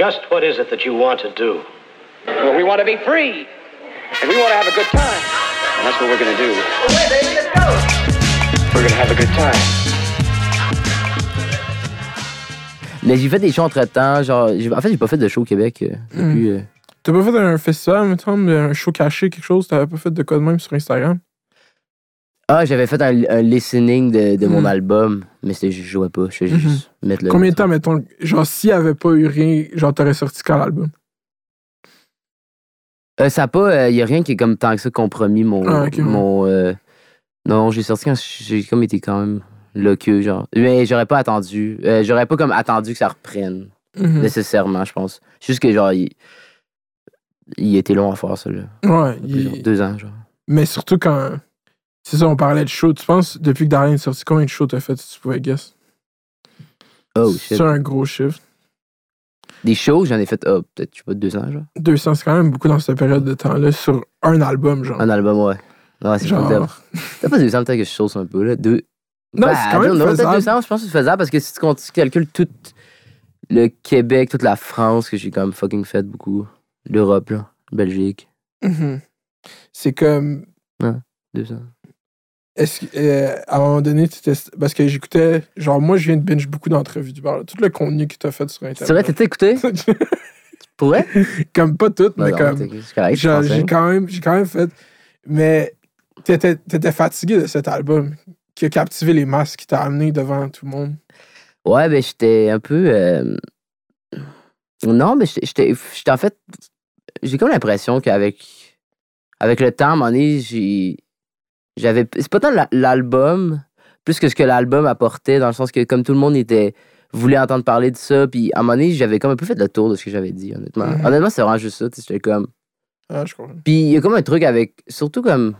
Just what is it that you want to do? Well, we want to be free. And we want to have a good time. And that's what we're going to do. Okay, baby, let's go. We're going to have a good time. Mais j'ai fait des shows entre temps. Genre, en fait, j'ai pas fait de show au Québec euh, depuis. euh, T'as pas fait un festival, me semble, un show caché, quelque chose? T'avais pas fait de quoi de même sur Instagram? Ah, j'avais fait un, un listening de, de mon Mhm. album, mais c'était je jouais pas. Je faisais juste mettre le. Combien de temps, mettons, genre, s'il y avait pas eu rien, genre, t'aurais sorti quand l'album? Euh, ça pas. Il y a rien qui est comme tant que ça compromis mon. Ah, mon euh, non, j'ai sorti quand j'ai comme été quand même loqueux, genre. Mais j'aurais pas attendu. euh, j'aurais pas comme attendu que ça reprenne, Mhm. nécessairement, je pense. Juste que, genre, il, il était long à faire, ça, là. Ouais, Genre Deux ans, genre. mais surtout quand. C'est ça, on parlait de show. Tu penses, depuis que Darien est sorti, combien de shows t'as fait, si tu pouvais guess? Oh, shit. C'est un gros chiffre. Des shows, j'en ai fait, oh, peut-être, je sais pas, deux ans, genre. 200, c'est quand même beaucoup dans cette période de temps-là, sur un album, genre. Un album, ouais. Ouais, c'est Genre-. T'as pas 200, peut-être que je sauce un peu, là. Deux. Non, Ben, c'est quand même peut-être faisable. 200, je pense que c'est faisable parce que si tu, calcules tout le Québec, toute la France, que j'ai quand même fucking fait beaucoup. L'Europe, là. Belgique. Mhm. C'est comme. 200. Est-ce euh, à un moment donné, tu t'es- parce que j'écoutais, genre, moi, je viens de binge beaucoup d'entrevues du bar. Tout le contenu que t'as fait sur C'est vrai, Internet. t'étais écouté? Pourrais? comme pas tout, mais Non, comme. J'ai quand, même- j'ai quand même fait. Mais t'étais t'étais fatigué de cet album qui a captivé les masses, qui t'a amené devant tout le monde. Ouais, ben j'étais un peu. euh, Non, mais j'étais- j'étais j'étais en fait. J'ai comme l'impression qu'avec avec le temps, à un moment donné, j'ai. J'avais. C'est pas tant la- l'album, plus que ce que l'album apportait, dans le sens que comme tout le monde était voulait entendre parler de ça, puis à un moment donné, j'avais comme un peu fait le tour de ce que j'avais dit, honnêtement. Mhm. Honnêtement, c'est vraiment juste ça, tu sais, j'étais comme. Ah, je comprends. Puis il y a comme un truc avec. Surtout comme.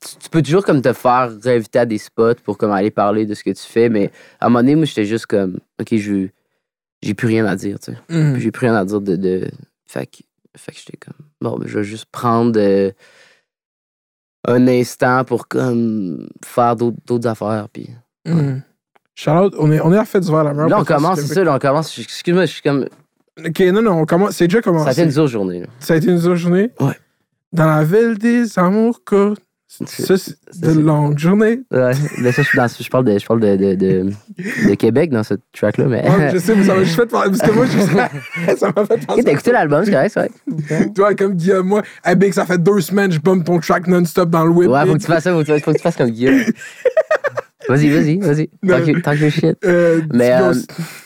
Tu, tu peux toujours comme te faire réinviter à des spots pour comme aller parler de ce que tu fais, mais à un moment donné, moi, j'étais juste comme. Ok, je. J'ai plus rien à dire, tu sais. Mhm. Puis J'ai plus rien à dire de. de... Fait que, fait que j'étais comme. Bon, ben, je vais juste prendre. euh, un instant pour comme faire d'autres d'autres affaires. Puis... Mhm. Shout-out, on est, on est à fête du verre, la meilleure Là, on commence, c'est ça, là, on commence. Excuse-moi, je suis comme. Ok, non, non, on commence. C'est déjà Ça a commencé. été une dure journée. Là. Ça a été une dure journée? Ouais. Dans la ville des amours. Ça, c'est de c'est- longues journées. Ouais, mais ça, je, suis dans- je parle, de, je parle de, de, de, de Québec dans ce track-là. Mais... Ouais, je sais, mais ça m'a juste fait parler. Parce que moi, je- ça m'a fait penser. T'as écouté l'album, c'est correct, c'est vrai? Tu vois, comme Guillaume, moi, hey, Big, ça fait deux semaines, je bombe ton track non-stop dans le whip. Ouais, faut que tu fasses ça, faut que tu, faut que tu fasses comme Guillaume. Vas-y, vas-y, vas-y. Talk your shit. Euh, Mais, euh,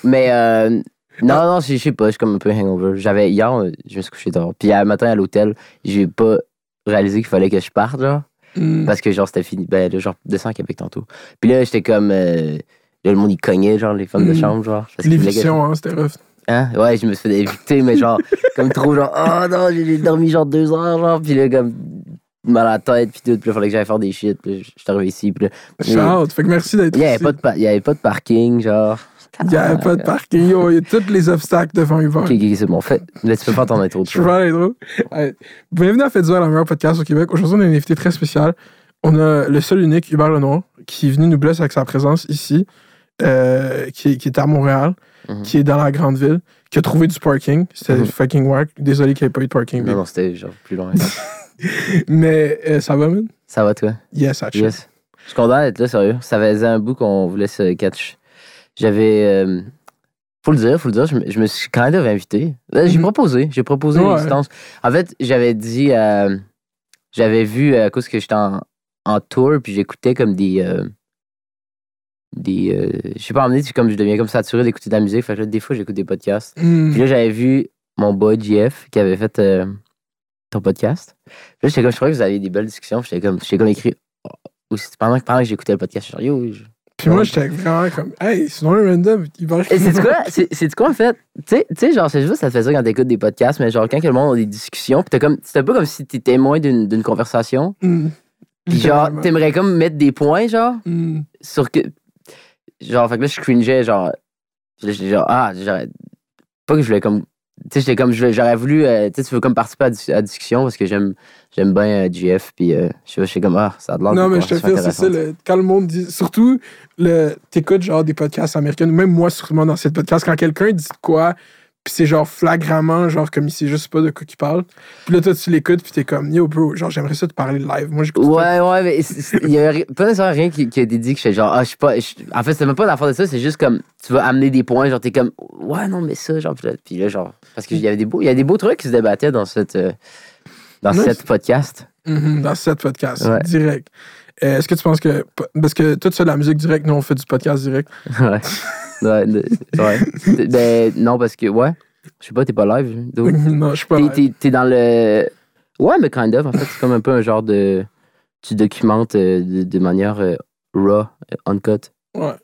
Mais euh, non, non, je sais pas, je suis comme un peu hangover. J'avais hier, je me suis couché tard. Puis hier matin à l'hôtel, j'ai pas réalisé qu'il fallait que je parte, genre. Hmm, Parce que genre c'était fini. Ben là, genre descends à Québec tantôt. Puis là, j'étais comme. euh, là, le monde il cognait, genre, les femmes de Mm. chambre, genre. L'éviction, hein, c'était rough. Hein? Ouais, je me suis fait éviter, mais genre, comme trop, genre, oh non, j'ai dormi genre deux heures, genre. Puis là, comme mal à la tête, puis tout. Puis là, fallait que j'aille faire des shit. Puis je suis arrivé ici. Puis là, Shout, fait que merci d'être il ici. de, il y avait pas de parking, genre. Il n'y avait pas de parking. Il y a tous les obstacles devant Yvan. Ok, ok, c'est bon. Fait, là, tu peux faire ton intro. Je peux faire l'intro. Bienvenue à Faites du Verre, la meilleure podcast au Québec. Aujourd'hui, on a un invité très spécial. On a le seul unique, Hubert Lenoir, qui est venu nous blesser avec sa présence ici, euh, qui, est- qui est à Montréal, Mhm. qui est dans la grande ville, qui a trouvé du parking. C'était Mhm. fucking wack. Désolé qu'il n'y ait pas eu de parking. Non, non, c'était genre plus loin. Mais euh, ça va, man? Ça va, toi? Yes, actually. Yes. Je suis content d'être là, sérieux. Ça faisait un bout qu'on voulait se catch. J'avais. euh, faut le dire, faut le dire, je me, je me suis quand même invité. Là, J'ai Mhm. proposé, j'ai proposé Ouais. l'existence. En fait, j'avais dit. euh, j'avais vu euh, à cause que j'étais en, en tour, puis j'écoutais comme des. euh, des. euh, je sais pas, emmené, comme je deviens comme saturé d'écouter de la musique. Fait que là, des fois, j'écoute des podcasts. Hmm. Puis là, j'avais vu mon boy JF qui avait fait euh, ton podcast. Puis là, j'étais comme, je croyais que vous aviez des belles discussions. J'étais comme, j'étais comme écrit. oh, aussi, pendant, que- pendant que j'écoutais le podcast, j'étais genre, yo. je- Puis moi, j'étais vraiment comme, hey, sinon un random, il va Et c'est quoi? C'est c'est quoi en fait? Tu sais- genre, c'est juste ça te fait ça quand t'écoutes des podcasts, mais genre, quand que le monde a des discussions, pis t'as comme, c'est un peu comme si t'es témoin d'une conversation. Hmm. Pis genre, t'aimerais comme mettre des points, genre, Hmm. sur que. Genre, fait que là, je cringeais, genre. J'étais genre, ah, j'aurais. Pas que je voulais comme. Tu sais, j'étais comme, j'aurais voulu. euh, tu sais, tu veux comme participer à, la discussion parce que j'aime j'aime bien euh, GF, puis euh, je sais pas, j'étais comme, ah, ça a de l'air Non, mais je te fais, c'est ça. le- quand le monde dit. Surtout, le, t'écoutes genre des podcasts américains, même moi, sûrement dans ces podcasts, quand quelqu'un dit quoi, Puis c'est genre flagramment, genre comme il sait juste pas de quoi qu'il parle. Puis là, toi, tu l'écoutes, puis t'es comme, yo, bro, genre, j'aimerais ça te parler live. Moi, j'écoute. Ouais, ouais, mais il y a pas nécessairement rien qui, qui a été dit que je fais genre, ah, je suis pas. je- en fait, c'est même pas l'affaire de ça, c'est juste comme, tu vas amener des points, genre, t'es comme, ouais, non, mais ça, genre, puis là, genre, parce qu'il y avait des beaux, il y a des beaux trucs qui se débattaient dans cette, euh, dans Nice. cette podcast. Dans cette podcast, Ouais. direct. Euh, Est-ce que tu penses que. Parce que fais de la musique direct, nous, on fait du podcast direct. ouais. Ouais, ouais. Ben, non, parce que, ouais, je sais pas, t'es pas live. non, je suis pas. T'es, live. t'es- dans le. Ouais, mais kind of. En fait, c'est comme un peu un genre de. Tu documentes euh, de, de manière euh, raw, uncut. Ouais,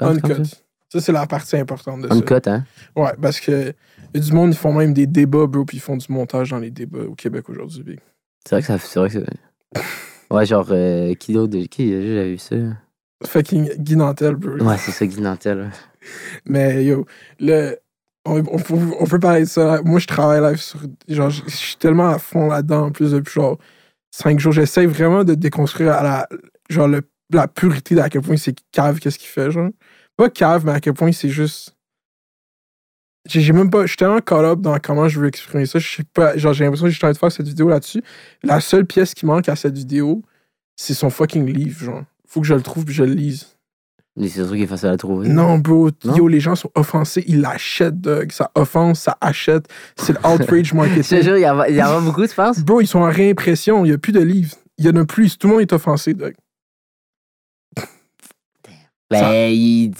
uncut. ça? Ça, c'est la partie importante de ça. Uncut, hein? Ouais, parce que y a du monde, ils font même des débats, bro, puis ils font du montage dans les débats au Québec aujourd'hui. big. C'est vrai que ça. C'est vrai que Ouais, genre, euh, qui d'autre de- Qui J'avais vu ça? Fucking Guy Nantel, bro. Ouais, c'est ça, Guy Nantel. ouais. Mais yo, le, on, on peut, on peut parler de ça. Moi, je travaille live sur. Genre, je je suis tellement à fond là-dedans, en plus, depuis genre cinq jours. J'essaie vraiment de déconstruire à la, genre, le, la pureté d'à quel point c'est cave, qu'est-ce qu'il fait, genre. Pas cave, mais à quel point c'est juste. J'ai j'ai même pas. Je suis tellement caught up dans comment je veux exprimer ça. Je sais pas. Genre, j'ai l'impression que je suis en train de faire cette vidéo là-dessus. La seule pièce qui manque à cette vidéo, c'est son fucking livre, genre. Faut que je le trouve puis je le lise. Mais c'est sûr qu'il est facile à trouver. Non, bro. Non? Yo, les gens sont offensés. Ils l'achètent, Doug. Ça offense, ça achète. C'est l'outrage Je te marketing. jure, il y en a, y a beaucoup, tu penses? bro, ils sont en réimpression. Il n'y a plus de livres. Il y en a plus. Tout le monde est offensé, Doug. Ben, Ça- il.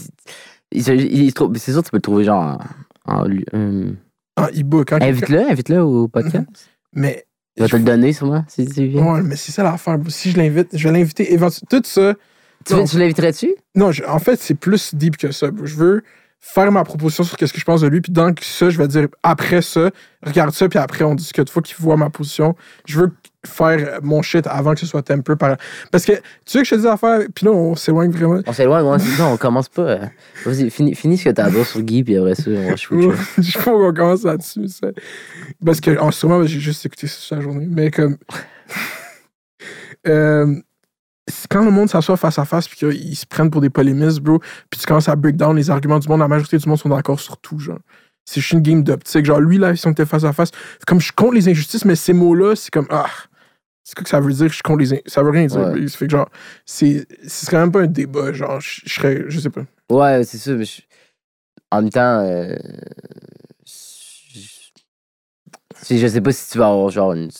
c'est sûr, tu peux le trouver genre en. en hum. En e-book. hein, Invite-le, invite-le au podcast. Mais, Il va te le donner, sûrement, si tu viens. ouais, mais c'est ça l'affaire. Si je l'invite, je vais l'inviter éventuellement. Tout ça. Tu, Non. tu l'inviterais-tu? Non, je- en fait, c'est plus deep que ça. Je veux faire ma proposition sur qu'est-ce que je pense de lui. Puis dans ça, je vais dire après ça, regarde ça, puis après, on discute. Faut qu'il voit ma position. Je veux faire mon shit avant que ce soit temper par. Parce que tu sais que je te dis à faire, puis là, on s'éloigne vraiment. On s'éloigne, ouais, c'est ça, on commence pas. euh. Vas-y, finis, finis ce que t'as à dire sur Guy, puis après ça, on va switcher. Je pas qu'on commence là-dessus. ça. Parce que, en ce moment, j'ai juste écouté ça toute la journée. Mais comme. Euh, quand le monde s'assoit face à face puis qu'ils se prennent pour des polémistes, bro, puis tu commences à break down les arguments du monde, la majorité du monde sont d'accord sur tout, genre. C'est juste une game d'optique. Genre, lui, là, si on était face à face, comme je compte les injustices, mais ces mots-là, c'est comme, ah, c'est quoi que ça veut dire, je compte les in- Ça veut rien dire. Ouais. Fait que, genre, c'est, ce serait même pas un débat, genre, je je serais, je sais pas. Ouais, c'est ça, mais je- en même temps, euh, je... sais pas si tu vas avoir genre une...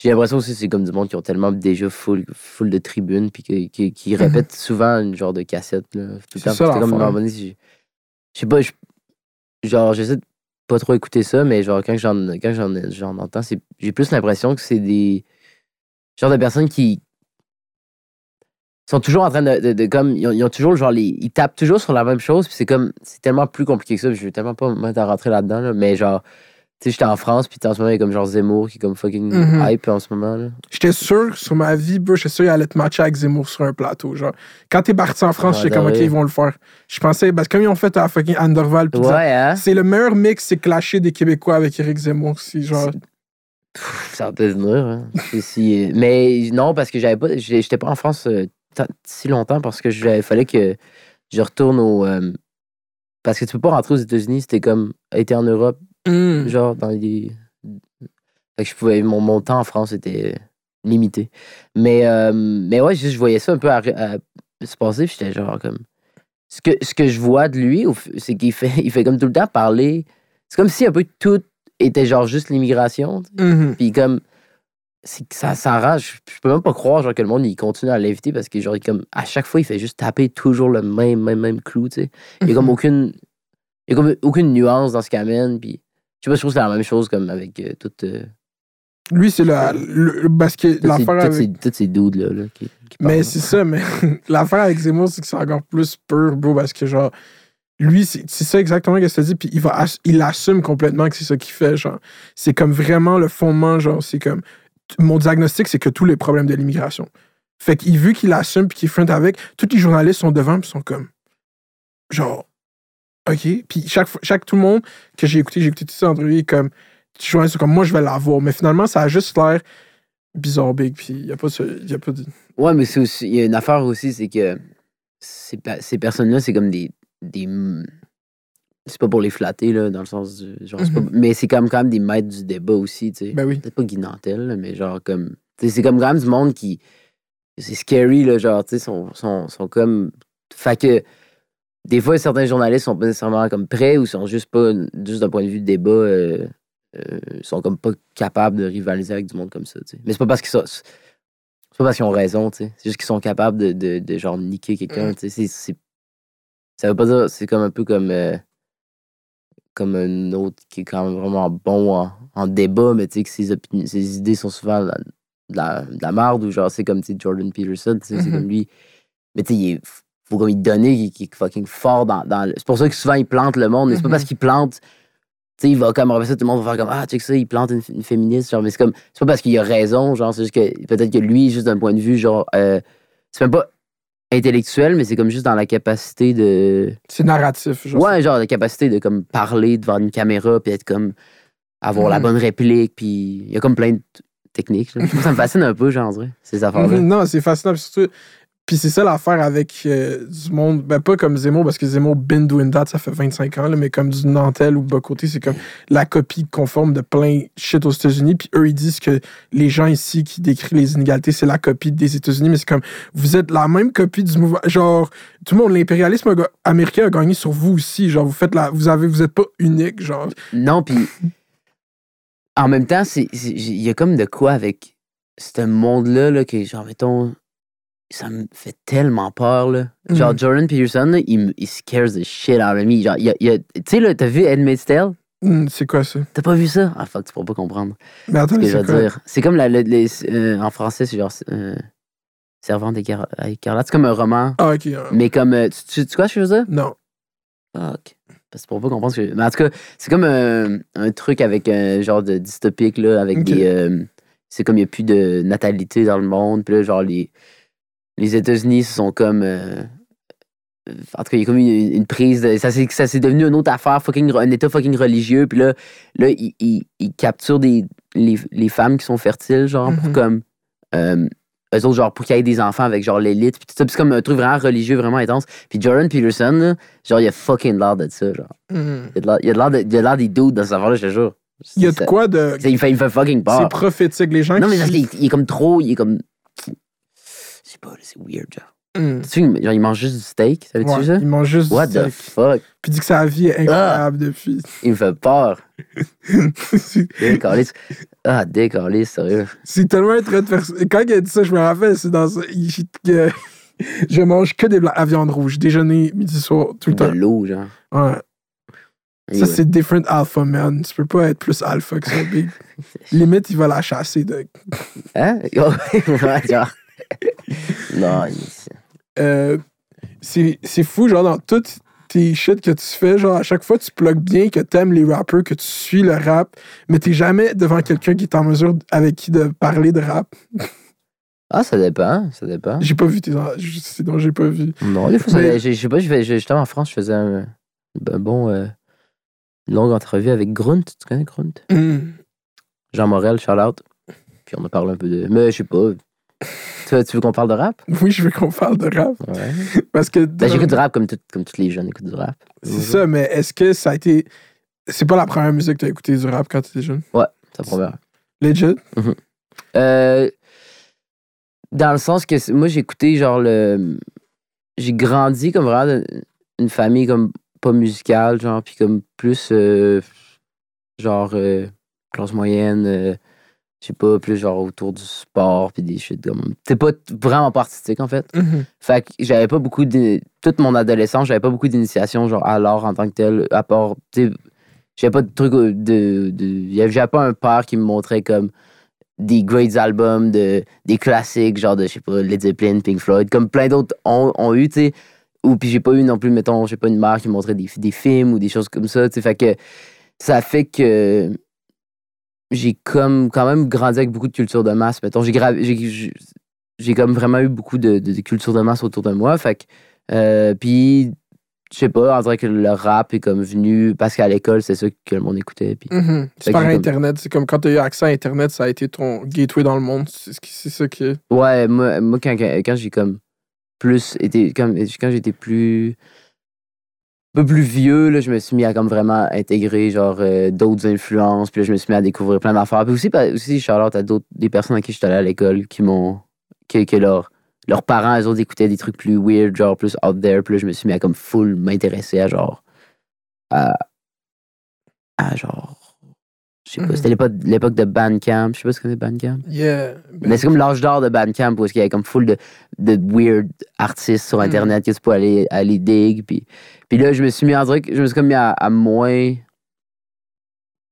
J'ai l'impression aussi que c'est comme du monde qui ont tellement déjà full, full de tribunes puis qui, qui, qui répètent souvent une genre de cassette là, tout le Mhm. C'est temps. ça, comme je sais pas, je- genre j'essaie de pas trop écouter ça, mais genre quand j'en quand j'en j'en entends, j'ai plus l'impression que c'est des genre de personnes qui sont toujours en train de, comme ils ont, ils ont genre ils tapent toujours sur la même chose puis c'est comme c'est tellement plus compliqué que ça je veux tellement pas me mettre rentrer là-dedans là, mais genre sais j'étais en France puis en ce moment il y a comme genre Zemmour qui est comme fucking Mhm. hype en ce moment là. J'étais sûr, sur ma vie, bro, j'étais sûr qu'il allait te matcher avec Zemmour sur un plateau. Genre, quand t'es parti en France, j'étais comme, ok, ils vont le faire. Je pensais, parce que comme ils ont fait à fucking Anderval, Ouais hein. c'est le meilleur mix, c'est clasher des Québécois avec Eric Zemmour. C'est genre, Pff, Ça peut venir. Hein. Si- si- mais non, parce que j'avais pas. J'étais pas en France euh, si longtemps parce que il fallait que je retourne au. euh, parce que tu peux pas rentrer aux États-Unis, c'était comme été en Europe, hmm. genre dans les. Fait que je pouvais. Mon, mon temps en France était limité. Mais, euh, mais ouais, je, je voyais ça un peu à- à se passer, puis j'étais genre comme. Ce que, ce que je vois de lui, c'est qu'il fait, il fait comme tout le temps parler. C'est comme si un peu tout était genre juste l'immigration. Mhm. Puis comme c'est que ça s'arrange. Je, peux même pas croire genre, que le monde il continue à l'inviter parce que genre comme à chaque fois il fait juste taper toujours le même même même clou, tu sais. Il y a comme Mhm. aucune il y a comme aucune nuance dans ce qu'il amène puis sais pas, je trouve que c'est la même chose comme avec euh, toute euh, Lui, c'est la, le, parce que toutes ces, l'affaire avec. toutes ces dudes là, là, qui, qui Mais c'est ça, mais l'affaire avec Zemmour, c'est que c'est encore plus pur, bro, parce que genre, lui, c'est ça exactement ce que tu dit, puis il, va il assume complètement que c'est ça qu'il fait, genre. C'est comme vraiment le fondement, genre, c'est comme. Mon diagnostic, c'est que tous les problèmes de l'immigration. Fait qu'il, vu qu'il assume puis qu'il front avec, tous les journalistes sont devant puis sont comme. Genre. OK. Puis chaque, fois- chaque tout le monde que j'ai écouté, j'ai écouté tout ça entre lui, comme. Journalistes sont comme, moi, je vais l'avoir. Mais finalement, ça a juste l'air bizarre, big, puis il n'y a pas de. y a pas de Ouais, mais c'est aussi il y a une affaire aussi c'est que ces, ces personnes là, c'est comme des des c'est pas pour les flatter, là, dans le sens du. Genre, c'est pas- mais c'est comme quand même des maîtres du débat aussi, tu sais. Ben oui. Peut-être pas Guy Nantel, là, mais genre comme. tu c'est comme quand même du monde qui. C'est scary, là, genre, tu sais, sont, sont, sont comme. Fait que. Des fois, certains journalistes sont pas nécessairement comme prêts ou sont juste pas. Juste d'un point de vue de débat, euh, euh, sont comme pas capables de rivaliser avec du monde comme ça. Mais c'est pas parce qu'ils sont. C'est pas parce qu'ils ont raison. C'est juste qu'ils sont capables de, de, de, genre niquer quelqu'un, Mm. C'est- Ça veut pas dire. C'est comme un peu comme. euh, comme un autre qui est quand même vraiment bon en, en débat, mais tu sais que ses, opinions, ses idées sont souvent de la, de la, la merde, ou genre c'est comme Jordan Peterson, c'est comme lui. Mais tu sais, il est- faut comme il donner qu'il est fucking fort dans, dans le- C'est pour ça que souvent il plante le monde, mais c'est pas parce qu'il plante. Tu sais, il va comme après ça, tout le monde va faire comme Ah, tu sais que ça, il plante une, une féministe, genre, mais c'est comme. C'est pas parce qu'il a raison, genre, c'est juste que peut-être que lui, juste d'un point de vue, genre, euh, c'est même pas intellectuel, mais c'est comme juste dans la capacité de. C'est narratif. Genre, Ouais, genre la capacité de comme parler devant une caméra puis être comme avoir la Mhm. bonne réplique puis il y a comme plein de techniques. là. ça me fascine un peu, genre, ces affaires-là. Mhm, Non, c'est fascinant. Surtout, puis c'est ça l'affaire avec euh, du monde, ben pas comme Zemmour, parce que Zemmour been doing that, ça fait 25 ans, là, mais comme du Nantel ou Bocoté, c'est comme la copie conforme de plein shit aux États-Unis. Puis eux, ils disent que les gens ici qui décrivent les inégalités, c'est la copie des États-Unis, mais c'est comme vous êtes la même copie du mouvement. Genre, tout le monde, l'impérialisme américain a gagné sur vous aussi. Genre, vous faites la. Vous avez, vous êtes pas unique, genre. Non, puis en même temps, il y a comme de quoi avec ce monde-là là, que, genre, mettons, ça me fait tellement peur. Là. Genre, Mhm. Jordan Peterson, là, il, me- il scares the shit out of me. Genre, il y a- il tu sais, là, t'as vu Handmaid's Tale? Hum, c'est quoi ça? T'as pas vu ça? Ah, fuck, tu pourras pas comprendre. Mais attends, ce que je c'est veux quoi? dire. C'est comme la, le- les- euh, en français, c'est genre euh, Servante écar- écarlate. C'est comme un roman, Ah, ok. mais comme. euh, tu, tu, ce que je veux dire? Non. Fuck. Parce que pour pas comprendre ce que. Mais en tout cas, c'est comme un, un truc avec un genre de dystopique, là, avec des. euh, c'est comme il n'y a plus de natalité dans le monde. Puis là, genre, les, les États-Unis sont comme. euh, en tout cas, il y a comme une, une prise de. Ça s'est devenu une autre affaire, fucking, un état fucking religieux. Puis là, là ils il, il capturent des, les, les femmes qui sont fertiles, genre, pour Mhm. comme. Euh, eux autres, genre, pour qu'il y ait des enfants avec, genre, l'élite. Puis tout ça. C'est comme un truc vraiment religieux, vraiment intense. Puis Jordan Peterson, là, genre, il a fucking l'air de ça, genre. Il a de l'air- il a de l'air de- des dudes dans cette affaire-là, je te jure. Il y a de quoi de. Il fait, il fait fucking C'est peur. prophétique. Les gens Non, mais parce qu'il il est comme trop. Il est comme. Sais pas, c'est weird, genre. Hum. Tu il mange juste du steak, savais-tu Ouais, ça? il mange juste du What the steak. fuck? Puis il dit que sa vie est incroyable depuis. Il me fait peur. Décaliste. Ah, décaliste, sérieux. c'est tellement un trait de perso- Quand il a dit ça, je me rappelle, c'est dans ça. il- que je mange que des blancs à viande rouge, déjeuner, midi, soir, tout le De temps. l'eau, genre. Ouais. Ça, c'est different alpha, man. Tu peux pas être plus alpha que ça, big. Limite, il va la chasser. De... Hein? ouais, genre. Non, il- Euh, c'est c'est fou, genre, dans toutes tes shit que tu fais, genre, à chaque fois, tu plugues bien que t'aimes les rappers, que tu suis le rap, mais t'es jamais devant quelqu'un qui est en mesure avec qui de parler de rap. Ah, ça dépend, ça dépend. J'ai pas vu tes. C'est donc j'ai pas vu. Non, des fois, Mais- je sais pas, j'étais en France, je faisais un, un bon. euh, longue entrevue avec Grunt. Tu connais Grunt? Hum. Jean Morel, shout out. Puis on a parlé un peu de. Mais je sais pas. Tu, tu veux qu'on parle de rap? Oui, je veux qu'on parle de rap. Ouais. Parce que. Ben, j'écoute du rap comme, tout- comme tous les jeunes écoutent du rap. C'est ça, mais est-ce que ça a été. C'est pas la première musique que t'as écouté du rap quand t'étais jeune? Ça première. Legit? Euh, dans le sens que c'est- moi, j'ai écouté genre le. J'ai grandi comme vraiment une famille comme pas musicale, genre, puis comme plus. euh, genre. euh, classe moyenne. Je sais pas, plus genre autour du sport, puis des shit comme. C'est pas vraiment pas artistique, en fait. Mhm. Fait que j'avais pas beaucoup de. Toute mon adolescence, j'avais pas beaucoup d'initiation, genre à l'art en tant que tel, à part. tu sais, J'avais pas de truc euh, de. de j'avais pas un père qui me montrait comme des great albums, de, des classiques, genre de, je sais pas, Led Zeppelin, Pink Floyd, comme plein d'autres ont, ont eu, tu sais. Ou puis j'ai pas eu non plus, mettons, j'ai pas une mère qui me montrait des, des films ou des choses comme ça, tu sais. Fait que ça fait que j'ai comme quand même grandi avec beaucoup de culture de masse, mettons. J'ai j'ai- j'ai- comme vraiment eu beaucoup de, de, de culture de masse autour de moi. Fait que, euh, puis, je sais pas, on dirait que le rap est comme venu parce qu'à l'école, c'est ça que le monde écoutait. Puis, Mhm. C'est par comme- Internet. C'est comme quand t'as eu accès à Internet, ça a été ton gateway dans le monde. C'est c'est ça qui. ouais, moi, moi quand, quand, quand j'ai comme plus été, comme, quand j'étais plus. Peu plus vieux, là, je me suis mis à comme vraiment intégrer genre euh, d'autres influences. Puis là, je me suis mis à découvrir plein d'affaires. Puis aussi, aussi Charlotte, à d'autres des personnes à qui j'étais allé à l'école qui m'ont. que, que leur- leurs parents, eux autres, écoutaient des trucs plus weird, genre plus out there. Puis là, je me suis mis à comme full m'intéresser à genre. à. à genre. Je sais pas, Mhm. c'était l'époque de Bandcamp. Je sais pas si tu connais Bandcamp. Yeah. Ben, Mais c'est comme l'âge d'or de Bandcamp où il y avait comme full de, de weird artistes sur Mm. Internet que tu peux aller, aller dig. Puis, puis là, je me suis mis en truc, je me suis comme mis à, à moins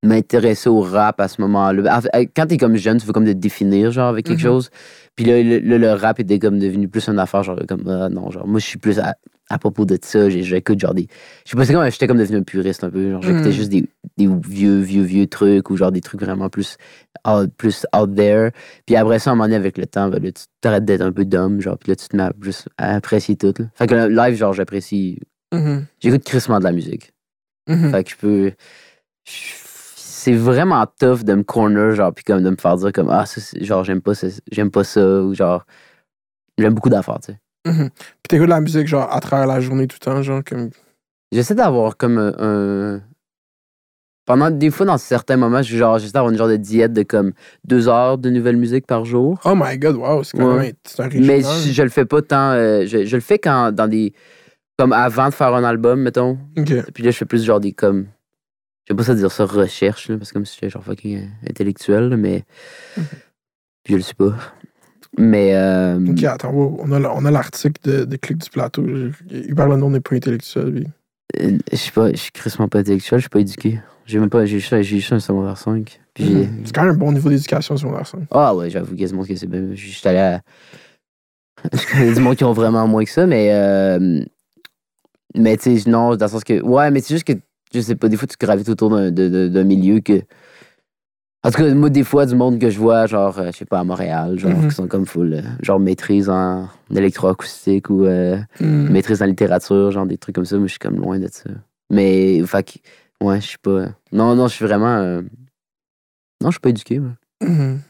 m'intéresser au rap à ce moment-là. Quand t'es comme jeune, tu veux comme te définir genre avec quelque Mhm. chose. Puis là, le, le- le rap était comme devenu plus une affaire, genre comme ah, non, genre moi je suis plus à, à propos de ça, j'écoute genre des. Je sais pas, c'est comme j'étais comme devenu un puriste un peu. Genre j'écoutais Mhm. juste des, des vieux, vieux, vieux trucs ou genre des trucs vraiment plus out, plus out there. Puis après ça, à un moment donné, avec le temps, ben là, tu t'arrêtes d'être un peu dumb, genre, puis là, tu te mets à, juste à apprécier tout. Là. Fait que le live, genre, j'apprécie. mhm, J'écoute crissement de la musique. mhm. Fait que je peux. je- C'est vraiment tough de me corner, genre, puis comme de me faire dire, comme, ah, ça, genre, j'aime pas, ça, j'aime pas ça, ou genre, j'aime beaucoup d'affaires, tu sais. Puis t'écoutes de la musique, genre, à travers la journée tout le temps, genre, comme. J'essaie d'avoir comme un, Pendant des fois, dans certains moments, genre, j'essaie d'avoir une genre de diète de comme deux heures de nouvelle musique par jour. Oh my god, wow, c'est quand Ouais. même. Un. Mais je, je le fais pas tant. euh, je, je le fais quand dans des. Comme avant de faire un album, mettons. Ok. Puis là, je fais plus genre des comme. J'aime pas ça dire ça recherche, là, parce que comme si j'étais genre fucking euh, intellectuel, là, mais. Puis je le suis pas. Mais. euh, Ok, attends, wow, on a, on a l'article de, de Clic du Plateau. Hubert Lenoir n'est pas intellectuel, lui. euh, je suis pas. Je suis crissement pas intellectuel, je suis pas éduqué. J'ai même pas. J'ai juste un secondaire 5. Puis j'ai. Mhm. C'est quand même un bon niveau d'éducation secondaire 5. Ah ouais, j'avoue quasiment que c'est bien. Je suis allé à. Je connais du monde qui ont vraiment moins que ça, mais. euh, Mais tu sais, non, dans le sens que. Ouais, mais c'est juste que. Je sais pas, des fois, tu gravites autour d'un milieu que. En tout cas, moi, des fois, du monde que je vois, genre, euh, je sais pas, à Montréal, genre, Mhm. qui sont comme full. euh, genre, maîtrise en électroacoustique ou euh, Mhm. maîtrise en littérature, genre, des trucs comme ça. Moi, je suis comme loin de ça. Mais, fait que. Ouais, je suis pas. Non, non, je suis vraiment. euh, Non, je suis pas éduqué, moi. Mhm.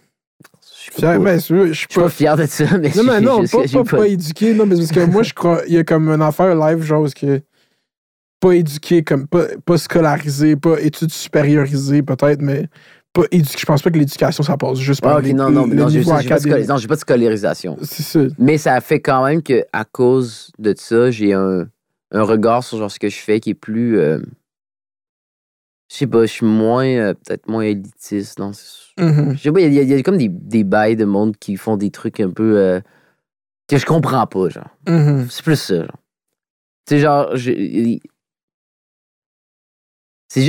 Je suis Fier- pas- ben, je suis pas pas. fier de ça, mais Non, mais non, pas, pas, pas éduqué. Non, mais parce que moi, je crois. Il y a comme une affaire live, genre, parce que. Pas éduqué, comme. Pas, pas scolarisé, pas études supériorisées, peut-être, mais. Pas éduqué. Je pense pas que l'éducation, ça passe juste par Ah, non, non, le non, niveau j'ai pas, de non, j'ai pas de scolarisation. C'est ça. Mais ça fait quand même que à cause de ça, j'ai un, un regard sur genre ce que je fais qui est plus. euh, je sais pas, je suis moins. euh, Peut-être moins élitiste. Non, c'est- Mhm. je sais pas, il y, a- il y a comme des, des bails de monde qui font des trucs un peu. euh, que je comprends pas, genre. Mhm. C'est plus ça, genre. Tu sais, genre.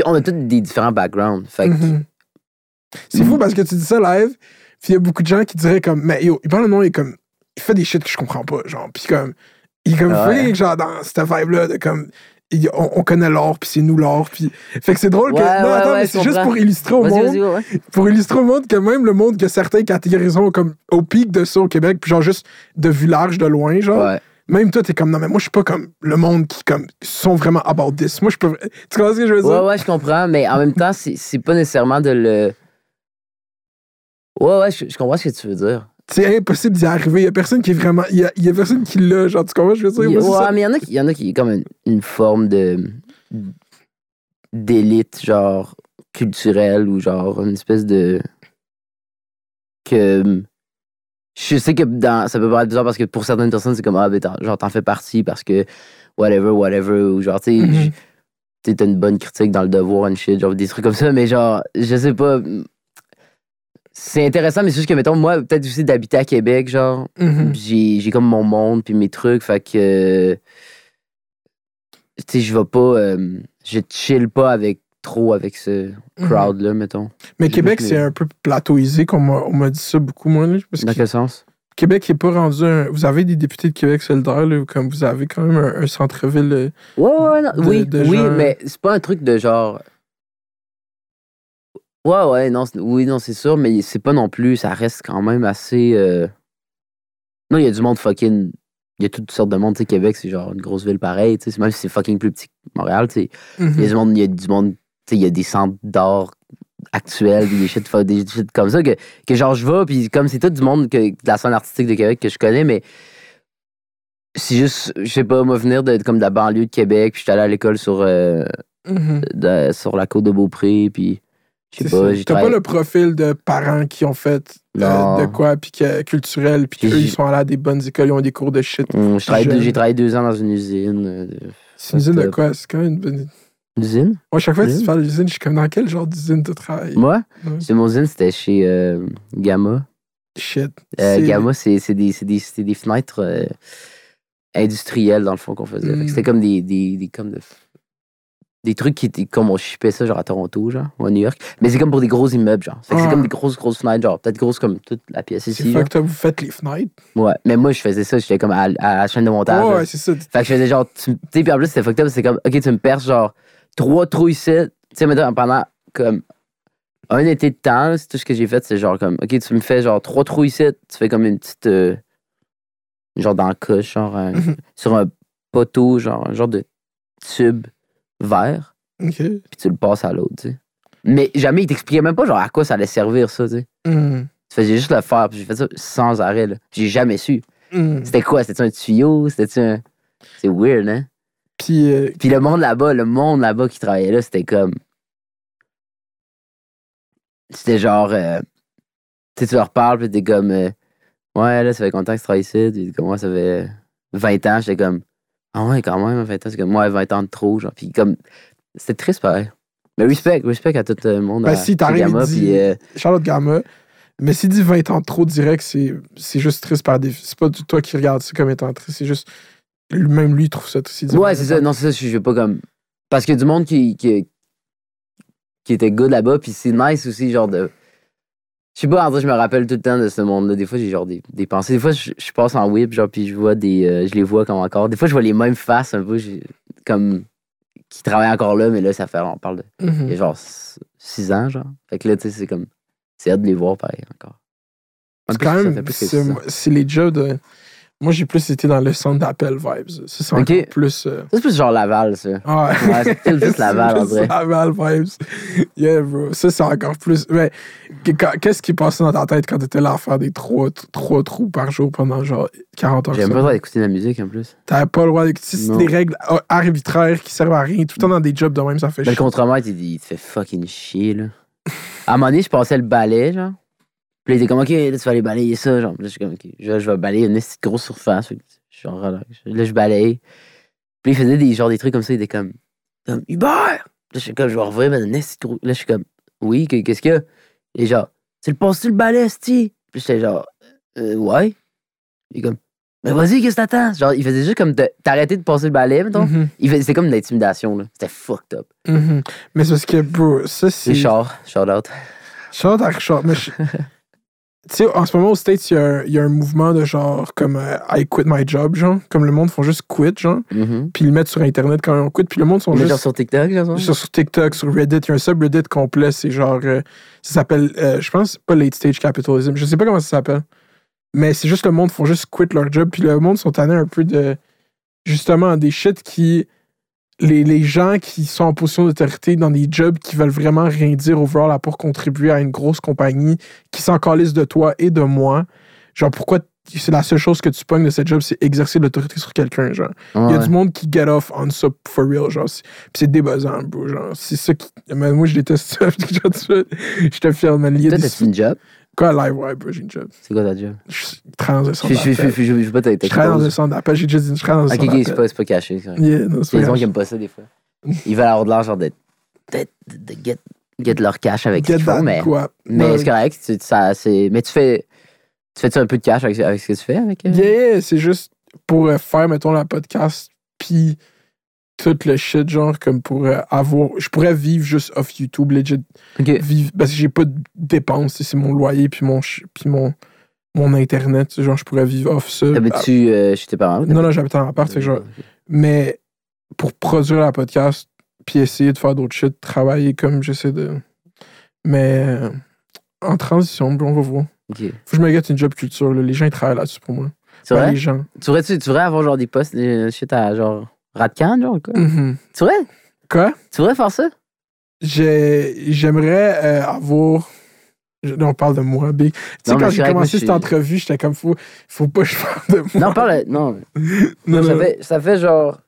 On a tous des différents backgrounds. Fait que. Mhm. C'est Mm. fou parce que tu dis ça live, puis il y a beaucoup de gens qui diraient comme, mais yo, il parle le nom, il est comme, il fait des shit que je comprends pas, genre, puis comme, il est comme, Ouais. freak, genre, dans cette vibe-là, de comme, il- on, on connaît l'or, puis c'est nous l'or, puis. Fait que c'est drôle que. Ouais, non, ouais, attends, mais c'est juste pour illustrer au monde. Pour illustrer au monde que même le monde que certains catégorisent comme au pic de ça au Québec, puis genre juste de vue large, de loin, genre. Même toi, t'es comme, non, mais moi, je suis pas comme le monde qui comme, sont vraiment about this. Moi, je peux. Tu comprends ce que je veux dire? Ouais, ouais, je comprends, mais en même temps, c'est pas nécessairement de le. Ouais, ouais, je, je comprends ce que tu veux dire. C'est impossible d'y arriver. Il y a personne qui est vraiment. Il y a, il y a personne qui l'a, genre, tu comprends ce que je veux dire? Moi, ouais, mais il y en a qui, il y en a qui est comme une, une forme de d'élite, genre culturelle ou genre une espèce de que je sais que dans ça peut paraître bizarre parce que pour certaines personnes c'est comme ah ben genre t'en fais partie parce que whatever whatever ou genre tu sais Mhm. t'as une bonne critique dans le devoir and shit genre des trucs comme ça mais genre je sais pas c'est intéressant mais c'est juste que mettons moi peut-être aussi d'habiter à Québec genre Mhm. j'ai j'ai comme mon monde puis mes trucs fait que tu sais je vais pas euh, je chill pas avec trop avec ce Mhm. crowd là mettons Mais Québec, c'est un peu plateauisé, m'a on m'a dit ça beaucoup moins. Là, parce dans que quel sens? Québec n'est pas rendu un... Vous avez des députés de Québec solidaire, là, comme vous avez quand même un, un centre-ville. euh, ouais ouais non, De- oui de oui mais c'est pas un truc de genre ouais ouais non oui non c'est sûr mais c'est pas non plus ça reste quand même assez euh, non il y a du monde fucking il y a toutes sortes de monde tu sais Québec c'est genre une grosse ville pareille tu sais même si c'est fucking plus petit que Montréal tu sais mhm. Il y a du monde, il y a du monde, il y a des centres d'art actuels, des shit, des shit comme ça, que, que genre je vais, puis comme c'est tout du monde que, de la scène artistique de Québec que je connais, mais c'est juste, je sais pas, moi, venir de, comme de la banlieue de Québec, puis j'étais allé à l'école sur, euh, Mhm. de- sur la côte de Beaupré, puis je sais pas, T'as pas le profil de parents qui ont fait euh, de quoi, puis que, culturel, puis qu'eux, ils sont allés à des bonnes écoles, ils ont des cours de shit. Jeune. J'ai travaillé deux ans dans une usine. euh, C'est une usine de quoi? C'est quand même une bonne. Une usine? Moi, chaque fois que tu parles d'usine, je suis comme dans quel genre d'usine tu travailles? Moi, Ouais. c'est mon usine, c'était chez euh, Gamma. Shit. Euh, C'est- Gamma, c'est c'est des, c'est des, c'est des fenêtres euh, industrielles, dans le fond, qu'on faisait. Que Mm. C'était comme des, des, des, comme de- des trucs qui étaient comme on shippait ça, genre à Toronto, genre, ou à New York. Mais c'est comme pour des gros immeubles, genre. Que Ah. c'est comme des grosses, grosses fenêtres, genre, peut-être grosses comme toute la pièce C'est ici. fucked up, vous faites les fenêtres? Ouais. Mais moi, je faisais ça, j'étais comme à, à la chaîne de montage. Ouais, c'est ça. Fait que je faisais genre, tu sais, puis en plus, c'était fucked up, c'est comme, ok, tu me perces genre trois trous ici. Tu sais, mettons, pendant comme un été de temps, là, c'est tout ce que j'ai fait, c'est genre comme, ok, tu me fais genre trois trous ici, tu fais comme une petite. euh, genre dans le coche, genre un- Mhm. sur un poteau, genre un genre de tube vert, Ok. puis tu le passes à l'autre, tu sais. Mais jamais, il t'expliquait même pas genre à quoi ça allait servir ça, tu sais. Mhm. Tu faisais juste le faire, puis j'ai fait ça sans arrêt, là. J'ai jamais su. Mhm. C'était quoi? C'était un tuyau? C'était un. C'est weird, hein? Puis, euh, Puis le monde là-bas, le monde là-bas qui travaillait là, c'était comme. C'était genre. euh, Tu sais, tu leur parles, puis t'es comme. euh, ouais, là, ça fait combien de temps que tu travailles ici? Puis comme moi, ça fait 20 ans. J'étais comme. Ah ouais, quand même, 20 ans. C'est comme moi, 20 ans de trop. Genre. Puis comme. C'était triste, pareil. Mais respect, respect à tout le monde. Ben, à- si t'arrives, Gamma, dit- puis, euh, Charlotte Gamma. Mais s'il dit 20 ans de trop direct, c'est c'est juste triste par défi. C'est pas du- toi qui regardes ça comme étant triste, c'est juste. Même lui, il trouve ça dit Ouais, 20 c'est ça. Non, c'est ça. Je veux pas comme. Parce qu'il y a du monde qui, qui, qui était good là-bas, puis c'est nice aussi, genre de. Je sais pas, en vrai, je me rappelle tout le temps de ce monde-là. Des fois, j'ai genre des, des pensées. Des fois, je, je passe en whip, genre, puis je vois des. euh, je les vois comme encore. Des fois, je vois les mêmes faces un peu, comme. qui travaillent encore là, mais là, ça fait. On parle de. Il y Mhm. a genre 6 ans, genre. Fait que là, tu sais, c'est comme. C'est hâte de les voir pareil encore. En C'est quand même. C'est les jobs de. Moi, j'ai plus été dans le centre d'appel vibes. Ça, c'est Ok. encore plus. euh, c'est plus genre Laval, ça. Ouais, Ouais, c'est plus juste Laval, en vrai. Laval vibes. Yeah, bro. Ça, c'est encore plus. Mais qu'est-ce qui passait dans ta tête quand t'étais là à faire des trois, trois trous par jour pendant genre 40 heures? J'aime pas le droit d'écouter de la musique en plus. T'avais pas le droit d'écouter. C'est des règles arbitraires qui servent à rien. Tout le temps dans des jobs de même, ça fait Mais le chier. contremaître, il, il te fait fucking chier, là. À un moment donné, je passais le balai, genre. Puis il était comme, OK, là, tu vas aller balayer ça, genre. Là, je suis comme, OK, je, je vais balayer une grosse surface. Je suis en relax. Là, je balaye. Puis il faisait des, genre, des trucs comme ça, il était comme, comme Hubert! Là, je suis comme, je vais revenir, mais une petite gros- Là, je suis comme, oui, que- qu'est-ce qu'il y a? Et genre, tu le passes-tu le balai, sti? Puis j'étais genre, euh, ouais. Il est comme, mais vas-y, qu'est-ce que t'attends? Genre, il faisait juste comme, t'arrêter de passer le balai, mettons. Faisait, c'est comme de l'intimidation, là. C'était fucked up. mhm. Mais c'est parce que, bro, ça, c'est. C'est char, shout out. Shout out Richard, mais je- Tu sais, en ce moment, aux States, il y, a un- il y a un mouvement de genre, comme euh, I quit my job, genre. Comme le monde font juste quit, genre. Mhm. Puis ils le mettent sur Internet quand on quit. Puis le monde sont Mais juste. genre sur TikTok, genre sur TikTok, sur Reddit, il y a un subreddit complet, c'est genre. euh, ça s'appelle, euh, je pense, pas Late Stage Capitalism, je sais pas comment ça s'appelle. Mais c'est juste le monde font juste quit leur job, puis le monde sont tannés un peu de. Justement, des shit qui. Les, les gens qui sont en position d'autorité dans des jobs qui veulent vraiment rien dire overall à pour contribuer à une grosse compagnie qui s'en calisse de toi et de moi. Genre, pourquoi c'est la seule chose que tu pognes de cette job, c'est exercer l'autorité sur quelqu'un, genre. Il y a du monde qui get off on ça for real, genre. c'est- Puis c'est débuzzant, bro, genre. C'est ça qui. Mais moi, je déteste ça. Je te filme, Toi, des. t'as-tu une job? Quoi, live, ouais, bro, j'ai une job. C'est quoi ta job? Je dans un Je centre je- je- d'appel. je- je- je pas t'être Je un centre d'appel. J'ai déjà dit, je travaille dans un Ok, centre ok, c'est d'appel. pas, c'est pas caché. c'est correct. Yeah, non, c'est Il y a des gens qui aiment pas ça des fois. Ils veulent avoir de l'argent de, de, de, de get, get leur cash avec ce Get qu'ils font, that, mais, quoi. mais c'est correct. tu- ça, c'est, mais tu fais. Tu fais-tu un peu de cash avec, avec ce que tu fais? Avec, euh? Yeah, c'est juste pour euh, faire, mettons, la podcast, puis tout le shit, genre, comme pour avoir. Je pourrais vivre juste off YouTube, legit. Ok. Vivre, parce que j'ai pas de dépenses, c'est mon loyer, puis mon, puis mon, mon Internet. Genre, je pourrais vivre off ça. T'habites-tu euh, chez tes parents? Ah, non, non, j'habite en appart, fait que genre. Mais pour produire la podcast, puis essayer de faire d'autres shit, travailler comme j'essaie de. Mais euh, en transition, on va voir. Faut que je me gâte une job culture, là. Les gens, ils travaillent là-dessus pour moi. C'est Ben, vrai? les gens. Tu voudrais, tu, tu voudrais avoir genre des postes, euh, shit à genre Radcan, genre, ou quoi? Mhm. Tu voudrais? Quoi? Tu voudrais faire ça? J'ai- J'aimerais euh, avoir. Je- là, on parle de moi, Big. Tu sais, Non, mais quand c'est j'ai commencé cette suis- entrevue, j'étais comme, faut, faut pas que je parle de moi. Non, parle. Non, Non, ça non. fait, ça fait genre.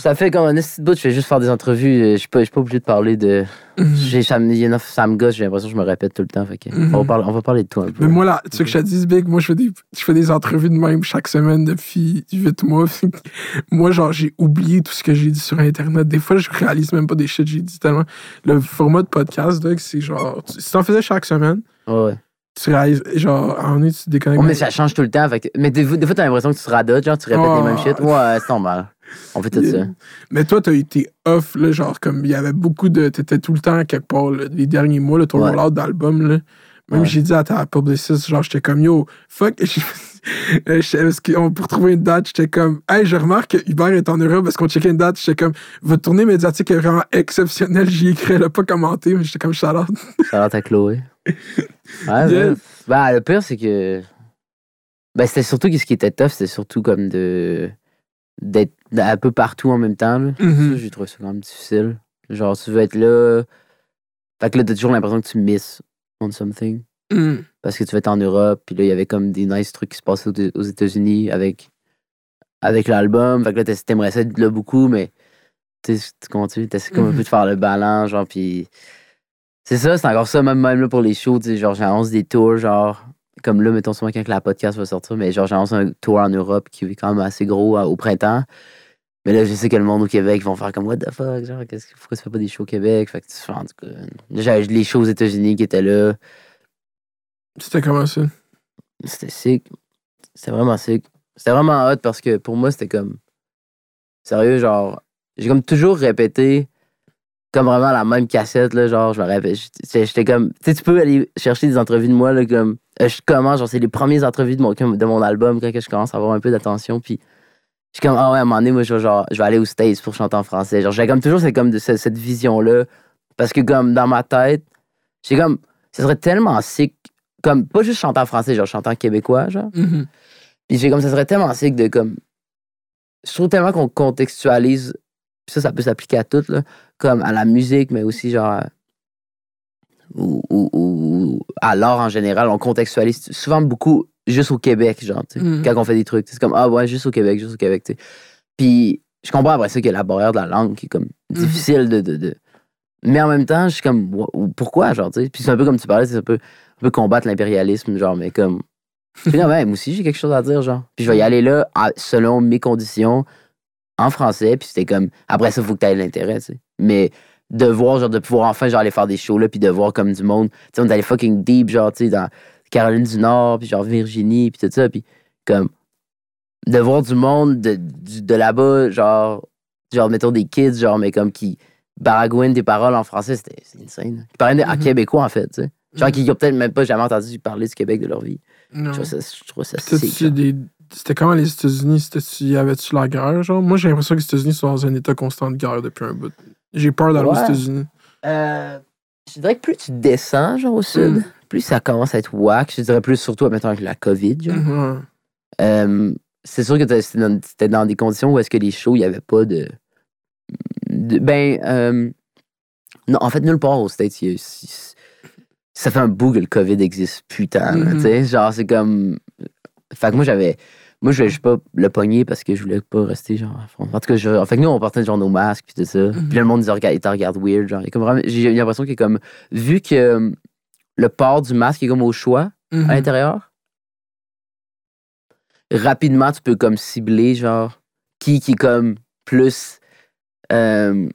Ça fait comme un petit bout, je fais juste faire des entrevues. Je suis pas, je suis pas obligé de parler de. Mhm. J'ai- Ça me, il y en a- ça me gosse, j'ai l'impression que je me répète tout le temps. Fait que Mhm. on, va parler, on va parler de toi un peu. Mais moi, là, tu veux que je te dise, Big, moi, je fais des, je fais des entrevues de même chaque semaine depuis 8 mois. Moi, genre, j'ai oublié tout ce que j'ai dit sur Internet. Des fois, je réalise même pas des shit que j'ai dit tellement. Le format de podcast, c'est genre, tu- si t'en faisais chaque semaine, Ouais, tu réalises, genre, en est, tu te déconnectes. Mais ça change tout le temps. Fait que- mais des, fois- des fois, t'as l'impression que tu te radotes, genre, tu répètes Oh. les mêmes shit. Ouais, c'est normal. On fait tout ça. Mais toi, t'as été off, là, genre, comme il y avait beaucoup de. T'étais tout le temps quelque part, là, les derniers mois, là, ton Ouais. rollout d'album, là. Même Ouais. j'ai dit à ta publiciste, genre, j'étais comme, yo, fuck. J'étais- Parce qu'on pour trouver une date, j'étais comme, hey, je remarque que Hubert est en Europe parce qu'on checkait une date. J'étais comme, votre tournée médiatique est vraiment exceptionnelle. J'y écris, elle a pas commenté, mais j'étais comme, a l'air à Chloé. Ouais, ouais. Ben, le pire, c'est que. Ben, c'était surtout que ce qui était tough, c'était surtout comme de. D'être un peu partout en même temps. Mhm. Ça, j'ai trouvé ça quand même difficile. Genre, tu veux être là. Fait que là, t'as toujours l'impression que tu misses on something. Mm. Parce que tu vas être en Europe, puis là, il y avait comme des nice trucs qui se passaient aux, États-Unis avec, avec l'album. Fait que là, t'aimerais ça être là beaucoup, mais tu continues, t'essaies comme un Mhm. peu de faire le balance, genre, puis c'est ça, c'est encore ça, même, même là pour les shows, tu sais, genre, j'annonce des tours, genre, comme là, mettons souvent quand la podcast va sortir, mais genre, j'annonce un tour en Europe qui est quand même assez gros euh, au printemps. Mais là, je sais que le monde au Québec vont faire comme What the fuck, genre, qu'est-ce que, pourquoi tu fais pas des shows au Québec? Fait que en tout cas. Les shows aux États-Unis qui étaient là. C'était comment ça? C'était sick. C'était vraiment sick. C'était vraiment hot parce que pour moi, c'était comme. Sérieux, genre. J'ai comme toujours répété comme vraiment la même cassette, là. Genre, je me répète. J'étais comme. Tu sais, tu peux aller chercher des entrevues de moi, là, comme. euh, je commence, genre, c'est les premières entrevues de mon, de mon album quand que je commence à avoir un peu d'attention. Puis. Je suis comme, ah ouais, à un moment donné, moi, je vais, genre, je vais aller aux States pour chanter en français. Genre, j'ai comme toujours c'est comme de, ce- cette vision-là. Parce que, comme, dans ma tête, j'ai comme. Ce serait tellement sick. Comme, pas juste chanter en français, genre, chanter en québécois, genre. Mhm. Puis j'ai comme ça serait tellement sick de comme. Je trouve tellement qu'on contextualise. Puis ça, ça peut s'appliquer à tout, là. Comme à la musique, mais aussi genre. à- Ou, ou- ou à l'art en général. On contextualise souvent beaucoup juste au Québec, genre, sais. Mhm. Quand on fait des trucs. C'est comme, ah ouais, juste au Québec, juste au Québec, tu sais. Puis je comprends après ça qu'il y a la barrière de la langue qui est comme difficile de, de, de- Mais en même temps, je suis comme, pourquoi, genre, tu sais? Puis c'est un peu comme tu parlais, c'est un peu, un peu combattre l'impérialisme, genre, mais comme. Comme, Ouais, moi aussi, j'ai quelque chose à dire, genre. Puis je vais y aller là, selon mes conditions, en français, puis c'était comme, après ça, il faut que tu aies l'intérêt, tu sais. Mais de voir, genre, de pouvoir enfin, genre, aller faire des shows, là, puis de voir comme du monde. Tu sais, on est allé fucking deep, genre, tu sais, dans Caroline du Nord, puis genre Virginie, puis tout ça, puis comme, de voir du monde de, de là-bas, genre, genre, mettons des kids, genre, mais comme qui baragouinent des paroles en français, c'était insane. Qui parlaient en Mhm. québécois, en fait, tu sais. Genre, Mhm. qui n'ont peut-être même pas jamais entendu parler du Québec de leur vie. Non. Je trouve ça, je trouve ça sick, des- C'était comment les États-Unis? Y avait-tu la guerre, genre? Moi, j'ai l'impression que les États-Unis sont dans un état constant de guerre depuis un bout. J'ai peur d'aller aux. États-Unis. Euh, je dirais que plus tu descends, genre, au sud, Mm. plus ça commence à être whack. Je dirais plus, surtout, mettons, avec la COVID, genre. Mhm. Euh, c'est sûr que c'était dans, dans des conditions où est-ce que les shows, il n'y avait pas de... de- ben, euh, non, en fait, nulle part aux States, il y a- si- ça fait un bout que le COVID existe putain, Mhm. sais, genre, c'est comme... Fait que moi, j'avais... Moi, je voulais juste pas le pogner parce que je voulais pas rester, genre, à fond. En tout cas, je, fait que nous, on portait, genre, nos masques, puis tout ça. Puis là, le monde, ils te regarde, ils te regarde weird, genre. Comme vraiment- J'ai l'impression qu'il est comme... Vu que euh, le port du masque est comme au choix, à l'intérieur. Rapidement, tu peux comme cibler, genre, qui qui est comme plus. euh,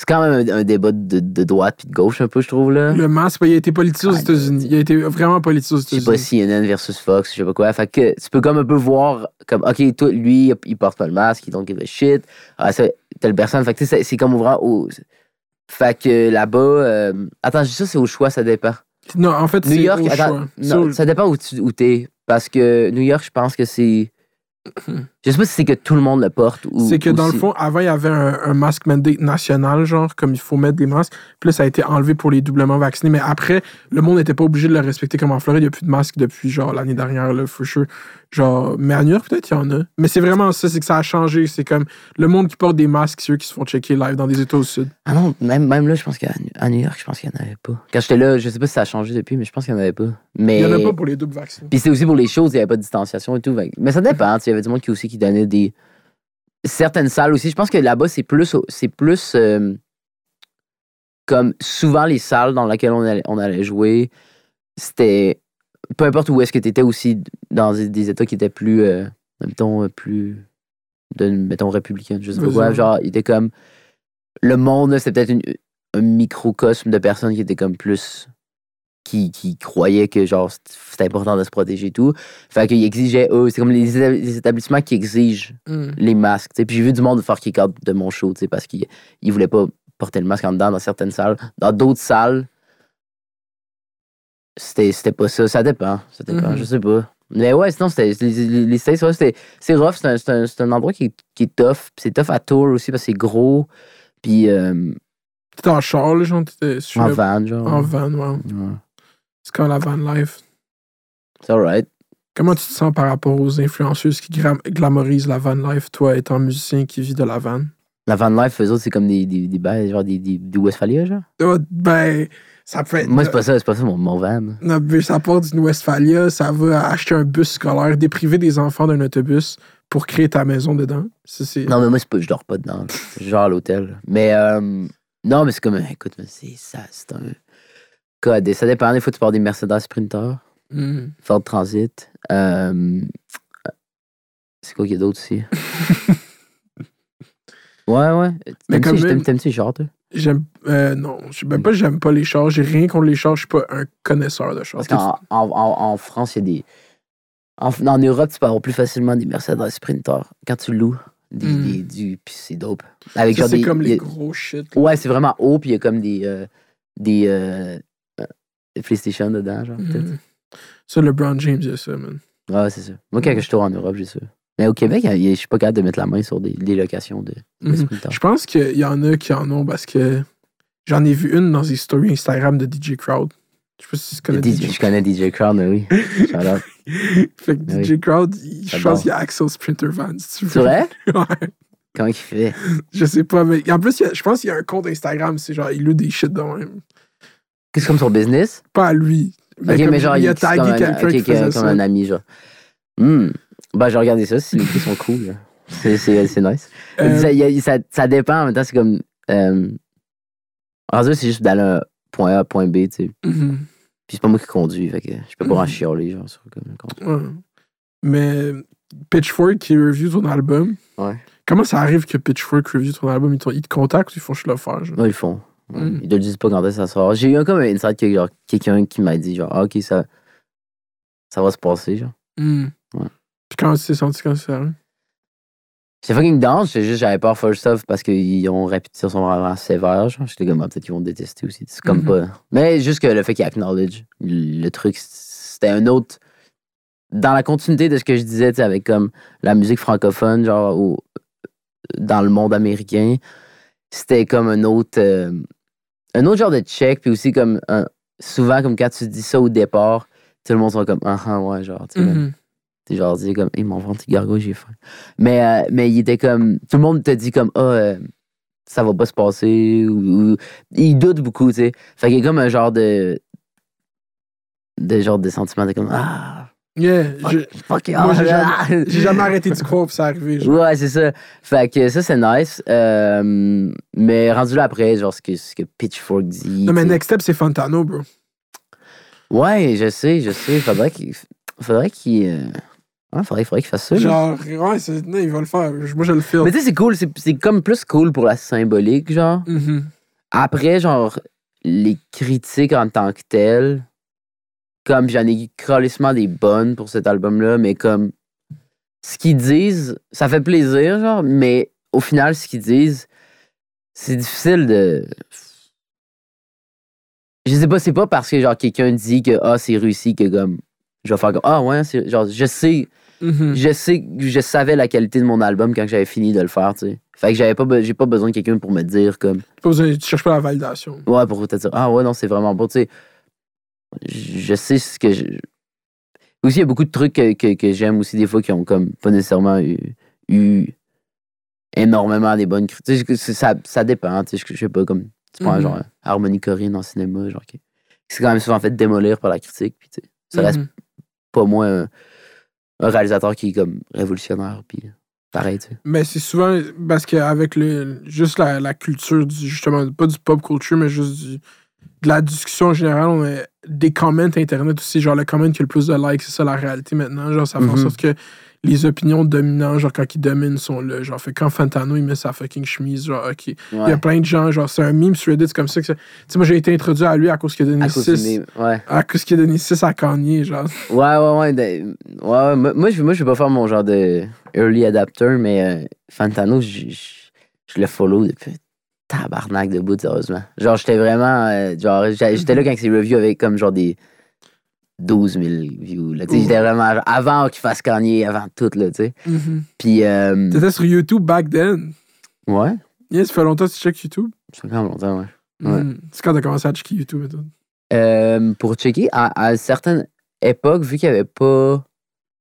c'est quand même un, un débat de, de droite puis de gauche, un peu, je trouve, là. Le masque, il a été politisé aux Ouais, États-Unis. Il a été vraiment politisé aux Je sais pas, États-Unis. CNN versus Fox, je sais pas quoi. Fait que tu peux comme un peu voir, comme, OK, toi, lui, il porte pas le masque, il don't give a shit. Ah, ça, telle personne. Fait que tu sais, c'est- comme vraiment au. Fait que là-bas. euh, Attends, je dis ça, c'est au choix, ça dépend. Non, en fait, New c'est York, au attends, choix. non, C'est au- ça dépend où tu où t'es. Parce que New York, je pense que c'est. Je sais pas si c'est que tout le monde le porte ou. C'est que ou dans le fond, avant, il y avait un, un masque mandate national, genre, comme il faut mettre des masques. Puis là, ça a été enlevé pour les doublement vaccinés. Mais après, le monde n'était pas obligé de le respecter comme en Floride. Il n'y a plus de masques depuis, genre, l'année dernière, là, for sure. Genre, mais à New York, peut-être, il y en a. Mais c'est vraiment ça, c'est que ça a changé. C'est comme le monde qui porte des masques, c'est eux qui se font checker live dans des États au sud. Ah non, même, même là, je pense qu'à New York, je pense qu'il n'y en avait pas. Quand j'étais là, je sais pas si ça a changé depuis, mais je pense qu'il n'y en avait pas. Mais... Il n'y en a pas pour les doubles vaccins. Puis c'est aussi pour les choses, il n'y avait pas de distanciation et tout. Mais ça dépend. Il y avait du monde qui aussi qui donnait des. Certaines salles aussi. Je pense que là-bas, c'est plus. C'est plus. euh, Comme souvent, les salles dans lesquelles on allait, on allait jouer, c'était. Peu importe où est-ce que tu étais aussi dans des, États qui étaient plus. euh, mettons, euh, plus. De, mettons, républicains. Je sais pas quoi. ouais. Genre, il était comme. Le monde, c'était peut-être une- un microcosme de personnes qui étaient comme plus. Qui, qui croyaient que, genre, c'était important de se protéger et tout. Fait qu'ils exigeaient, eux, c'est comme les, éta- les établissements qui exigent Mm. les masques. Puis j'ai vu du monde faire kick-out de mon show, parce qu'ils ils voulaient pas porter le masque en dedans dans certaines salles. Dans d'autres salles, c'était pas ça. Ça dépend. Ça dépend, Mhm. je sais pas. Mais ouais, sinon, c'était, les, States, ouais, c'est rough. C'est un, c'est un- c'est un endroit qui est, qui est tough. C'est tough à tour aussi parce que c'est gros. Puis euh, T'étais en char, là, genre, t'étais sur en le- van, genre. en van, ouais. Ouais. C'est quand la van life. C'est alright. Comment tu te sens par rapport aux influenceuses qui glamorisent la van life, toi étant musicien qui vit de la van? La van life, eux autres, c'est comme des, des, des, bails, genre des, des, des Westphalia, genre? Oh, ben, ça peut être. Moi, c'est pas ça, c'est pas ça mon, mon van. Non, mais ça part d'une Westphalia, ça va acheter un bus scolaire, dépriver des enfants d'un autobus pour créer ta maison dedans. Ça. Non, mais moi, c'est pas, je dors pas dedans. genre à l'hôtel. Mais, euh, non, mais c'est comme, écoute, c'est ça, c'est un code. Ça dépend. Des fois, tu pars des Mercedes Sprinter, Mm. Ford Transit. Euh, c'est quoi qu'il y a d'autre aussi? ouais, ouais. Mais T'aimes-tu t'aimes- t'aimes-tu les chars, toi? J'aime. euh, non, je même pas, j'aime pas les chars. J'ai rien contre les chars, je suis pas un connaisseur de chars. Parce qu'en en, en- en France, il y a des. En, en Europe, tu peux avoir plus facilement des Mercedes Sprinter quand tu loues. Des, Mm. des- du, puis c'est dope. Avec Ça, genre c'est des- comme les a- gros shit. là. Ouais, c'est vraiment haut, puis il y a comme des. euh, des. euh, des PlayStation dedans, genre, peut-être. Mhm. Ça, LeBron James, il y a ça, man. Ouais, c'est ça. Moi, quand je tourne en Europe, j'ai ça. Mais au Québec, je suis pas capable de mettre la main sur des, des locations de, de Mhm. Je pense qu'il y en a qui en ont parce que j'en ai vu une dans les stories Instagram de DJ Crowd. Je sais pas si tu connais DJ DJ je connais DJ Crowd, mais oui. Fait que Ah oui. DJ Crowd, il- je pense qu'il y a au Sprinter Van. si tu veux. C'est vrai? Ouais. Comment il fait? Je sais pas, mais en plus, a- je pense qu'il y a un compte Instagram, c'est genre, il loue des shit de même. C'est comme son business? Pas lui. Mais, ok, comme mais genre, il a c'est comme tagué un- quelqu'un ok, qui faisait comme ça. un ami, genre. Hmm. Ben, j'ai regardé ça, prix sont cool. C'est, c'est, c'est nice. Euh, Ça, y a- ça, ça dépend, en même temps, c'est comme. Euh, en vrai, c'est juste d'aller point A point B, tu sais. mhm. Puis c'est pas moi qui conduis, fait que je peux pas en Mhm. chialer, genre, sur comme. Ouais. Mais Pitchfork qui review ton album, Ouais. comment ça arrive que Pitchfork review ton album? Ils, te- contactent ou ils font juste le faire? genre? Ouais, ils font. Ils te le disent pas quand est-ce que ça sort. J'ai eu un, comme un insight que genre, quelqu'un qui m'a dit, genre, ah, ok, ça, ça va se passer, genre. Hmm. Ouais. Puis quand tu t'es senti quand c'est arrivé? J'étais fucking down, j'étais juste, j'avais peur first off parce qu'ils ont répété sont vraiment sévères, genre. J'étais comme, ah, peut-être qu'ils vont détester aussi. C'est comme Mhm. pas. Mais juste que le fait qu'ils acknowledge le truc, c'était un autre. Dans la continuité de ce que je disais, tu sais, avec comme la musique francophone, genre, au- dans le monde américain, c'était comme un autre. euh, un autre genre de check, puis aussi comme. un- souvent, comme quand tu dis ça au départ, tout le monde sont comme, ah, ah, ouais, genre, tu sais, Mhm. T'es genre dit comme, ils m'ont vendu gargouille, j'ai faim. Mais, euh, mais il était comme, tout le monde te dit comme, ah, euh, ça va pas se passer. Ou, ou- il doute beaucoup, tu sais. Fait qu'il y a comme un genre de. de genre de sentiment de comme, ah, Yeah, ah, j'ai jamais, arrêté d'y croire, puis c'est arrivé. genre. Ouais, c'est ça. Fait que ça, c'est nice. Euh, mais rendu là après, genre ce que, ce que Pitchfork dit. Non, mais. Next Step, c'est Fantano, bro. Ouais, je sais, je sais. Faudrait qu'il. Faudrait qu'il. euh, Ouais, faudrait, faudrait qu'il fasse ça. Genre, ouais, c'est- non, il va le faire. Moi, je le file. Mais tu sais, c'est cool. C'est c'est comme plus cool pour la symbolique, genre. Mhm. Après, genre, les critiques en tant que telles, comme j'en ai crolissement des bonnes pour cet album-là, mais comme ce qu'ils disent, ça fait plaisir, genre, mais au final, ce qu'ils disent, c'est difficile de. Je sais pas, c'est pas parce que genre quelqu'un dit que ah c'est réussi que comme je vais faire comme ah ouais c'est genre je sais Mhm. je sais, je savais la qualité de mon album quand j'avais fini de le faire, tu sais. Fait que j'avais pas, be- j'ai pas besoin de quelqu'un pour me dire comme, Pas besoin- tu cherches pas la validation. ouais, pour te dire, ah ouais, non, c'est vraiment bon, tu sais. Je sais ce que je. Aussi, il y a beaucoup de trucs que, que, que j'aime aussi des fois qui ont comme pas nécessairement eu, eu énormément des bonnes critiques. Tu sais, c'est- Ça, ça dépend, tu sais, je, je sais pas, comme, tu prends Mhm. genre Harmonie Corinne en cinéma, genre, qui, s'est quand même souvent fait démolir par la critique, puis tu sais, ça reste Mhm. pas moins un, un réalisateur qui est comme révolutionnaire, puis pareil, tu sais. Mais c'est souvent parce qu'avec le juste la, la culture du justement pas du pop culture mais juste du, de la discussion en général on a des comments internet aussi genre le comment qui a le plus de likes c'est ça la réalité maintenant genre ça fait en Mhm. sorte que les opinions dominantes genre quand ils dominent sont là genre fait quand Fantano il met sa fucking chemise genre ok il y a plein de gens genre c'est un meme sur Reddit c'est comme ça que tu sais moi j'ai été introduit à lui à cause qu'il a donné À cause du 6 meme, ouais. à cause qu'il a donné 6 à Kanye genre Ouais, ouais, ouais. de- ouais, ouais, moi, moi, je, moi, je vais pas faire mon genre de early adapter, mais euh, Fantano, je, je, je le follow depuis tabarnak de bout, sérieusement. Genre, j'étais vraiment. euh, genre, j'étais là quand ses reviews avaient comme genre des 12 000 views. J'étais vraiment. genre, avant qu'il fasse Kanye, avant tout, là, tu sais. Puis, euh, t'étais sur YouTube back then ouais, yeah, ça fait longtemps que tu checkes YouTube? C'est quand même longtemps, ouais. Ouais. Mhm. c'est quand t'as commencé à checker YouTube et tout Euh, pour checker, à, à une certaine époque, vu qu'il n'y avait pas,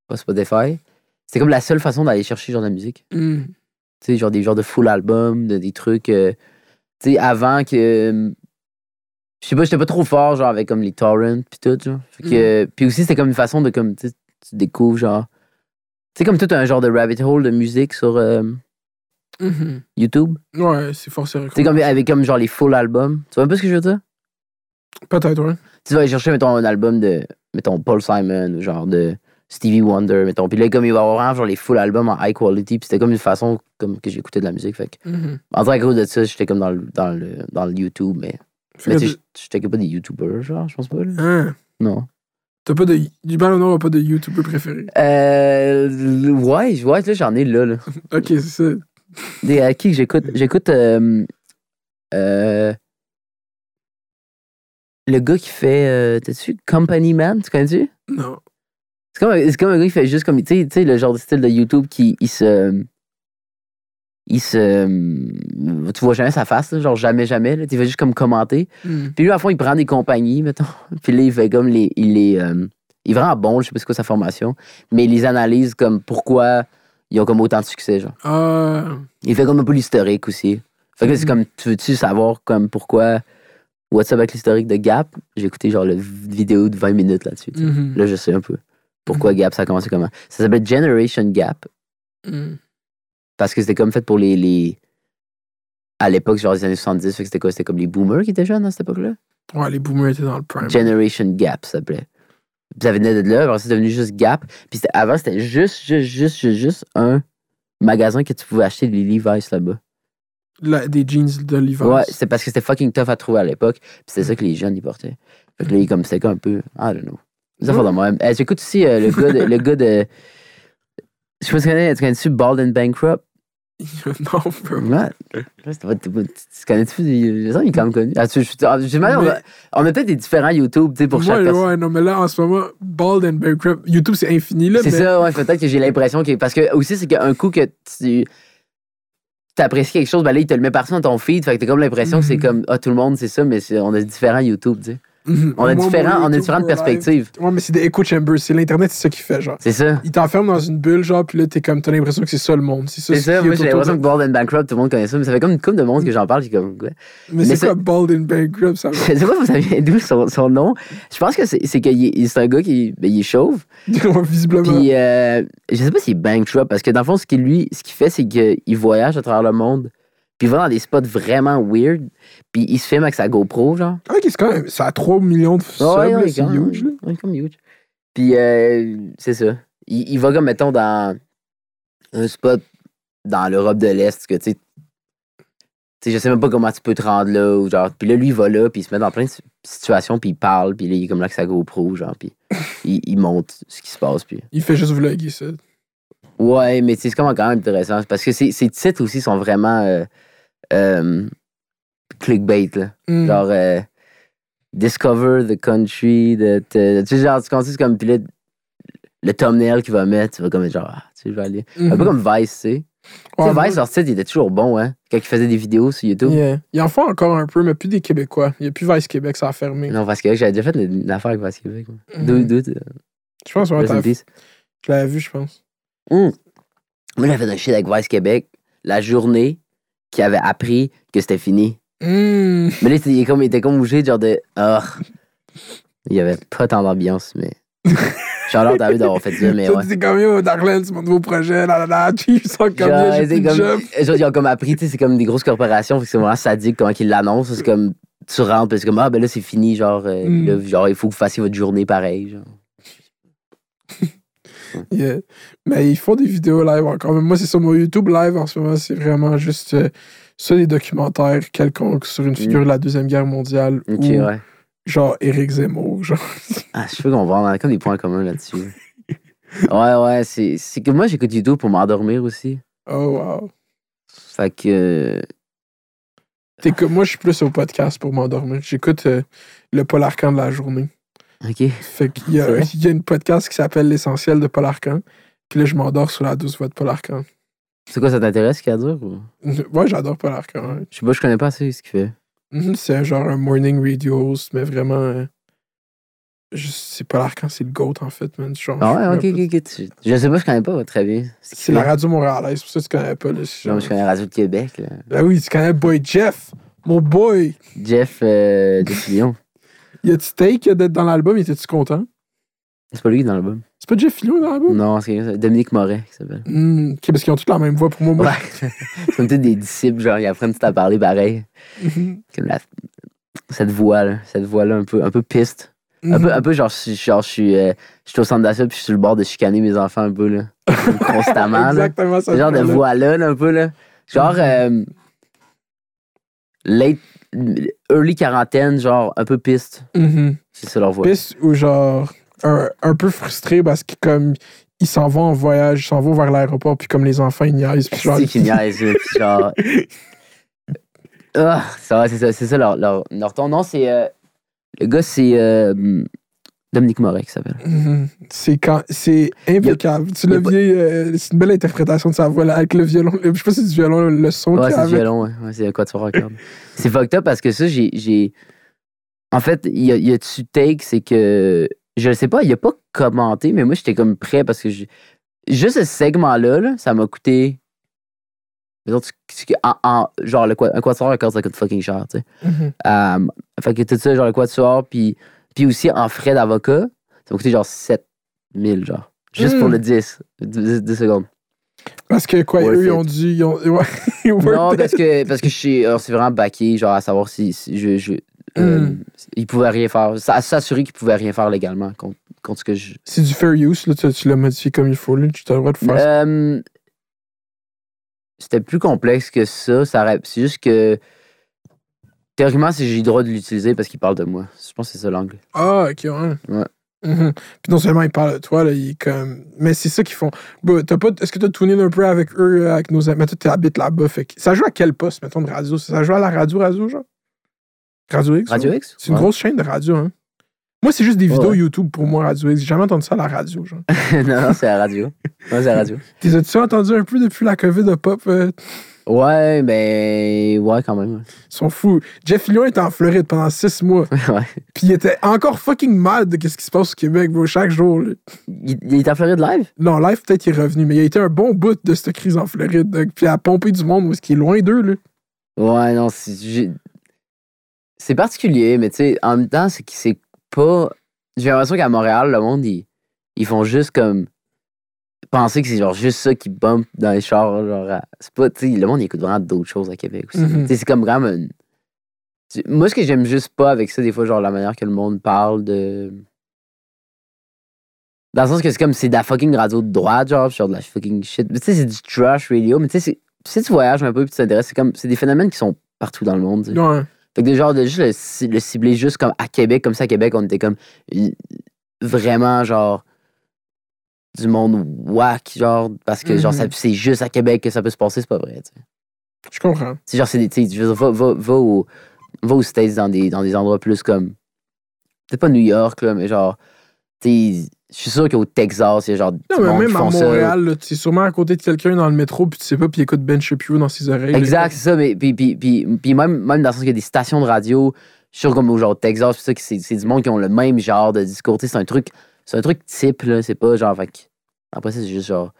pas Spotify, c'était comme la seule façon d'aller chercher genre de la musique. Mhm. Tu sais, genre des genres de full album, de, des trucs. euh, tu sais, avant que. euh, Je sais pas, j'étais pas trop fort, genre, avec comme les torrents pis tout, genre. Fait que, Puis aussi, c'était comme une façon de, comme, tu découvres, genre. Tu sais, comme tout un genre de rabbit hole de musique sur euh, Mhm. YouTube. Ouais, c'est forcément. Tu sais, comme, avec comme genre les full albums. Tu vois un peu ce que je veux dire? Peut-être, ouais. Tu vas aller chercher, mettons, un album de, mettons, Paul Simon ou genre de Stevie Wonder, mettons. Puis là, comme il va avoir vraiment, genre les full albums en high quality. Puis c'était comme une façon comme que j'écoutais de la musique. Fait que, Mhm. en tant qu'à cause de ça, j'étais comme dans le, dans le, dans le YouTube, mais. Fait Mais tu sais, pas des YouTubers, genre, je pense pas. Là. Hein? Non. T'as pas de. Du mal au nom, pas de YouTuber préféré? Euh. Ouais, ouais, là, j'en ai là. là. Ok, c'est ça. Des, à qui que j'écoute? J'écoute. Euh, euh, le gars qui fait. Euh, T'as-tu Company Man? Tu connais-tu? Non. C'est comme, un- c'est comme un gars qui fait juste comme. Tu sais- le genre de style de YouTube qui il se. Il se. Tu vois jamais sa face, là, genre jamais, jamais. Là, tu fais juste comme commenter. Mhm. Puis lui, à fond, il prend des compagnies, mettons. Puis là, il fait comme les. Il est, euh, il est vraiment bon, je sais pas c'est quoi sa formation. Mais il les analyse comme pourquoi ils ont comme autant de succès, genre. Ah. Il fait comme un peu l'historique aussi. Fait que là, c'est Mhm. comme, tu veux-tu savoir comme pourquoi What's up avec l'historique de Gap? J'ai écouté genre la vidéo de 20 minutes là-dessus. Mhm. Là, je sais un peu pourquoi Gap, ça a commencé comment. Ça s'appelle Generation Gap Mhm. parce que c'était comme fait pour les. les... À l'époque, genre les années 70, fait que c'était quoi? C'était comme les boomers qui étaient jeunes à cette époque-là? Ouais, les boomers étaient dans le prime. Generation Gap, ça s'appelait. Puis ça venait de là, alors c'est devenu juste Gap. Puis avant, c'était juste, juste, juste, juste, juste un magasin que tu pouvais acheter des Levi's là-bas. La- des jeans de Levi's. Ouais, c'est parce que c'était fucking tough à trouver à l'époque. Puis c'était ça que les jeunes, ils portaient. Fait que là, il- comme c'était comme un peu. I don't know. Ça fait de moi. Euh, J'écoute aussi euh, le, gars de, le gars de. Je sais pas si tu connais, tu connais-tu Bald and Bankrupt? non, bro. Ouais. Je Tu tu connais-tu? Il il est quand même connu. Ah, tu- je- je- mal, on a, peut-être des différents YouTube, tu sais, pour chaque ouais, personne. ouais, non, mais là, en ce moment, Bald and Bankrupt, YouTube, c'est infini, là. C'est mais... ça, ouais, peut-être que j'ai l'impression que. Parce que aussi, c'est qu'un coup que tu. T'apprécies quelque chose, ben là, il te le met partout dans ton feed. Fait que t'as comme l'impression que c'est Mhm. comme, ah, tout le monde, c'est ça, mais on a différents YouTube, tu sais. Mhm. On a, Moi, différents, on a différentes perspectives. Ouais, mais c'est des echo chambers. C'est l'Internet, c'est ça qui fait, genre. C'est ça. Il t'enferme dans une bulle, genre, puis là, t'es comme, t'as l'impression que c'est ça le monde. C'est ça, C'est ce ça, moi j'ai l'impression que Bald and Bankrupt, tout le monde connaît ça, mais ça fait comme une couple de monde que j'en parle, j'ai comme. quoi. Mais, mais c'est quoi Bald and Bankrupt, ça Je sais pas, ça vient d'où son, son nom. Je pense que c'est est- c'est un gars qui ben, il est chauve. Visiblement. Puis euh, je sais pas s'il est bankrupt, parce que dans le fond, ce qu'il lui, ce qu'il fait, c'est qu'il voyage à travers le monde. Puis il va dans des spots vraiment weird. Puis il se filme avec sa GoPro, genre. Ah, ok, c'est quand même. Ça a 3 millions de subs, Ouais, ouais, c'est huge, là. ouais, comme huge. Puis euh, c'est ça. Il, il va comme, mettons, dans un spot dans l'Europe de l'Est, que tu sais. Tu sais, je sais même pas comment tu peux te rendre là. Ou genre, puis là, lui, il va là, puis il se met dans plein de si- situations, puis il parle, puis là, il est comme là avec sa GoPro, genre, puis il, il montre ce qui se passe, puis. Il fait juste vlogger ça. Ouais, mais c'est quand même intéressant, parce que ses, ses titres aussi sont vraiment euh, euh, clickbait, là. Mm. Genre, euh, Discover the country tu sais, genre, tu c'est comme. Puis là, le thumbnail qu'il va mettre, tu vas comme genre, ah, tu sais, je vais aller. Un peu Mhm. comme Vice, tu sais. Ouais, Vice, leur site, il était toujours bon, hein. Quand il faisait des vidéos sur YouTube. Yeah. Ils en font encore un peu, mais plus des Québécois. Il n'y a plus Vice Québec, ça a fermé. Non, parce que j'avais déjà fait une affaire avec Vice Québec. Deux, deux, deux. Je pense, ouais, je l'avais vu, je pense. Hum. Moi, j'avais fait un shit avec Vice Québec la journée qui avait appris que c'était fini. Hmm. Mais là, il était comme, il était comme obligé, genre de. Ah. Il y avait pas tant d'ambiance, mais. Charlotte, t'as envie d'avoir fait ça, mais Ça, ouais. t'es comme yo, Darlene, c'est mon nouveau projet, là, là, là. Puis ils sont comme yo, c'est comme, job. genre, ils ont comme appris, tu sais, c'est comme des grosses corporations, c'est vraiment sadique comment ils l'annoncent. C'est comme, tu rentres, puis c'est comme, ah, ben là, c'est fini, genre, euh, Mm. là, genre, il faut que vous fassiez votre journée pareil, genre. Yeah. Mais ils font des vidéos live encore. Moi, c'est sur mon YouTube live en ce moment, c'est vraiment juste euh, ça, des documentaires quelconques sur une figure de la Deuxième Guerre mondiale. Ok, ou ouais. genre Éric Zemmour. Genre. Ah, je peux qu'on va avoir comme des points communs là-dessus. ouais, ouais, c'est c'est que moi, j'écoute YouTube pour m'endormir aussi. Oh, wow. Fait que. T'es comme- moi, je suis plus au podcast pour m'endormir. J'écoute euh, le Paul Arcan de la journée. Ok. Fait qu'il y a, il y a une podcast qui s'appelle L'essentiel de Paul Arcan. Puis là, je m'endors sur la douce voix de Paul Arcan. C'est quoi, ça t'intéresse ce qu'il y a à dire? Ou... Ouais, j'adore Paul Arcan. ouais. Je sais pas, je connais pas assez ce qu'il fait. Mhm, C'est genre un morning radio host, mais vraiment. euh, je- c'est Paul Arcan, c'est le GOAT en fait, man. Genre, Ah ouais, ok, ok, ok. tu- Je sais pas, je connais pas très bien. C'est la radio montréalaise, c'est pour ça que tu connais pas. Là, Non, mais je connais Radio de Québec, là. Ben oui, tu connais Boy Jeff, mon boy. Jeff euh. Y a-tu take d'être dans l'album? Étais-tu content? C'est pas lui qui est dans l'album. C'est pas Jeff Fillion dans l'album? Non, c'est Dominique Moret qui s'appelle. Hmm, parce qu'ils ont tous la même voix pour moi. moi. Ouais. c'est comme tous des disciples, genre, ils apprennent tout à parler pareil. Mhm, Comme la- Cette voix-là, cette voix-là un peu, un peu piste. Un, mhm. peu, un peu genre, je, genre, je suis, euh, je suis au centre d'achat puis je suis sur le bord de chicaner mes enfants un peu, là. Constamment, là. Exactement ça. Ce genre de voix-là, là, un peu, là. Genre, euh, late, early quarantaine, genre, un peu piste. Mhm. C'est ça leur voix. Piste ou genre un, un peu frustré parce que comme ils s'en vont en voyage, ils s'en vont vers l'aéroport, puis comme les enfants ils niaisent, puis genre. C'est qui niaise, là, puis genre. Ah, ça va, c'est ça, c'est ça leur, leur, leur ton. Non, c'est. euh, le gars, c'est euh, Dominique Moret qui s'appelle. C'est quand c'est impeccable. Tu a vieilli, euh, c'est une belle interprétation de sa voix là, avec le violon. Je sais pas si c'est du violon, le, le son Ouais, c'est du violon, ouais. ouais c'est quoi tu. C'est fucked up parce que ça, j'ai. j'ai- En fait, il y a, y a tu take, c'est que. Je sais pas, il a pas commenté, mais moi, j'étais comme prêt parce que. Juste ce segment-là, là, ça m'a coûté. Mettons, tu- tu- en- en- genre, le, un quatuor, encore, ça coûte fucking cher, tu sais. Mhm. Euh, fait que tout ça, genre le quatuor, puis, puis aussi en frais d'avocat, ça m'a coûté genre 7000, genre. Juste Mm. pour le 10, 10, 10 secondes. Parce que quoi, Worth eux, ils ont dû. Ils ont, non, parce que, parce que je suis alors, c'est vraiment baqué, genre à savoir si, si je. je euh, Mm. Ils pouvaient rien faire. S'assurer qu'ils pouvaient rien faire légalement contre, contre ce que je. C'est du fair use, là, tu, tu l'as modifié comme il faut, là, tu as le droit de faire. Euh, C'était plus complexe que ça. ça c'est juste que. Théoriquement, c'est j'ai le droit de l'utiliser parce qu'il parle de moi. Je pense que c'est ça l'angle. Ah, ok, ouais. Ouais. Mhm. Puis non seulement ils parlent de toi, là, ils comme. Mais c'est ça qu'ils font. Bah, t'as pas... Est-ce que t'as tuné un peu avec eux, euh, avec nos amis? Mais toi, t'habites là-bas. Fait que... Ça joue à quel poste, mettons, de radio? Ça joue à la radio, radio, genre? Radio X? Radio ouais? X? C'est une Ouais. grosse chaîne de radio, hein? Moi, c'est juste des Ouais, vidéos ouais. YouTube pour moi, Radio X. J'ai jamais entendu ça à la radio, genre. non, non, c'est la radio. Ouais, c'est la radio. T'es as-tu entendu un peu depuis la COVID de pop? euh, Ouais, ben. Ouais, quand même. Ils sont fous. Jeff Fillion était en Floride pendant six mois. ouais. Puis il était encore fucking mad de ce qui se passe au Québec, bro, chaque jour. là. Il, il est en Floride live? Non, live, peut-être qu'il est revenu, mais il a été un bon bout de cette crise en Floride. donc, Puis à pomper du monde, est-ce qu'il est loin d'eux, là. Ouais, non, C'est particulier, mais tu sais, en même temps, c'est que c'est pas. J'ai l'impression qu'à Montréal, le monde, ils, ils font juste comme. Penser que c'est genre juste ça qui bump dans les chars. Genre, à- c'est pas. Tu sais, le monde, écoute vraiment d'autres choses à Québec aussi. Mhm. C'est comme vraiment. une- Moi, ce que j'aime juste pas avec ça, des fois, genre la manière que le monde parle de. Dans le sens que c'est comme c'est de la fucking radio de droite, genre, genre de la fucking shit. Mais Tu sais, c'est du trash radio, mais tu sais, c'est- si tu voyages un peu et tu t'intéresses, c'est comme. C'est des phénomènes qui sont partout dans le monde. tu sais. Ouais. Fait que genre de juste le, le cibler juste comme à Québec, comme ça à Québec, on était comme vraiment genre du monde whack, genre, parce que genre Mhm. c'est juste à Québec que ça peut se passer, c'est pas vrai, tu sais. Je comprends. C'est genre, c'est des, va, va, va, au, va aux States dans des, dans des endroits plus comme, peut-être pas New York, là, mais genre, je suis sûr qu'au Texas, il y a genre. Non, mais même à. Montréal, tu es sûrement à côté de quelqu'un dans le métro, puis tu sais pas, puis il écoute Ben Shapiro dans ses oreilles. Exact, c'est ça. Mais puis, puis, puis, puis même, même dans le sens qu'il y a des stations de radio, je suis sûr comme au genre Texas, c'est c'est du monde qui ont le même genre de discours. Tu sais, C'est un truc, c'est un truc type, là. C'est pas genre. Fait, après ça, c'est juste genre.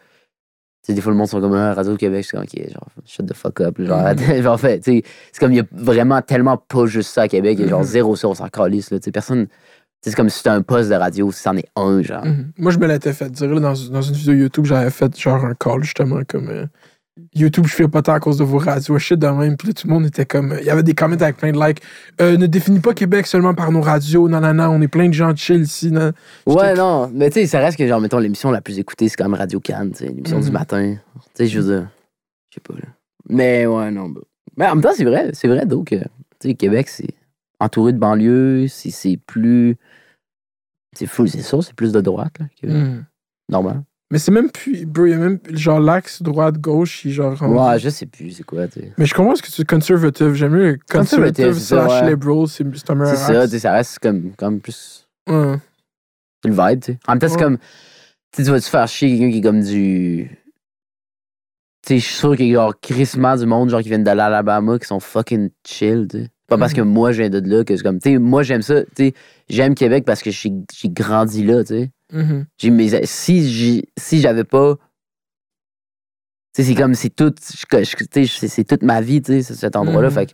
Tu sais, des fois, le monde sont comme un Radio Québec. Je suis comme, ok, genre, shut the fuck up. Genre, Mhm. arrête. genre, fait, tu sais, c'est comme, il y a vraiment tellement pas juste ça à Québec. Il y a genre Mhm. zéro ça, on s'en calisse, là. Tu sais, personne. C'est comme si c'était un poste de radio, si c'en est un, genre. Mhm. Moi, je me l'étais fait dire là, dans, dans une vidéo YouTube, j'avais fait genre un call justement comme euh, YouTube, je fais pas tant à cause de vos radios, shit de même. Puis là, tout le monde était comme. Il y avait des comments avec plein de likes. Euh, ne définis pas Québec seulement par nos radios, non, non, non, on est plein de gens chill ici. Non. Ouais, non, mais tu sais, ça reste que, genre, mettons, l'émission la plus écoutée, c'est quand même Radio Cannes, tu sais, l'émission du Mhm. matin. Tu sais, je veux dire, je sais pas, là. Mais ouais, non, bah. Mais en même temps, c'est vrai, c'est vrai, donc, euh, tu sais, Québec, c'est entouré de banlieues, c'est plus. C'est fou, c'est sûr, c'est plus de droite, là, que Mhm. normal. Mais c'est même plus. Bro, il y a même. Genre l'axe droite-gauche, genre. Ouais, je sais plus, c'est quoi, tu. Mais je comprends ce que tu conservative. J'aime mieux le Conservative, slash liberal, c'est un meilleur C'est ça, tu ça reste comme, comme plus. Ouais. C'est le vibe, tu sais. En même temps, c'est comme. Tu tu vas-te faire chier quelqu'un qui est comme du. Tu sais, je suis sûr qu'il y a genre crissement du monde, genre qui viennent de l'Alabama, qui sont fucking chill, tu sais. Pas parce que Mhm. moi, je viens de là que c'est comme. Tu sais, moi, j'aime ça. Tu sais, j'aime Québec parce que j'ai j'ai grandi là, tu sais. Mes- Si si j'avais pas. Tu sais, c'est comme. C'est tout. c'est- toute ma vie, tu sais, ce- cet endroit-là. Mhm. Fait que.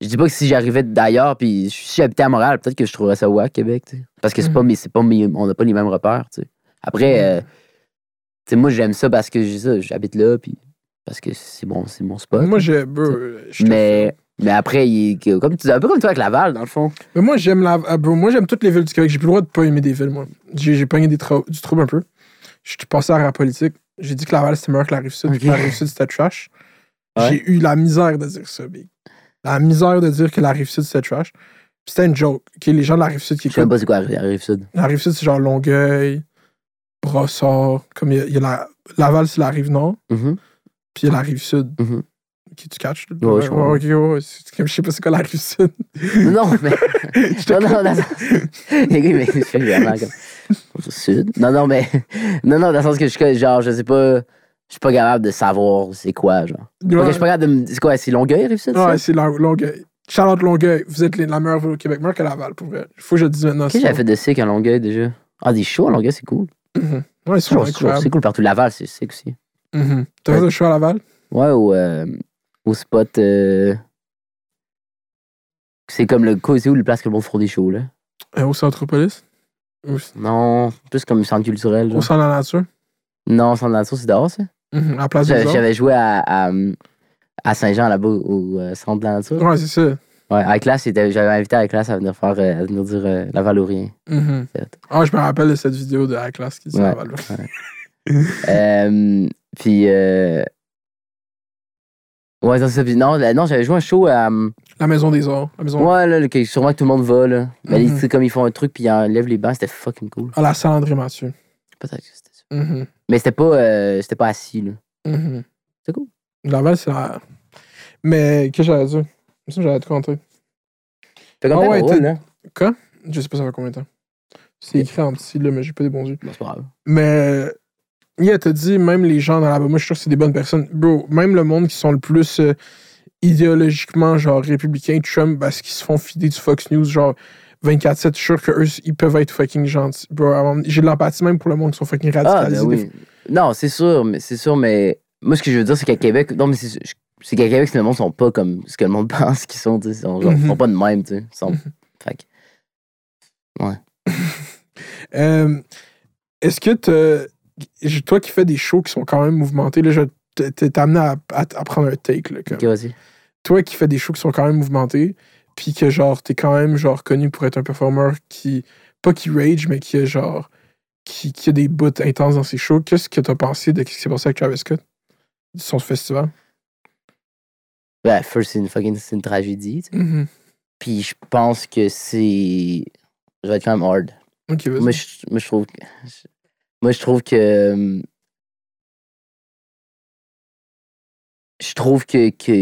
Je dis pas que si j'arrivais d'ailleurs, puis si j'habitais à Montréal, peut-être que je trouverais ça wack, Québec, tu sais. Parce que c'est pas Mhm. mes, c'est pas on n'a pas les mêmes repères, tu sais. Après, euh, moi, j'aime ça parce que j'habite là, puis parce que c'est bon, c'est mon spot. Moi, j'ai. mais, mais après, il comme, tu- un peu comme toi avec Laval, dans le fond. Mais moi, j'aime la. bro, moi, j'aime toutes les villes du Québec. J'ai plus le droit de pas aimer des villes, moi. J'ai j'ai pogné des trou- du trouble un peu. Je suis passé à la politique. J'ai dit que Laval, c'était meilleur que la Rive-Sud. Ok. puis que La Rive-Sud, c'était trash. Ouais. J'ai eu la misère de dire ça, big. La misère de dire que la Rive-Sud, c'était trash. Puis c'était une joke. Ok, les gens de la Rive-Sud qui Je sais même pas c'est quoi la Rive-Sud. La Rive-Sud, c'est genre Longueuil, Brossard. Comme il y a, il y a la. Laval, c'est la Rive-Nord. Mhm. Puis il y a la Rive-Sud. Mhm. Qui tu catches? là? Ouais, je comprends. ouais, comme- Je sais pas c'est quoi la Rive-Sud. Non, mais. Non, non, dans le sens- Les gars, mais je fais vraiment comme. Sud. Non, non, mais. Non, non, dans le sens que je suis genre, je sais pas. Je suis pas capable de savoir c'est quoi, genre. Ouais. Je suis pas capable de me. C'est quoi, c'est Longueuil, Rive-Sud? ça? Ouais, c'est Longueuil. Charlotte Longueuil, vous êtes les- la meilleure ville au Québec, meilleure que Laval, pour vrai. Faut que je le dise maintenant. Qu'est-ce que j'avais fait de sick à Longueuil déjà? Ah, des shows à Longueuil, c'est cool. Mhm. Ouais, ils C'est cool partout. Laval, c'est sick aussi. Mhm. T'as fait un show à Laval? Ouais, au, euh, au spot. euh, C'est comme le. C'est où le place que le monde font des shows, là? Euh, au Centropolis? Ou- Non, plus comme centre culturel. Au. Centre de la Nature? Non, centre de nature, c'est dehors, ça? Mhm. À la place J'avais joué à, à, à Saint-Jean, là-bas, au euh, centre de la nature. Ouais, c'est ça. Ouais, à la classe, j'avais invité à la classe à venir faire, à venir dire la Valourien. Mhm. Ah, je me rappelle de cette vidéo de la classe qui dit Ouais. Laval. Euh, puis, euh... ouais, c'est ça. Puis non, là, non j'avais joué un show à. euh, La Maison des Arts. La maison... Ouais, là, que sûrement que tout le monde va, là. Mais sais, comme ils font un truc, puis ils enlèvent les bancs, c'était fucking cool. À la salle André Mathieu. Peut-être que c'était ça. Mhm. Mais c'était pas, euh, c'était pas assis, là. Mhm. C'est cool. Laval, c'est la. Mais, qu'est-ce que j'allais dire? Ça, j'allais te compter. Fait comme Ah t'as ouais, drôle, t'es- là. Quoi? Je sais pas ça fait combien de temps. C'est écrit en petit, là, mais j'ai pas des bons yeux. Bon, c'est pas grave. Mais, yeah, t'as dit, même les gens dans la moi, je suis sûr que c'est des bonnes personnes. Bro, même le monde qui sont le plus euh, idéologiquement, genre, républicain, Trump, parce qu'ils se font filer du Fox News, genre, 24-7, je suis sûr qu'eux, ils peuvent être fucking gentils. Bro, j'ai de l'empathie même pour le monde qui sont fucking Ah, radicalisés. ben oui. Non, c'est sûr, mais c'est sûr, mais moi, ce que je veux dire, c'est qu'à Québec, non, mais c'est c'est qu'à Québec, le monde sont pas comme ce que le monde pense qu'ils sont, tu sais. Ils sont, genre, ils Mhm. sont pas de même, tu sais. Ils sont- Mhm. Fait que- Euh, Est-ce que j- toi qui fais des shows qui sont quand même mouvementés, là, je t'es- amené à, à- à prendre un take. Là, comme. Vas-y. Toi qui fais des shows qui sont quand même mouvementés, puis que genre t'es quand même genre connu pour être un performeur qui pas qui rage mais qui est genre qui, qui a des bouts intenses dans ses shows. Qu'est-ce que t'as pensé de ce qui s'est passé avec Travis Scott de son festival? Ben, first, c'est une fucking c'est une tragédie, tu sais. Mhm. Puis je pense que c'est. Je vais être quand même hard. Ok, vas-y. Moi, je, moi, je trouve. que- Moi, je trouve que. euh, Je trouve que, que.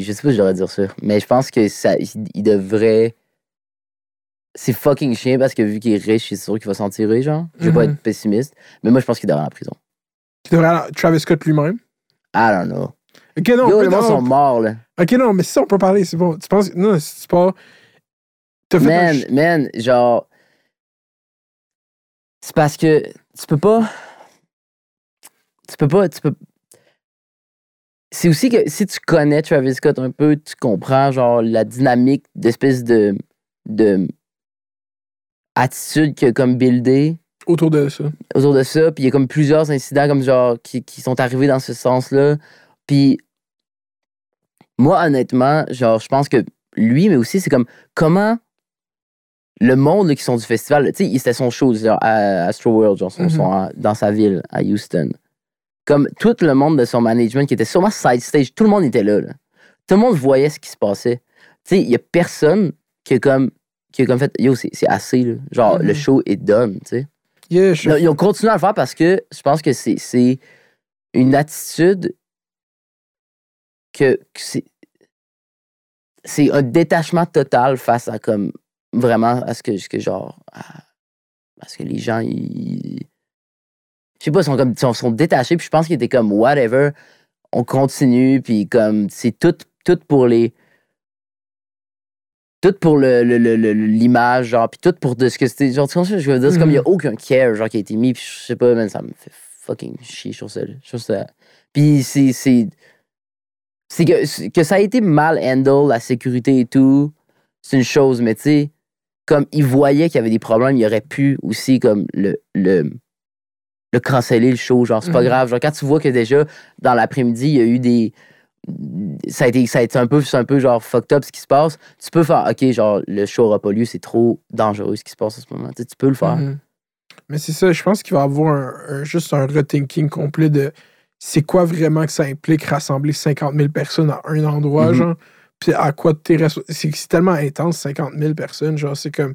Je sais pas si je devrais dire ça, mais je pense que ça. Il il devrait. c'est fucking chien parce que vu qu'il est riche, c'est sûr qu'il va s'en tirer, genre. Je vais pas Mhm. être pessimiste, mais moi, je pense qu'il devrait aller en prison. Qui devrait aller- Travis Scott lui-même? I don't know. Ok, non, Yo, les gens sont morts, là. Ok, non, mais ça, on peut parler, c'est bon. Tu penses. Non, c'est pas. Fait Man, man, genre. C'est parce que tu peux pas. Tu peux pas. Tu peux. C'est aussi que si tu connais Travis Scott un peu, tu comprends, genre, la dynamique d'espèce de. de. attitude qu'il a comme buildé autour de ça. autour de ça. Puis il y a comme plusieurs incidents comme genre qui, qui sont arrivés dans ce sens-là. Puis moi, honnêtement, genre, je pense que lui, mais aussi, c'est comme comment le monde là, qui sont du festival, tu sais, c'était son show genre, à Astro World, genre, Mhm. son- dans sa ville, à Houston. Comme tout le monde de son management qui était sûrement side stage, tout le monde était là. là. Tout le monde voyait ce qui se passait. Tu sais, il y a personne qui a comme, qui a comme fait, yo, c'est assez, là. Genre, Mhm. le show est done, tu sais. Yeah, ils ont continué à le faire parce que je pense que c'est- une attitude que, que c'est c'est un détachement total face à comme vraiment à ce que, ce que genre à, à ce que les gens ils je sais pas ils sont comme sont, sont détachés puis je pense qu'ils étaient comme whatever on continue puis comme c'est tout tout pour les tout pour le, le- le- le- l'image genre puis tout pour de ce que c'était genre tu que je veux dire? C'est comme il y a aucun care genre qui a été mis puis je sais pas man, ça me fait fucking chier ça je trouve ça puis c'est c'est c'est que, que ça a été mal handle la sécurité et tout c'est une chose mais tu sais comme il voyait qu'il y avait des problèmes il aurait pu aussi comme le le le canceller le show genre c'est pas Mhm. grave genre quand tu vois que déjà dans l'après-midi il y a eu des ça a été ça a été un peu un peu genre fucked up ce qui se passe tu peux faire ok genre le show aura pas lieu c'est trop dangereux ce qui se passe en ce moment Tu sais, tu peux le faire Mhm. Mais c'est ça, je pense qu'il va y avoir un- un- juste un rethinking complet de c'est quoi vraiment que ça implique rassembler 50 000 personnes à un endroit, Mhm. genre. Puis à quoi t'es respo- C'est tellement intense, 50 000 personnes, genre, c'est comme.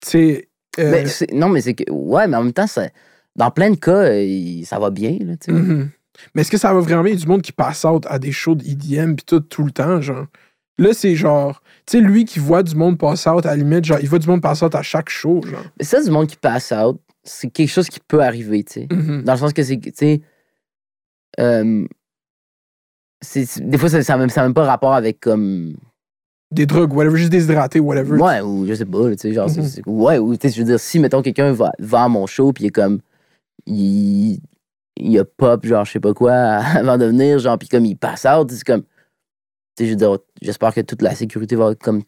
Tu sais. euh, Mais non mais c'est que ouais mais en même temps ça- dans plein de cas il- ça va bien là, tu sais. mhm. Mais est-ce que ça va vraiment bien? Il y a du monde qui passe out à des shows d'IDM puis tout, tout le temps, genre. Là, c'est genre. Tu sais, lui qui voit du monde pass out, à la limite, genre, il voit du monde pass out à chaque show, genre. mais ça du monde qui passe out c'est quelque chose qui peut arriver tu sais Mhm. Dans le sens que c'est, tu sais, euh, des fois, ça n'a même, ça même pas rapport avec comme. Des drogues, whatever, juste déshydraté, whatever. Ouais, ou je sais pas, tu sais, genre, c'est- Mhm. c'est- ouais, ou tu sais, je veux dire, si, mettons, quelqu'un va, va à mon show, puis il est comme. Il, il a pop, genre, je sais pas quoi, avant de venir, genre, puis comme il passe out, c'est comme. Tu sais, je veux dire, j'espère que toute la sécurité va comme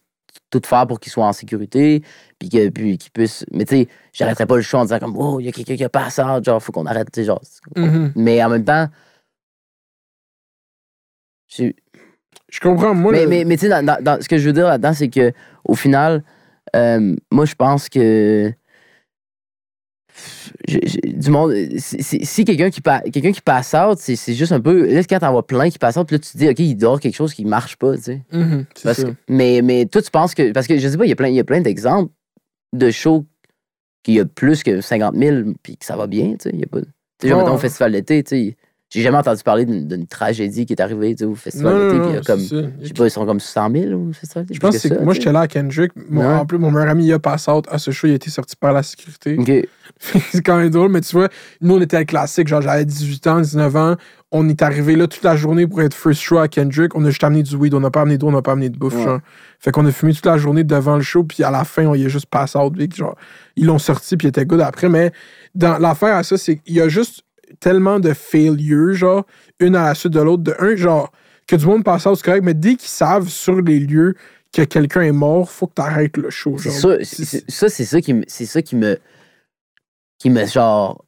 tout faire pour qu'il soit en sécurité, puis que- puis qu'il puisse. Mais tu sais, j'arrêterai pas le show en disant comme, oh, il y a quelqu'un qui a passé out, genre, faut qu'on arrête, tu sais, genre. Mhm. Mais en même temps. Je comprends, moi. mais le- mais, mais tu sais, dans, dans- dans- ce que je veux dire là-dedans, c'est que au final, euh, moi, je pense que. du monde. Si, quelqu'un qui, quelqu'un qui passe out, c'est juste un peu. Là, quand t'en vois plein qui passent out, puis là, tu te dis, OK, il dort quelque chose qui marche pas, tu sais. Mhm, Parce que- mais, mais toi, tu penses que. Parce que je sais pas, il y a plein, il y a plein d'exemples de shows qu'il y a plus que 50 000 puis que ça va bien, tu sais. Il y a pas. Tu sais, genre, Ouais, mettons, au festival d'été, tu sais. J'ai jamais entendu parler d'une tragédie qui est arrivée, au festival d'été. puis c'est comme. ça. Je sais pas, ils sont comme 100 000 au festival d'été. Je pense que c'est ça, moi, j'étais là à Kendrick. Mon. En plus, mon meilleur ami, il a passé out à ce show, il a été sorti par la sécurité. Ok. c'est quand même drôle, mais tu vois, nous, on était à classique. Genre, j'avais 18 ans, 19 ans. On est arrivé là toute la journée pour être first show à Kendrick. On a juste amené du weed. On n'a pas amené d'eau, on n'a pas amené de bouffe. Ouais. genre. Fait qu'on a fumé toute la journée devant le show, puis à la fin, on y a juste passé out. Genre, ils l'ont sorti, puis il était good après. Mais dans l'affaire à ça, c'est qu'il y a juste tellement de failures, genre, une à la suite de l'autre. De un, genre, que du monde passe c'est correct, mais dès qu'ils savent sur les lieux que quelqu'un est mort, faut que t'arrêtes le show. Genre. ça, c'est- ça, ça qui me. C'est ça qui me. Qui me, genre.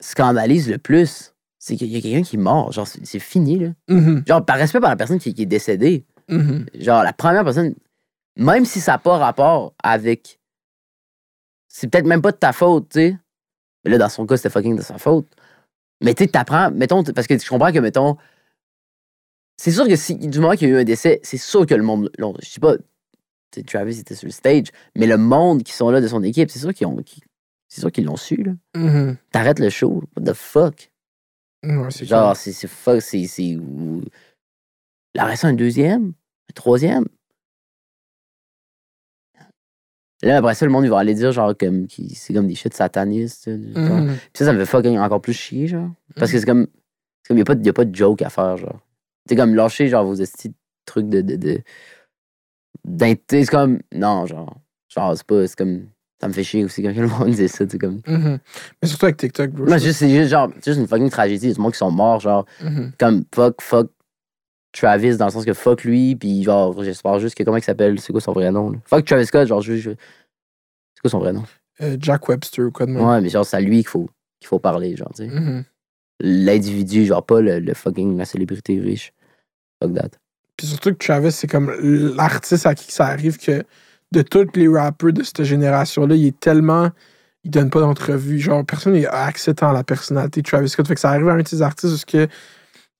scandalise le plus. C'est qu'il y a quelqu'un qui est mort. Genre, c'est fini, là. Mhm, Genre, par respect par la personne qui, qui est décédée. mhm. Genre, la première personne, même si ça n'a pas rapport avec. C'est peut-être même pas de ta faute, tu sais. Mais là, dans son cas, c'était fucking de sa faute. Mais tu sais, t'apprends, mettons, parce que je comprends que, mettons. C'est sûr que si, du moment qu'il y a eu un décès, c'est sûr que le monde. Je sais pas, Travis était sur le stage, mais le monde qui sont là de son équipe, c'est sûr qu'ils ont. C'est sûr qu'ils l'ont su, là. Mhm. T'arrêtes le show. What the fuck? Ouais, c'est Genre, c'est c'est fuck, c'est. en reste un deuxième, un troisième? Là, après ça, le monde, ils vont aller dire, genre, comme, c'est comme des shit satanistes. genre. Mhm. Puis ça, ça me fait fucking encore plus chier, genre. Parce que c'est comme. C'est comme, y a pas, de- y a pas de joke à faire, genre. C'est comme lâcher, genre, vos de trucs de. de, de c'est comme. Non, genre. Genre, c'est pas. C'est comme. Ça me fait chier aussi quand le monde dit ça, c'est comme. Mhm. Mais surtout avec TikTok, bro. Juste, c'est juste, genre, c'est juste une fucking tragédie. Il y a monde qui sont morts, genre. Mhm. Comme fuck, fuck Travis, dans le sens que fuck lui, puis genre, j'espère juste que. Comment il s'appelle C'est quoi son vrai nom, là? Fuck Travis Scott, genre, je. je- C'est quoi son vrai nom? Euh, Jack Webster ou quoi de même. Ouais, mais genre, c'est à lui qu'il faut, qu'il faut parler, genre, tu sais. Mhm. L'individu, genre, pas le, le fucking la célébrité riche. Fuck that. Puis surtout que Travis, c'est comme l'artiste à qui ça arrive que de tous les rappeurs de cette génération-là, il est tellement. Il donne pas d'entrevue. Genre, personne n'a accès tant à la personnalité de Travis Scott. Fait que ça arrive à un de ces artistes parce que.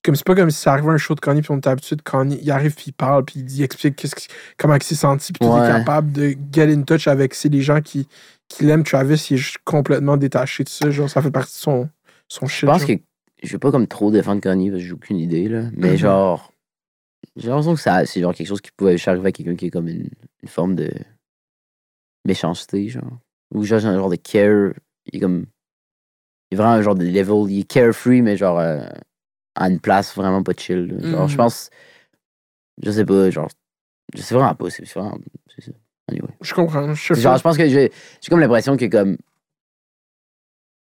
Comme c'est pas comme si ça arrivait à un show de Kanye, puis on était habitué de Kanye. Il arrive, puis il parle, puis il explique qu'est-ce comment il s'est senti, puis il Ouais. est capable de get in touch avec c'est les gens qui, qui l'aiment. Travis, il est juste complètement détaché de ça. Genre, ça fait partie de son, son shit. Je pense genre. que. Je vais pas comme trop défendre Kanye parce que j'ai aucune idée, là. Mais Mhm. genre. J'ai l'impression que ça, c'est genre quelque chose qui pouvait arriver à quelqu'un qui est comme une, une forme de méchanceté, genre. Ou genre, un genre de care. Il est comme. Il est vraiment un genre de level. Il est carefree, mais genre. euh, à une place vraiment pas chill. là. Genre, je Mhm. pense. Je sais pas, genre. Je sais vraiment pas. C'est vraiment. C'est ça. Anyway. Je comprends. Je sais Genre, je pense que j'ai j'ai comme l'impression que comme.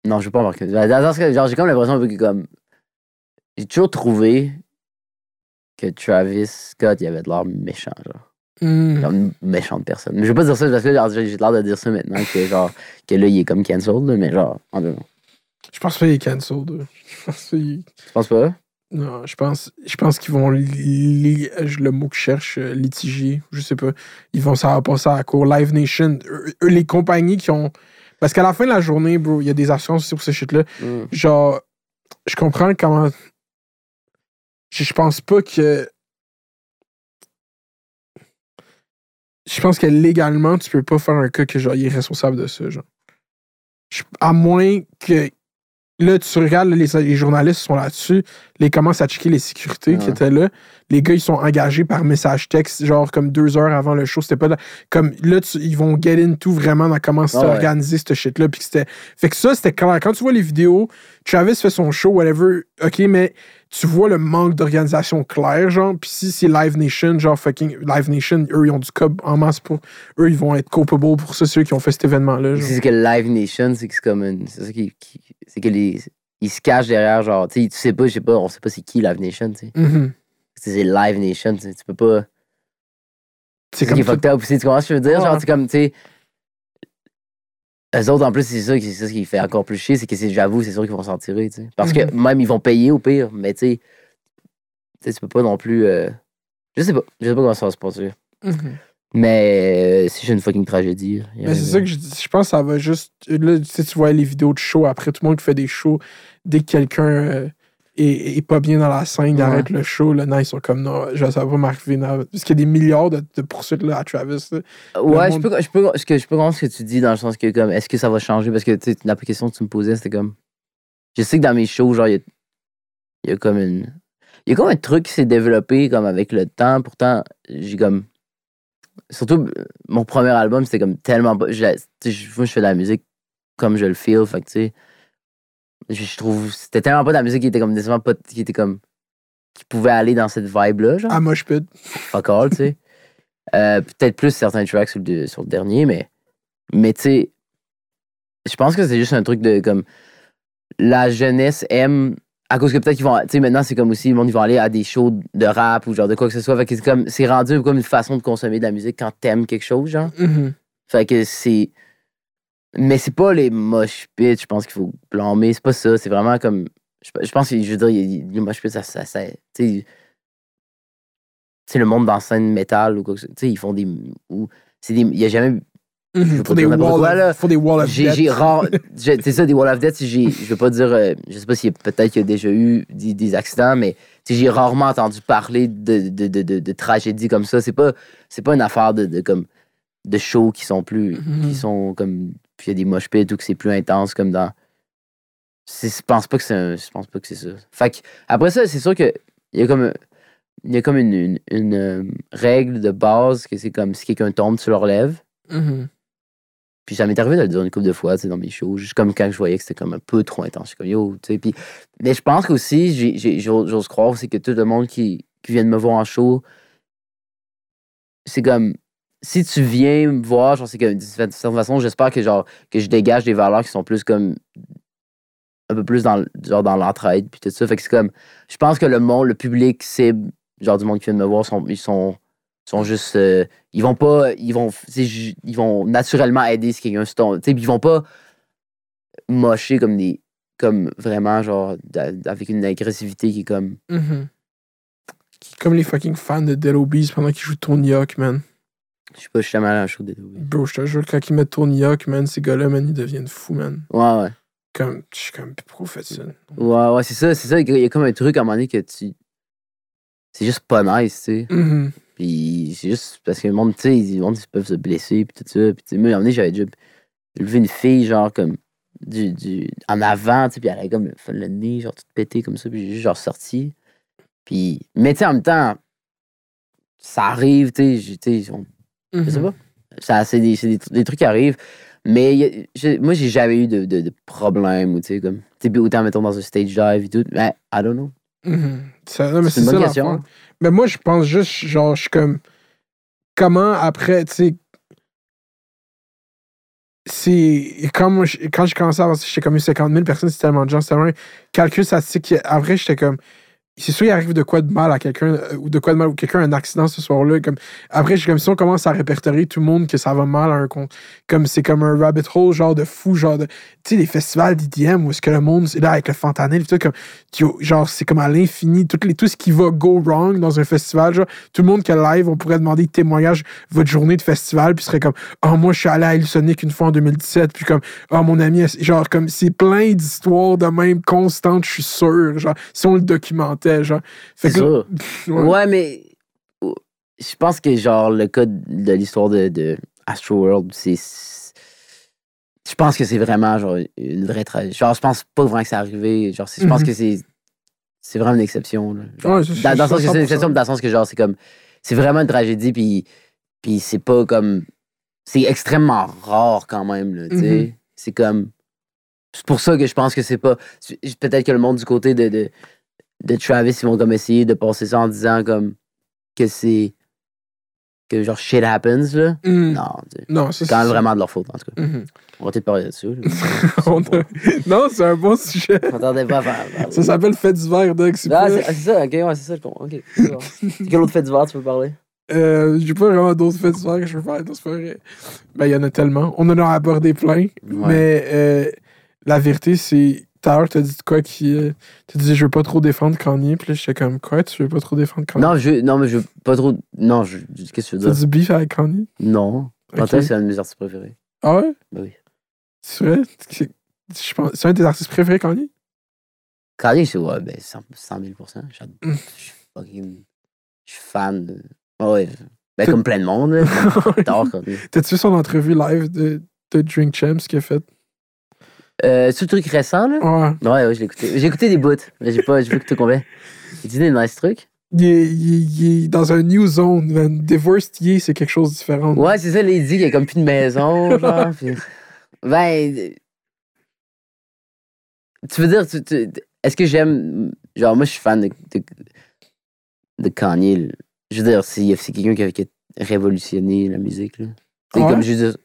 Non, je veux pas embarquer. Dans cas, genre, j'ai comme l'impression que comme. J'ai toujours trouvé que Travis Scott, il avait de l'air méchant, genre. Mhm. Comme une méchante personne. Mais je veux pas dire ça parce que genre, j'ai l'air de dire ça maintenant, que genre, que là, il est comme cancelled, mais genre, en deux mots. Je pense pas qu'il est cancelled. Je pense pas? Non, je pense, je pense qu'ils vont le mot que je cherche, euh, litiger, je sais pas. Ils vont ça passer à la cour. Live Nation, eux, les compagnies qui ont. Parce qu'à la fin de la journée, bro, il y a des assurances aussi pour ce shit-là. Mm. Genre, je comprends comment. Je, je pense pas que. Je pense que légalement, tu peux pas faire un cas que genre il est responsable de ça, genre. À moins que. Là, tu regardes, là, les, les journalistes sont là-dessus, là, ils commencent à checker les sécurités qui étaient là. Les gars, ils sont engagés par message texte, genre comme deux heures avant le show. C'était pas. là- Comme là, tu- ils vont get into vraiment dans comment c'est Ah ouais. organisé, ce shit-là. Puis c'était. Fait que ça, c'était clair. Quand tu vois les vidéos, Travis fait son show, whatever, ok, mais tu vois le manque d'organisation clair, genre. Puis si c'est Live Nation, genre fucking Live Nation, eux, ils ont du cob en masse pour. Eux, ils vont être culpable pour ça, ceux qui ont fait cet événement-là. C'est que Live Nation, c'est que c'est comme une. C'est ça qui. qui- c'est que les. Ils se cachent derrière, genre, tu sais, tu sais pas, je sais pas, on sait pas c'est qui Live Nation, tu sais. Mhm. C'est c'est Live Nation, tu peux pas. C'est C'est comme qui est tout- fucked up tu comprends ce que je veux dire? Ouais. Genre, c'est comme, tu sais. Eux autres, en plus, c'est ça, qui- c'est ça qui fait encore plus chier, c'est que j'avoue, c'est sûr qu'ils vont s'en tirer. Parce que Mhm. même ils vont payer au pire, mais tu sais. Tu peux pas non plus. euh, Je sais pas, je sais pas comment ça va se passer. Mhm. Mais euh, c'est juste une fucking tragédie. Mais c'est ça que je dis. Je pense que ça va juste. Là, tu sais, tu vois les vidéos de show après, tout le monde qui fait des shows, dès que quelqu'un euh, est, est pas bien dans la scène, il Ouais. arrête le show, là, non, ils sont comme non, je- ça va pas m'arriver. Parce qu'il y a des milliards de, de poursuites là, à Travis. là. Ouais, je peux, je, peux, je peux comprendre ce que tu dis dans le sens que, comme, est-ce que ça va changer? Parce que, la question que tu me posais, c'était comme. Je sais que dans mes shows, genre, il y a, y a comme une. Il y a comme un truc qui s'est développé, comme, avec le temps. Pourtant, j'ai comme. Surtout, mon premier album, c'était comme tellement je- Moi, je fais de la musique comme je le feel, fait que, tu sais. Je, je trouve. C'était tellement pas de la musique qui était comme. pas. qui était comme. qui pouvait aller dans cette vibe-là, genre À Mosh Pit. fuck all, tu sais. Euh, Peut-être plus certains tracks sur le, sur le dernier, mais, mais tu sais, je pense que c'est juste un truc de comme la jeunesse aime. À cause que peut-être qu'ils vont. Tu sais, maintenant, c'est comme aussi, le monde, ils vont aller à des shows de rap ou genre de quoi que ce soit. Fait que c'est comme. C'est rendu comme une façon de consommer de la musique quand t'aimes quelque chose, genre. Mhm. Fait que c'est. Mais c'est pas les mosh pits, je pense qu'il faut blâmer. C'est pas ça. C'est vraiment comme. Je, pense que, je veux dire, les mosh pits, ça. ça, ça tu sais. Le monde dans la scène métal ou quoi que ce soit. Tu sais, ils font des. Ou, c'est des. Il y a jamais. Mhm. Faut pas des wall quoi, là. of- faut des wall of J'ai death. j'ai rare. j'ai- C'est ça, des Wall of Death. Je veux pas dire. euh, je sais pas a peut-être qu'il y a déjà eu des, des accidents, mais j'ai rarement entendu parler de, de, de, de, de tragédies comme ça. C'est pas, pas une affaire de, de, comme, de shows qui sont plus. Mhm. qui sont comme. Puis il y a des mosh pits ou que c'est plus intense comme dans. Je pense pas que c'est Je pense pas que c'est ça. Fait que, après ça, c'est sûr que. Il y a comme. Il y a comme une, une, une, euh, règle de base que c'est comme si quelqu'un tombe, tu le relèves. Mhm. Puis ça m'est arrivé de le dire une couple de fois, dans mes shows, juste comme quand je voyais que c'était comme un peu trop intense. Je suis comme, yo, tu sais. Puis, mais je pense qu'aussi, j'ai- j'ai- j'ose j'ose croire, c'est que tout le monde qui, qui vient de me voir en show, c'est comme, si tu viens me voir, genre, c'est comme, d'une certaine j'espère que, genre, que je dégage des valeurs qui sont plus comme, un peu plus dans, genre, dans l'entraide, puis tout ça. Fait que c'est comme, je pense que le monde, le public cible, genre, du monde qui vient de me voir, sont, ils sont, sont juste, euh, ils vont pas, ils vont, ils vont naturellement aider si quelqu'un se tombe, tu sais, ils vont pas mocher comme des, comme vraiment, genre, avec une agressivité qui est comme, Mhm. Comme les fucking fans de Dead Obies pendant qu'ils jouent Tony Hawk, man. Je sais pas, je suis jamais allé à un show de Ouais, Bro, je te jure, quand ils mettent Tony Hawk, man, ces gars-là, man, ils deviennent fous, man. ouais. Comme, je suis comme, pourquoi vous faites ça? Ouais, ouais, c'est ça, c'est ça. Il y a comme un truc à un moment donné que tu. C'est juste pas nice, tu sais. Mhm. Puis c'est juste parce que le monde, tu sais, monde, ils peuvent se blesser, puis tout ça. Puis tu sais, moi, à un moment donné, j'avais déjà levé une fille, genre, comme, du, du, en avant, tu sais, puis elle avait comme le, le nez, genre, tout pété comme ça, puis j'ai juste, genre, sorti. Puis, mais tu sais, en même temps, ça arrive, tu sais, j'ai- je sais Mhm. pas. Ça, c'est des, c'est des, des trucs qui arrivent. Mais a- j'ai- moi, j'ai jamais eu de, de, de problème, ou tu sais, comme, tu autant, mettons, dans un stage dive et tout. Mais, I don't know. Mhm. C'est une bonne ça question. l'affaire. Mais moi, je pense juste, genre, je suis comme. Comment après, tu sais. C'est. Je- quand j'ai commencé à avancer, j'étais comme 50 000 personnes, c'est tellement de gens, c'est tellement un calcul statistique. Vrai, j'étais comme. C'est sûr, il arrive de quoi de mal à quelqu'un, euh, ou de quoi de mal, ou quelqu'un a un accident ce soir-là. Comme, après, je comme si on commence à répertorier tout le monde que ça va mal à un compte. Comme c'est comme un rabbit hole, genre de fou, genre de. Tu sais, les festivals d'IDM où est-ce que le monde, c'est là avec le fentanyl, tout comme. genre, c'est comme à l'infini. Tout, tout ce qui va go wrong dans un festival, genre, tout le monde qui est live, on pourrait demander de témoignage votre journée de festival, puis serait comme, oh, moi, je suis allé à Hillsonic une fois en 2017, puis comme, oh, mon ami, genre, comme, c'est plein d'histoires de même constantes, je suis sûr, genre, si on le documentait, genre. Fait que ça. Ouais. Ouais, mais je pense que genre le cas de l'histoire de, de Astroworld, c'est. Je pense que c'est vraiment genre une vraie tragédie. Genre, je pense pas vraiment que c'est arrivé. Genre, je pense Mhm. que c'est. C'est vraiment une exception. là. Genre, Ouais, c'est- dans, dans le sens que c'est une 100%. exception, mais dans le sens que genre, c'est comme. C'est vraiment une tragédie, puis. Puis c'est pas comme. C'est extrêmement rare quand même, là, tu sais. Mhm. C'est comme. C'est pour ça que je pense que c'est pas. Peut-être que le monde du côté de, de, de Travis, ils vont comme essayer de passer ça en disant comme que c'est. que genre shit happens, là. Mhm. Non, Non, c'est quand même vraiment de leur faute, en tout cas. Mhm. On va peut-être parler là-dessus. Non, c'est un bon sujet. Pas à faire. Ça s'appelle Fait d'hiver, Doug. C'est Ah, c'est ah, c'est ça, ok, ouais, c'est ça, bon. Quel autre fait d'hiver tu veux parler? Euh, J'ai pas vraiment d'autres faits d'hiver que je veux faire. c'est pas vrai. Ben, il y en a tellement. On en a abordé plein. Mais euh, la vérité, c'est. Tout à l'heure, t'as dit quoi qui. euh, t'as dit, je veux pas trop défendre Kanye. Puis là, j'étais comme, quoi, tu veux pas trop défendre Kanye? Non, je, non, mais je veux pas trop. Non, je, qu'est-ce que tu veux T'as dire? du beef avec Kanye? Non. Ok. Panthère, c'est un de mes artistes préférés. Ah ouais? Ben oui. C'est vrai? C'est je pense- c'est un de tes artistes préférés, Kanye? Kanye, c'est ouais, ben 100, 100 000 J'adore. Je suis fucking. Je suis fan. De... Ouais, ouais. Ben, T'as- comme plein de monde. J'adore Kanye. T'as-tu vu son entrevue live de, de Drink Champs qu'il a fait? Euh, le truc récent, là? Ouais. Ouais, ouais, je l'ai écouté. J'ai écouté des bouts, mais j'ai pas, j'ai pas écouté combien. Il dit des nice trucs. Il est, il est- il est dans un new zone, man. Divorced Ye, c'est quelque chose de différent. Ouais, c'est ça, là, il dit qu'il y a comme plus de maison, genre. puis- Ben. euh, Tu veux dire, tu- tu- est-ce que j'aime. Genre, moi, je suis fan de, de, de Kanye. là. Je veux dire, c'est c'est quelqu'un qui a, qui a révolutionné la musique, là. C'est Ouais? comme je veux dire.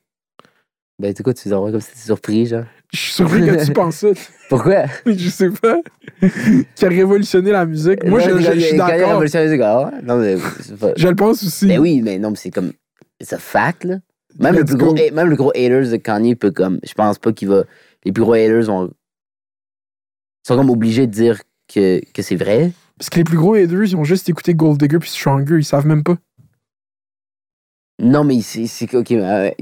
Ben, tu quoi, tu dis, comme si t'étais surpris, genre. Je suis surpris que tu penses ça. Pourquoi? je sais pas. qui a révolutionné la musique. Moi, je, je- je suis Kanye a d'accord. révolutionné la musique, ah? Non, mais. pas- Je le pense aussi. Ben oui, mais non, mais c'est comme. C'est un fact, là. Même le, plus gros, même le gros haters de Kanye peut comme. Je pense pas qu'il va. Les plus gros haters vont. sont comme obligés de dire que, que c'est vrai. Parce que les plus gros haters, ils ont juste écouté Gold Digger puis Stronger. Ils savent même pas. Non, mais c'est. euh,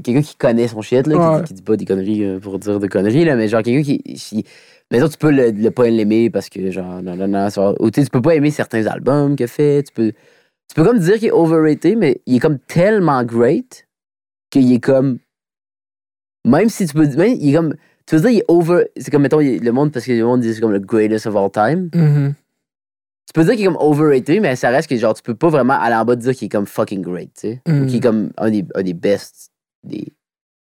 quelqu'un qui connaît son shit, là, qui- Ouais. qui, dit pas des conneries euh, pour dire des conneries, là, mais genre quelqu'un qui. mais ça, tu peux le, le pas l'aimer parce que, genre, non, non, non. Ou tu peux pas aimer certains albums qu'il a fait. Tu peux, tu peux comme dire qu'il est overrated, mais il est comme tellement great qu'il est comme. Même si tu peux. Même, il est comme. Tu veux dire, il est over. C'est comme, mettons, il- le monde, parce que le monde dit que c'est comme le greatest of all time. Tu peux dire qu'il est comme overrated, mais ça reste que, genre, tu peux pas vraiment aller en bas de dire qu'il est comme fucking great, tu sais. Ou qu'il est comme un des, un des best des,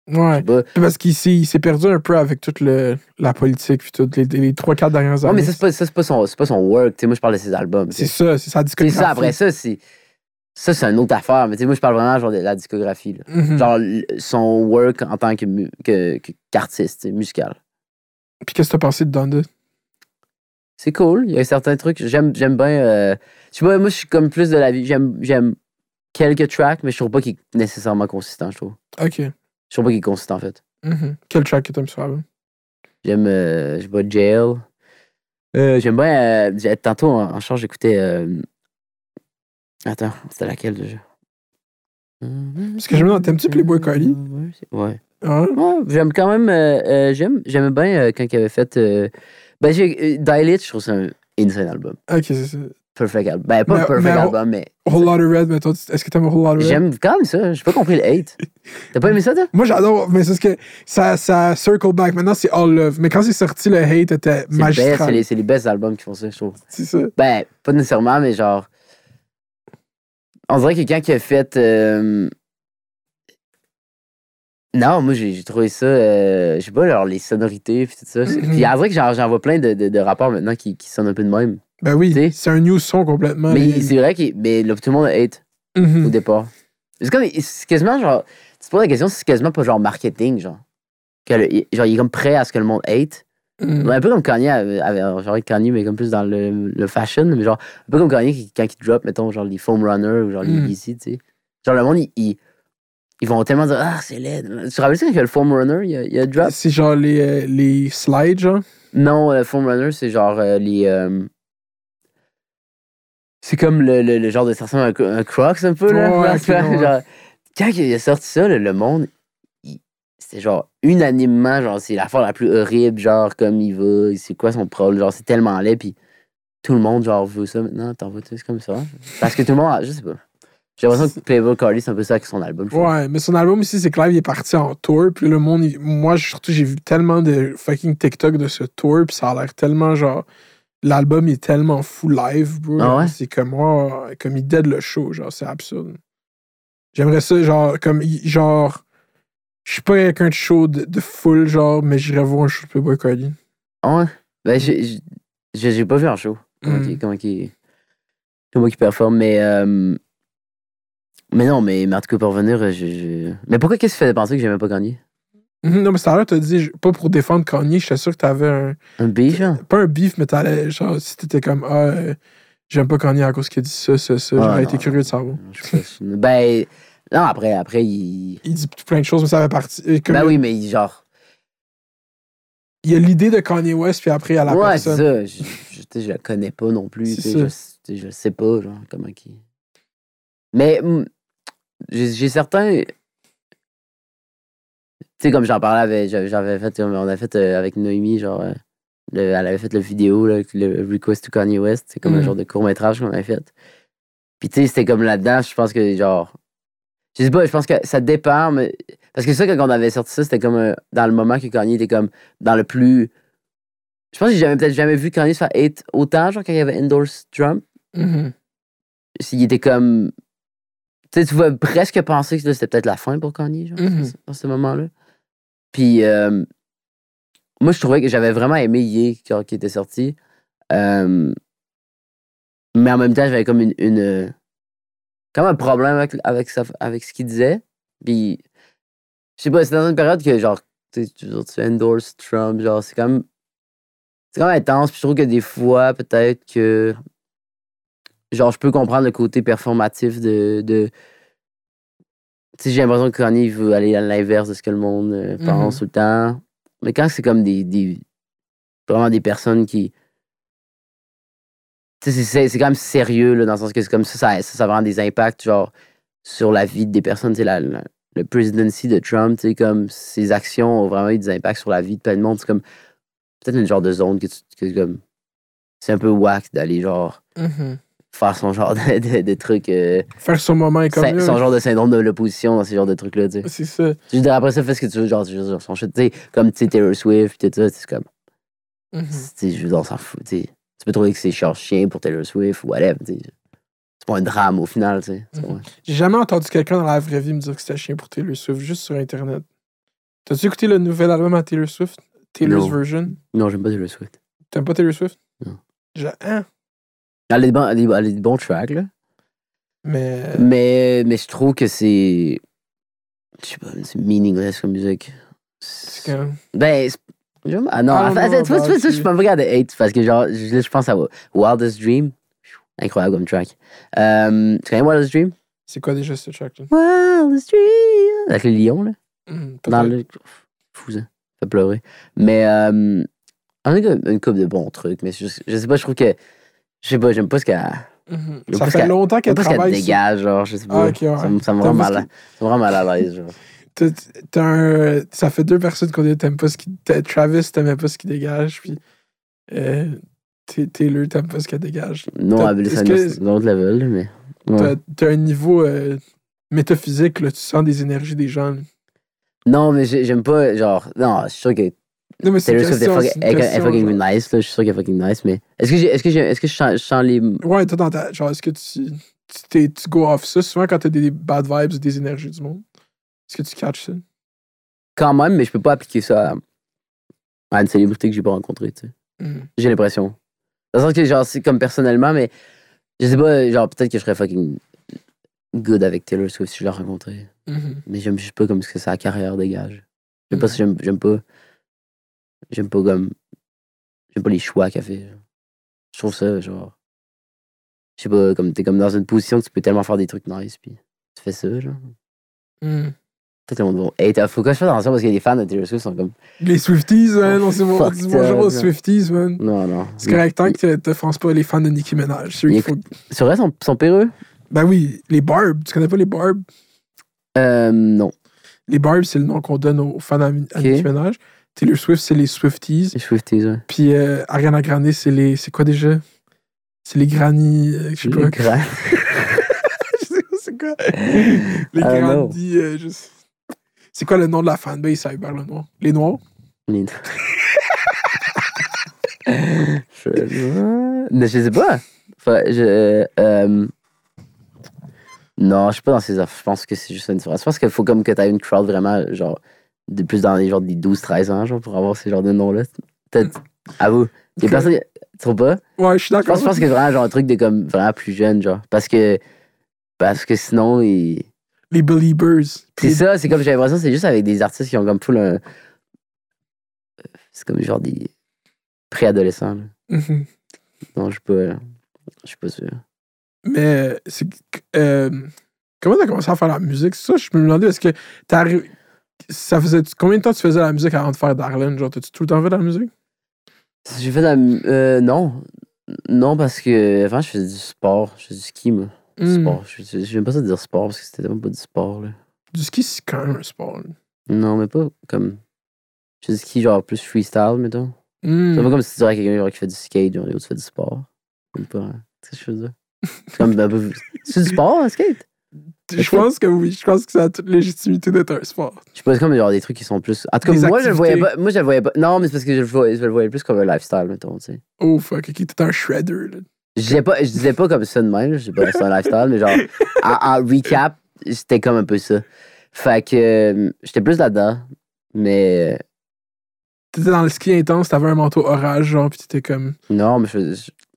Ouais. Parce qu'il s'est, perdu un peu avec toute le, la politique, puis toutes les, les 3-4 dernières Ouais, années. mais ça, c'est pas, ça, c'est pas, son, c'est pas son work. Tu sais, moi, je parle de ses albums. c'est ça, c'est sa C'est discographie. ça, après ça, c'est. Ça, c'est une autre affaire. Mais tu sais, moi, je parle vraiment genre de la discographie. Là. Mhm. Genre son work en tant que, mu- que, que- qu'artiste, musical. Puis qu'est-ce que t'as pensé de Donda? C'est cool. Il y a certains trucs. J'aime, j'aime bien. euh, Je sais pas, moi, je suis comme plus de la vie. J'aime, j'aime quelques tracks, mais je trouve pas qu'il est nécessairement consistant, je trouve. Ok. Je trouve pas qu'il est consistant, en fait. Mhm. Quel track que t'aimes sur l'album? J'aime, euh, je sais pas, Jail. Euh, j'aime bien. euh, tantôt, en, en charge, j'écoutais. euh, Attends, c'était laquelle déjà? Parce que je me demande, t'aimes-tu Playboy Cardi? Ouais. Ouais? Ouais, j'aime quand même. euh, euh, j'aime, j'aimais bien euh, quand il avait fait. Ben, j'ai, euh, Dial It, je trouve c'est un insane album. Ok, c'est ça. Perfect album. Ben, pas Mais- un perfect mais- album, mais Whole Lotta Red, mettons. Est-ce que t'aimes Whole Lotta Red? j'aime quand même ça. J'ai pas compris le hate. T'as pas aimé ça, toi? Moi, j'adore, mais c'est ce que ça, ça circle back. Maintenant, c'est All Love. Mais quand c'est sorti, le hate était best, c'est, magistral. les, c'est les best albums qui font ça, je trouve. C'est ça. Ben, pas nécessairement, mais genre. On dirait que quelqu'un qui a fait. euh, Non, moi, j'ai, trouvé ça. euh, Je sais pas, genre, les sonorités, puis tout ça. c'est- Mhm. Puis en vrai que j'en, vois plein de, de, de rapports maintenant qui, qui sonnent un peu de même. Ben oui, c'est un new son complètement. Mais Les- c'est vrai que mais là, tout le monde hate Mhm. au départ. C'est comme. C'est quasiment genre. Tu te poses la question, c'est quasiment pas genre marketing, genre. Que le- il- genre, il est comme prêt à ce que le monde hate. Mhm. Un peu comme Kanye, avait- genre Kanye, mais comme plus dans le, le fashion, mais genre, un peu comme Kanye qui- quand il drop, mettons, genre les Foam Runner ou genre les. Yeezy, tu sais. Genre, le monde, ils, ils vont tellement dire, ah, c'est laid. Tu te rappelles ça quand il y a le Foam Runner, il y a, il y a drop? C'est genre les, euh, les slides, genre? Non, le Foam Runner, c'est genre euh, les. euh, c'est comme le, le, le genre de. À un, cro- un Crocs un peu, là. Ouais. quand il a sorti ça, le monde, c'était genre unanimement, genre, c'est la fois la plus horrible, genre, comme il va, c'est quoi son problème, genre, c'est tellement laid, puis tout le monde, genre, veut ça maintenant, t'en veux, c'est comme ça. Parce que tout le monde, je sais pas. J'ai l'impression que Playboy Cardi, c'est un peu ça avec son album. Ouais, mais son album ici, c'est que là, il est parti en tour. Puis le monde, il- moi, surtout, j'ai vu tellement de fucking TikTok de ce tour. Puis ça a l'air tellement genre. L'album est tellement fou live, bro. Ah ouais? C'est comme, oh, comme il dead le show, genre, c'est absurde. J'aimerais ça, genre, comme, genre. Je suis pas quelqu'un de chaud de, de full, genre, mais j'irais voir un show de Playboy Cardi. Ah ouais? Ben, j'ai- pas vu en show. Comment Mm. il comment il- comment il performe, mais. euh, Mais non, mais, mais en tout cas, pour revenir, je, je- Mais pourquoi qu'est-ce qui fait penser que j'aimais pas Mhm, Non, mais tout à l'heure, t'as dit, pas pour défendre Kanye, j'étais sûr que t'avais un. Un beef, genre? Pas un beef, mais t'allais, genre, si t'étais comme, ah, euh, j'aime pas Kanye à cause qu'il a dit ça, ça, ça, Ah, j'aurais été curieux de savoir. Ben. Non, après, après, il. Il dit plein de choses, mais ça fait partie. euh, comme- Ben oui, mais il- genre. Il y a l'idée de Kanye West, puis après, il y a la ouais, c'est personne. ça. Je, je, tu je la connais pas non plus. Tu Je, tu sais, je sais pas, genre, comment qui. Mais hum, j'ai certains. Tu sais, comme j'en parlais, avec- j'avais fait, on a fait euh, avec Noémie, genre, euh, le- elle avait fait la vidéo, là, le Request to Kanye West, c'est comme un Mhm. genre de court-métrage qu'on avait fait. Puis tu sais, c'était comme là-dedans, je pense que genre. Je sais pas, je pense que ça dépend, mais. Parce que ça, quand on avait sorti ça, c'était comme euh, dans le moment que Kanye était comme dans le plus. Je pense que j'ai jamais- peut-être jamais vu Kanye se faire hate autant, genre quand il avait endorse Trump. Mhm. S'il était comme. Tu sais, tu vas presque penser que c'était peut-être la fin pour Kanye, genre, Mhm. dans ce moment-là. Puis, euh, moi, je trouvais que j'avais vraiment aimé Ye quand qui était sorti. Euh, mais en même temps, j'avais comme une. une comme un problème avec, avec, sa- avec ce qu'il disait. Puis, je sais pas, c'est dans une période que, genre, tu sais, tu tu endorses Trump, genre, c'est comme. C'est quand même intense. Puis, je trouve que des fois, peut-être que. Genre, je peux comprendre le côté performatif de. de tu sais, j'ai l'impression que Kanye veut aller à l'inverse de ce que le monde euh, pense Mhm. tout le temps. Mais quand c'est comme des, des. Vraiment des personnes qui. Tu sais, c'est- quand même sérieux, là, dans le sens que c'est comme ça, ça, ça, vraiment des impacts, genre, sur la vie des personnes. Tu sais, la, la- le presidency de Trump, tu sais, comme ses actions ont vraiment eu des impacts sur la vie de plein de monde. C'est comme. Peut-être une genre de zone que tu. que comme. C'est un peu whack d'aller, genre, Mhm. Faire son genre de, de, de trucs. euh, Faire son moment comme là. son genre de syndrome de l'opposition dans ce genre de trucs-là, tu sais. C'est ça. Après ça, fais ce que tu veux, genre, son shit, tu sais, comme, tu sais, Taylor Swift, tout ça, c'est comme, Mhm. tu sais, je veux dire, on s'en fout, tu sais. Tu peux trouver que c'est genre chien pour Taylor Swift ou whatever, tu sais. C'est pas un drame au final, tu sais. Mhm. pas- J'ai jamais entendu quelqu'un dans la vraie vie me dire que c'était chien pour Taylor Swift, juste sur Internet. T'as-tu écouté le nouvel album à Taylor Swift? Taylor's. Version? Non, j'aime pas Taylor Swift. T'aimes pas Taylor Swift? Non. J'ai- hein? Elle elle a des bons tracks, là. Mais. Mais, mais je trouve que c'est. Je sais pas, c'est meaningless comme musique. C'est quand- Ben, ah non, tu vois, je peux pas regarder hate parce que genre, je, je pense à Wildest Dream. Incroyable comme track. Euh, tu connais Wildest Dream? C'est quoi déjà ce track-là? Wildest Dream! Avec le lion, là. Hmm, Dans le. Fou, ça. Fait pleurer. Mais, euh, on a une couple de bons trucs, mais je, je sais pas, je trouve que. Je sais pas, j'aime pas ce qu'elle. Mhm. Ça fait longtemps qu'elle travaille. sur- dégage, genre, je sais pas. Ah, ok, ouais. Ça, me- ça me rend mal, à- ça me rend mal à l'aise, genre. T'as- t'as un- Ça fait deux personnes qu'on dit t'aimes pas ce qui. Travis, t'aimais pas ce qu'il dégage, puis. Euh, T- Taylor, t'aimes pas ce qu'elle dégage. Non, elle c'est un autre level, mais. ouais. T'as- un niveau euh, métaphysique, là, tu sens des énergies des gens. là. Non, mais j'ai- j'aime pas, genre. Non, je suis sûr que Non, mais Taylor Swift est question. fucking, est- est genre. nice, là. Je suis sûr qu'elle est fucking nice, mais. Est-ce que, est-ce que, est-ce que je sens, je sens les. Ouais, toi, dans ta. Genre, est-ce que tu. Tu, tu go off ça souvent quand t'as des bad vibes ou des énergies du monde? Est-ce que tu catches ça? Quand même, mais je peux pas appliquer ça à, à une célébrité que j'ai pas rencontrée, tu sais. Mhm. J'ai l'impression. Dans le sens que, genre, c'est comme personnellement, mais. Je sais pas, genre, peut-être que je serais fucking good avec Taylor Swift si je la rencontrais. Mhm. Mais j'aime juste pas comme ce que sa carrière dégage. J'aime pas, Mhm. j'aime, j'aime pas. J'aime pas comme. J'aime pas les choix qu'elle fait. genre. Je trouve ça, genre. Je sais pas, comme t'es comme dans une position que tu peux tellement faire des trucs nice, puis tu fais ça, genre. Mhm. Peut-être le monde va. Hey, t'as- faut que je fasse attention parce que les fans de Taylor Swift sont comme. Les Swifties, man, on s'est bon, fucked dis bonjour aux. Swifties, man. Non, non. C'est correct tant que tu t'offenses pas les fans de Nicki Minaj. C'est faut- C'est vrai, son, son péreux? Ben oui, les Barbs. Tu connais pas les Barbs? Euh, non. Les Barbs, c'est le nom qu'on donne aux fans à, Mi- à Ok. Nicki Minaj. Taylor Swift, c'est les Swifties. Les Swifties, ouais. Puis euh, Ariana Grande, c'est les. C'est quoi déjà? C'est les Granny. euh, je sais pas. Les grands. je sais pas c'est quoi. Les know. Grandi. euh, je C'est quoi le nom de la fanbase à Hubert Lenoir? Les Noirs? Les- je... Mais je sais pas. Enfin, je, euh, Non, je suis pas dans ces offres. Je pense que c'est juste une différence. Je pense qu'il faut comme que tu aies une crowd vraiment, genre, de plus dans les genre des 12-13 ans, genre, pour avoir ces genres de noms-là. Peut-être, avoue. Les Ok. personnes, tu trouves pas? Ouais, je suis d'accord. je pense que c'est vraiment genre un truc de comme vraiment plus jeune, genre. Parce que, parce que sinon, il... Les Beliebers. c'est ça, c'est comme j'ai l'impression, c'est juste avec des artistes qui ont comme full un. C'est comme genre des préadolescents. là. Mhm. Non, je pas. Je suis pas sûr. Mais c'est. euh, comment t'as commencé à faire la musique? Ça, je me demandais, est-ce que arri- Ça faisait. Combien de temps tu faisais la musique avant de faire Darlene? Genre, t'as-tu tout le temps fait de la musique? J'ai fait de la. euh, non. Non, parce que avant, je faisais du sport. Je faisais du ski, moi. Du Hmm. Sport. Je je- pas ça dire sport parce que c'était tellement pas du sport, là. Du ski, c'est quand même un sport. là. Non, mais pas comme. Je fais du ski, genre plus freestyle, mettons. Hmm. C'est pas comme si tu dirais à quelqu'un qui fait du skate, genre, tu fais du sport. Comme pas. hein. Tu sais ce que je veux dire? C'est comme un peu. C'est du sport, un skate? Je pense que oui. Je pense que ça a toute légitimité d'être un sport. Je c'est comme genre des trucs qui sont plus. En tout cas, Des moi, je le voyais pas. Moi, je le voyais pas. Non, mais c'est parce que je le voyais, je le voyais plus comme un lifestyle, mettons, tu sais. Oh fuck, ok, t'es un shredder. Là. Je disais pas, je disais pas comme ça de même, je dis pas c'est un lifestyle, mais genre, en, recap, c'était comme un peu ça. Fait que euh, j'étais plus là-dedans, mais T'étais dans le ski intense, t'avais un manteau orage, genre, pis t'étais comme. non, mais je, faisais-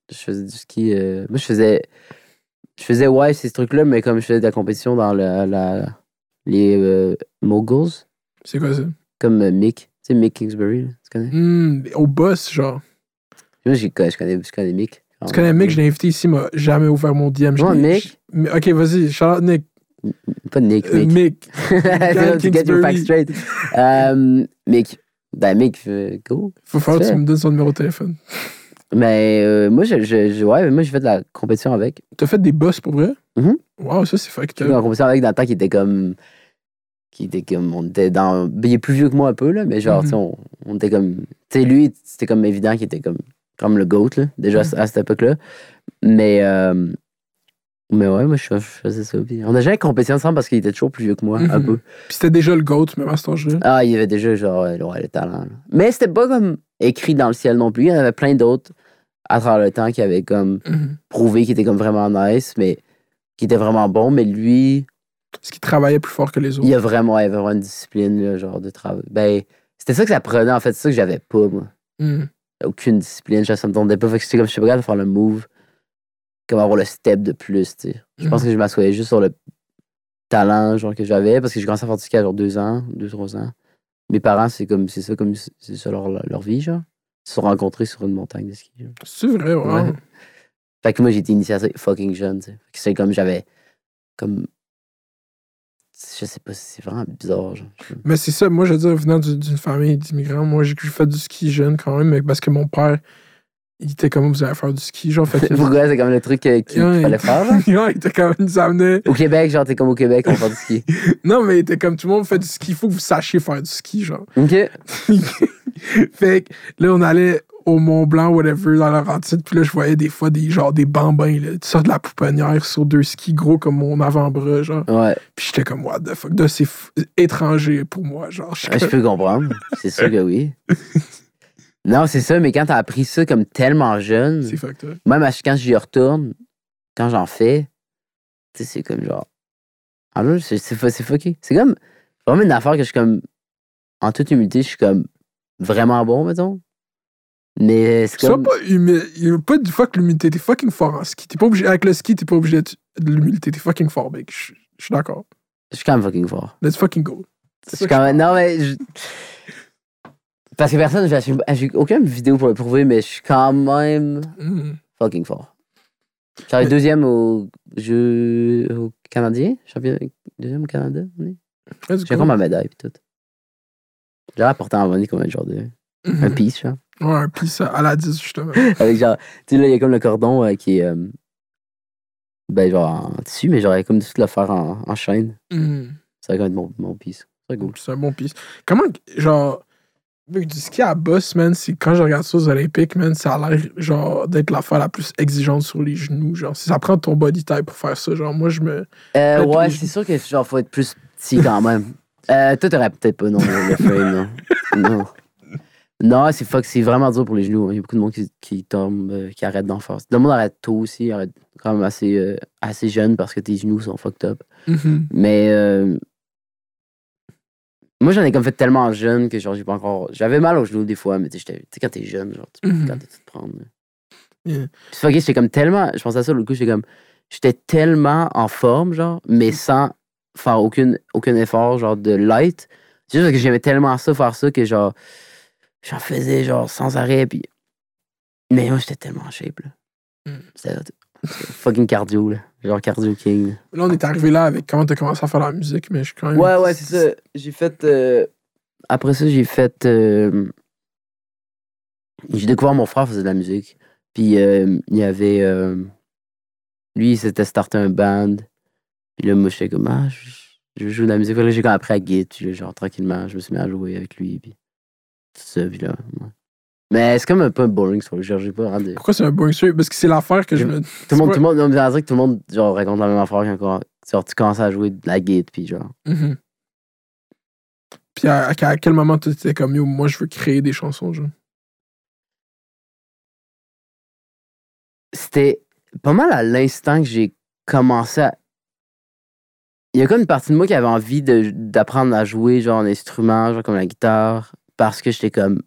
je, je faisais du ski. euh, moi, je faisais. Je faisais, ouais, ces trucs-là, mais comme je faisais de la compétition dans la, la- les euh, moguls, C'est quoi ça? comme euh, Mick. Tu sais, Mick Kingsbury, là, tu connais? Hmm, au boss, genre. Moi, je connais, je connais Mick. Tu connais Mick, je l'ai invité ici, m'a jamais ouvert mon DM. je l'ai- Mick? je- Ok, vas-y, Charlotte Nick. Pas Nick, Euh, Mick. Mick. to get your facts straight. Mick. Ben, Mick, go. Faut falloir que tu me donnes son numéro de téléphone. Mais euh, moi, je, je, je- ouais, moi, j'ai fait de la compétition avec. T'as fait des boss pour vrai? Mhm. Wow, ça c'est fucked J'ai fait de la compétition avec dans le temps qui était comme. Qui était comme. On était dans. ben, Il est plus vieux que moi un peu, là, mais genre, Mhm. tu sais, on, on était comme. Tu sais, lui, c'était comme évident qu'il était comme. Comme le GOAT, là, déjà à- à cette époque-là. Mais. euh, mais ouais, moi, je, faisais ça. Puis on a jamais compétition ensemble parce qu'il était toujours plus vieux que moi, un peu. Puis c'était déjà le GOAT, même à cet âge-là? Ah, il y avait déjà genre ouais, ouais, le talent. là. Mais c'était pas comme écrit dans le ciel non plus. Il y en avait plein d'autres à travers le temps qui avaient comme Mhm. prouvé qu'il était comme vraiment nice, mais qui était vraiment bon. Mais lui, Est-ce qu'il travaillait plus fort que les autres? Il y a vraiment, il y avait vraiment une discipline, là, genre de travail. Ben, c'était ça que ça prenait, en fait. C'est ça que j'avais pas, moi. Hmm. Aucune discipline, ça me tendait pas. Fait que c'était comme, je suis pas capable de faire le move, comme avoir le step de plus, tu sais. Je pense Mhm. que je m'assoyais juste sur le talent, genre, que j'avais, parce que j'ai commencé à faire du ski à genre deux ans, deux, trois ans. Mes parents, c'est comme, c'est ça, comme, c'est ça leur, leur vie, genre. Se sont rencontrés sur une montagne de ski. C'est vrai, ouais. Ouais. Fait que moi, j'ai été initié à ça fucking jeune, tu sais. C'est comme, j'avais, comme, je sais pas, c'est vraiment bizarre, genre. Mais c'est ça, moi, je veux dire, venant du- d'une famille d'immigrants, moi, j'ai j'ai fait du ski jeune quand même, mais parce que mon père, il était comme, vous allez faire du ski, genre, fait Pourquoi c'est comme le truc euh, qu'il Ouais. fallait faire, genre? Il était comme, il nous amenait. Au Québec, genre, t'es comme au Québec, on fait du ski. Non, mais il était comme, tout le monde fait du ski, il faut que vous sachiez faire du ski, genre. OK. fait que là, on allait au Mont Blanc, whatever, dans la rentite, puis là, je voyais des fois des, genre, des bambins, là, tu sors de la pouponnière sur deux skis gros comme mon avant-bras, genre. Ouais. Puis j'étais comme, what the fuck, là, c'est étranger pour moi, genre. Je Ouais, peux comprendre. C'est sûr que oui. Non, c'est ça, mais quand t'as appris ça comme tellement jeune, C'est fucked up. même quand j'y retourne, quand j'en fais, tu sais, c'est comme genre. Ah c'est c'est fu- c'est fucké. C'est comme. Vraiment une affaire que je suis comme. En toute humilité, je suis comme vraiment bon, mettons. Mais c'est Sois comme. pas humide. Pas du fuck l'humilité. T'es fucking fort en ski. T'es pas obligé, avec le ski, t'es pas obligé d'être de l'humilité. T'es fucking fort, mec. Je je suis d'accord. Je suis quand même fucking fort. Let's fucking go. Je suis quand même. Non, mais. je- Parce que personne, j'ai j'ai aucune vidéo pour le prouver, mais je suis quand même Mhm. fucking fort. J'arrive Mais- deuxième au jeu au Canadien, champion deuxième au Canada. oui. J'ai encore ma médaille et tout. J'ai apporté en monnaie comme un genre de Mhm. un piece, genre. Ouais, un pis à la 10, justement. Avec genre, tu sais là, il y a comme le cordon euh, qui est euh, ben genre en tissu, mais j'aurais comme dû le faire en, en chaîne. Mhm. Ça va être mon, mon piece. C'est cool. C'est un bon piste. Comment, genre, du ski à boss, man, c'est quand je regarde ça aux Olympiques, man, ça a l'air, genre, d'être l'affaire la plus exigeante sur les genoux. Genre, si ça prend ton body type pour faire ça, genre, moi, je me. Euh, Ouais, c'est sûr que genre faut être plus petit quand même. Euh, toi t'aurais peut-être pas non le frame, non? Non. Non, c'est fuck, c'est vraiment dur pour les genoux. hein. Il y a beaucoup de monde qui, qui tombe, euh, qui arrête d'en faire. Le monde arrête tôt aussi, arrête quand même assez, euh, assez jeune parce que tes genoux sont fucked up. Mhm. Mais euh, moi j'en ai comme fait tellement jeune que genre j'ai pas encore. J'avais mal aux genoux des fois, mais tu sais, quand t'es jeune, genre, tu peux Mhm. tout prendre. Yeah. Fucké, j'étais comme tellement. Je pensais à ça l'autre coup, j'étais comme. J'étais tellement en forme, genre, mais sans faire aucune, aucun effort, genre, de light. C'est juste que j'aimais tellement ça, faire ça, que genre. J'en faisais, genre, sans arrêt, puis. Mais moi, j'étais tellement en shape, là. Mm. C'était fucking cardio, là. Genre cardio king. là. On est arrivé là avec comment t'as commencé à faire la musique, mais je suis quand même. Ouais, ouais, c'est ça. J'ai fait. euh, Après ça, j'ai fait. euh, J'ai découvert mon frère faisait de la musique. Puis euh, il y avait. Lui, il s'était starté un band. Puis là, moi, j'étais comme. Ah, je, jouer de la musique. Là, j'ai appris à git. Puis là, genre, tranquillement, je me suis mis à jouer avec lui. Puis tout ça. Puis là. ouais. Mais c'est comme un peu boring sur le genre, j'ai pas Pourquoi c'est un bon suit? Parce que c'est l'affaire que je me. Tout le monde, tout le monde, non, mais que tout le monde, genre, raconte la même affaire quand genre, tu commences à jouer de la git. Puis genre. Mhm. Puis à, quel moment tu étais comme yo, moi je veux créer des chansons, genre? c'était pas mal à l'instant que j'ai commencé à. Il y a comme une partie de moi qui avait envie d'apprendre à jouer genre un instrument, genre comme la guitare, parce que j'étais comme.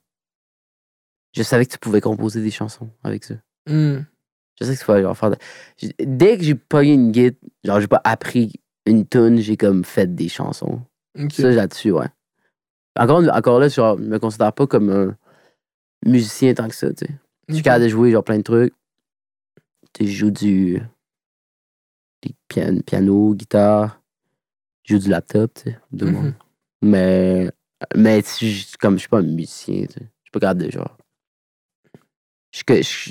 Je savais que tu pouvais composer des chansons avec ça. Mhm. Je sais que tu pouvais genre faire. de- Dès que j'ai pogné une guitare, genre j'ai pas appris une tune, j'ai comme fait des chansons. Ok. Ça là-dessus, ouais. Encore, encore là, genre, je me considère pas comme un musicien tant que ça, tu sais. Je suis capable de jouer genre plein de trucs. Tu sais, je joue du du pian- piano, guitare. Je joue du laptop, tu sais, de Mhm. moi. Mais mais comme je suis pas un musicien, tu sais. Je suis pas capable de genre. Je je-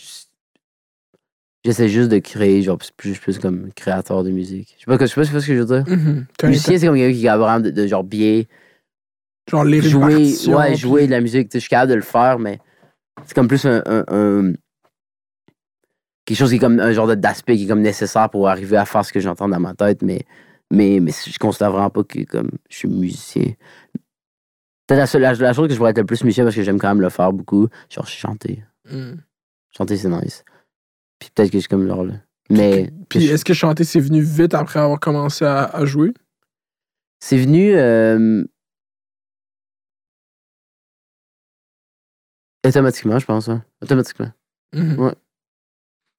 J'essaie juste de créer, genre, plus, plus comme créateur de musique. Je sais pas, je sais pas, je sais pas ce que je veux dire. Mhm. Un Musicien, c'est comme quelqu'un qui est capable vraiment de, de, genre bien Genre les jouer, ouais, jouer de la musique. Tu sais, je suis capable de le faire, mais c'est comme plus un, un- un- quelque chose qui est comme un genre d'aspect qui est comme nécessaire pour arriver à faire ce que j'entends dans ma tête, mais, mais, mais je considère vraiment pas que comme je suis musicien. Peut-être la, seule- la, la chose que je pourrais être le plus musicien parce que j'aime quand même le faire beaucoup, genre chanter. Mhm. Chanter, c'est nice. Puis peut-être que je suis comme genre là. Mais. Puis est-ce que chanter c'est venu vite après avoir commencé à, à jouer? C'est venu. euh, automatiquement, je pense. hein. Automatiquement. Mhm. Ouais.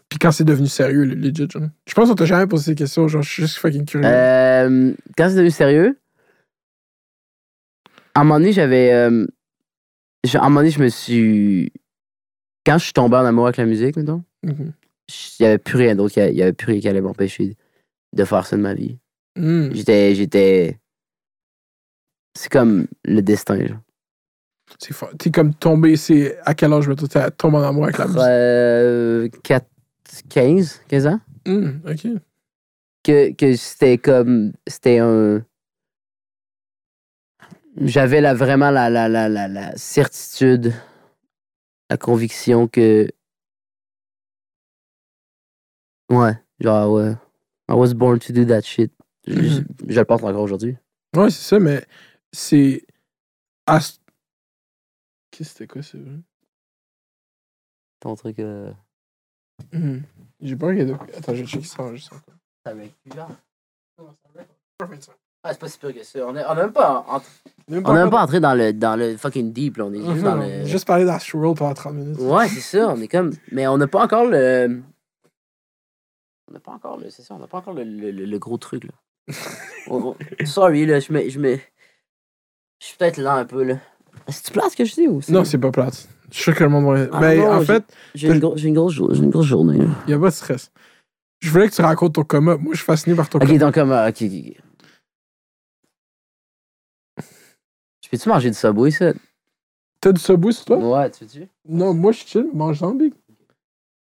Puis quand c'est devenu sérieux, le legit, genre? Je pense qu'on t'a jamais posé ces questions, genre, je suis juste fucking curieux. Euh, quand c'est devenu sérieux, à un moment donné, j'avais. euh, à un moment donné, je me suis. Quand je suis tombé en amour avec la musique, mettons, Mhm. il n'y avait plus rien d'autre. Il n'y avait plus rien qui allait m'empêcher de faire ça de ma vie. Mhm. J'étais. J'étais. C'est comme le destin, genre. C'est fort. T'es comme tombé, c'est à quel âge, mettons, t'es tombé en amour avec la musique? Euh, 4, 15, 15 ans. Mhm, ok. que, que c'était comme. C'était un. J'avais la, vraiment la, la, la, la certitude, la conviction que. Ouais, genre, ouais. I was born to do that shit. Je, je- Mhm. je le pense encore aujourd'hui. Ouais, c'est ça, mais c'est. ce- Qu'est-ce que c'était quoi, ça? Ton truc. Euh... Mhm. J'ai pas regardé. Attends, je vais checker ça juste encore. Avec Ah, c'est pas si pire que ça. On est, on est même pas. en- Même on est même pas entré dans le, dans le fucking deep, là. On est juste dans Mhm. le. Juste parler d'Astral pendant 30 minutes. Ouais, c'est ça. On est comme. Mais on n'a pas encore le. On n'a pas encore le. C'est ça, on n'a pas encore le, le, le- le gros truc, là. On- Sorry, là, je me. Je me. Je suis peut-être lent un peu, là. Est-ce que tu places ce que je dis ou Non, c'est pas plate. Je suis sûr que le monde va. Ah mais non, en j'ai- fait, J'ai une, gros- j'ai une, grosse une grosse journée, là. il y a pas de stress. Je voulais que tu racontes ton coma. Moi, je suis fasciné par ton Ok, coma. donc, comme. euh, Ok, ok, peux-tu manger du Subway, ça? T'as du Subway sur toi? Ouais, tu veux-tu? Non, moi, je suis chill. Mange zombie.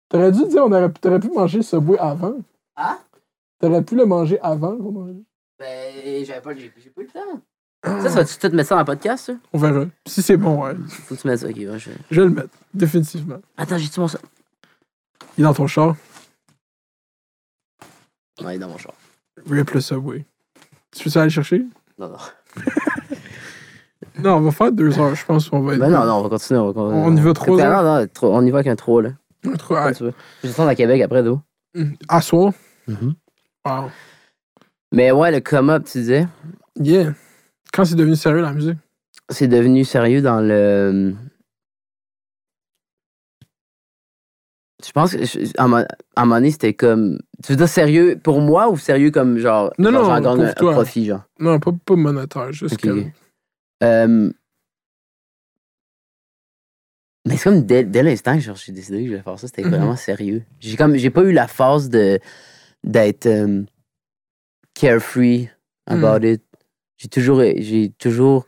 T'aurais dû dire, on aurait, t'aurais pu manger le Subway avant. Hein? T'aurais pu le manger avant qu'on mange. Ben, j'avais pas, j'ai j'ai pas eu le temps. Ça, ça va-tu peut-être mettre ça dans le podcast, ça? On verra. Si c'est bon, ouais. Faut que tu mettes ça, ok, ouais, je... Je vais le mettre. Définitivement. Attends, j'ai-tu mon ça? Il est dans ton char. Ouais, il est dans mon char. Rip le Subway. Tu peux aller le chercher? Non, non. Non, on va faire deux heures, je pense qu'on va être. Ben non, non, on va continuer. On, va, con- On y va trois Non, heures? non, trop- on y va avec un 3, là. Un Comme ouais. Je vais descendre à Québec après, d'où? Hum. À soir. Wow. Mais ouais, le come-up, tu disais, Yeah. Quand c'est devenu sérieux, la musique? c'est devenu sérieux dans le. Je pense que, je- à un moment- donné, c'était comme. Tu veux dire sérieux pour moi ou sérieux comme genre. Non, genre, non, pour un, profit, genre? Non, pas, pas monétaire, juste comme. Euh, Mais c'est comme dès, dès l'instant que j'ai décidé que je voulais faire ça, c'était Mhm. vraiment sérieux. J'ai comme j'ai pas eu la phase de d'être euh, carefree about it. J'ai toujours j'ai toujours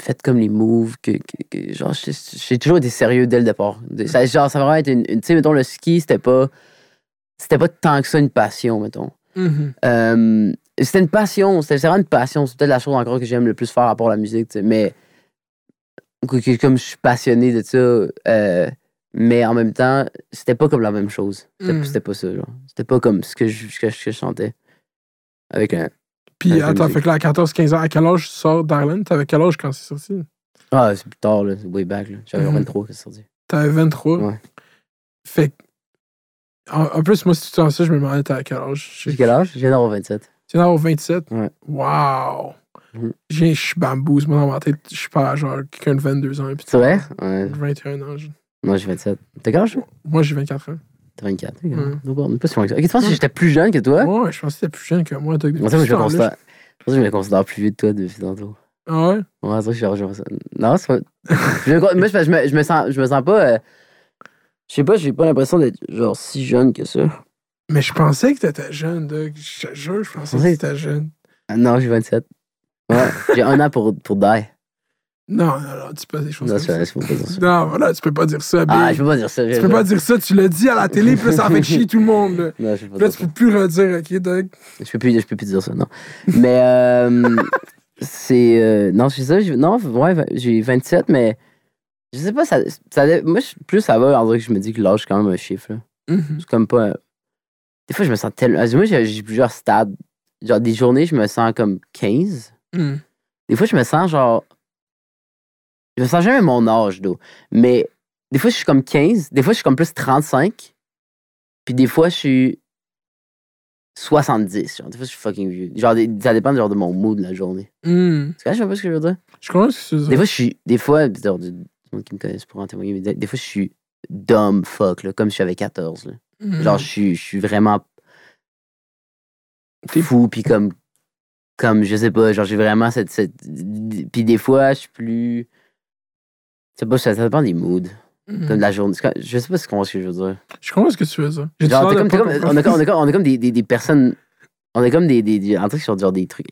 fait comme les moves que, que- que- genre j'ai toujours été sérieux dès le départ. Ça, genre ça a vraiment été une, une- tu sais mettons le ski c'était pas c'était pas tant que ça une passion mettons. Mhm. Euh, c'était une passion, c'était vraiment une passion. C'est peut-être la chose encore que j'aime le plus faire à part la musique, tu sais, mais que- que- comme je suis passionné de ça, euh, mais en même temps, c'était pas comme la même chose. C'était Mm. c'était pas ça, genre. C'était pas comme ce que je, ce que chantais. Avec un. Puis attends, musique. fait que là, à 14-15 ans, à quel âge tu sors d'Ireland? T'avais quel âge quand c'est sorti? Ah, c'est plus tard, là, c'est way back, là. J'avais Mhm. 23 quand c'est sorti. T'avais 23. Ouais. Fait que. En, en plus, moi, si tu sens ça, je me demandais t'as à quel âge? J'ai quel âge? J'ai d'avoir 27. Tu viens d'avoir 27? Ouais. Wow! J'ai- Je suis bambouze, moi, dans ma tête. Je suis pas genre quelqu'un de 22 ans. C'est vrai? Ouais. 21 ans. je- Moi, j'ai 27. T'as quel âge? Moi, j'ai 24 ans. T'as 24. ok. Ouais. Donc, on est pas si loin que ça. Ok, tu penses que j'étais plus jeune que toi? Ouais, je pensais que t'étais plus jeune que moi. Moi, je me considère. Je pense que je me considère plus vieux que toi depuis tantôt. Ah ouais? Ouais, c'est vrai que je suis. Non, c'est pas. je me, moi, je, je me, je me sens, je me sens pas. euh, Je sais pas, j'ai pas l'impression d'être genre si jeune que ça. Mais je pensais que t'étais jeune, Doc. Je te jure, je pensais que t'étais jeune. Ah, Non, j'ai 27. Ouais, j'ai un an pour, pour die. Non, non, non, dis pas des choses Non, comme ça. vrai, peux pas dire ça. Non, voilà, tu peux pas dire ça. Ah, je peux pas dire ça. Tu peux pas dire ça, tu l'as dit à la télé, puis là, ça fait chier tout le monde. Là, Non, je peux pas là tu peux plus redire, ok, Doc? Je peux plus, je peux plus dire ça, non. Mais, euh, c'est. euh, non, c'est ça. j'ai- Non, ouais, j'ai 27, mais. Je sais pas, ça. ça moi, plus ça va, en vrai que je me dis que l'âge, c'est quand même un chiffre. là. Mhm. C'est comme pas. Des fois, je me sens tellement. Moi, j'ai plusieurs stades. Genre, des journées, je me sens comme 15. Mhm. Des fois, je me sens genre. Je me sens jamais mon âge, d'eau. Mais des fois, je suis comme 15. Des fois, je suis comme plus 35. Puis des fois, je suis 70. Genre, des fois, je suis fucking vieux. Genre, des- ça dépend genre, de mon mood de la journée. Hmm. Tu vois, je sais pas ce que je veux dire? Je comprends ce que tu veux Des fois, je suis. Des fois, genre, du monde qui me connaissent pour en témoigner, mais des, des fois, je suis dumb fuck, là, comme si j'avais 14. Là. Genre, je suis, je suis vraiment fou, puis comme, comme, je sais pas, genre, j'ai vraiment cette. cette... Puis des fois, je suis plus. Je sais pas, ça, ça dépend des moods, Hmm. comme de la journée. Je sais pas ce qu'on- ce que je veux dire. Je comprends ce que tu veux dire. Genre, comme, comme- on, est comme, on, est comme, on est comme des, des, des personnes. On est comme des. des, des en truc sur genre des trucs.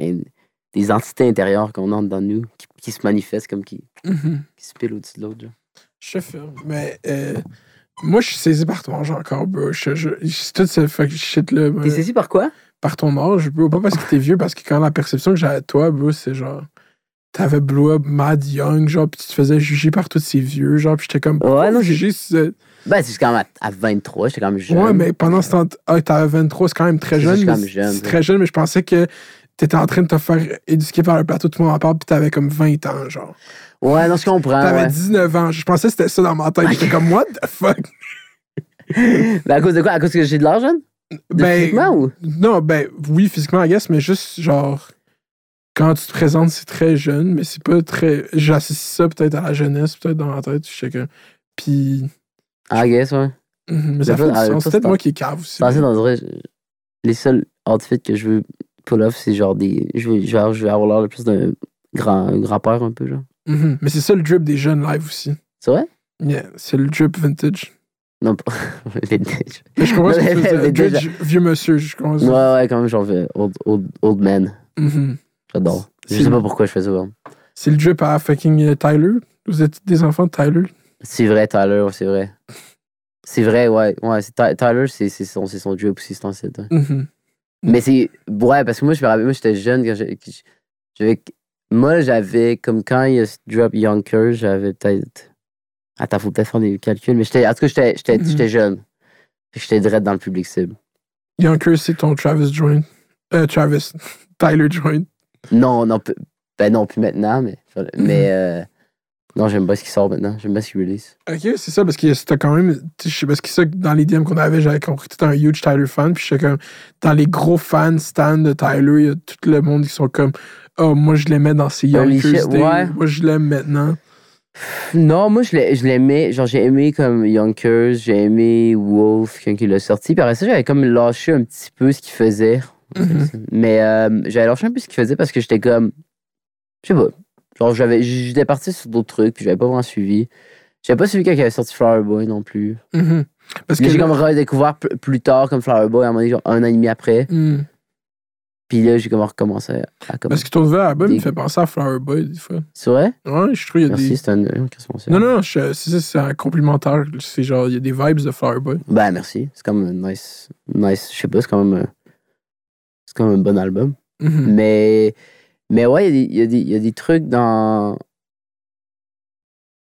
Des entités intérieures qu'on a dans nous qui, qui se manifestent comme qui, Mhm. qui se pilent au-dessus de l'autre. Je filme. Mais euh, moi, je suis saisi par ton âge encore, bro. Je, je, je- tout ce fuck shit-là. T'es saisi par quoi? par ton âge, bro. Pas parce que t'es vieux, parce que quand la perception que j'avais de toi, bro, c'est genre. T'avais blow up mad young, genre, pis tu te faisais juger par tous ces vieux, genre, pis j'étais comme. Ouais, non, juger ce- Ben, c'est quand même à, à 23, j'étais quand même jeune. Ouais, mais pendant ce temps. Ah, t'avais 23, c'est quand même très C'est jeune. je suis mais quand même jeune, C'est très jeune, mais je pensais que t'étais en train de te faire éduquer par le plateau, tout le monde en parle, pis t'avais comme 20 ans, genre. Ouais, non, je comprends. T'avais Ouais. 19 ans. Je pensais que c'était ça dans ma tête. J'étais comme, what the fuck? Ben, à cause de quoi? À cause que j'ai de l'argent? Ben, physiquement ou? Non, ben oui, physiquement, I guess, mais juste genre quand tu te présentes, c'est très jeune, mais c'est pas très. J'associe ça peut-être à la jeunesse, peut-être dans ma tête, je sais que. Puis. Ah, I guess, ouais. mhm, Mais ça fait du ah, sens. C'est peut-être moi qui est cave aussi. Pensez dans les seuls outfits que je veux pull off, c'est genre des. Je veux, genre, je veux avoir l'air le plus d'un grand, grand-père un peu, genre. Mhm, Mais c'est ça le drip des jeunes live aussi. C'est vrai? Yeah, c'est le drip vintage. Non, pas. Vintage. Mais je comprends ce que tu veux dire. Vieux monsieur, je comprends. ouais, ça. ouais, quand même, genre old, old, old man. Mhm. J'adore. Je sais pas pourquoi je fais ça. C'est le drip à fucking euh, Tyler? Vous êtes des enfants de Tyler? C'est vrai, Tyler, c'est vrai. C'est vrai, ouais. ouais Tyler, c'est son, son drip aussi, c'est ton site. ouais. Mais c'est. Ouais, parce que moi, je me rappelle, moi, j'étais jeune quand j'avais. Moi, j'avais, comme quand il y a drop Yonkers, j'avais peut-être. Attends, faut peut-être faire des calculs, mais j'étais. En tout cas, j'étais- j'étais jeune. J'étais direct dans le public cible. Yonkers, c'est ton Travis joint. Euh, Travis. Tyler joint. Non, non, ben non, plus maintenant, mais. Mhm. Mais. euh, non, j'aime pas ce qui sort maintenant. J'aime pas ce qui release. Ok, c'est ça, parce que c'était quand même. sais, Je sais parce que ça, dans les DM qu'on avait, j'avais compris que t'étais un huge Tyler fan. Puis j'étais comme. Dans les gros fans stands de Tyler, il y a tout le monde qui sont comme. Oh, moi je l'aimais dans ses shit, days. ouais. Moi je l'aime maintenant. Non, moi, je l'ai- je l'aimais. Genre, j'ai aimé comme Yonkers, j'ai aimé Wolf quand il l'a sorti. Puis après ça, j'avais comme lâché un petit peu ce qu'il faisait. Mhm. Mais euh, j'avais lâché un peu ce qu'il faisait parce que j'étais comme. Je sais pas. Genre, j'avais, j'étais parti sur d'autres trucs, puis j'avais pas vraiment suivi. J'avais pas suivi quand il avait sorti Flower Boy non plus. Mhm. Parce que. j'ai comme redécouvert pl- plus tard comme Flower Boy, à un moment donné, genre un an et demi après. Mhm. Puis là, j'ai comme recommencé à. Comme... Parce que ton nouvel album Des- me fait penser à Flower Boy des fois. C'est vrai? Ouais, je trouve qu'il y a Merci, des. c'est un. Non, non, non, je- c'est un complimentaire. C'est genre, il y a des vibes de Flower Boy. Ben, merci. C'est comme nice. Nice. Je sais pas, c'est quand même. un- C'est comme un bon album. Mhm. Mais, mais ouais, il y a des- il y, y a des trucs dans.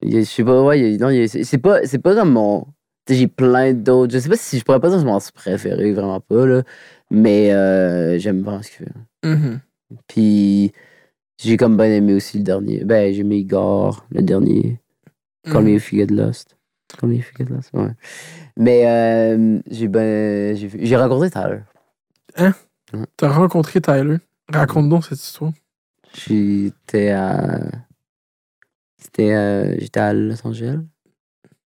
y a- Je sais pas, ouais, c'est pas, c'est pas comme mon. J'ai plein d'autres. Je sais pas si je pourrais pas dire que c'est mon préféré, vraiment pas, là. Mais euh, j'aime vraiment ce qu'il fait. Mhm. Puis j'ai comme bien aimé aussi le dernier. Ben, j'ai aimé Igor, le dernier. Call. Me If You Get Lost. Call Me If You Get Lost, ouais. Mais euh, j'ai ben. J'ai rencontré Tyler. T'as rencontré Tyler? Raconte donc cette histoire. J'étais à. C'était à- J'étais à Los Angeles.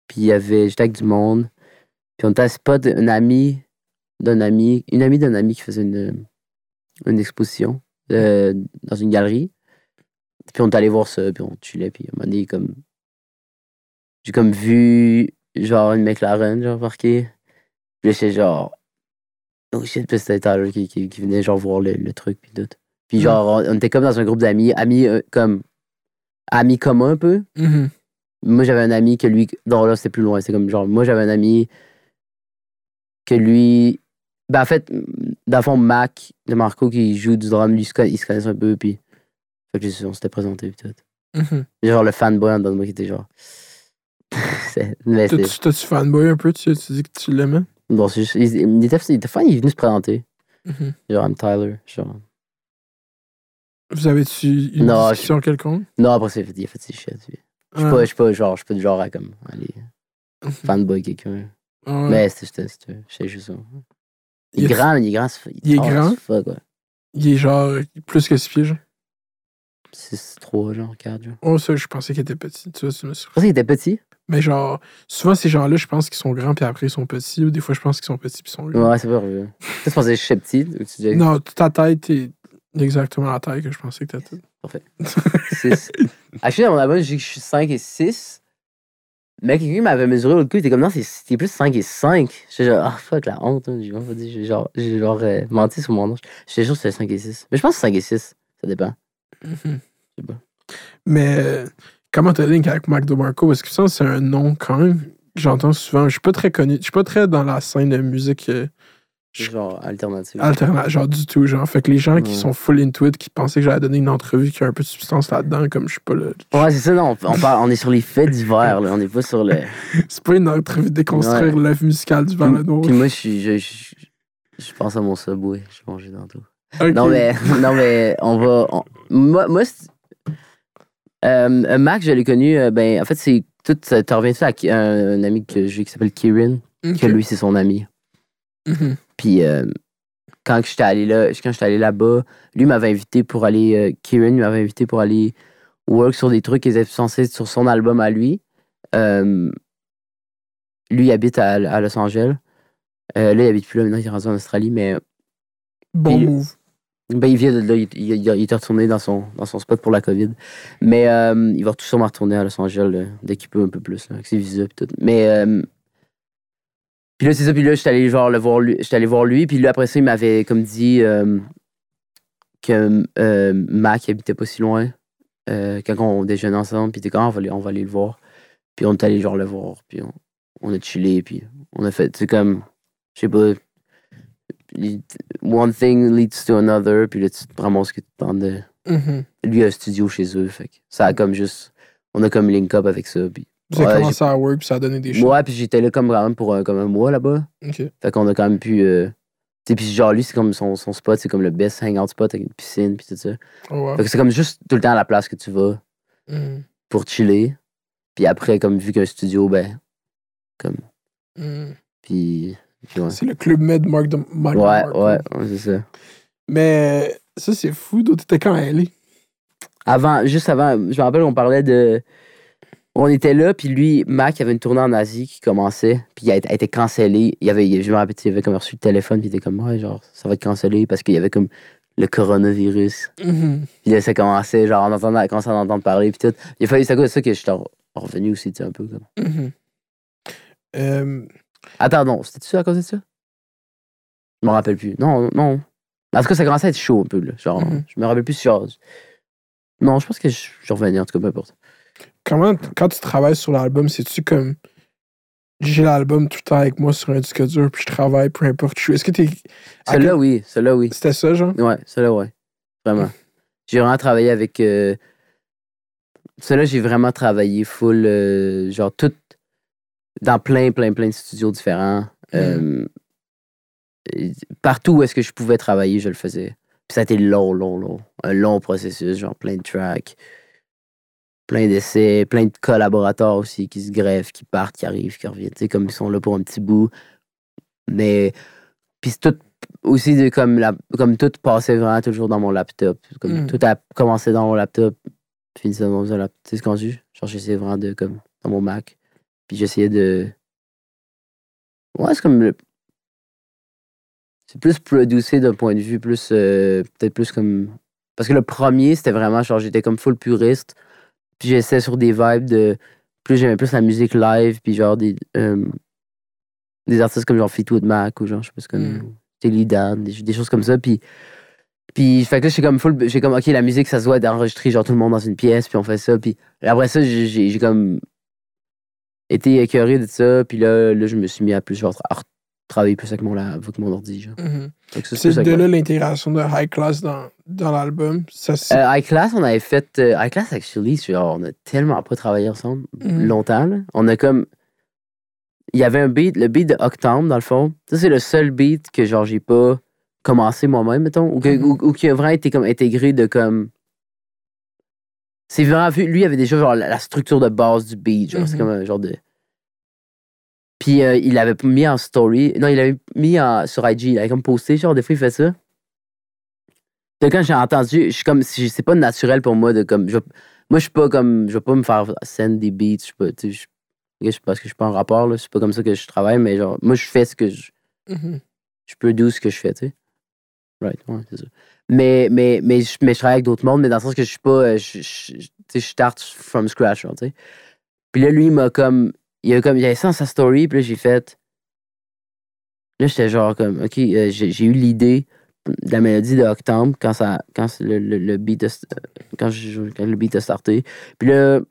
Puis il y avait. J'étais avec du monde. Puis on était à spot d'un ami. D'un ami. Une amie d'un ami qui faisait une, une exposition euh, dans une galerie. Puis on est allé voir ça. Puis on chillait. Puis un moment donné, comme. J'ai comme vu. Genre une McLaren, genre marqué. Puis j'étais genre. Oh shit, puis c'était Tyler qui, qui, qui venait genre voir le, le truc. Puis tout. Puis Mm. genre, on, on était comme dans un groupe d'amis, amis euh, comme amis communs un peu. Mhm. Moi, j'avais un ami que lui, non là, c'était plus loin. C'est comme genre, moi, j'avais un ami que lui, ben en fait, dans le fond, Mac de Marco qui joue du drum, lui, il se conna- ils se connaissent un peu, puis fait que on s'était présenté, puis tout. Mhm. Genre le fanboy en dedans de moi qui était genre. c'est- mais c'est. T'as-tu t'as-tu fanboy un peu? Tu, tu dis que tu l'aimais? Bon, c'est juste. Il, il était, il était fan, il est venu se présenter. Mhm. Genre, I'm Tyler. Genre. Vous avez-tu une Non, discussion quelconque? Non, après, c'est, fait shit. lui. Je suis pas, je genre, je suis pas du genre à comme aller fanboy quelqu'un. Ouais. Mais c'était, juste ça. Il Il est- grand, mais il est grand. Il est grand? Fuck, ouais. Il est genre plus que 6 pieds, genre? 6-3, genre, 4, genre. Oh, ça, je pensais qu'il était petit. Tu vois, tu me Je pensais qu'il était petit? Mais genre, souvent, ces gens-là, je pense qu'ils sont grands, puis après, ils sont petits. Ou des fois, je pense qu'ils sont petits, puis ils sont grands. Ouais, c'est pas vrai. Tu pensais que je suis petit? ou tu disais Non, ta taille, est exactement la taille que je pensais que t'étais. 6. Actually, dans mon album, je dis que je suis 5 et 6. Mais quelqu'un m'avait mesuré l'autre coup, il était comme non, c'est- c'était plus 5 et 5. J'étais genre, ah fuck, la honte. hein. J'ai j'ai genre, j'ai genre euh, menti sur mon âge. J'étais sûr que c'était 5 et 6. Mais je pense que c'est 5 et 6. Ça dépend. sais pas. Mais euh, comment t'as link avec Mac DeMarco? Parce que ça, c'est un nom quand même que j'entends souvent. Je suis pas très connu. Je suis pas très dans la scène de musique euh, genre alternative. alternative, genre du tout. Genre, fait que les gens qui sont full into it, qui pensaient que j'allais donner une entrevue qui a un peu de substance là-dedans, comme je suis pas le. Ouais, c'est ça, non. On, on parle, on est sur les faits divers, là. On n'est pas sur le. C'est pas une entrevue de déconstruire l'œuvre musicale du Valeno. puis moi, je suis. Je, je, je pense à mon subway. Je vais manger tantôt. Ok. Non, mais, non, mais on va. on- moi, moi euh, Mac, je l'ai connu. euh, ben, en fait, c'est tout. Ça te revient à un, un ami que j'ai qui s'appelle Kieran, Ok. que lui, c'est son ami. Mhm. Puis euh, quand j'étais allé là, quand j'étais allé là-bas, lui m'avait invité pour aller. euh, Kieran m'avait invité pour aller work sur des trucs qui étaient censés être sur son album à lui. Euh, lui, il habite à, à Los Angeles. Euh, là, il habite plus là, maintenant, il est rendu en Australie, mais Bon Puis- move. ben, il vient de là, il, il- il- il était retourné dans son, dans son spot pour la COVID. Mais euh, il va tout sûrement retourner à Los Angeles là, dès qu'il peut un peu plus, là, avec ses visas et tout. Mais puis là, c'est ça, puis là, j'étais allé genre le voir lui, allé voir lui, puis là après ça, il m'avait comme dit euh, que euh, Mac habitait pas si loin. euh, quand on déjeunait ensemble, puis était comme Ah, on va aller, on va aller le voir. Puis on est allé genre le voir, puis on, on a chillé, puis on a fait, c'est comme, je sais pas, one thing leads to another, puis là, tu te ramasses que tu te demandes de. Mhm. Lui, a un studio chez eux, fait que ça a comme juste. On a comme link up avec ça, puis. Vous avez Ouais, commencé à work, puis ça a donné des choses. Moi, puis j'étais là comme quand même pour un, comme un mois là-bas. Ok. Fait qu'on a quand même pu. euh, tu sais, puis genre, lui, c'est comme son, son spot, c'est comme le best hangout spot avec une piscine, puis tout ça. Oh, wow. Fait que c'est comme juste tout le temps à la place que tu vas Mhm. pour chiller. Puis après, comme vu qu'un studio, ben. Comme. Mhm. Puis. ouais. C'est le club med Mark de Mark Ouais, ouais, ouais, c'est ça. Mais ça, c'est fou. Toi, t'étais quand LA? Avant, juste avant, je me rappelle, on parlait de. On était là, puis lui, Mac, il avait une tournée en Asie qui commençait, puis il a été, a été cancellé. Il avait, je me rappelle, il avait comme reçu le téléphone, puis il était comme, ouais, genre, ça va être cancellé parce qu'il y avait comme le coronavirus. Mhm. Puis là, ça commençait, genre, on entendait, commençait à en entendre parler, puis tout. Il a fallu, c'est à cause de ça que je suis re- revenu aussi, tu sais, un peu comme. Euh, Attends, non, c'était-tu à cause de ça? Je me rappelle plus. Non, non. Tout cas, ça commençait à être chaud un peu, là. Genre, Mhm. je me rappelle plus, genre. Non, je pense que je je revenu, en tout cas, peu importe. Comment, quand tu travailles sur l'album, c'est-tu comme j'ai l'album tout le temps avec moi sur un disque dur, puis je travaille, peu importe. Est-ce que t'es. Celui-là, oui, celui-là, oui. C'était ça, genre? Ouais, celui-là, ouais. Vraiment. J'ai vraiment travaillé avec. Euh... Celui-là, j'ai vraiment travaillé full, euh, genre, tout. Dans plein, plein, plein de studios différents. Euh, et partout où est-ce que je pouvais travailler, je le faisais. Puis ça a été long, long, long. Un long processus, genre plein de tracks, plein d'essais, plein de collaborateurs aussi qui se greffent, qui partent, qui arrivent, qui reviennent. Tu sais, comme ils sont là pour un petit bout. Mais. Puis c'est tout aussi de comme la comme tout passait vraiment toujours dans mon laptop comme Mm. tout a commencé dans mon laptop finissait dans mon laptop tu sais ce qu'on dit genre j'essayais vraiment de comme dans mon Mac puis j'essayais de ouais c'est comme le- c'est plus producé d'un point de vue plus euh, peut-être plus comme parce que le premier c'était vraiment genre j'étais comme full puriste puis j'essayais sur des vibes de plus j'aimais plus la musique live puis genre des euh, des artistes comme genre Fleetwood Mac ou genre je sais pas ce que Mm. Steely Dan, des, des choses comme ça. Puis, puis fait que là, j'ai comme full, j'ai comme, ok, la musique, ça se doit d'enregistrer genre tout le monde dans une pièce, puis on fait ça. Puis après ça, j'ai, comme été écœuré de ça. Puis là, là, je me suis mis à plus genre travailler plus avec mon, avec mon ordi. Ça, C'est de là l'intégration de High Class dans, dans l'album. Euh, High Class, on avait fait. euh, High Class, actually, genre, on a tellement pas travaillé ensemble Mhm. longtemps. là. On a comme. Il y avait un beat, le beat de Octobre, dans le fond. Ça, c'est le seul beat que, genre, j'ai pas commencé moi-même, mettons. Ou, que, Mhm. ou, ou qui a vraiment été comme intégré de comme. C'est vraiment vu. Lui, il avait déjà, genre, la, la structure de base du beat. Genre, c'est comme un genre de. Puis euh, il l'avait mis en story. Non, il l'avait mis en- sur IG. Il avait comme posté, genre, des fois, il fait ça. Puis quand j'ai entendu, je suis comme, c'est pas naturel pour moi de comme. je- moi, je suis pas comme. Je vais pas me faire send des beats. Je suis pas. tu sais, Je, je parce que je suis pas en rapport, là. C'est pas comme ça que je travaille, mais genre, moi, je fais ce que je. Mhm. Je peux do ce que je fais, tu sais. Right, ouais, c'est ça. Mais, mais, mais, je, mais je travaille avec d'autres mondes, mais dans le sens que je suis pas. euh, Je, je, tu sais, je start from scratch, tu sais. Puis là, lui, il m'a comme. Il a comme. Il avait ça dans sa story, puis là, j'ai fait. Là, j'étais genre comme. Ok, euh, j'ai j'ai eu l'idée de la mélodie de Octobre quand, ça, quand le, le, le beat a, quand, le beat a starté. Puis là.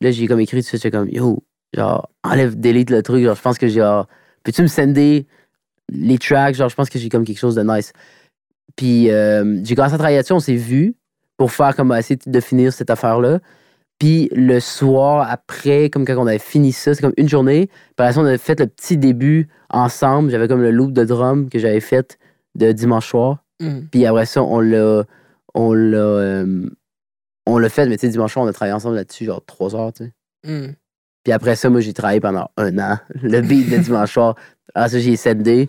Là, j'ai comme écrit ça, j'étais comme. Yo, genre, enlève, delete le truc. Genre, je pense que genre. Peux-tu me sender les tracks? Genre, je pense que j'ai comme quelque chose de nice. Puis euh, j'ai commencé à travailler là-dessus, on s'est vu pour faire comme essayer de finir cette affaire-là. Puis le soir après, comme quand on avait fini ça, c'est comme une journée. Par la suite, on avait fait le petit début ensemble. J'avais comme le loop de drum que j'avais fait de dimanche soir. Mhm. Puis après ça, on l'a. On l'a. euh, on l'a fait, mais tu sais, dimanche soir, on a travaillé ensemble là-dessus, genre trois heures, tu sais. Mhm. Puis après ça, moi, j'ai travaillé pendant un an. Le beat de dimanche soir. Après ça, j'ai sendé.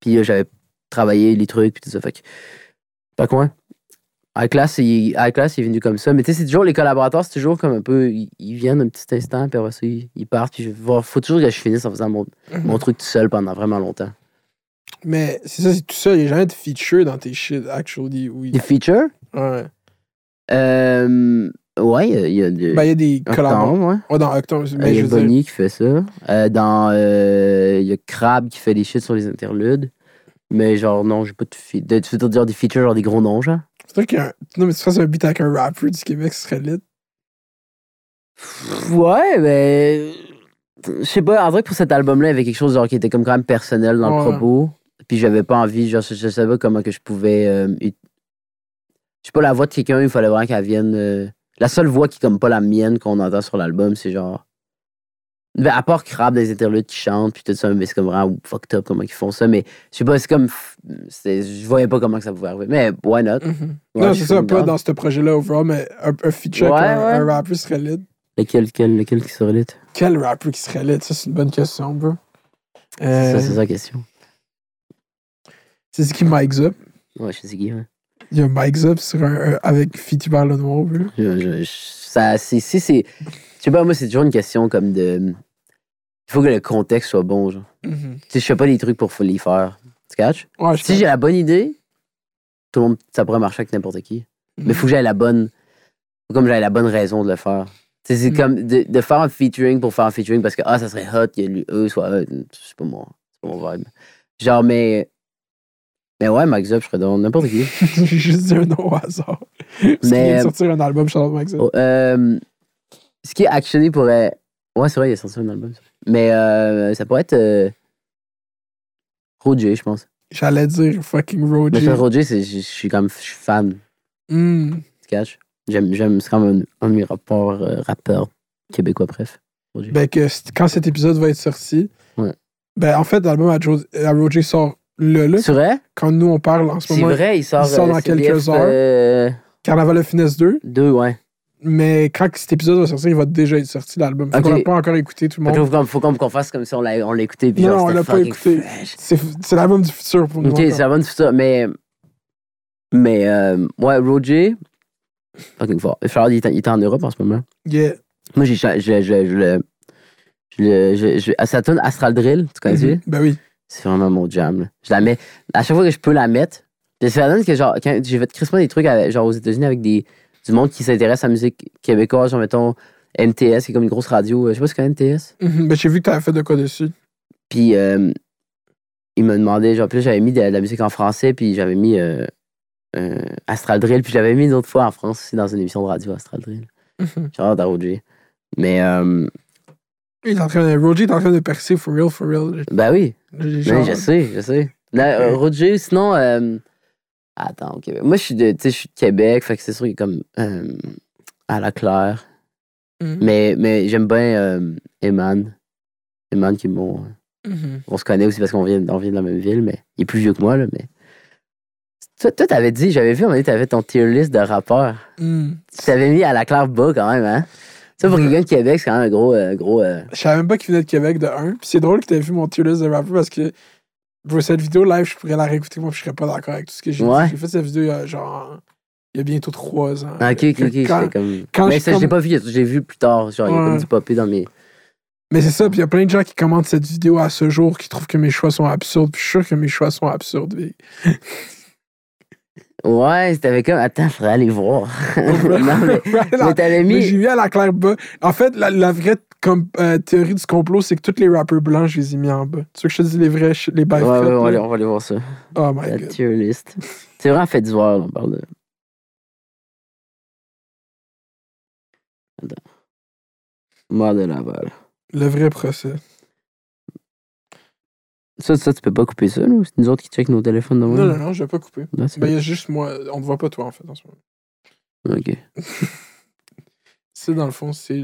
Puis là, j'avais travaillé les trucs, puis tout ça. Fait que. Fait que ouais. High Class, il, il est venu comme ça. Mais tu sais, c'est toujours les collaborateurs, c'est toujours comme un peu. Ils, ils viennent un petit instant, puis après ça, ils, ils partent. Puis il faut toujours que je finisse en faisant mon, Mhm. mon truc tout seul pendant vraiment longtemps. Mais c'est ça, c'est tout ça. Il n'y a jamais de feature dans tes shit, actually. Oui. Des features? Ouais. Euh, ouais, il y a- il y a, de- Ben, il y a des collaborateurs. Ouais. Ouais, dans Octobre. Euh, Il y a dire, Bonnie qui fait ça. Euh, dans, euh, il y a Crab qui fait des shit sur les interludes. Mais genre, non, j'ai pas de. Tu veux dire des features, genre des gros noms, genre? C'est vrai qu'il y a un- Non, mais tu fasses un beat avec un rapper du Québec, ce serait lit. Ouais, mais. Je sais pas, en vrai, pour cet album-là, il y avait quelque chose genre, qui était comme quand même personnel dans Ouais. le propos. Puis j'avais pas envie, genre, je, je savais pas comment que je pouvais. euh, ut- je sais pas, la voix de quelqu'un, il fallait vraiment qu'elle vienne. euh, La seule voix qui est comme pas la mienne qu'on entend sur l'album, c'est genre. Ben, à part Crab des interludes qui chantent, puis tout ça, mais c'est comme vraiment fucked up comment ils font ça. Mais je sais pas, c'est comme. c'est- Je voyais pas comment que ça pouvait arriver. Mais why not? Mhm. Ouais, non, je c'est ça, pas dans ce projet-là overall, mais un, un feature Ouais, avec un, ouais. un rapper serait lit. Lequel, lequel, lequel qui serait lit? Quel rapper qui serait lit? Ça, c'est une bonne question, bro. Ça, Euh, c'est ça la question. c'est ce qui Mike's Up. Ouais, je sais qui, ouais. Il y a Mike's Up sur un, un- avec Fiti le Noir, bro. Je- je- je- ça, c'est, c'est. Sais pas, moi, c'est toujours une question comme de. Il faut que le contexte soit bon, genre. Mhm. Tu sais, je fais pas des trucs pour les faire. Tu catches? Ouais, je Si j'ai la bonne idée, tout le monde, ça pourrait marcher avec n'importe qui. Mais il faut que j'aie la bonne. faut Comme j'aie la bonne raison de le faire. Tu sais, c'est Mm. comme de, de faire un featuring pour faire un featuring parce que, ah, ça serait hot, que lui, eux soient hot. C'est pas moi. C'est pas mon vibe. Genre, mais. Mais ouais, Max Up, je serais dans n'importe qui. J'ai juste dit un nom au hasard. Mais- vient de sortir un album, Charlotte Mike's Up. Oh, euh, ce qui, actually, pourrait. Ouais, c'est vrai, il a sorti un album. Mais euh, ça pourrait être. Euh... Roger, je pense. J'allais dire fucking Mais Roger. ça, Roger, c'est- je suis comme. Je suis fan. Hmm. Tu? J'aime, j'aime, c'est comme un, un de mes rapports, euh, rappeurs québécois, bref. Roger. Ben, que quand cet épisode va être sorti, Ouais. ben, en fait, l'album à, à Roger sort là, là. c'est vrai? Quand nous, on parle en ce C'est moment, vrai, il sort, il sort euh, dans quelques heures. euh, Carnaval of Finesse 2. deux, ouais. Mais quand cet épisode va sortir, il va déjà être sorti, l'album. Faut Ok. qu'on l'a pas encore écouté, tout le monde. là, faut, qu'on fasse comme si on l'a, on écouté. Puis Non, genre, on l'a pas écouté. C'est l'album du futur pour nous. Ok, c'est la bonne ça. Mais. Mais, euh, ouais, Roger. Fucking fort. Charles, il est, en- il Europe en ce moment. Yeah. Moi, j'ai. Je, je, je, le- je, sa tune Astral Drill, tu connais Mhm. Ben oui. C'est vraiment mon jam. là. Je la mets. À chaque fois que je peux la mettre. C'est la donne que, genre, quand j'ai fait crispement des trucs avec- genre aux États-Unis avec des, du monde qui s'intéresse à la musique québécoise, genre, mettons, NTS, qui est comme une grosse radio. Je sais pas si tu connais NTS. Mhm. Ben, j'ai vu que t'avais fait de quoi dessus. Puis euh, il me demandait, genre, puis j'avais mis de, de la musique en français, puis j'avais mis euh, euh, Astral Drill, puis j'avais mis une autre fois en France aussi dans une émission de radio Astral Drill. Mhm. Genre à Roger. Mais, euh, Il est en train de, Roger est en train de percer for real, for real. ben oui, Ben, genre- je sais, je sais. Là, euh, Ok. Roger, sinon, euh, attends, au Québec. Moi, je suis de, tu sais, je suis de Québec, fait que c'est sûr qu'il est comme euh, à la claire. Mhm. Mais, mais j'aime bien euh, Eman. Eman qui est mon. Mhm. On se connaît aussi parce qu'on vient, on vient de la même ville, mais il est plus vieux que moi, là, mais. Toi, toi, t'avais dit, j'avais vu, à un moment donné, t'avais ton tier list de rappeurs. Mhm. Tu t'avais mis à la claire bas quand même, hein? Ça, pour quelqu'un de Québec, c'est quand même un gros. euh, gros euh, Je savais même pas qu'il venait de Québec de 1. Puis c'est drôle que t'aies vu mon tier list de rapper parce que cette vidéo live, je pourrais la réécouter. Moi, je serais pas d'accord avec tout ce que j'ai Ouais. dit. J'ai fait cette vidéo il y a genre. Il y a bientôt 3 ans. Ah, ok, ok, ok. Quand- comme. quand mais je ça, je l'ai pas vu. J'ai vu plus tard. Genre, il a Ouais. comme du popé dans mes. Mais c'est ça, puis il y a plein de gens qui commentent cette vidéo à ce jour qui trouvent que mes choix sont absurdes. Puis je suis sûr que mes choix sont absurdes. mais- Ouais, c'était comme. Attends, faudrait aller voir. non, mais. Mais t'avais j'ai mis. mis à la claire bas. En fait, la, la vraie comme, euh, théorie du complot, c'est que tous les rappeurs blancs, je les ai mis en bas. Tu veux que je te dise les vrais, les Ouais, bails ouais, faits, on va, aller, on va aller voir ça. Oh my La god. tier list. C'est vraiment fait d'hiver, on parle de. Attends. Mort de Laval. Le vrai procès. Ça, ça, tu peux pas couper ça, là? ou C'est nous autres qui check nos téléphones de Non, non, non, je vais pas couper. Ben, il y a juste moi. On ne voit pas toi, en fait, en ce moment. Ok. Ça, dans le fond, c'est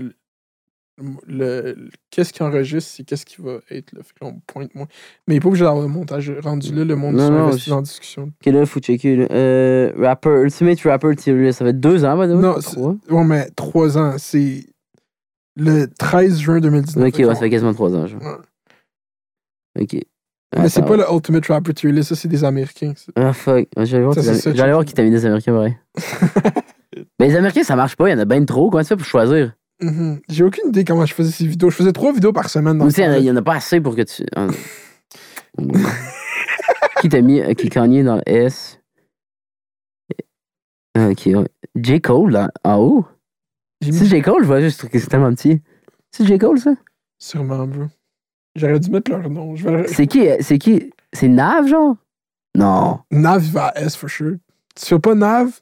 le. le- le- qu'est-ce qui enregistre, c'est qu'est-ce qui va être là. Fait que là, on pointe moins. Mais il n'est pas obligé d'avoir de montage. Rendu là, le monde Non, non, investis je- dans la discussion. Ok, là, faut checker. Là. Euh, rapper, Ultimate Rapper tier list. Ça fait deux ans, way, Non, trois. Ouais, mais 3 ans, c'est le 13 juin 2019. Ok, ouais, ça fait quasiment trois ans, genre. Ouais. Ok. Mais c'est pas le Ultimate Rapper Tier List, ça, c'est des Américains. ça. Ah, fuck. J'allais voir, Ça, voir qui t'a mis des Américains, pareil. Mais les Américains, ça marche pas. Il y en a bien trop. Comment tu fais pour choisir? Mhm. J'ai aucune idée comment je faisais ces vidéos. Je faisais trois vidéos par semaine. Dans il y en a- pas assez pour que tu. Ah. qui t'a mis. Qui Kanye dans le S? Ah, Ok. J. Cole, là, en haut? J'ai C'est mis J. Cole, je vois juste que c'est tellement petit. C'est J. Cole, ça? sûrement, bro. J'aurais dû mettre leur nom. Vais C'est qui? C'est qui? C'est Nav, genre? Non. Nav, il va à S for sure. Tu fais pas Nav?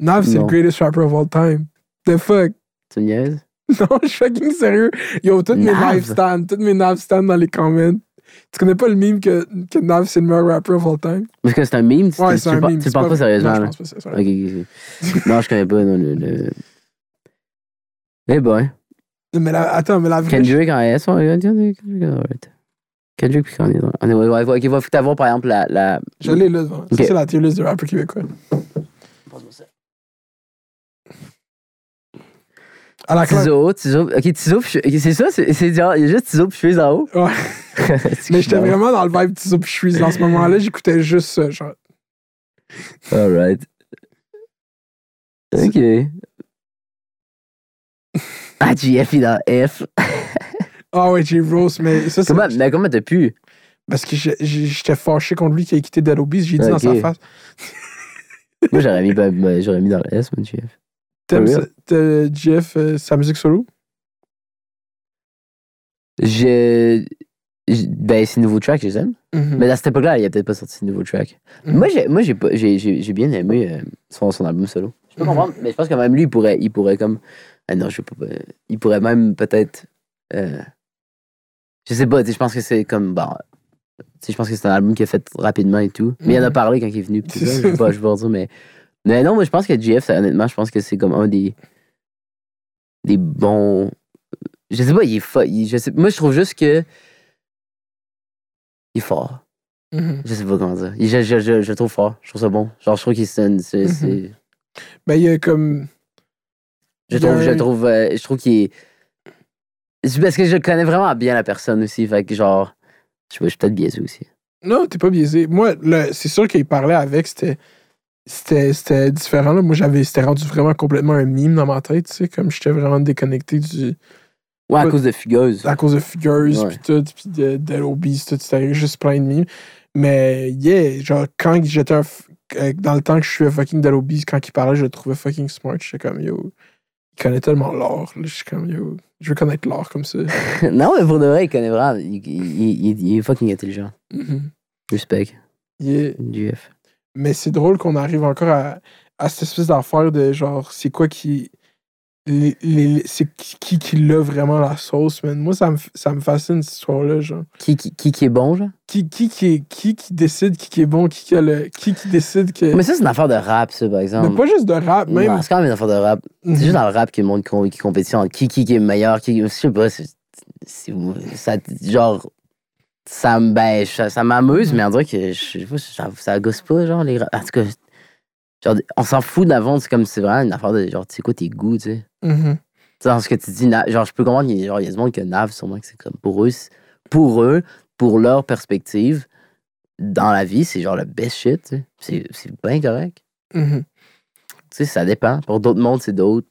Nav, c'est le greatest rapper of all time. The fuck? Tu me niaises? Non, je suis fucking sérieux. Yo, toutes mes Nav? Nav stands, toutes mes Nav stands dans les comments. Tu connais pas le meme que, que Nav, c'est le meilleur rapper of all time? Parce que c'est un meme? Tu, Ouais, c'est un le- meme. Tu penses pas sérieusement, Non, je pense pas c'est ça. Ok, ok, ok. non, je connais pas, non, le. le... Eh ben. Mais la, attends, mais la vraie. Kendrick en S, ouais, Kendrick. Kendrick puis Kanye. ouais. Ah, ouais, ouais, ouais, ok, va faut t'avoir par exemple la. la... Je l'ai là devant. Ça, Ok. c'est la tier list de rappers québécois. À la. Tizo, Tizo. Ok, ok, c'est ça, c'est genre, il y a juste Tizo puis je suis en haut. Ouais. Mais j'étais vraiment dans le vibe Tizo puis je suis dans ce moment-là, j'écoutais juste ça. Genre. Alright. Ok. Ah, GF, il est dans F. Ah ouais, J. Rose, mais ça, c'est. Comment, mais comment t'as pu? Parce que j'étais fâché contre lui qui a quitté Dead. J'ai dit dans Ok. sa face. Moi, j'aurais mis, ben, j'aurais mis dans le S, mon GF. T'aimes t'as- Jeff, euh, sa musique solo? Je. Ben, c'est nouveau track, je les aime. Mhm. Mais à cette époque-là, il a peut-être pas sorti de nouveau track. Mhm. Moi, j'ai, moi j'ai, j'ai, j'ai bien aimé euh, son, son album solo. Je peux Mhm. comprendre, mais je pense que même lui, il pourrait, il pourrait comme. Ah non, je sais pas. euh, il pourrait même peut-être. euh, je sais pas, je pense que c'est comme. Sais, je pense que c'est un album qu'il a fait rapidement et tout. Mais il en a Mhm. parlé quand il est venu. je sais pas, je vais pas dire, mais. Mais non, moi, je pense que GF, honnêtement, je pense que c'est comme un des. Des bons. Je sais pas, il est fort. je sais, moi, je trouve juste que. Il est fort. Mhm. Je sais pas comment dire. Je, je, je, trouve fort. Je trouve ça bon. Genre, je trouve qu'il c'est. une- c'est- Ben, il y a comme. Je trouve, je trouve, euh, je trouve qu'il est. Parce que je connais vraiment bien la personne aussi. Fait que genre. Je sais pas, je suis peut-être biaisé aussi. Non, t'es pas biaisé. Moi, c'est sûr qu'il parlait avec, c'était. C'était, différent. Là. Moi, j'avais, c'était rendu vraiment complètement un mime dans ma tête, tu sais, comme j'étais vraiment déconnecté du, Ouais, à cause de Fugueuse. à cause de Figures, Ouais. puis tout, puis de, de l'Obese, tout, c'était juste plein de mimes. Mais, yeah, genre, quand j'étais un euh, dans le temps que je suis fucking de l'Obese, quand il parlait, je le trouvais fucking smart. J'étais comme, yo, il connaît tellement là. Je suis comme, yo, je veux connaître l'art comme ça. non, mais pour de vrai, il connaît vraiment. Il, il, il- il est fucking intelligent. Mhm. Respect. Yeah. GF. Mais c'est drôle qu'on arrive encore à, à cette espèce d'affaire de genre, c'est quoi qui. les- les- c'est qui, qui l'a vraiment la sauce, man? Moi, ça me, ça me fascine cette histoire-là, genre. Qui, qui, qui, qui est bon, genre? Qui, qui, qui, qui, qui décide qui, qui est bon, qui, qui, a le, qui, qui décide que. Mais ça, c'est une affaire de rap, ça, par exemple. Mais pas juste de rap, même. Non, c'est quand même une affaire de rap. Mhm. C'est juste dans le rap que le monde qui compétition entre qui, qui, qui est meilleur, qui. Je sais pas, c'est. c'est- Ça, genre. Ça, me- ben, ça, ça m'amuse, mais on dirait que. Je sais pas, ça, ça gosse pas, genre, les En tout cas, genre, on s'en fout d'avant, c'est comme c'est vraiment une affaire de genre, tu sais quoi, tes goûts, tu sais. Tu Dans ce que tu dis, genre, je peux comprendre qu'il y genre, y a du monde que Nav, sûrement que c'est comme pour eux, pour eux, pour leur perspective, dans la vie, c'est genre le best shit, tu sais. C'est bien correct. Mhm. Tu sais, ça dépend. Pour d'autres mondes, c'est d'autres.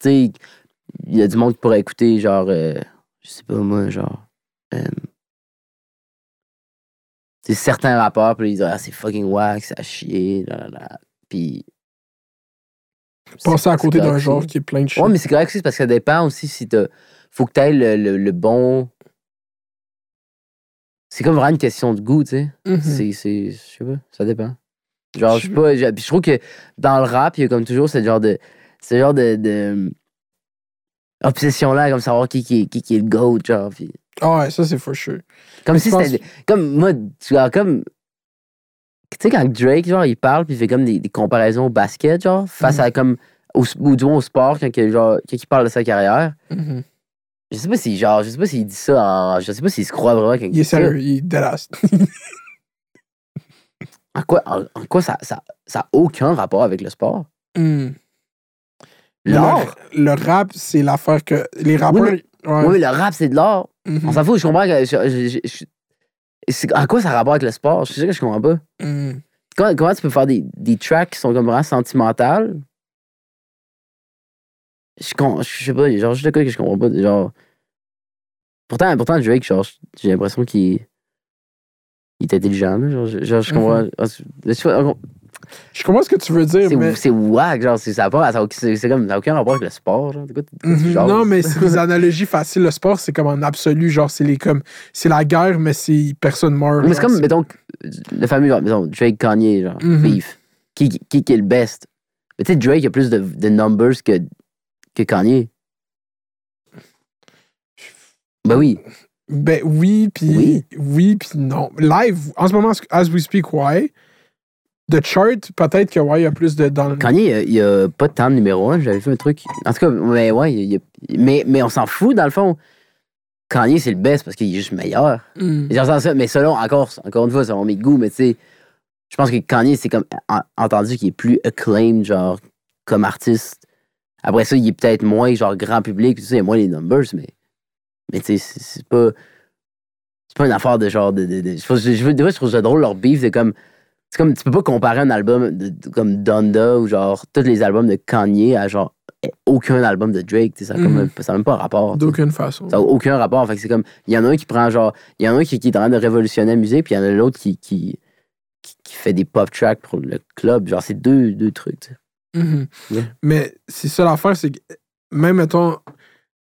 Tu sais, il y a du monde qui pourrait écouter, genre, euh, je sais pas moi, genre. euh, sais, certains rappeurs, puis ils disent, ah, c'est fucking whack, c'est à chier, là, là, là. Puis. Passer à c'est- côté c'est d'un genre qui est plein de shit. Ouais, mais c'est correct aussi, c'est parce que ça dépend aussi si t'as. Faut que t'aies le, le, le bon. C'est comme vraiment une question de goût, tu sais. Mhm. C'est, c'est, je sais pas, ça dépend. Genre, je sais pas, je, puis je trouve que dans le rap, il y a comme toujours ce genre de, ce genre de, de obsession-là, comme savoir qui, qui, est- qui, qui est le GOAT, genre, puis Ah ouais, ça, c'est for sure. comme Mais si c'était, comme, moi, tu vois, comme, tu sais, quand Drake, genre, il parle, puis il fait comme des, des comparaisons au basket, genre, face Mhm. à, comme, au, ou du moins au sport, quand, que, genre, quand il parle de sa carrière, Mhm. je sais pas si, genre, je sais pas s'il dit ça en, je sais pas s'il se croit vraiment quand Il est sérieux, il est. En quoi, en, en quoi ça, ça, ça a aucun rapport avec le sport? L'art? Le, le rap, c'est l'affaire que les rappeurs. mais- ouais. Oui, mais le rap, c'est de l'art. On s'en fout, je comprends que. je- je- je- je- c'est- en quoi ça a rapport avec le sport? C'est ça que je comprends pas. Mhm. Comment, comment tu peux faire des, des tracks qui sont comme vraiment sentimentales? Je, je sais pas, genre, juste le cas que je comprends pas. Genre. Pourtant, pourtant Drake, genre, j'ai l'impression qu'il il est intelligent, là. Genre, je, genre, je comprends. Je comprends ce que tu veux dire, C'est mais. c'est wack, genre, c'est- ça pas- ça a- c'est c'est comme, ça a aucun rapport avec le sport, genre. Quoi Mhm. Non, mais c'est des analogies faciles. Le sport, c'est comme en absolu. Genre, c'est les comme. C'est la guerre, mais c'est personne meurt. Mais c'est genre, comme, mettons, le fameux, genre, mettons, Drake Kanye, genre, Mhm. beef. Qui, qui, qui est le best? Mais tu sais, Drake a plus de, de numbers que, que Kanye. Ben oui. Ben oui, puis Oui. oui, puis non. Live, en ce moment, as we speak, why? The chart, peut-être que ouais, il y a plus de dans le- Kanye, il a- il a pas de temps de numéro un. J'avais fait un truc. En tout cas, mais ouais, il y a- mais, mais on s'en fout, dans le fond. Kanye, c'est le best parce qu'il est juste meilleur. Mm. Mais selon, encore, encore une fois, selon mes goûts, mais tu sais, je pense que Kanye, c'est comme en- entendu qu'il est plus acclaimed, genre, comme artiste. Après ça, il est peut-être moins, genre, grand public, tu sais, il y a moins les numbers, mais, mais tu sais, c'est c'est pas. C'est pas une affaire de genre. De, de, de- je, je, je, des fois, je trouve ça drôle, leur beef, c'est comme. C'est comme, tu peux pas comparer un album de, de- comme Donda ou genre tous les albums de Kanye à genre aucun album de Drake, ça n'a Mhm. même pas rapport. D'aucune façon. Ça n'a aucun rapport. Fait c'est comme, il y en a un qui prend genre, il y en a un qui, qui est en train de révolutionner la musique, puis il y en a l'autre qui, qui, qui, fait des pop tracks pour le club. Genre, c'est deux, deux trucs. Mhm. Yeah. Mais c'est ça l'affaire, c'est que même, mettons,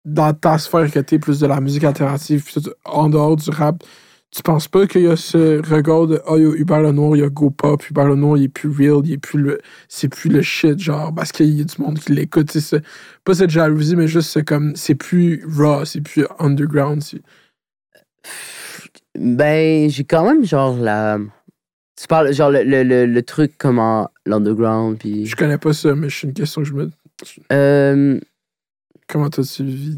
dans ta sphère que t'es plus de la musique alternative, en dehors du rap, tu penses pas qu'il y a ce regard de oh, il y a Hubert Lenoir, il y a Go Pop, Hubert Lenoir, il est plus real, il est plus le. C'est plus le shit, genre, parce qu'il y a du monde qui l'écoute. c'est ça. Pas cette jalousie, mais juste c'est comme. C'est plus raw, c'est plus underground. Ben, j'ai quand même genre la. Tu parles, genre le, le, le, le truc comment l'underground, puis. Je connais pas ça, mais c'est une question que je me. Euh, Comment toi tu le vis?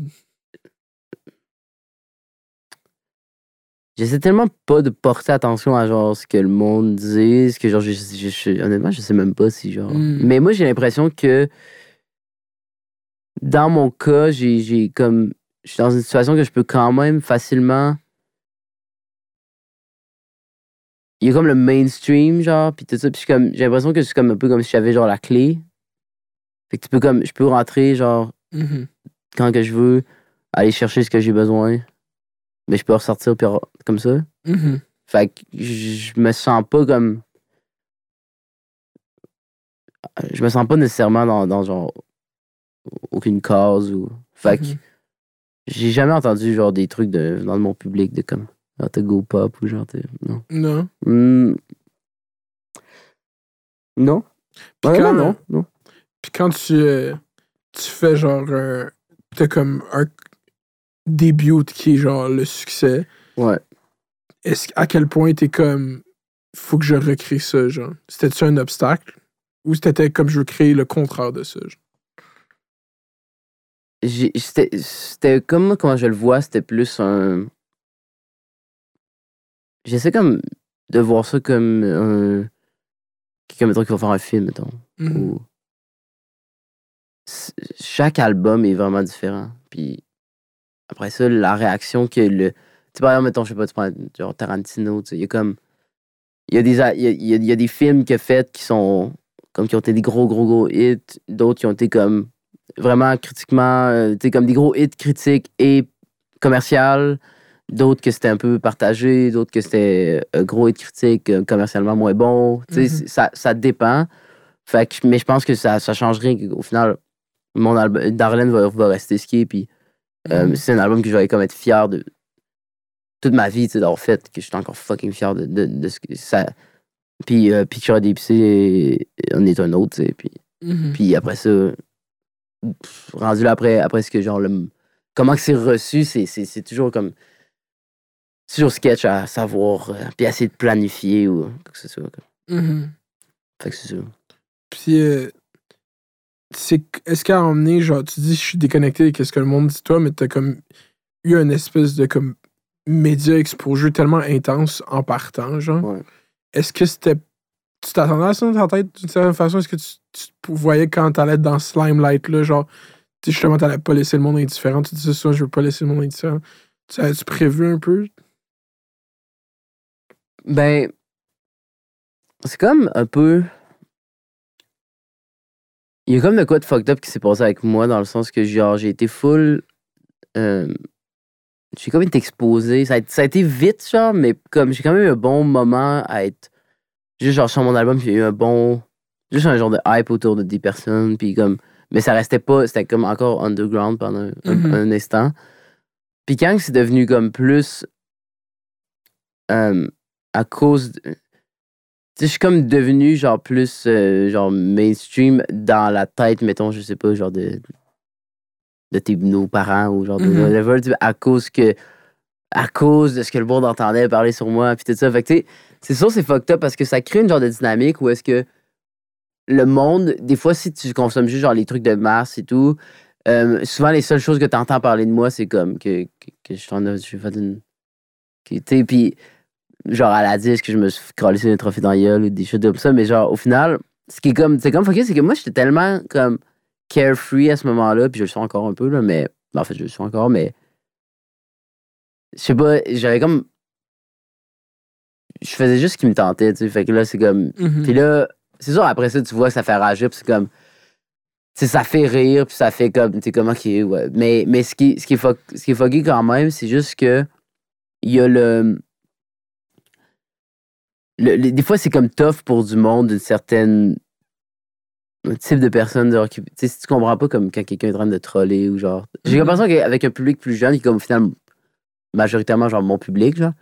J'essaie tellement pas de porter attention à genre ce que le monde dit, ce que genre, je, je- je- honnêtement, je sais même pas si genre. Mm. Mais moi, j'ai l'impression que dans mon cas, j'ai comme. Je suis dans une situation que je peux quand même facilement. Il y a comme le mainstream, genre, puis tout ça. Puis comme- j'ai l'impression que c'est comme un peu comme si j'avais genre la clé. Fait que tu peux comme. Je peux rentrer, genre, Mhm. quand que je veux, aller chercher ce que j'ai besoin. Mais je peux ressortir comme ça. Mhm. Fait que je me sens pas comme. Je me sens pas nécessairement dans, dans genre. aucune cause ou. Fait que Mhm. j'ai jamais entendu genre des trucs de, dans mon public de comme. Ah, t'as go pop ou genre. t'es- Non. Non. Hmm. Non. Ouais, quand- non, non. Puis quand tu, euh, tu fais genre. euh, T'as comme un début qui est genre le succès, Ouais. est-ce à quel point t'es comme. Faut que je recrée ça, genre? C'était-tu un obstacle? Ou c'était comme je veux créer le contraire de ça? C'était comme comment je le vois, c'était plus un. J'essaie comme de voir ça comme un. Quelqu'un, mettons, qui va faire un film, mettons. Mhm. Ou... c- chaque album est vraiment différent. Puis après ça, la réaction que le. Tu sais, par exemple, mettons, je sais pas, tu prends genre Tarantino, tu sais, il y a comme. Il y a des, il y a, il y a- des films qu'il a fait qui sont. Comme qui ont été des gros, gros, gros hits. D'autres qui ont été comme. Vraiment critiquement. euh, tu sais, comme des gros hits critiques et commercial. D'autres que c'était un peu partagé. D'autres que c'était euh, gros hits critiques, euh, commercialement moins bon. Tu sais, Mhm. c'est- ça, ça dépend. Fait que, mais je pense que ça, ça change rien. Au final, mon album, Darlene va, va rester ce qui est. Puis euh, Mhm. c'est un album que je vais comme être fier de toute ma vie, tu sais, d'avoir fait, que je suis encore fucking fier de, de, de ce que ça. Puis euh, Picture d'épicé, on est un autre, tu sais. Puis, Mhm. puis après ça, pff, rendu là après, après ce que genre le. Comment que c'est reçu, c'est, c'est, c'est toujours comme. Toujours sketch à savoir, euh, puis essayer de planifier ou quoi que ce soit. quoi. Mhm. Fait que c'est ça. Puis, euh, c'est est-ce qu'à donné, genre, tu dis, je suis déconnecté de ce que le monde dit toi, mais t'as comme eu une espèce de comme média exposure tellement intense en partant, genre. Ouais. Est-ce que c'était. Tu t'attendais à ça dans ta tête d'une certaine façon? Est-ce que tu, tu voyais quand t'allais être dans ce limelight-là, genre, justement, t'allais pas laisser le monde indifférent? Tu disais ça, je veux pas laisser le monde indifférent. Tu avais-tu prévu un peu? Ben, c'est comme un peu. Il y a comme de quoi de fucked up qui s'est passé avec moi dans le sens que, genre, j'ai été full. euh, j'ai comme été exposé. Ça a, ça a été vite, genre, mais comme j'ai quand même eu un bon moment à être. Juste, genre, sur mon album, j'ai eu un bon. Juste un genre de hype autour de 10 personnes, puis comme. Mais ça restait pas. C'était comme encore underground pendant un, Mhm. un instant. Puis quand c'est devenu comme plus. euh, à cause. de- je suis comme devenu genre plus euh, genre mainstream dans la tête, mettons, je sais pas, genre de. de tes nos parents ou genre de whatever, tu sais, à cause que. à cause de ce que le monde entendait parler sur moi, puis tout ça. Fait que tu sais, c'est sûr, c'est fucked up parce que ça crée une genre de dynamique où est-ce que le monde, des fois, si tu consommes juste genre les trucs de masse et tout, euh, souvent les seules choses que tu entends parler de moi, c'est comme que, que, que je suis fait une. puis genre à la disque, que je me suis collé sur un trophée dans gueule ou des choses comme ça, mais genre au final, ce qui est comme, c'est comme c'est que moi j'étais tellement comme carefree à ce moment-là, puis je le suis encore un peu, là, mais ben, en fait, je le suis encore, mais je sais pas, j'avais comme. Je faisais juste ce qui me tentait, tu sais. Fait que là, c'est comme. Mhm. Puis là, c'est sûr, après ça, tu vois, ça fait rager, puis c'est comme. Tu sais, ça fait rire, puis ça fait comme. Tu sais, comment qui est, ouais. Mais, mais ce, qui, ce, qui est ce qui est fucké quand même, c'est juste que. Il y a le. Le- le- des fois, c'est comme tough pour du monde d'une certaine. Un type de personne, genre, qui, tu sais, si tu comprends pas comme quand quelqu'un est en train de troller ou genre. J'ai Mhm. l'impression qu'avec un public plus jeune, qui est comme finalement majoritairement genre mon public, genre,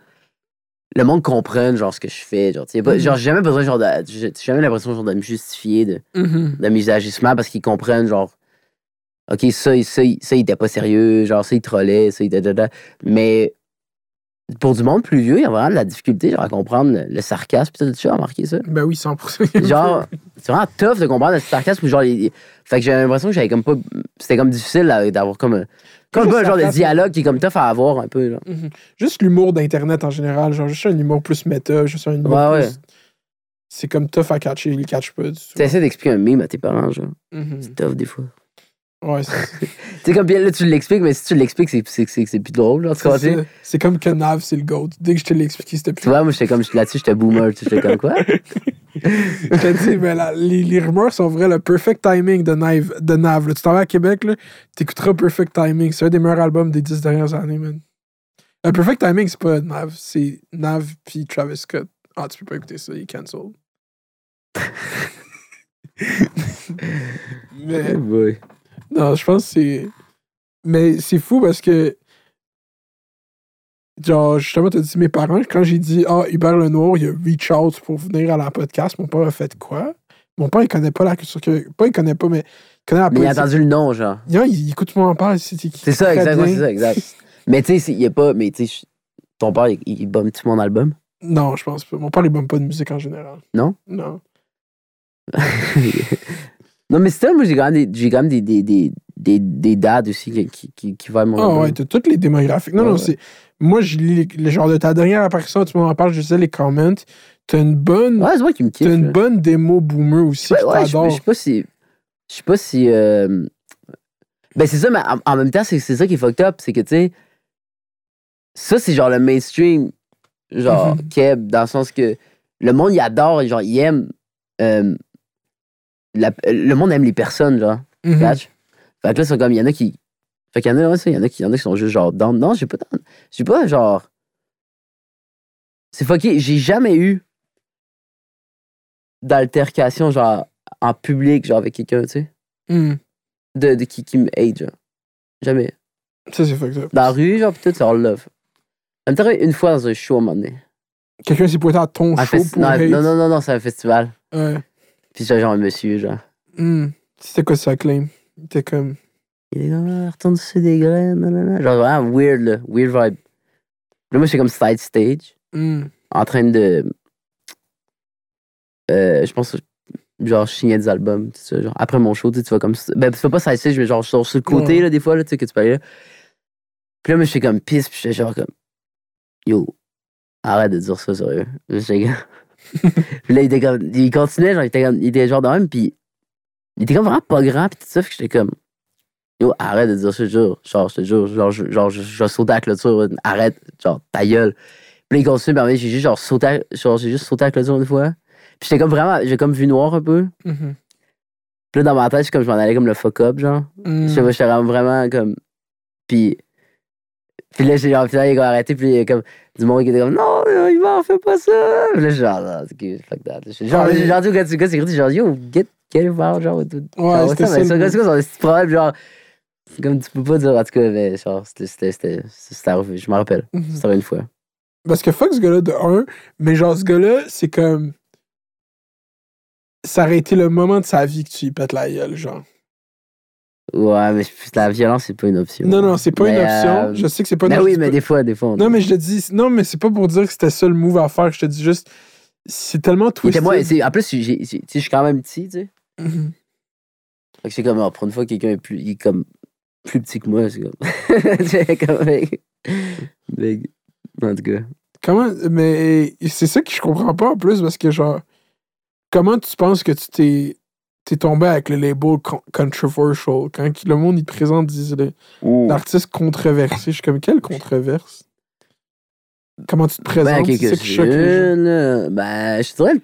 le monde comprenne genre ce que je fais. Genre, tu Mhm. genre j'ai jamais besoin genre de. J'ai jamais l'impression genre de me justifier de, Mhm. de mes agissements parce qu'ils comprennent genre. Ok, ça, il- ça, il- ça, il était pas sérieux, genre ça, il trollait, ça, il était. da, da. Mais pour du monde plus vieux, il y a vraiment de la difficulté genre, à comprendre le, le sarcasme. Tu as remarqué ça? Ben oui, 100%. Genre, c'est vraiment tough de comprendre le sarcasme. Genre, les- fait que j'avais l'impression que j'avais comme pas. C'était comme difficile d'avoir comme un. Comme un genre de dialogue qui est comme tough à avoir un peu. Mhm. Juste l'humour d'Internet en général, genre juste un humour plus méta, juste un humour Ouais, plus... ouais. C'est comme tough à catcher, ils le catchent pas du tout. Tu essaies d'expliquer un meme à tes parents, genre. Mhm. C'est tough des fois. Ouais, c'est Tu sais, comme bien là, tu l'expliques, mais si tu l'expliques, c'est, c'est, c'est, c'est plus drôle. Là, tu c'est. C'est comme que Nav, c'est le GOAT. Dès que je te l'ai expliqué, c'était Tu plus. vois, moi, j'étais comme là-dessus, j'étais boomer. tu sais, comme quoi? Je te dis, mais là, les, les rumeurs sont vraies. Le Perfect Timing de Nav, de Nav là. tu t'en vas à Québec, là, t'écouteras Perfect Timing. C'est un des meilleurs albums des dix dernières années, man. Le Perfect Timing, c'est pas Nav, c'est Nav puis Travis Scott. Ah, tu peux pas écouter ça, il est cancelled. mais. Oh boy. Non, je pense que c'est. Mais c'est fou parce que. Genre, justement, t'as dit mes parents, quand j'ai dit Ah, Hubert Lenoir, il a reach out pour venir à la podcast, mon père a fait quoi? Mon père, il connaît pas la culture que. Pas, il connaît pas, mais. Il connaît la Mais il a entendu le nom, genre. Non, il, il écoute mon père. C'est C'est ça, exact, ouais, c'est ça, exact. mais tu sais, il y a pas. Mais tu sais, ton père, il, il bombe-tu mon album? Non, je pense pas. Mon père, il bombe pas de musique en général. Non? Non. non, mais c'est moi, j'ai quand même des, j'ai quand même des, des, des, des, des dads aussi qui, qui, qui, qui vont Ah ouais, t'as toutes les démographiques. Non, Ouais, non, ouais. c'est. Moi, je lis le genre de ta dernière apparition, tu m'en parles, je disais les comments. T'as une bonne. Ouais, c'est moi qui me kiffe. T'as une là. bonne démo boomer aussi Ouais, ouais, je, sais pas si. Je sais pas si. euh, Ben, c'est ça, mais en, en même temps, c'est c'est ça qui est fucked up. C'est que, tu sais. Ça, c'est genre le mainstream, genre, Mhm. Keb, dans le sens que le monde, il adore, genre, il aime. euh, la- le monde aime les personnes, genre. Mhm. Catch? Fait que là, c'est comme, il y en a qui. Fait qu'il y en a, ouais, ça, il y en a qui, y en a qui sont juste genre down. Non, j'ai pas. J'ai pas genre. C'est fucké. J'ai jamais eu d'altercation, genre, en public, genre, avec quelqu'un, tu sais. Mhm. De, de qui, qui me hate, genre. Jamais. Ça, c'est fucked up. Dans la rue, genre, tout, c'est all love. M'est arrivé une fois dans un show à un moment donné. Quelqu'un s'est pointé à ton Un show pour non, non, non, non, c'est un festival. Ouais. Puis j'étais genre un monsieur, genre. Mhm. C'était quoi ça, claim? T'es comme. Il est comme, ah, retourne sur des graines, nanana. Genre vraiment weird, là. Weird vibe. Là, moi, j'étais comme side stage, Mhm. en train de. Euh, je pense, genre, je signais des albums, tout ça. Genre, après mon show, tu sais, tu vas comme. Ben, tu fais pas side stage, mais genre, sur, sur le côté, Ouais. là, des fois, là, tu sais, que tu peux aller là. Puis là, moi, j'étais comme pisse, puis j'étais genre comme. Yo, arrête de dire ça, sérieux. J'étais comme. Là, il était comme. Il continuait, genre, il était, comme, il était genre de même, puis. Il était comme vraiment pas grand, puis tout ça, puis j'étais comme. Yo, arrête de dire je te jure. Genre, je te jure, genre, je, genre, je, sauter à la clôture, arrête, genre, ta gueule. Puis là, il continue, après, j'ai juste, genre, sauté, à- genre, j'ai juste sauté à la clôture une fois. Puis j'étais comme vraiment, j'ai comme vu noir un peu. Mhm. Puis là, dans ma tête, je, comme, je m'en allais comme le fuck up, genre. Mhm. Je sais pas, j'étais vraiment, vraiment comme. Puis. Puis là, j'ai genre, puis là, il a arrêté, puis il y a comme du monde qui était comme, non, il m'en fait pas ça. Puis là, j'ai genre, non, c'est que, fuck that. J'ai Genre, j'ai genre dit au gars, du gars, c'est écrit, genre, yo, get, get it out, genre, tout. Ouais, c'était ça, mais ça, c'est quoi, c'est un petit problème, genre. C'est comme, tu peux pas dire, en tout cas, mais genre, c'était, c'était, c'était, arrivé, je me rappelle. Mhm. C'était arrivé une fois. Parce que fuck ce gars-là de un, mais genre ce gars-là, c'est comme. Ça aurait été le moment de sa vie que tu lui pètes la gueule, genre. Ouais, mais la violence, c'est pas une option. Non, non, c'est pas Mais, une option. euh, Je sais que c'est pas une Mais option. oui, c'est mais des fois, des fois. on- Non, mais je te dis. Non, mais c'est pas pour dire que c'était ça le move à faire. Je te dis juste. C'est tellement moins- c'est- en plus, tu sais, je suis quand même petit, tu sais. Mhm. Fait que c'est comme, oh, pour une fois, quelqu'un est plus, il est comme plus petit que moi, c'est comme. c'est comme, mec. Mec. En tout cas. Comment. Mais c'est ça que je comprends pas en plus parce que, genre. Comment tu penses que tu t'es. T'es tombé avec le label con- controversial quand le monde il te présente l'artiste controversé. Je suis comme quelle controverse? Comment tu te Ben, présentes? C'est choque les gens. quelques-unes, là. Ben, je dirais,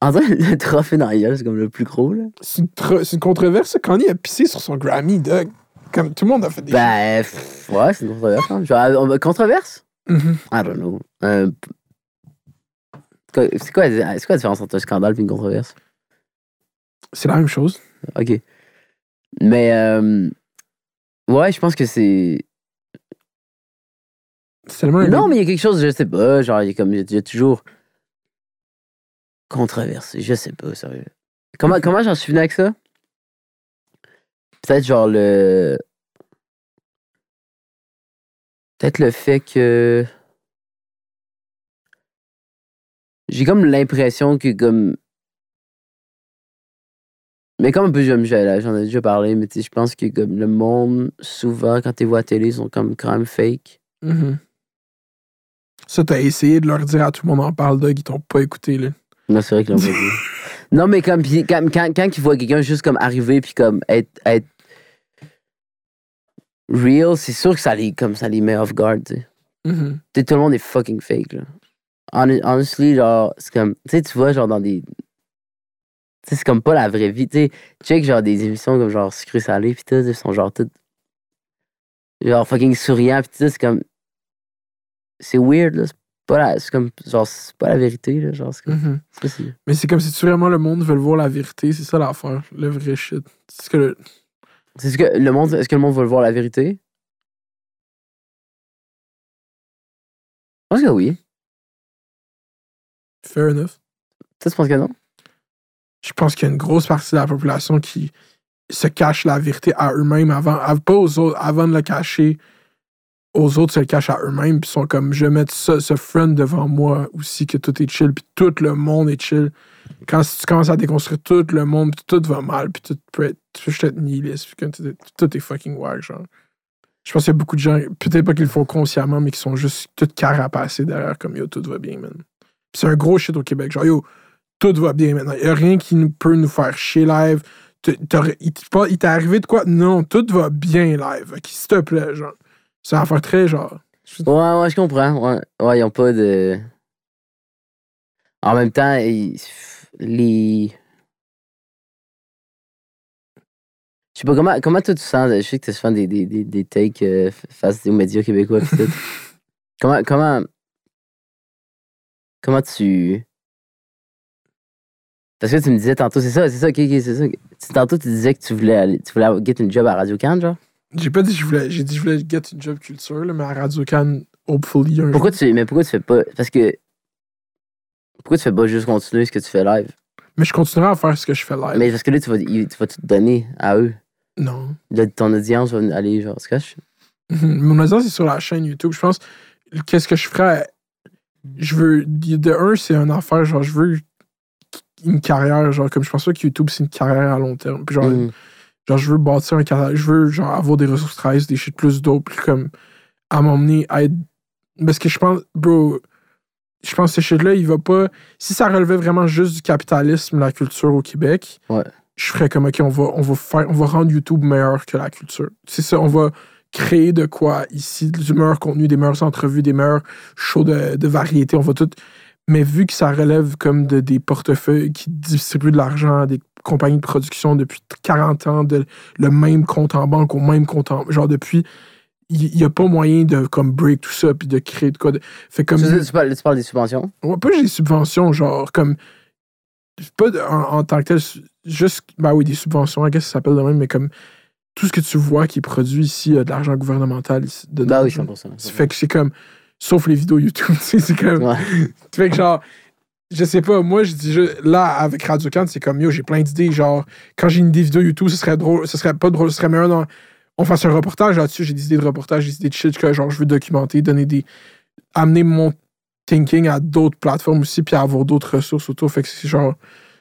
en vrai, le trophée dans c'est comme le plus gros, là. C'est une, c'est une controverse. ça. Kanye a pissé sur son Grammy, Doug. Comme tout le monde a fait des. Ben, pff, ouais, c'est une controverse. hein. Genre, va- controverse? Mhm. I don't know. Euh, c'est quoi, c'est quoi la différence entre un scandale et une controverse? C'est la même chose. Ok. Mais, euh, ouais, je pense que c'est. C'est Non, mais il y a quelque chose, je sais pas, genre, il y a comme, il y a toujours controversé, je sais pas, sérieux. Comment, comment j'en suis venu avec ça? Peut-être genre le... Peut-être le fait que... J'ai comme l'impression que comme... Mais comme un peu, j'aime- j'ai- j'en ai déjà parlé, mais tu sais, je pense que comme le monde, souvent, quand tu vois à la télé, ils sont comme quand même fake. Mhm. Ça, t'as essayé de leur dire à tout le monde en parle, Doug, ils t'ont pas écouté, là. Non, c'est vrai qu'ils l'ont pas dit. Non, mais comme, pis quand, quand, quand ils voient quelqu'un juste comme arriver puis comme être, être real, c'est sûr que ça les, comme ça les met off guard, tu sais. Mhm. Sais, tout le monde est fucking fake, là. Hon- honestly, genre, c'est comme, tu sais, tu vois, genre, dans des. C'est comme pas la vraie vie, tu sais. Check, genre, des émissions comme genre sucré salé, pis tout, ils sont genre toutes. Genre fucking souriants, pis tout, c'est comme. C'est weird, là. C'est pas la. C'est comme. Genre, c'est pas la vérité, là. Genre, c'est comme. Mhm. c'est pas si- Mais c'est comme si tu vraiment le monde veut voir la vérité, c'est ça l'affaire, le vrai shit. C'est ce que le- C'est ce que le monde. Est-ce que le monde le voir la vérité? Je pense que oui. Fair enough. Tu penses que non? Je pense qu'il y a une grosse partie de la population qui se cache la vérité à eux-mêmes avant, av- pas aux autres, avant de le cacher aux autres, se le cachent à eux-mêmes, puis sont comme, je vais mettre ce front devant moi aussi, que tout est chill, puis tout le monde est chill. Quand tu commences à déconstruire tout le monde, puis tout va mal, puis tout peut être, juste être nihiliste, puis tout, est- tout est fucking wack, genre. Je pense qu'il y a beaucoup de gens, peut-être pas qu'ils le font consciemment, mais qui sont juste tout carapacés derrière, comme yo, tout va bien, man. C'est un gros shit au Québec, genre yo, tout va bien maintenant. Il n'y a rien qui nous peut nous faire chier live. il t- pas- il t'est arrivé de quoi? Non, tout va bien live. Ok, S'il te plaît, genre. Ça va faire très genre. Ouais, ouais, je comprends. Ouais, ouais ils ont pas de. En même temps, ils- les. Je sais pas, comment, comment toi tu sens. Je sais que tu souvent des, des, des, des takes euh, face aux médias québécois. pis tout. comment, comment. Comment tu. Parce que tu me disais tantôt, c'est ça, c'est ça, ok, ok, c'est ça. Tantôt, tu disais que tu voulais, aller, tu voulais get une job à Radio Can, genre. J'ai pas dit que je voulais. J'ai dit que je voulais get une job culture, là, mais à Radio Can, hopefully, un Pourquoi jour. tu, mais pourquoi tu fais pas. Parce que. Pourquoi tu fais pas juste continuer ce que tu fais live? Mais je continuerai à faire ce que je fais live. Mais parce que là, tu vas, tu vas tout donner à eux. Non. Là, ton audience va aller, genre. Mhm. Mon audience est sur la chaîne YouTube. Je pense, qu'est-ce que je ferais? Je veux. De un, c'est une affaire, genre, je veux une carrière, genre, comme je pense pas que YouTube, c'est une carrière à long terme. Puis genre, Mm. genre, je veux bâtir un carrière. Je veux, genre, avoir des ressources travail, des shit plus dope, puis comme, à m'emmener à être. Parce que je pense, bro, je pense que ce shit-là, il va pas. Si ça relevait vraiment juste du capitalisme, la culture au Québec, Ouais. je ferais comme, OK, on va, on va faire, on va rendre YouTube meilleur que la culture. C'est ça, on va créer de quoi ici, du meilleur contenu, des meilleures entrevues, des meilleurs shows de, de variété, on va tout. Mais vu que ça relève comme de, des portefeuilles qui distribuent de l'argent à des compagnies de production depuis 40 ans, de, le même compte en banque au même compte en genre depuis, il n'y a pas moyen de comme break tout ça puis de créer de quoi. De, fait comme Tu, tu parles, tu parles des subventions? Ouais, pas des subventions, genre, comme. Pas de- en, en tant que tel, juste. Ben oui, des subventions, qu'est-ce que ça s'appelle de même, mais comme. Tout ce que tu vois qui est produit ici, a de l'argent gouvernemental. dedans, Bah oui, genre. 100%. Ça fait que c'est comme. Sauf les vidéos YouTube, c'est comme. Ouais. fait que genre. Je sais pas, moi, je dis juste, là, avec Radio Can, c'est comme, yo, j'ai plein d'idées. Genre, quand j'ai une idée vidéo YouTube, ce serait drôle, ce serait pas drôle, ce serait meilleur dans. On fasse un reportage là-dessus, j'ai des idées de reportage, des idées de shit que, genre, je veux documenter, donner des. amener mon thinking à d'autres plateformes aussi, puis avoir d'autres ressources autour. Fait que c'est genre.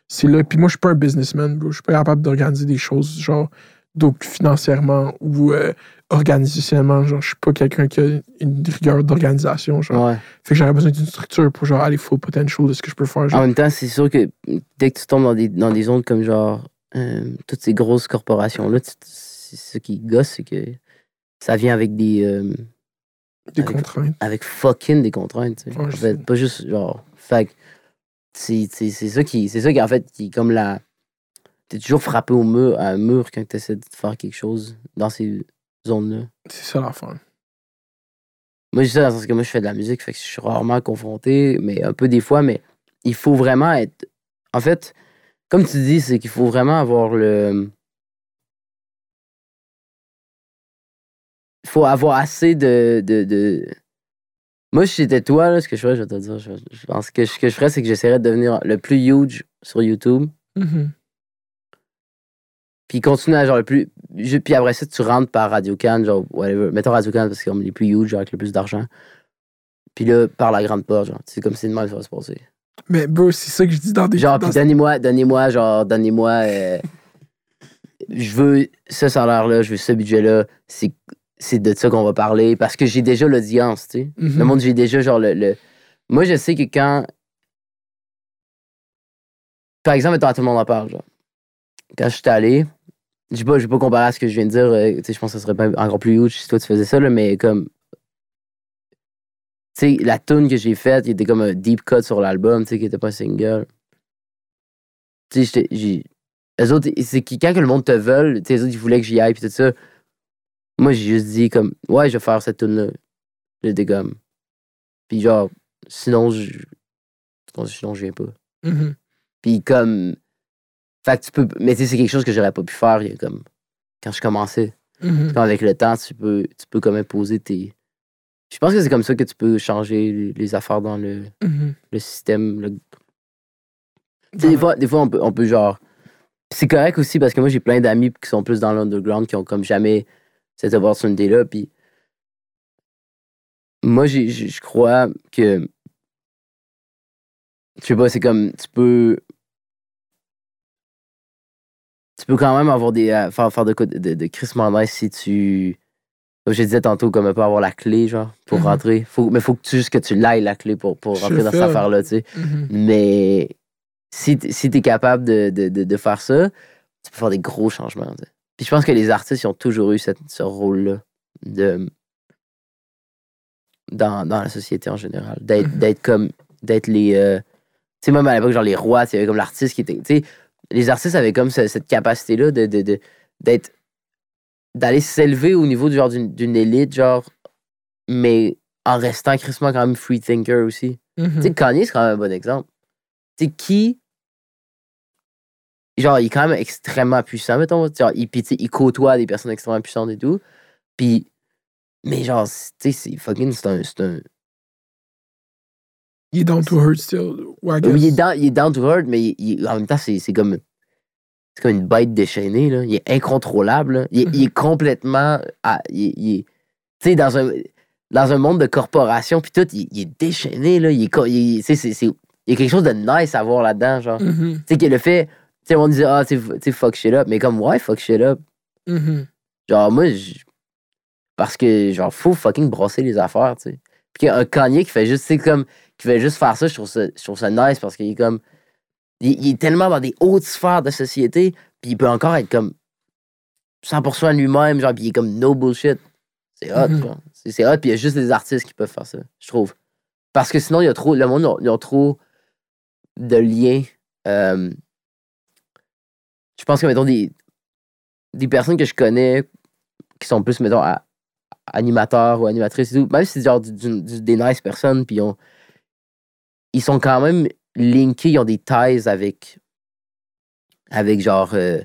C'est là. Puis moi, je suis pas un businessman, bro. Je suis pas capable d'organiser des choses, genre, donc financièrement ou euh, organisationnellement. Genre, je suis pas quelqu'un qui a une rigueur d'organisation. Genre. Ouais. Fait que j'aurais besoin d'une structure pour genre aller full potential de ce que je peux faire. En Genre. même temps, c'est sûr que dès que tu tombes dans des, dans des zones comme genre euh, toutes ces grosses corporations-là, tu- c'est ce qui gosse, c'est que ça vient avec des. euh, des avec- contraintes. avec fucking des contraintes. tu sais. Ouais, en fait, sais. pas juste genre. Fait que c'est ça qui. C'est ça qui, en fait, qui est comme la. T'es toujours frappé au mur, à un mur quand t'essaies de faire quelque chose dans ces C'est ça l'affaire. Moi, je dis ça dans le sens que moi, je fais de la musique, fait que je suis rarement confronté, mais un peu des fois, mais il faut vraiment être. En fait, comme tu dis, c'est qu'il faut vraiment avoir le. Il faut avoir assez de. de, de... Moi, si j'étais toi, là, ce que je ferais, je vais te dire, je, je pense que ce que je ferais, c'est que j'essaierais de devenir le plus huge sur YouTube, Mhm. Puis continuer à genre le plus. Puis après ça, tu rentres par Radio Can, genre, whatever. Mettons Radio Can parce c'est comme les plus huge, genre avec le plus d'argent. Puis là, par la grande porte, genre, c'est comme si de mal ça va se passer. Mais bro, c'est ça que je dis dans des. Genre, puis donnez-moi, donnez-moi, genre, donnez-moi. euh, je veux ce salaire-là, je veux ce budget-là. C'est, c'est de ça qu'on va parler parce que j'ai déjà l'audience, tu sais. Mhm. Le monde, j'ai déjà, genre, le, le- Moi, je sais que quand. Par exemple, mettons, tout le monde en parle, genre. Quand je suis allé, je je vais pas comparer à ce que je viens de dire, euh, je pense que ça serait pas encore plus huge si toi tu faisais ça, là, mais comme. Tu sais, la tune que j'ai faite, qui était comme un deep cut sur l'album, tu sais, qui était pas un single. Tu sais, j'ai. Eux autres, c'est quand que le monde te veut, tu sais, eux autres, ils voulaient que j'y aille, puis tout ça. Moi, j'ai juste dit, comme, ouais, je vais faire cette tune-là. J'étais comme. Puis genre, sinon, je. sinon, je viens pas. Mhm. Puis comme. Fait que tu peux. Mais tu sais, c'est quelque chose que j'aurais pas pu faire il y a comme. Quand je commençais. Mhm. Quand avec le temps, tu peux, tu peux comme imposer tes. Je pense que c'est comme ça que tu peux changer les, les affaires dans le, Mhm. le système. le- Tu sais, des fois, des fois on, peut, on peut genre. C'est correct aussi parce que moi, j'ai plein d'amis qui sont plus dans l'underground qui ont comme jamais cette opportunité-là. Puis. Moi, je crois que. Je sais pas, c'est comme. Tu peux. Peux quand même avoir des. euh, faire, faire de, quoi de, de, de Chris Mendes si tu. Comme je disais tantôt, comme un peu avoir la clé, genre, pour Mhm. rentrer. Faut, mais faut que tu, juste que tu l'ailles, la clé, pour, pour Je rentrer dans fais, cette là. affaire-là, tu sais. Mhm. Mais si, si tu es capable de, de, de, faire ça, tu peux faire des gros changements. tu sais. Puis je pense que les artistes, ils ont toujours eu cette- ce rôle-là de dans, dans la société en général. D'être Mhm. d'être comme. D'être les. euh, tu sais, même à l'époque, genre les rois, il y avait comme l'artiste qui était. Tu sais, les artistes avaient comme ce- cette capacité-là de, d'être. d'aller s'élever au niveau du genre d'une, d'une élite, genre. Mais en restant crissement quand même free thinker aussi. Mhm. Tu sais, Kanye, c'est quand même un bon exemple. Tu sais, qui. Genre, il est quand même extrêmement puissant, mettons. Genre, il, sais, il côtoie des personnes extrêmement puissantes et tout. Puis. Mais genre, tu sais, c'est fucking. C'est un. C'est un Il est down to hurt still. Ouais, il, est down, il est down to mais il- il- en même temps, c'est c'est comme. C'est comme une bête déchaînée, là. Il est incontrôlable, là. Il, est- il est complètement. à- il, Tu sais, dans un. Dans un monde de corporation, puis tout, il, est déchaîné, là. Il est. il- c'est- c'est- y a quelque chose de nice à voir là-dedans, genre. Mhm. Tu sais, que le fait. Tu sais, on disait, ah, tu sais, fuck shit up. Mais comme, ouais, fuck shit up? Mhm. Genre, moi, parce que, genre, faut fucking brosser les affaires, tu sais. Puis un Kanye qui fait juste, tu sais, comme, qui fait juste faire ça, je trouve ça, je trouve ça nice parce qu'il est comme. Il, il est tellement dans des hautes sphères de société, puis il peut encore être comme 100% lui-même, genre, puis il est comme no bullshit. C'est hot, Mhm. quoi. C'est hot, puis il y a juste des artistes qui peuvent faire ça, je trouve. Parce que sinon, il y a trop. Le monde, ils ont trop de liens. euh, je pense que, mettons, des, des personnes que je connais qui sont plus, mettons, à- animateurs ou animatrices et tout, même si c'est genre du- du- du- des nice personnes, puis ils ont- ils sont quand même linkés, ils ont des ties avec, avec genre euh,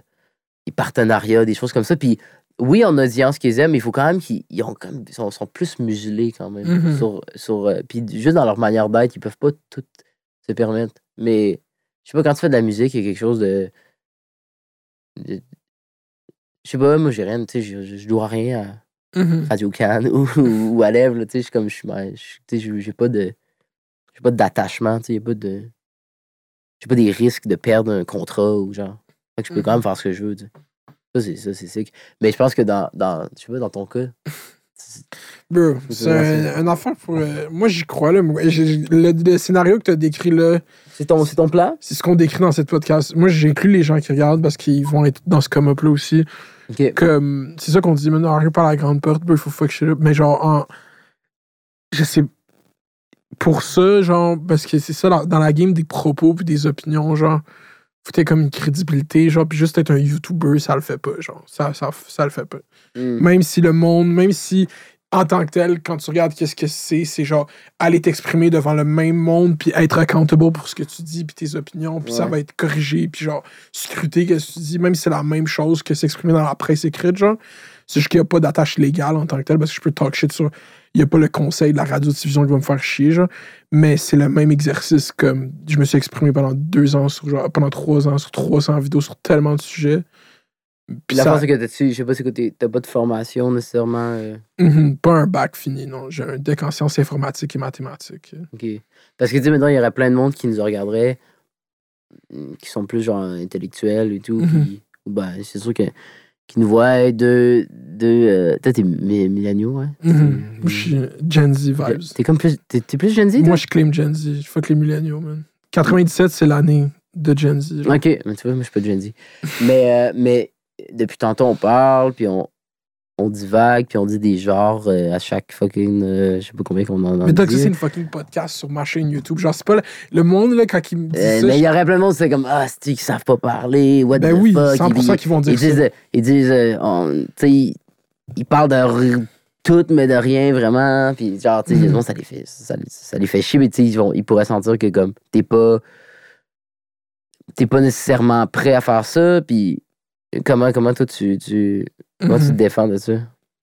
des partenariats, des choses comme ça. Puis oui, en audience qu'ils aiment, mais il faut quand même qu'ils ils ont quand même- sont, sont plus muselés quand même. Mhm. sur, sur, euh, puis juste dans leur manière d'être, ils peuvent pas tout se permettre. Mais je sais pas, quand tu fais de la musique, il y a quelque chose de. de- je sais pas, moi j'ai rien, tu sais, je, je- dois rien à Mhm. Radio Can ou, ou à Lèvres, tu sais, je suis comme, je suis, j'ai pas de, j'ai pas d'attachement, tu sais, pas de, j'ai pas des risques de perdre un contrat ou genre, fait que je peux quand même faire ce que je veux, tu sais. Ça, c'est ça, c'est sick. Mais je pense que dans, dans, sais pas, dans ton cas, c'est- Bro, C'est un, un enfant pour. euh, moi, j'y crois, là. Le, le scénario que tu as décrit, là, c'est ton, c'est ton plan? c'est ce qu'on décrit dans cette podcast. Moi, j'inclus les gens qui regardent parce qu'ils vont être dans ce come-up-là aussi. Comme, c'est ça qu'on dit, maintenant, arrive par la grande porte, bro, il faut fuck shit up. Mais genre, en. Je sais. Pour ça, genre, parce que c'est ça, dans, la game des propos puis des opinions, genre, faut que comme une crédibilité, genre, puis juste être un YouTuber, ça le fait pas, genre. Ça, ça, ça le fait pas. Hmm. Même si le monde, même si en tant que tel, quand tu regardes qu'est-ce que c'est, c'est genre aller t'exprimer devant le même monde, puis être accountable pour ce que tu dis, puis tes opinions, puis ça va être corrigé, puis genre scruter qu'est-ce que tu dis, même si c'est la même chose que s'exprimer dans la presse écrite, genre. C'est juste qu'il n'y a pas d'attache légale en tant que tel, parce que je peux talk shit sur. Il n'y a pas le conseil de la radio-diffusion qui va me faire chier, genre. Mais c'est le même exercice comme je me suis exprimé pendant deux ans, sur, genre, pendant trois ans, sur 300 vidéos, sur tellement de sujets. Puis La ça- c'est que t'as-tu- je sais pas, c'est que t'es- t'as pas de formation nécessairement. euh, Mhm, pas un bac fini, non. J'ai un deck en sciences informatiques et mathématiques. ok. Parce que, tu sais, maintenant, il y aurait plein de monde qui nous regarderait, qui sont plus, genre, intellectuels et tout. Mhm. puis, ben, c'est sûr que. Qui nous voient de. de euh, toi, t'es mi- milléniaux, ouais? Mhm. Moi, je suis Gen Z vibes. T'es comme plus. T'es plus Gen Z, toi? Moi, je claim Gen Z. Fuck les milléniaux, man. 97, c'est l'année de Gen Z. genre. Ok, mais tu vois, moi, je suis pas de Gen Z. mais, euh, mais depuis tantôt, on parle, puis on, on divague, puis on dit des genres euh, à chaque fucking. euh, je sais pas combien qu'on en a. Mais donc, ça, c'est une fucking podcast sur ma chaîne YouTube. Genre, c'est pas le, le monde, là, quand ils me disent Euh, ça. mais il y aurait plein de monde, c'est comme Ah, c'est qui savent pas parler, what Ben the oui, fuck? 100% Ils- qu'ils vont ils dire ça. disent, ils disent, euh, tu sais, ils, ils parlent de tout, mais de rien vraiment. Puis, genre, tu sais, gens, ça les fait, ça, ça les fait chier, mais tu sais, ils, vont- ils pourraient sentir que, comme, t'es pas. T'es pas nécessairement prêt à faire ça, puis comment, comment toi, tu, tu, comment tu te Mhm. défends de ça?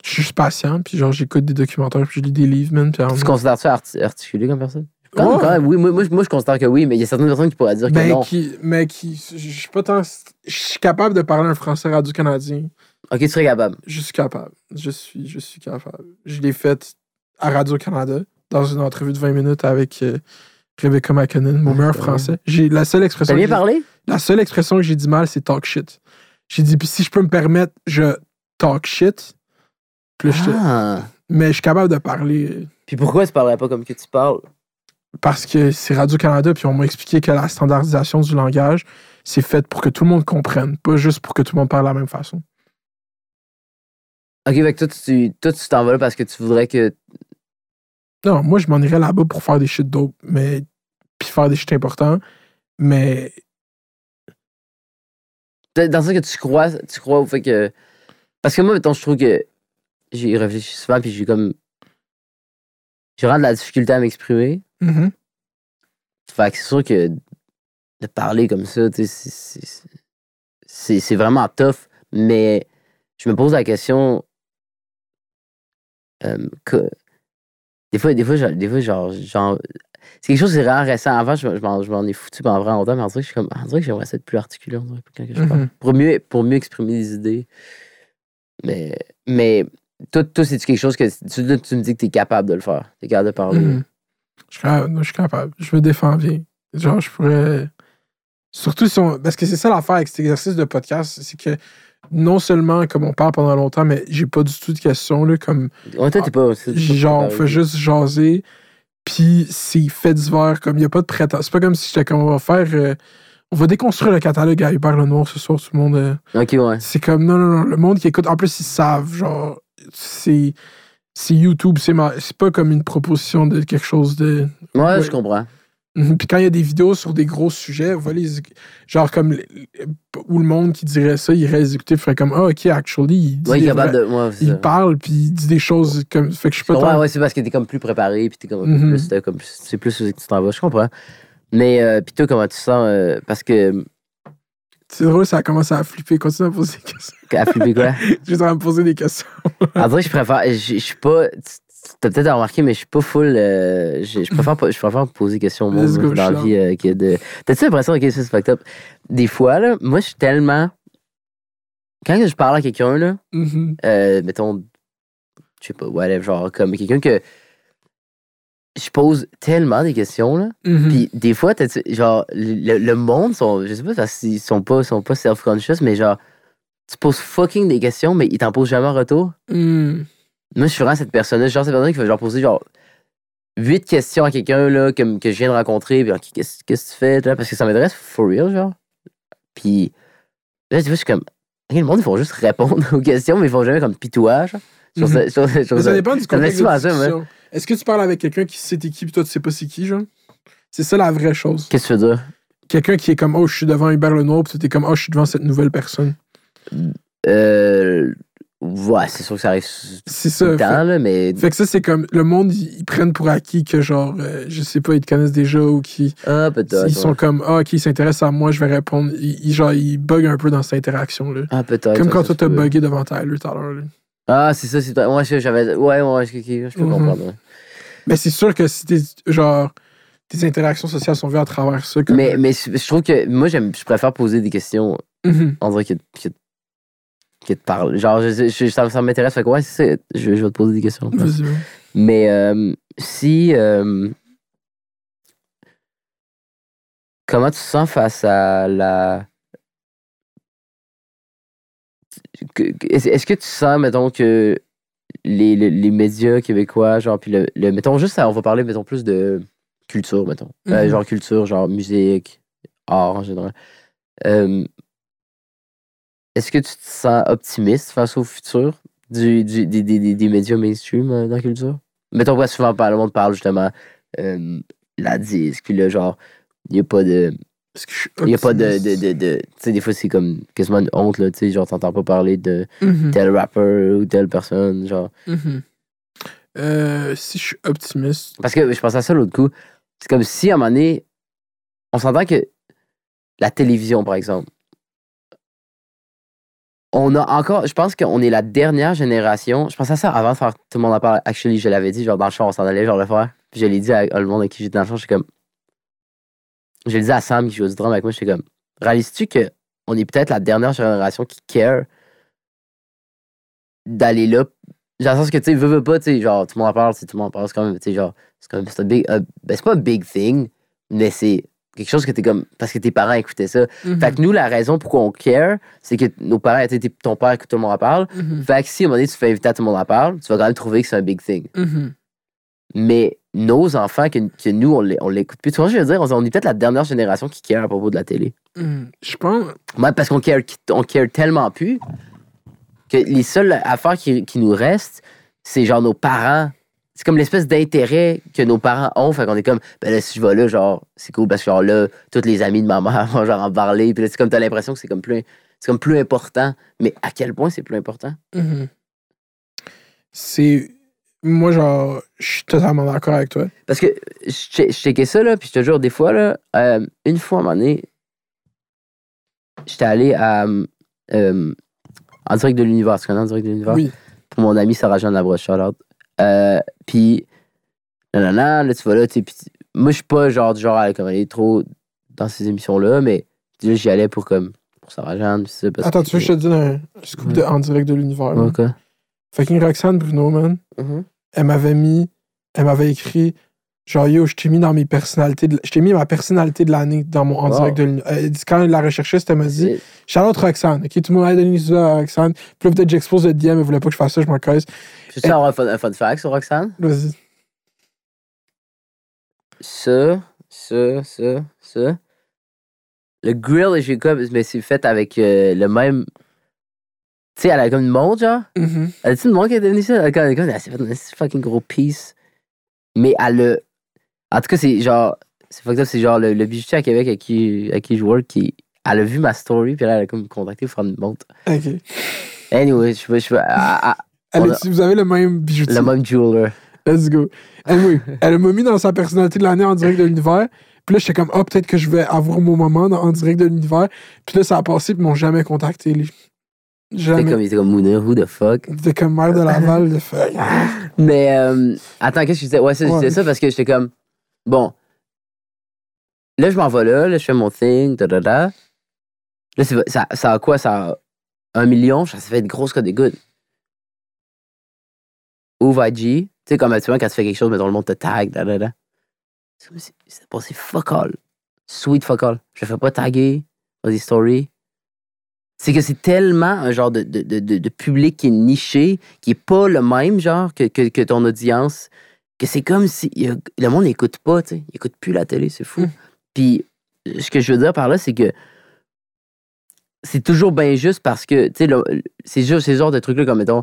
Je suis juste patient, puis genre, j'écoute des documentaires, puis je lis des livres, man. Puis Tu te alors, considères ça arti- articulé comme personne? Quand même, Ouais. quand même, oui, moi, moi, je- moi, je considère que oui, mais il y a certaines personnes qui pourraient dire que ben, non. qui, mais qui. Je suis pas tant. Je suis capable de parler un français radio-canadien. Ok, tu serais capable. Je suis capable. Je suis, je suis capable. Je l'ai fait à Radio-Canada, dans une entrevue de 20 minutes avec euh, Rebecca McKinnon, mon Ah, meilleur français. J'ai, la, seule expression T'as bien j'ai- parlé? la seule expression que j'ai dit mal, c'est talk shit. J'ai dit, puis si je peux me permettre, je talk shit. Puis là, j'étais- Ah. Mais je suis capable de parler Puis pourquoi tu parlerais pas comme que tu parles? parce que c'est Radio-Canada, puis on m'a expliqué que la standardisation du langage, c'est fait pour que tout le monde comprenne, pas juste pour que tout le monde parle de la même façon. Ok, fait que toi, tu toi, tu t'en vas là parce que tu voudrais que. Non, moi, je m'en irais là-bas pour faire des shit dope, mais. Puis faire des shit importants. Mais. Dans ça que tu crois, tu crois au fait que. Parce que moi, mettons, je trouve que. J'ai réfléchi souvent, puis j'ai comme. J'ai vraiment de la difficulté à m'exprimer. Mhm. Fait que c'est sûr que de parler comme ça, tu sais, c'est- vraiment tough. Mais je me pose la question. euh, que, des fois, des fois, genre, des fois, genre, genre c'est quelque chose qui est vraiment récent. Avant, je, je m'en je m'en ai foutu pendant vraiment longtemps, mais dirait que, je suis comme, dirait que j'aimerais ça être plus articulé quand je parle. Mhm. pour, mieux, pour mieux exprimer des idées. Mais, mais toi, toi c'est quelque chose que tu, tu me dis que tu es capable de le faire. Tu es capable de parler. Mhm. Je, suis capable, je suis capable. Je me défends bien. Genre, je pourrais. Surtout si on. Parce que c'est ça l'affaire avec cet exercice de podcast, c'est que non seulement comme on parle pendant longtemps, mais j'ai pas du tout de questions, là, comme. Ouais, toi, t'es pas. Genre, on fait juste jaser, puis c'est fait divers, comme il n'y a pas de prétence. C'est pas comme si j'étais comme on va faire. euh, on va déconstruire le catalogue à Hubert Lenoir ce soir, tout le monde. euh, Ok, ouais. c'est comme, non, non, non, le monde qui écoute, en plus, ils savent, genre, c'est. C'est YouTube, c'est ma- c'est pas comme une proposition de quelque chose de. Ouais, Ouais. je comprends. Mhm. Puis quand il y a des vidéos sur des gros sujets, les- genre comme où le monde qui dirait ça, il irait les écouter, ferait comme ah ok actually, il dit Ouais, il est des capable vrais- de. Ouais, il parle puis il dit des choses comme fait que je suis pas Ouais, ouais, c'est parce que t'es comme plus préparé, puis t'es comme Mhm. plus. comme- C'est plus où tu t'en vas, je comprends. Mais, euh, puis toi, comment tu sens euh, Parce que. c'est drôle ça a commencé à flipper continue à poser des questions À flipper quoi? Juste à me poser des questions En vrai, je préfère. Je je suis pas. T'as peut-être remarqué, mais je suis pas full. euh, je, je préfère pas, je préfère poser des questions au monde Let's moi, go, dans la vie euh, que de. T'as-tu l'impression, ok, ça c'est fucked up. Des fois, là, moi, je suis tellement. Quand je parle à quelqu'un, là, Mhm. euh, mettons, je sais pas, whatever, genre, comme quelqu'un que. Je pose tellement des questions, là. Mhm. Puis des fois, t'as- genre, le, le monde, sont, je sais pas qu'ils sont pas, sont pas self-conscious, mais genre, tu poses fucking des questions, mais ils t'en posent jamais en retour. Mhm. Moi, je suis vraiment cette personne-là. Genre, cette personne qui va genre poser genre huit questions à quelqu'un là, comme, que je viens de rencontrer. Puis, qu'est-ce que tu fais? là? Parce que ça m'intéresse for real, genre. Puis là, tu vois, je suis comme. Le monde, ils font juste répondre aux questions, mais ils font jamais comme. Je trouve ça- dépend du contexte de. Est-ce que tu parles avec quelqu'un qui sait t'es qui puis toi tu sais pas c'est qui genre? C'est ça la vraie chose Qu'est-ce que tu veux dire? quelqu'un qui est comme oh je suis devant Hubert Lenoir puis t'es comme oh je suis devant cette nouvelle personne Euh. Ouais, c'est sûr que ça arrive c'est tout ça le fait- temps, là, mais. Fait que ça, c'est comme le monde, ils, ils prennent pour acquis que, genre, euh, je sais pas, ils te connaissent déjà ou qui. Ah, peut-être. Ils sont ouais. comme, ah, ok, ils s'intéressent à moi, je vais répondre. Ils, ils- genre, ils bug un peu dans cette interaction-là. Ah, peut-être. Comme quand ça toi, t'as bugué devant Tyler tout à l'heure. Ah, c'est ça, c'est. Ouais, je- j'avais. Ouais, ouais, je, je- peux Mhm. comprendre. ouais. Mais c'est sûr que si t'es, genre, tes interactions sociales sont vues à travers ça. Comme, Mais, mais je trouve que moi, j'aime, je préfère poser des questions Mhm. on dirait que, que, que te parle. Genre, je, je- ça, ça m'intéresse. Fait que ouais. Je, je vais te poser des questions. Mais euh, si. euh, comment tu te sens face à la. Est-ce que tu sens, mettons, que les, les, les médias québécois, genre, puis le, le- Mettons, juste, ça, on va parler, mettons, plus de culture, mettons. Euh, Mhm. genre culture, genre musique, art en général. Euh, Est-ce que tu te sens optimiste face au futur du, du- des, des, des- des médias mainstream euh, dans la culture? Mettons que souvent, le monde parle justement la disque, puis là, genre, il n'y a pas de. Je suis Il n'y a pas de. de, de, de- tu sais, des fois, c'est comme quasiment une honte, là, tu sais, genre, t'entends pas parler de Mhm. tel rappeur ou telle personne, genre. Mhm. Euh, si je suis optimiste. Parce que je pensais à ça l'autre coup. C'est comme si, à un moment donné, on s'entend que la télévision, par exemple, on a encore, je pense qu'on est la dernière génération. Je pensais à ça avant de faire Tout le monde en parle. Actually, je l'avais dit, genre dans le show, on s'en allait, genre le faire. Puis je l'ai dit à, à le monde avec qui j'étais dans le show, j'étais comme. Je l'ai dit à Sam qui joue du drum avec moi, j'étais comme. Réalises-tu que on est peut-être la dernière génération qui care d'aller là? Le sens que, tu sais, veux, veux pas, tu sais, genre, tout le monde en parle, tout le monde en parle, c'est quand même, tu sais, genre, c'est quand même, c'est un big, euh, ben, c'est pas un big thing, mais c'est quelque chose que t'es comme, parce que tes parents écoutaient ça. Mhm. Fait que nous, la raison pourquoi on care, c'est que nos parents, tu ton père écoute tout le monde en parle. Mhm. Fait que si à un moment donné, tu fais inviter à tout le monde en parle, tu vas quand même trouver que c'est un big thing. Mhm. Mais nos enfants, que, que nous, on l'é- on l'écoute plus. Tu vois, ce que je veux dire, on, on est peut-être la dernière génération qui care à propos de la télé. Hmm, Je pense. Ouais, parce qu'on care, on care tellement plus que les seules affaires qui, qui nous restent, c'est genre nos parents. C'est comme l'espèce d'intérêt que nos parents ont. Fait qu'on est comme, ben là, si je vais là, genre, c'est cool parce que genre là, tous les amis de ma mère vont genre en parler. Puis là, c'est comme, t'as l'impression que c'est comme plus, c'est comme plus important. Mais à quel point c'est plus important? Mhm. C'est. Moi, genre, je suis totalement d'accord avec toi. Parce que je che- je checkais ça, là, puis je te jure, des fois, là, euh, une fois à un moment donné, j'étais allé à. euh, en direct de l'univers. Tu connais en direct de l'univers? Oui. Pour mon ami Sarah-Jeanne Labrosse, shout out. Euh, puis, nanana, là, tu vas là, tu moi, je suis pas genre du genre à comme aller trop dans ces émissions-là, mais là, j'y allais pour comme. Pour Sarah-Jeanne, puis ça. Parce Attends, que- tu veux que je te dise un scoop de, en direct de l'univers? Ouais, là? Fucking Roxane Bruno, man. Mhm. elle m'avait mis, elle m'avait écrit, genre, yo, je t'ai mis dans mes personnalités, de- je t'ai mis ma personnalité de l'année dans mon en Wow. direct de l'Uni- euh, Quand elle l'a recherché, elle m'a dit, Charlotte Roxane, ok, tout le monde a donné ça à Roxane. Puis peut-être j'expose le DM, elle voulait pas que je fasse ça, je m'en casse. Je veux avoir un fun, un fun fact sur Roxane? Vas-y. ça, ça, ça, ça. Le grill de Jacob, mais c'est fait avec euh, le même. Tu sais, elle a comme une montre, genre. Mhm. Elle a-tu une montre qui a donné ça? Elle, elle, elle, elle s'est fait un fucking gros piece. Mais elle a. En tout cas, c'est genre. C'est fucked up, c'est genre le, le bijoutier à Québec à qui, à qui je work qui. Elle a vu ma story, puis là, elle a comme contacté pour faire une montre. Ok. Anyway, je Elle On est- vous avez le même bijoutier? le même jeweler. Let's go. Anyway, elle m'a mis dans sa personnalité de l'année en direct de l'univers. Puis là, j'étais comme, ah, peut-être que je vais avoir mon moment en direct de l'univers. Puis là, ça a passé, puis ils m'ont jamais contacté. Jamais. comme, il était comme who the fuck? C'était comme maire de Laval. de fait. Mais euh, attends, qu'est-ce que je disais? Ouais, ça, je Ouais. ça parce que j'étais comme bon. Là, je m'en vais là, là, je fais mon thing, da da da. Là, ça, ça a quoi? Ça a un million? Ça fait une grosse code d'écoute. Ouvre IG. Tu sais, comme tu vois, quand tu fais quelque chose, mettons, le monde te tag, da da da. Comme c'est passé fuck all. Sweet fuck all. Je fais pas taguer dans des stories. C'est que c'est tellement un genre de, de, de, de- public qui est niché, qui est pas le même genre que, que, que ton audience, que c'est comme si a- le monde n'écoute pas, tu sais. Il écoute plus la télé, c'est fou. Mm. Puis, ce que je veux dire par là, c'est que c'est toujours bien juste parce que, tu sais, c'est juste ces genres de trucs-là, comme, mettons,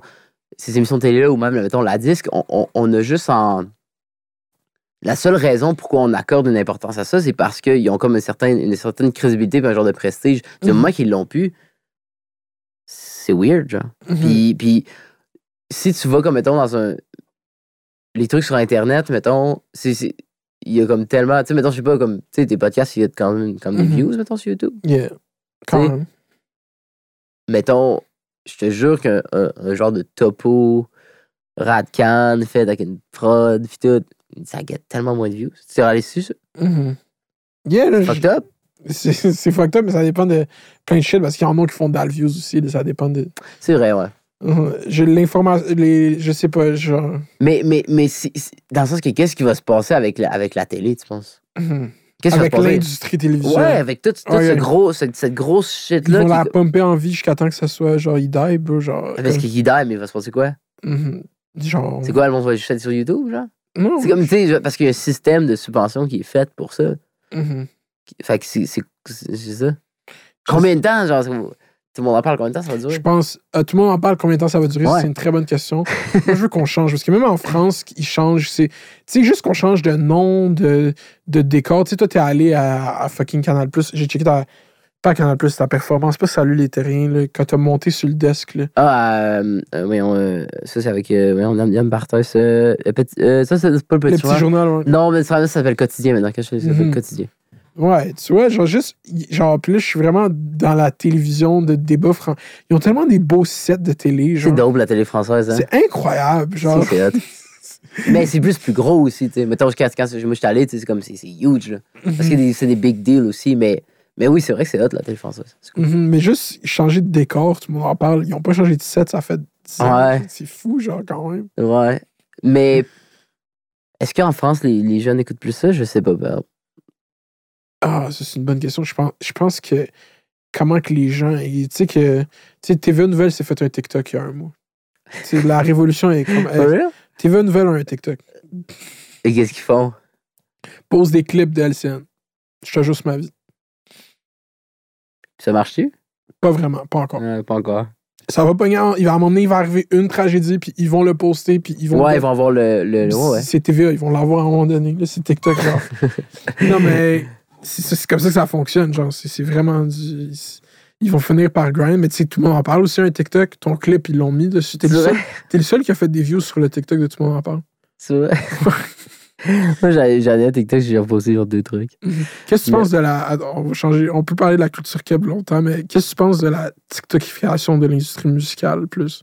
ces émissions de télé-là, ou même, mettons, la disque, on, on, on a juste en. La seule raison pourquoi on accorde une importance à ça, c'est parce qu'ils ont comme un certain, une certaine crédibilité un genre de prestige. Du Mhm. moment qu'ils l'ont pu, c'est weird, genre. Mhm. Puis, puis si tu vas comme, mettons, dans un. Les trucs sur Internet, mettons, c'est. c'est- Il y a comme tellement. Tu sais, mettons, je sais pas, comme. Tu sais, tes podcasts, il y a quand même comme des Mhm. views, mettons, sur YouTube. Yeah. Quand T'sais, même. Mettons, je te jure qu'un un, un genre de topo radcan fait avec une prod, pis tout, ça gagne tellement moins de views. Tu es allé dessus, ça? Mhm. Yeah, là, Fucked up? C'est fucked up, mais ça dépend de plein de shit parce qu'il y en a qui font dans views aussi. ça dépend de. C'est vrai, ouais. Mhm. J'ai l'information. Je sais pas, genre. Mais, mais, mais dans le sens que qu'est-ce qui va se passer avec la, avec la télé, tu penses? Qui va Avec l'industrie télévisuelle. Ouais, avec tout, tout Ouais, ce gros, cette, cette grosse Ils shit-là. vont qui- la pumper en vie jusqu'à temps que ça soit genre il die, bro. Genre. Parce comme- qu'il die, mais il va se passer quoi? Mhm. Genre. C'est quoi, le monde va juste sur YouTube, genre? Non. C'est comme, tu sais, parce qu'il y a un système de subvention qui est fait pour ça. Mhm. Fait que c'est c'est- ça? Combien de temps, genre, tout le monde en parle, combien de temps ça va Je durer? pense. euh, tout le monde en parle combien de temps ça va durer. Ouais. C'est une très bonne question. Moi, je veux qu'on change. Parce que même en France, ils changent. C'est. Tu sais, juste qu'on change de nom, de, de décor. Tu sais, toi, t'es allé à, à fucking Canal Plus. J'ai checké ta. Pas Canal Plus, ta performance. Pas Salut les terriens, là, quand t'as monté sur le desk, là. Ah, euh, euh, voyons, euh, ça c'est avec, euh, Barthès. euh, le petit- euh, ça, c'est pas le petit, Le petit journal. ouais. Non, mais ça, ça s'appelle Quotidien maintenant. Ça s'appelle Mhm. Quotidien? Ouais, tu vois, genre juste, genre, puis là, je suis vraiment dans la télévision de débat fran- Ils ont tellement des beaux sets de télé, C'est dope la télé française, hein? C'est incroyable, genre. C'est. Mais c'est plus plus gros aussi, tu sais. Mettons, quand, quand moi j'étais allé, tu sais, c'est comme, c'est huge, là. Parce que Mhm. c'est des big deals aussi, mais, mais oui, c'est vrai que c'est hot la télé française. Cool. Mhm, Mais juste changer de décor, tout le monde en parle. Ils ont pas changé de set, ça fait 10 ans. Ouais. C'est fou, genre, quand même. Ouais. Mais est-ce qu'en France, les, les jeunes écoutent plus ça? Je sais pas. Ah, ça, c'est une bonne question. Je pense, je pense que comment que les gens. Tu sais que. Tu sais, TVA Nouvelle s'est fait un TikTok il y a un mois. Tu sais, la révolution est comme. Real? TVA Nouvelle a un TikTok. Et qu'est-ce qu'ils font? Pose des clips de LCN. Je te jure sur ma vie. Ça marche-tu? Pas vraiment, pas encore. Euh, pas encore. Ça va pogner. en- Il va, à un moment donné, il va arriver une tragédie, puis ils vont le poster, puis ils vont. Ouais, ils vont avoir le. le, le- ouais, ouais. C'est TVA, ils vont l'avoir à un moment donné. Là, c'est TikTok, genre. non, mais c'est comme ça que ça fonctionne, genre. C'est vraiment du. Ils vont finir par grind, mais tu sais, tout le monde en parle aussi, un TikTok. Ton clip, ils l'ont mis dessus. T'es le, seul- le seul qui a fait des views sur le TikTok de tout le monde en parle. C'est vrai. Moi, j'en j'en ai un TikTok, j'ai reposté genre deux trucs. Qu'est-ce que tu Mais- penses de la. On va changer. On peut parler de la culture keb longtemps, mais qu'est-ce que tu penses de la TikTokification de l'industrie musicale plus?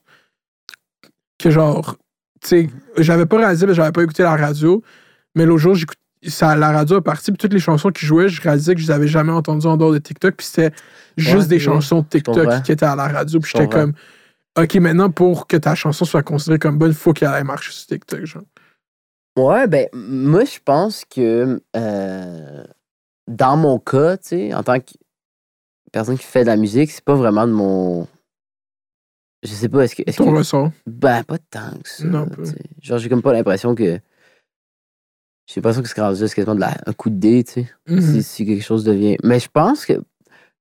Que genre. Tu sais, j'avais pas réalisé, que j'avais pas écouté la radio, mais l'autre jour, j'écoute. Ça, la radio est partie, puis toutes les chansons qui jouaient, je réalisais que je les avais jamais entendues en dehors de TikTok, puis c'était juste Ouais, des ouais. chansons de. TikTok qui étaient à la radio, puis j'étais comme. Ok, maintenant, pour que ta chanson soit considérée comme bonne, il faut qu'elle aille marcher sur TikTok, genre. Ouais, ben, moi, je pense que euh, dans mon cas, tu sais, en tant que personne qui fait de la musique, c'est pas vraiment de mon. Je sais pas, est-ce que. Est-ce Ton que... ressort. Ben, pas tant que ça. Non, pas. Genre, j'ai comme pas l'impression que. J'ai l'impression que c'est rendu quasiment de la... un coup de dé, tu sais. Mhm. si, si quelque chose devient. Mais je pense que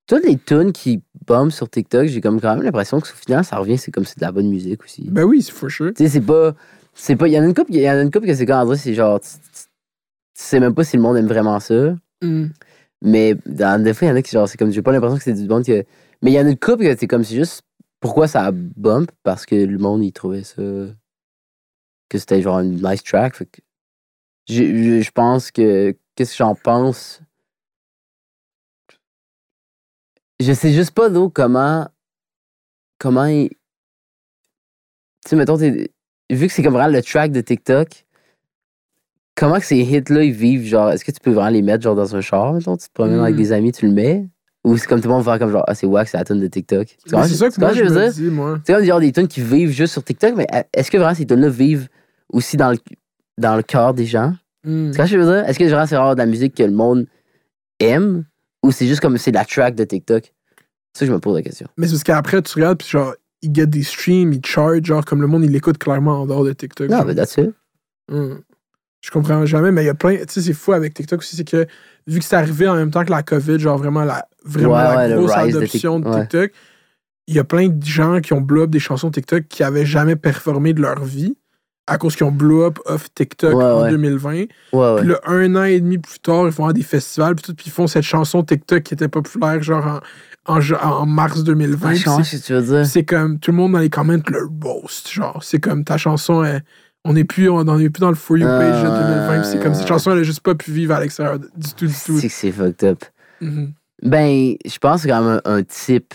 toutes les tunes qui bombent sur TikTok, j'ai comme quand même l'impression que au final, ça revient, c'est comme c'est de la bonne musique aussi. Ben oui, c'est for sure. Tu sais, c'est pas. C'est pas. Il y en a une couple, il y en a une couple que c'est quand c'est genre. Tu, tu- tu sais même pas si le monde aime vraiment ça. Mm. Mais dans des fois, il y en a qui, genre, c'est comme. J'ai pas l'impression que c'est du monde que. Mais il y en a une couple que c'est comme, c'est juste. Pourquoi ça bump? Parce que le monde, il trouvait ça. Que c'était genre une nice track. Fait que. Je pense que. Qu'est-ce que j'en pense? Je sais juste pas, d'où comment. Comment il. Tu sais, mettons, vu que c'est comme vraiment le track de TikTok, comment que ces hits-là, ils vivent, genre, est-ce que tu peux vraiment les mettre, genre, dans un char, mettons, tu te promènes avec Mm. des amis, tu le mets? Ou c'est comme tout le monde va faire comme, genre, ah, c'est wack, c'est la tune de TikTok. C'est ça que moi, je veux dire? C'est comme genre des tunes qui vivent juste sur TikTok, mais est-ce que vraiment ces tunes-là vivent aussi dans le, dans le cœur des gens? Mm. Tu comprends ce que je veux dire? Est-ce que c'est vraiment de la musique que le monde aime? Ou c'est juste comme c'est la track de TikTok? C'est ça que je me pose la question. Mais c'est parce qu'après, tu regardes, puis genre, il get des streams, il charge, genre, comme le monde, il l'écoute clairement en dehors de TikTok. Non, genre. mais that's it. Hum. Je comprends jamais, mais il y a plein. Tu sais, c'est fou avec TikTok aussi, c'est que vu que c'est arrivé en même temps que la COVID, genre vraiment la, vraiment Ouais, la ouais, grosse de adoption de. TikTok, il y a plein de gens qui ont blow up des chansons TikTok qui avaient jamais performé de leur vie à cause qu'ils ont blow up off TikTok Ouais, en ouais. 2020. Ouais. Puis là, un an et demi plus tard, ils vont à des festivals, puis tout, puis ils font cette chanson TikTok qui était populaire, genre en, en, mars 2020. Ah, c'est- c'est comme tout le monde dans les comments le roast genre c'est comme ta chanson elle- on n'est plus on est plus dans le for you page de 2020 puis c'est comme cette chanson elle a juste pas pu vivre à l'extérieur du tout du tout C'est que c'est fucked up. Mhm. Ben, je pense c'est quand même un, un type.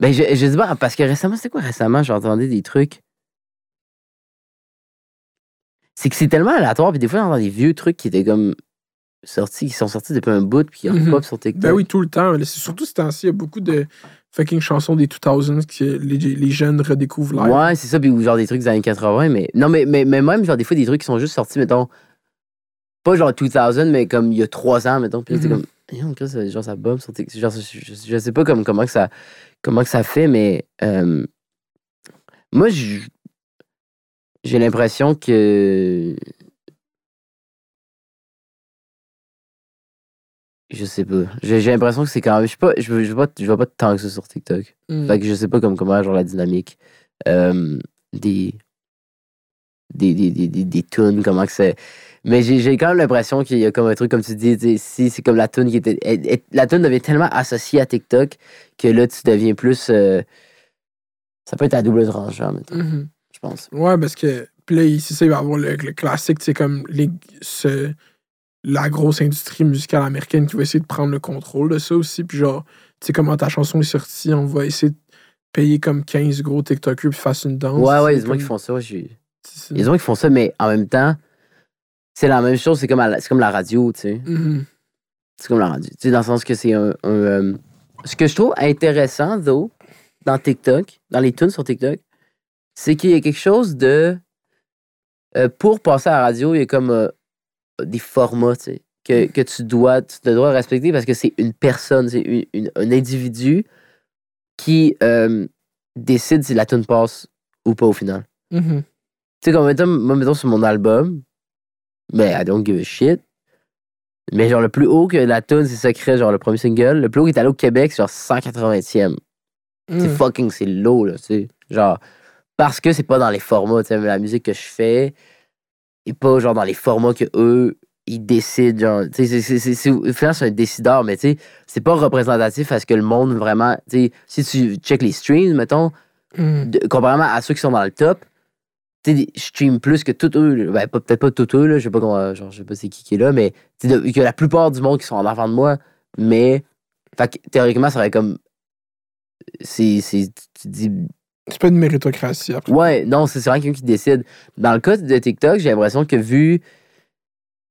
Ben, je, je dis pas, parce que récemment, c'était quoi récemment? J'entendais des trucs. C'est que c'est tellement aléatoire, puis des fois, j'entends des vieux trucs qui étaient comme sortis, qui sont sortis depuis un bout, puis qui Mhm. repopent sur TikTok. ben oui tout le temps c'est surtout ce temps-ci il y a beaucoup de fucking chansons des 2000s que les, les jeunes redécouvrent live Ouais, c'est ça, puis ou genre des trucs des années 80, mais. Non, mais, mais, mais même, genre, des fois, des trucs qui sont juste sortis, mettons. Pas genre 2000, mais comme il y a trois ans, mettons. Puis t'es Mhm. comme. Ça- genre, ça bombe sur TikTok. Genre, je, je, je sais pas comme, comment, que ça, comment que ça fait, mais. euh, moi, je- j'ai l'impression que. Je sais pas. J'ai j'ai l'impression que c'est quand même. Je sais pas, je je vois pas, je vois pas tant que ça sur TikTok. Mhm. Fait que je sais pas comme comment genre la dynamique euh, des des des des des, des tunes comment que c'est mais j'ai j'ai quand même l'impression qu'il y a comme un truc comme tu dis tu sais, si c'est comme la tune qui était elle- elle- la tune devient tellement associée à TikTok que là tu deviens plus euh, ça peut être à double tranchant mettons, Mhm. Je pense ouais parce que puis là ici ça il va avoir le, le classique c'est comme les, ce- la grosse industrie musicale américaine qui va essayer de prendre le contrôle de ça aussi puis genre tu sais comment ta chanson est sortie on va essayer de payer comme 15 gros TikTokers puis fasse une danse ouais ouais il y a C'est des gens qui font ça ouais, j'ai- c'est- il y a des gens qui font ça mais en même temps c'est la même chose c'est comme la- c'est comme la radio tu sais Mhm. C'est comme la radio. Tu sais, dans le sens que c'est un. un, euh, Ce que je trouve intéressant, though, dans TikTok, dans les tunes sur TikTok, c'est qu'il y a quelque chose de. euh, pour passer à la radio, il y a comme euh, des formats, tu sais, que, que tu dois, tu te dois respecter parce que c'est une personne, c'est une- une- un individu qui euh, décide si la tune passe ou pas au final. Mhm. Tu sais, comme mettons, moi, mettons sur mon album, Mais I don't give a shit. Mais genre, le plus haut que la tune, c'est secret, genre le premier single. Le plus haut qui est allé au Québec, c'est genre 180e. C'est Mm. fucking, c'est low, là, tu sais. Genre, parce que c'est pas dans les formats, tu sais, la musique que je fais, et pas genre dans les formats que eux, ils décident, genre, tu sais, c'est- c'est- c'est c'est- au final, c'est un décideur, mais tu sais, c'est pas représentatif à ce que le monde vraiment, tu sais, si tu check les streams, mettons, Mm. de- comparément à ceux qui sont dans le top, tu sais, je stream plus que tous eux, ben, peut-être pas tous eux, là, je sais pas comment, genre, je sais pas c'est qui qui est là, mais de- que la plupart du monde qui sont en avant de moi, mais, fait que, théoriquement, ça aurait comme, c'est, c'est, tu dis, C'est pas une méritocratie après. Ouais, non, c'est vraiment quelqu'un qui décide. Dans le cas de TikTok, j'ai l'impression que vu,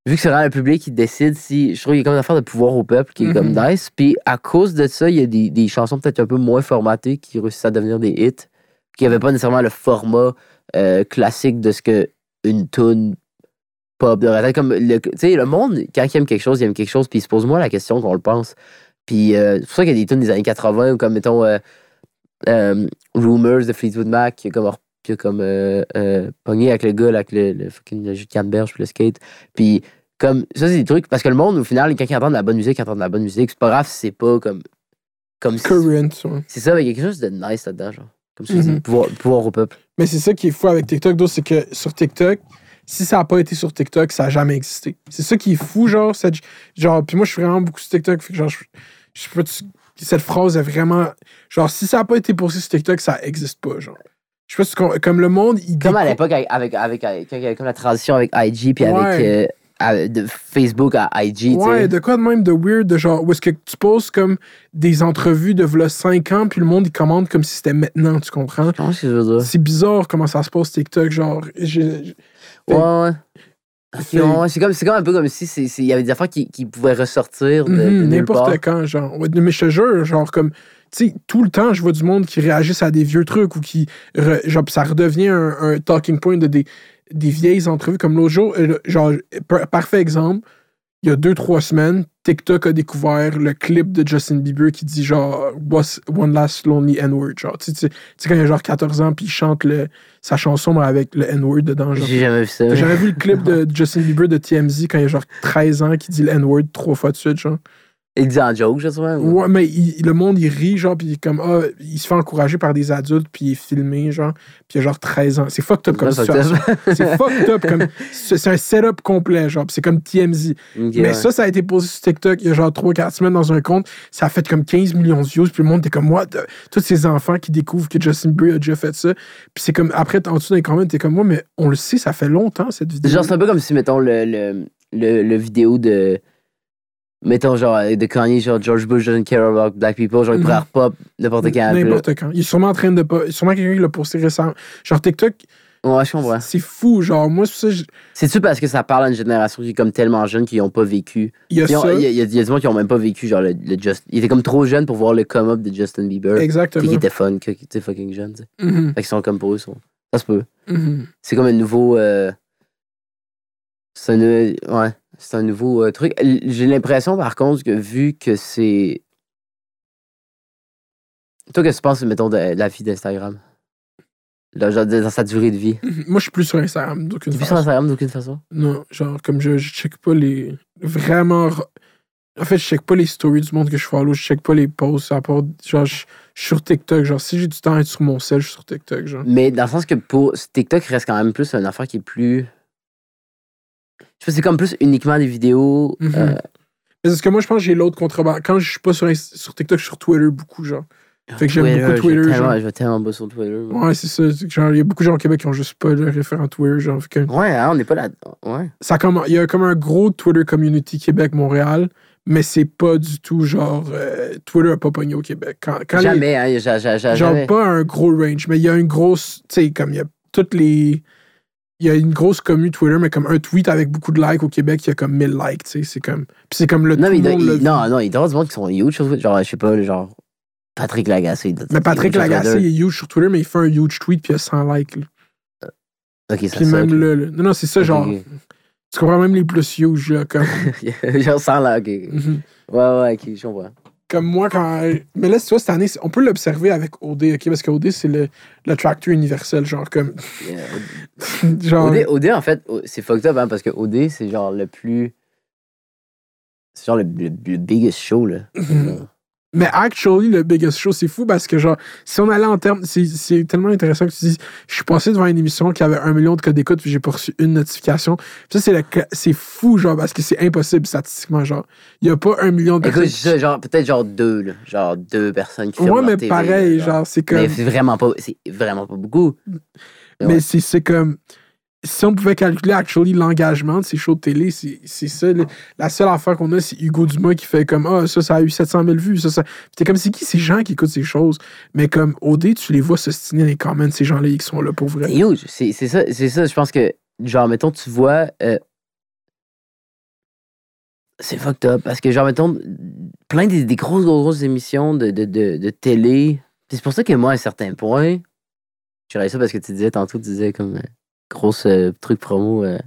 vu que c'est vraiment le public qui décide, si je trouve qu'il y a comme une affaire de pouvoir au peuple qui est comme Mhm. nice. Puis à cause de ça, il y a des, des chansons peut-être un peu moins formatées qui réussissent à devenir des hits, qui n'avaient pas nécessairement le format euh, classique de ce que une tune pop devrait être. Comme le, tu sais, le monde, quand il aime quelque chose, il aime quelque chose, puis il se pose moins la question qu'on le pense. Puis euh, c'est pour ça qu'il y a des tunes des années 80 ou comme, mettons, euh, Rumors de Fleetwood Mac qui a comme, qui a comme euh, euh, pogné avec le gars, là, avec le, le fucking jus de canneberge puis le skate. Puis comme, ça, c'est des trucs, parce que le monde, au final, quand ils entendent de la bonne musique, ils entendent de la bonne musique. C'est pas grave si c'est pas comme. comme si- Current, ouais. c'est ça, mais il y a quelque chose de nice là-dedans, genre. Comme ça, c'est Mhm. pouvoir, pouvoir au peuple. Mais c'est ça qui est fou avec TikTok, d'autres, c'est que sur TikTok, si ça n'a pas été sur TikTok, ça n'a jamais existé. C'est ça qui est fou, genre, cette, genre, puis moi, je suis vraiment beaucoup sur TikTok, fait que genre, je, je sais cette phrase est vraiment, genre, si ça n'a pas été posté sur TikTok, ça existe pas, genre. Je sais pas si tu com- comme le monde, il Comme à l'époque, avec, avec, comme la transition avec IG, puis Ouais. avec. euh, à- de Facebook à IG, Ouais, de quoi de même de weird, de genre, où est-ce que tu poses comme des entrevues de v'là 5 ans, puis le monde, il commande comme si c'était maintenant, tu comprends? Comment est-ce que je veux dire? C'est bizarre comment ça se passe TikTok, genre. j'ai- Ouais, ouais. Ouais, c'est comme, c'est comme un peu comme si c'est- c'est- il y avait des affaires qui, qui pouvaient ressortir de, de Mhm. N'importe quand, genre. Ouais, mais je te jure, genre, comme, tu sais, tout le temps, je vois du monde qui réagissent à des vieux trucs ou qui, re- genre, ça redevient un, un talking point de des, des vieilles entrevues. Comme l'autre jour, euh, genre, par- parfait exemple, il y a deux, trois semaines, TikTok a découvert le clip de Justin Bieber qui dit, genre, What's One Last Lonely N-Word, genre. Tu sais, quand il a genre 14 ans, puis il chante le, sa chanson, mais avec le N-Word dedans, genre. J'ai jamais vu ça. T'as jamais vu le clip de Justin Bieber de TMZ quand il a genre 13 ans qui dit le N-word trois fois de suite, genre? Il dit en joke, je sais pas. ou- Ouais, mais il- le monde, il rit, genre, puis comme, ah, il se fait encourager par des adultes, puis il est filmé, genre, puis il a genre 13 ans. C'est fucked up comme up. C'est fucked up comme. C'est c'est un setup complet, genre, c'est comme TMZ. Mais ouais. ça, ça a été posé sur TikTok il y a genre 3-4 semaines dans un compte. Ça a fait comme 15 millions de views, puis le monde était comme, moi, tous ces enfants qui découvrent que Justin Bieber a déjà fait ça. Puis c'est comme, après, en dessous les commentaires, t'es comme, moi, mais on le sait, ça fait longtemps, cette vidéo. Genre, c'est un peu comme si, mettons, le, le, le, le vidéo de. Mettons, genre, de Kanye, genre, George Bush doesn't care about black people, genre, il pourrait Mhm. repop n'importe quand. N'importe quand. Il est sûrement en train de pas. Sûrement quelqu'un qui l'a posté récemment. Genre TikTok, Ouais, je comprends. c'est fou. Genre, moi, c'est ça, C'est-tu parce que ça parle à une génération qui est comme tellement jeune qu'ils n'ont pas vécu? il y a Ils ça. Il y, a- il y a des gens qui n'ont même pas vécu, genre, le, le Just. Il était comme trop jeune pour voir le come-up de Justin Bieber. Exactement. Qui était fun, qui était fucking jeune, tu sais. Mhm, Fait qu'ils sont comme pour eux, ils sont- ça se peut. mhm. C'est comme un nouveau. euh, C'est un, euh, ouais, c'est un nouveau euh, truc. J'ai l'impression, par contre, que vu que c'est. Toi, qu'est-ce que tu penses, mettons, de la vie d'Instagram? Là, genre, dans sa durée de vie? Moi, je suis plus sur Instagram d'aucune Tu vis sur façon. Instagram d'aucune façon? Non, genre, comme je, je check pas les. Vraiment. ra- En fait, je check pas les stories du monde que je follow. Je check pas les posts. À part, genre, je je suis sur TikTok. Genre, si j'ai du temps à être sur mon sel, je suis sur TikTok. Genre. Mais dans le sens que pour TikTok reste quand même plus une affaire qui est plus. Je sais pas, c'est comme plus uniquement des vidéos. Mhm. euh, Mais c'est ce que moi, je pense que j'ai l'autre contrebande. Quand je suis pas sur, sur TikTok, je suis sur Twitter beaucoup, genre. Fait que j'aime beaucoup je vais Twitter, tellement-. Je vais tellement bas sur Twitter. Ouais, c'est ça. Il y a beaucoup de gens au Québec qui ont juste pas le référent Twitter. Genre, que Ouais, hein, on n'est pas là. Ouais. ça comme, il y a comme un gros Twitter community Québec-Montréal, mais c'est pas du tout genre. euh, Twitter a pas pogné au Québec. Quand, quand les- Jamais, hein, genre, jamais. pas un gros range, mais il y a une grosse. Tu sais, comme il y a toutes les. Il y a une grosse commu Twitter, mais comme un tweet avec beaucoup de likes au Québec, il y a comme 1000 likes, tu sais. C'est comme. Puis c'est comme le. Non, mais il non, non, il y avoir du monde qui sont huge sur Twitter. Genre, je sais pas, genre. Patrick Lagacé. Mais Patrick Lagacé, Twitter. il est huge sur Twitter, mais il fait un huge tweet, puis il y a 100 likes. là. Ok, ça Puis ça, même là. Non, non, c'est ça, genre. Tu comprends même les plus huge, là, comme. Genre sans là, ok. Mhm. Ouais, ouais, ok, je comprends. Comme moi, quand. Mais là, tu vois, cette année, on peut l'observer avec OD, OK? Parce que OD, c'est le, le tractor universel, genre, comme. Yeah, genre. OD, OD, en fait, c'est fucked up, hein, parce que OD, c'est genre le plus. C'est genre le, le, le biggest show, là. Mais actually, le biggest show, c'est fou parce que, genre, si on allait en termes. C'est tellement intéressant que tu dis. Je suis passé devant une émission qui avait un million de codes d'écoute, puis j'ai pas reçu une notification. Puis ça, c'est fou, genre, parce que c'est impossible statistiquement, genre. Il y a pas un million de Écoute, ça, genre, peut-être genre deux, là. Genre deux personnes qui Ouais, filment mais TV, pareil, genre, c'est comme. Mais c'est vraiment pas, c'est vraiment pas beaucoup. Mais Ouais. c'est comme. Si on pouvait calculer actually l'engagement de ces shows de télé, c'est ça. La seule affaire qu'on a, c'est Hugo Dumas qui fait comme Ah, ça, ça a eu 700 000 vues. Ça, ça. Comme, c'est qui ces gens qui écoutent ces choses? Mais comme OD, tu les vois s'ostiner dans les comments, ces gens-là, ils sont là pour vrai. C'est. C'est ça, ça, je pense que, genre, mettons, tu vois. euh, c'est fucked up. Parce que, genre, mettons, plein des, grosses, grosses, grosses émissions de, de, de, télé. C'est pour ça que moi, à un certain point, je ça parce que tu disais tantôt, tu disais comme euh, grosse euh, truc promo euh,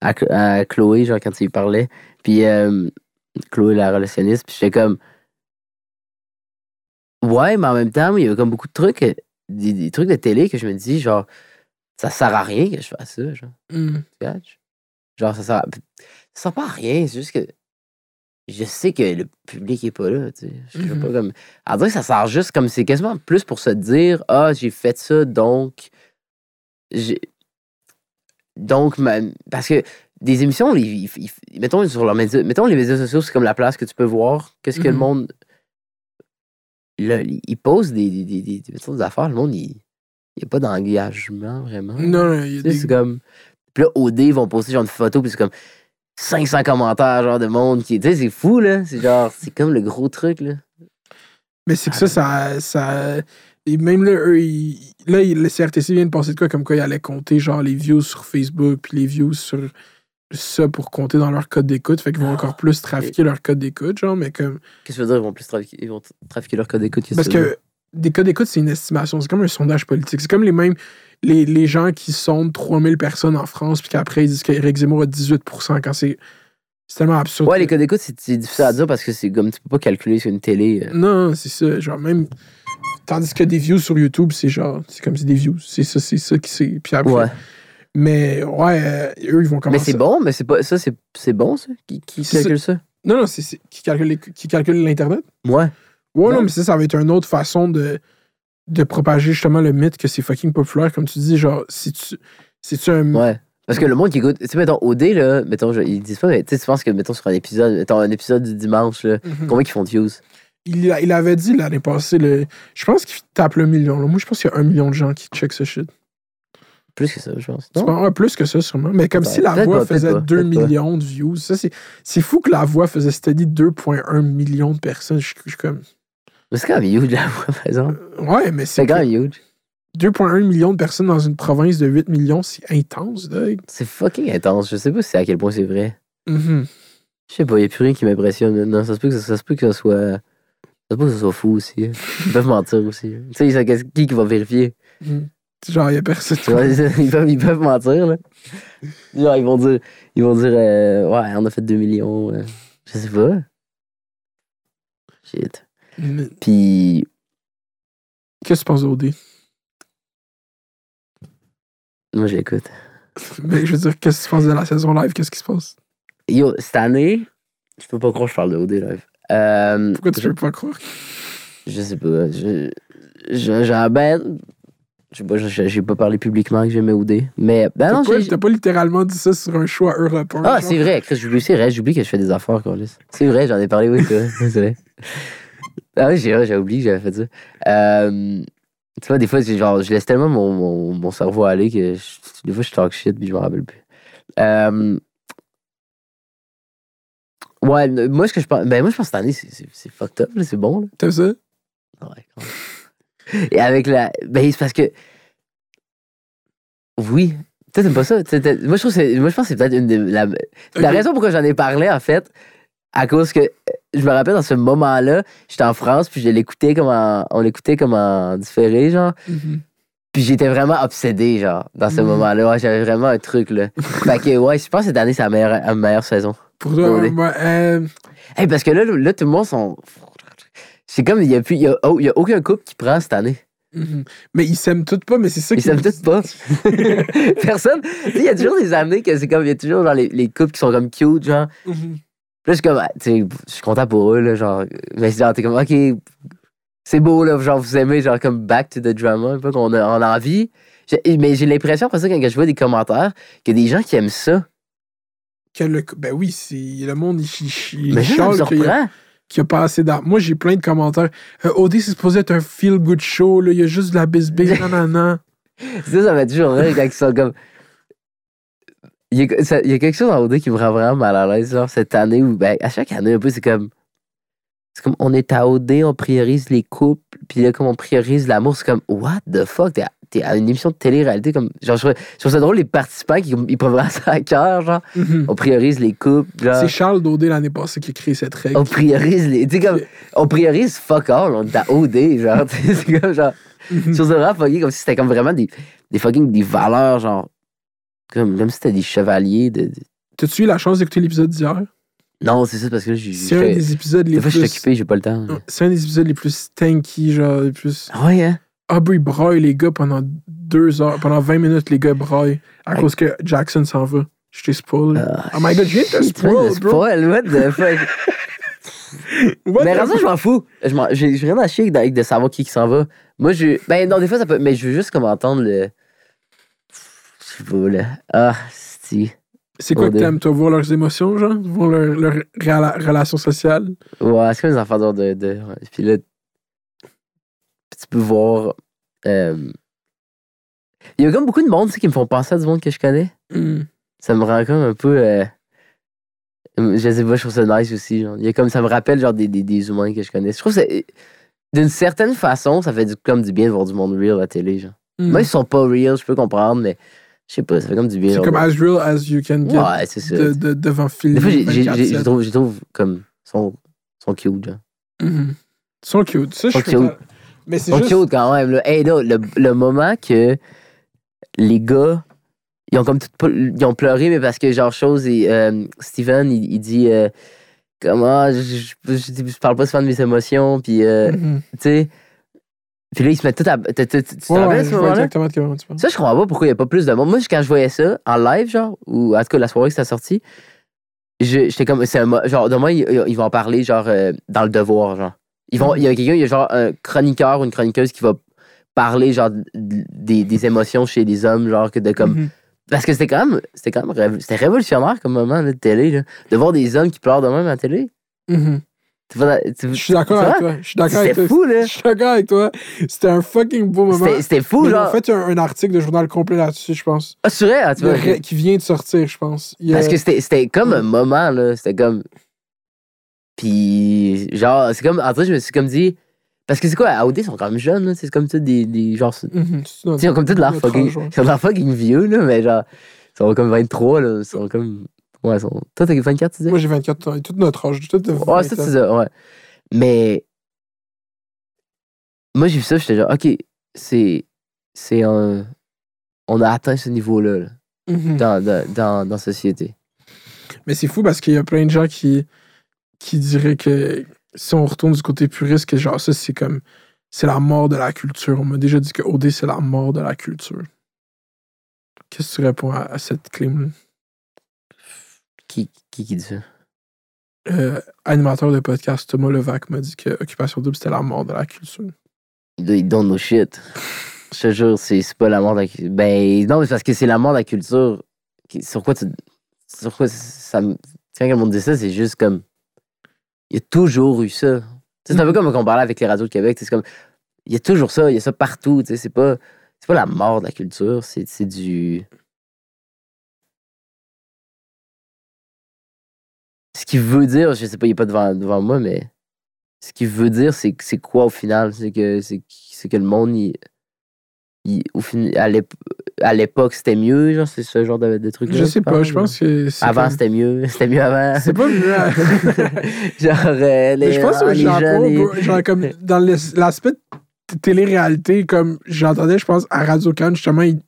à, à Chloé, genre, quand tu y parlais. Puis euh, Chloé, la relationniste. Puis j'étais comme. Ouais, mais en même temps, il y avait comme beaucoup de trucs, des, des trucs de télé que je me dis, genre, ça sert à rien que je fasse ça, genre. Mm. Genre, ça sert, à- ça sert pas à rien, c'est juste que je sais que le public est pas là, tu sais. Je Mhm. pas comme. À dire que ça sert juste comme c'est quasiment plus pour se dire, ah, j'ai fait ça, donc. Donc, ma- parce que des émissions, ils- ils- ils- mettons, sur leurs médias, mettons les médias sociaux, c'est comme la place que tu peux voir, qu'est-ce que le Mhm. monde. Là, ils posent des, des, des, des- mettons, des affaires, le monde, il n'y a pas d'engagement vraiment. Non, non, il y a des. c'est comme. Puis là, OD, ils vont poster genre une photo, puis c'est comme 500 commentaires, genre de monde qui. Tu sais, c'est fou, là. C'est genre, c'est comme le gros truc, là. Mais c'est que ça, ça. ça et même là, eux, ils- là, le CRTC vient de passer de quoi comme quoi ils allaient compter genre les views sur Facebook puis les views sur ça pour compter dans leur code d'écoute. Fait qu'ils vont Ah, encore plus trafiquer leur code d'écoute, genre, mais comme. Qu'est-ce que tu veux dire, ils vont plus trafiquer, ils vont tra- trafiquer leur code d'écoute. Parce que des codes d'écoute, c'est une estimation. C'est comme un sondage politique. C'est comme les mêmes. Les, les gens qui sondent 3000 personnes en France, puis qu'après, ils disent qu'Éric Zemmour a 18% quand c'est. C'est tellement absurde. Ouais, les codes d'écoute, c'est c'est difficile à dire parce que c'est comme tu peux pas calculer sur une télé. euh. Non, c'est ça. Genre, même. Tandis que des views sur YouTube, c'est genre. C'est comme c'est des views. C'est ça, c'est ça qui c'est. Puis après. Ouais. Mais ouais, euh, eux, ils vont Mais commencer. c'est bon, mais c'est pas. Ça, c'est c'est bon, ça? Qui, calcule ça? Non, non, c'est c'est- qui calcule, qui calcule l'Internet. Ouais. Ouais, non, Non. mais ça, ça va être une autre façon de, de propager justement le mythe que c'est fucking populaire. Comme tu dis, genre, si tu. Si tu un. Ouais. Parce que le monde qui écoute, tu sais, mettons, OD, là, mettons, je- ils disent pas, mais tu sais, tu penses que, mettons, sur un épisode, mettons, un épisode du dimanche, là, Mhm. combien ils font de views? Il, il avait dit l'année passée, le, je pense qu'il tape le million. là. Moi, je pense qu'il y a un million de gens qui check ce shit. Plus que ça, je pense. Non? Ouais, plus que ça, sûrement. Mais comme Peut-être- si la voix pas, faisait pas, 2 peut-être pas. millions de views. Ça, c'est, c'est fou que la voix faisait steady 2,1 millions de personnes. Je, suis comme. Mais c'est quand même huge, la voix, par exemple. Ouais, mais c'est C'est quand même huge. 2,1 millions de personnes dans une province de 8 millions, c'est intense, dog. C'est fucking intense. Je sais pas si à quel point c'est vrai. Mhm. Je sais pas, y a plus rien qui m'impressionne maintenant. Ça se peut que ça, ça se peut que ça soit. Se peut que ça soit fou aussi. hein. Ils peuvent mentir aussi. hein. Tu sais, qui qui va vérifier? Mhm. Genre, il y a personne. Ils, peuvent, ils peuvent mentir, là. Genre, ils vont dire, ils vont dire euh, Ouais, on a fait 2 millions. euh. Je sais pas. Shit. Mais Puis, Qu'est-ce que tu penses d'OD? moi, j'écoute. Mais je veux dire, qu'est-ce que tu penses de la saison live? Qu'est-ce qui se passe? Yo, cette année, je peux pas croire que je parle de OD live. Euh, Pourquoi tu je, peux pas croire? je sais pas. Je, je, ben, je sais pas, j'ai pas parlé publiquement que j'aimais OD. Mais, ben T'as non, pas, j'ai. t'as pas littéralement dit ça sur un Europe 1. Ah, genre? c'est vrai, Chris, j'oublie, c'est vrai, j'oublie que je fais des affaires, Carlis. C'est vrai, j'en ai parlé, oui, c'est vrai. c'est vrai. Ah oui, j'ai, j'ai oublié que j'avais fait ça. Euh, tu vois, des fois, c'est genre, je laisse tellement mon, mon, mon cerveau aller que je- des fois, je talk shit puis je me rappelle plus. Euh, ouais, moi, ce que je pense, ben, moi, je pense que cette année, c'est, fucked up, là, c'est bon. T'aimes ça? Ouais, quand même. Et avec la. Ben, c'est parce que. Oui. Toi, t'aimes pas ça? Moi, je trouve que c'est- moi, je pense que c'est peut-être une des. La, la raison pourquoi j'en ai parlé, en fait, à cause que je me rappelle dans ce moment-là, j'étais en France, puis je l'écoutais comme en, on l'écoutait comme en différé, genre. Mhm. Puis j'étais vraiment obsédé, genre, dans ce Mhm. moment-là. Ouais, j'avais vraiment un truc, là. fait que, ouais, je pense que cette année, c'est la meilleure, la meilleure saison. Pour toi, moi, euh, Hey, parce que là, là, tout le monde sont. C'est comme, il y a, plus, il y a, oh, il y a aucun couple qui prend cette année. Mhm. Mais ils s'aiment tous pas, mais c'est ça Ils qui s'aiment tous pas. Personne. Il y a toujours des années que c'est comme, il y a toujours genre, les, les couples qui sont comme cute, genre. Mhm. Puis là, je suis comme, ah, je suis content pour eux, là, genre. Mais c'est genre, t'es comme, OK, c'est beau, là, genre, vous aimez, genre, comme back to the drama, un peu qu'on a, a envie. Mais j'ai l'impression, après ça, quand je vois des commentaires, qu'il y a des gens qui aiment ça. Que le- ben oui, c'est le monde, il, il, Mais qu'il a- y a pas assez. Moi, j'ai plein de commentaires. Euh, OD, c'est supposé être un feel-good show, là. Il y a juste de la bisbille, nanana. Ça, ça m'a toujours rire quand ils sont comme. Il y, a, ça- il y a quelque chose en OD qui me rend vraiment mal à l'aise, genre, cette année où, ben, à chaque année, un peu, c'est comme. C'est comme, on est à OD, on priorise les couples, puis là, comme on priorise l'amour, c'est comme, what the fuck, t'es à, une émission de télé-réalité, comme. Genre, je trouve, ça drôle, les participants qui ils prennent vraiment ça à cœur, genre, Mhm. on priorise les couples, genre. C'est Charles Daudé l'année passée qui a créé cette règle. On priorise les. Tu sais, comme. On priorise fuck all, on est à OD, genre, c'est comme, genre. Mhm. Je trouve ça vraiment fucké, comme si c'était comme vraiment des, des fucking des valeurs, genre. Comme, comme si c'était des chevaliers de. de- T'as-tu eu la chance d'écouter l'épisode d'hier? Non, c'est ça, parce que là, j'ai. C'est un des épisodes les Des fois, je suis plus. occupé, j'ai pas le temps. C'est un des épisodes les plus stanky, genre, les plus. Ah ouais, hein? Aubrey braille les gars pendant deux heures, pendant 20 minutes, les gars braillent à cause que Jackson s'en va. Je t'ai spoilé. Ah, oh my god, je viens de te tu spoil, bro. spoil, what the fuck? What mais raison, je m'en fous. J'ai rien à chier avec de savoir qui qui s'en va. Moi, je. Ben non, des fois, ça peut. Mais je veux juste comme entendre le. Je sais pas, là. Ah, si. C'est quoi que t'aimes, toi, voir leurs émotions, genre? Voir leur, leur rela- relation sociale? Ouais, c'est comme des enfants de. de. Puis là, tu peux voir. euh, Il y a comme beaucoup de monde tu sais, qui me font penser à du monde que je connais. Hmm. Ça me rend comme un peu. euh, Je sais pas, je trouve ça nice aussi. genre. Il y a comme ça me rappelle genre des, des, des humains que je connais. Je trouve que d'une certaine façon, ça fait du, comme du bien de voir du monde real à la télé. Genre. Hmm. Même s'ils sont pas real, je peux comprendre, mais je sais pas, ça fait comme du bien. C'est comme as real as you can get Ouais, c'est ça. de- de- devant film. Des fois, je trouve, je trouve comme. Ils sont, ils sont cute, genre. Mhm. Ils sont cute. Ça, je Sont suis cute. content. Mais c'est sont juste... quand même. Là. Hey, là, le, le moment que les gars, ils ont comme tout, ils ont pleuré, mais parce que genre chose, et, euh, Steven, il, il dit euh, comment je, je, parle pas souvent de mes émotions, puis euh, Mhm. tu sais. Puis là, ils se mettent tout à. Tu te rappelles ce moment-là? exactement de moment tu parles. Ça, je comprends pas pourquoi il n'y a pas plus de monde. Moi, quand je voyais ça en live, genre, ou en tout cas la soirée que c'était sorti, je- j'étais comme. C'est un genre, demain, ils, ils vont en parler, genre, dans le devoir, genre. Ils vont, il y a quelqu'un, il y a genre un chroniqueur ou une chroniqueuse qui va parler, genre, des, des émotions chez les hommes, genre, que de comme. Mhm. Parce que c'était quand même. C'était quand même. rév- C'était révolutionnaire comme moment là, de télé, là. De voir des hommes qui pleurent de même à la télé. Mhm. Tu- Je suis d'accord avec toi. Je suis d'accord avec C'était toi. fou, là. Je suis d'accord avec toi. C'était un fucking beau moment. C'était fou, Mais ils ont genre. fait un, un article de journal complet là-dessus, je pense. Ah, vrai, ah, tu vois. qui vient de sortir, je pense. Il y a- Parce que c'était comme un Mm. moment, là. C'était comme. Puis, genre, c'est comme. En cas, je me suis comme dit. Parce que c'est quoi, AOD, ils sont quand même jeunes. C'est comme ça des, des. Genre. notre- sais, Ils ont comme tout l'air notre fucking. Ils ont l'air fucking vieux, là, mais genre. Ils sont comme 23, là. Ils sont comme. Ouais, ils sont. Toi, t'as 24, tu disais? Moi, j'ai 24 ans. et Tout notre âge. Tout de Ouais, c'est ça, ouais. Mais. Moi, j'ai vu ça, j'étais genre, OK, c'est. C'est un. On a atteint ce niveau-là, là, Mhm. dans, dans, dans, dans la société. Mais c'est fou parce qu'il y a plein de gens qui, qui diraient que si on retourne du côté puriste, que genre ça, c'est comme. C'est la mort de la culture. On m'a déjà dit que OD, c'est la mort de la culture. Qu'est-ce que tu réponds à, à cette claim-là? Qui, qui, qui dit ça? Euh, animateur de podcast Thomas Levac m'a dit que Occupation Double, c'était la mort de la culture. Ils don't know shit. Je te jure, c'est c'est pas la mort de la culture. Ben, non, mais parce que c'est la mort de la culture. Sur quoi tu. Sur quoi ça me. Quand le monde dit ça, c'est juste comme. Il y a toujours eu ça. C'est un peu comme quand on parlait avec les radios de Québec. C'est comme. Il y a toujours ça, il y a ça partout. C'est pas. C'est pas la mort de la culture, c'est du. Ce qui veut dire, je sais pas, il est pas devant, devant moi, mais ce qui veut dire, c'est c'est quoi au final? C'est que, que le monde, il, il- au fin- à à l'époque, c'était mieux, genre, c'est ce genre de, de truc Je sais pas, je pense que. Avant, comme- c'était mieux. C'était mieux avant. C'est pas mieux. genre, euh, les, je pense les jeunes, ils- bro, genre comme dans l'aspect télé-réalité, comme j'entendais, je pense, à Radio Cannes, justement, il,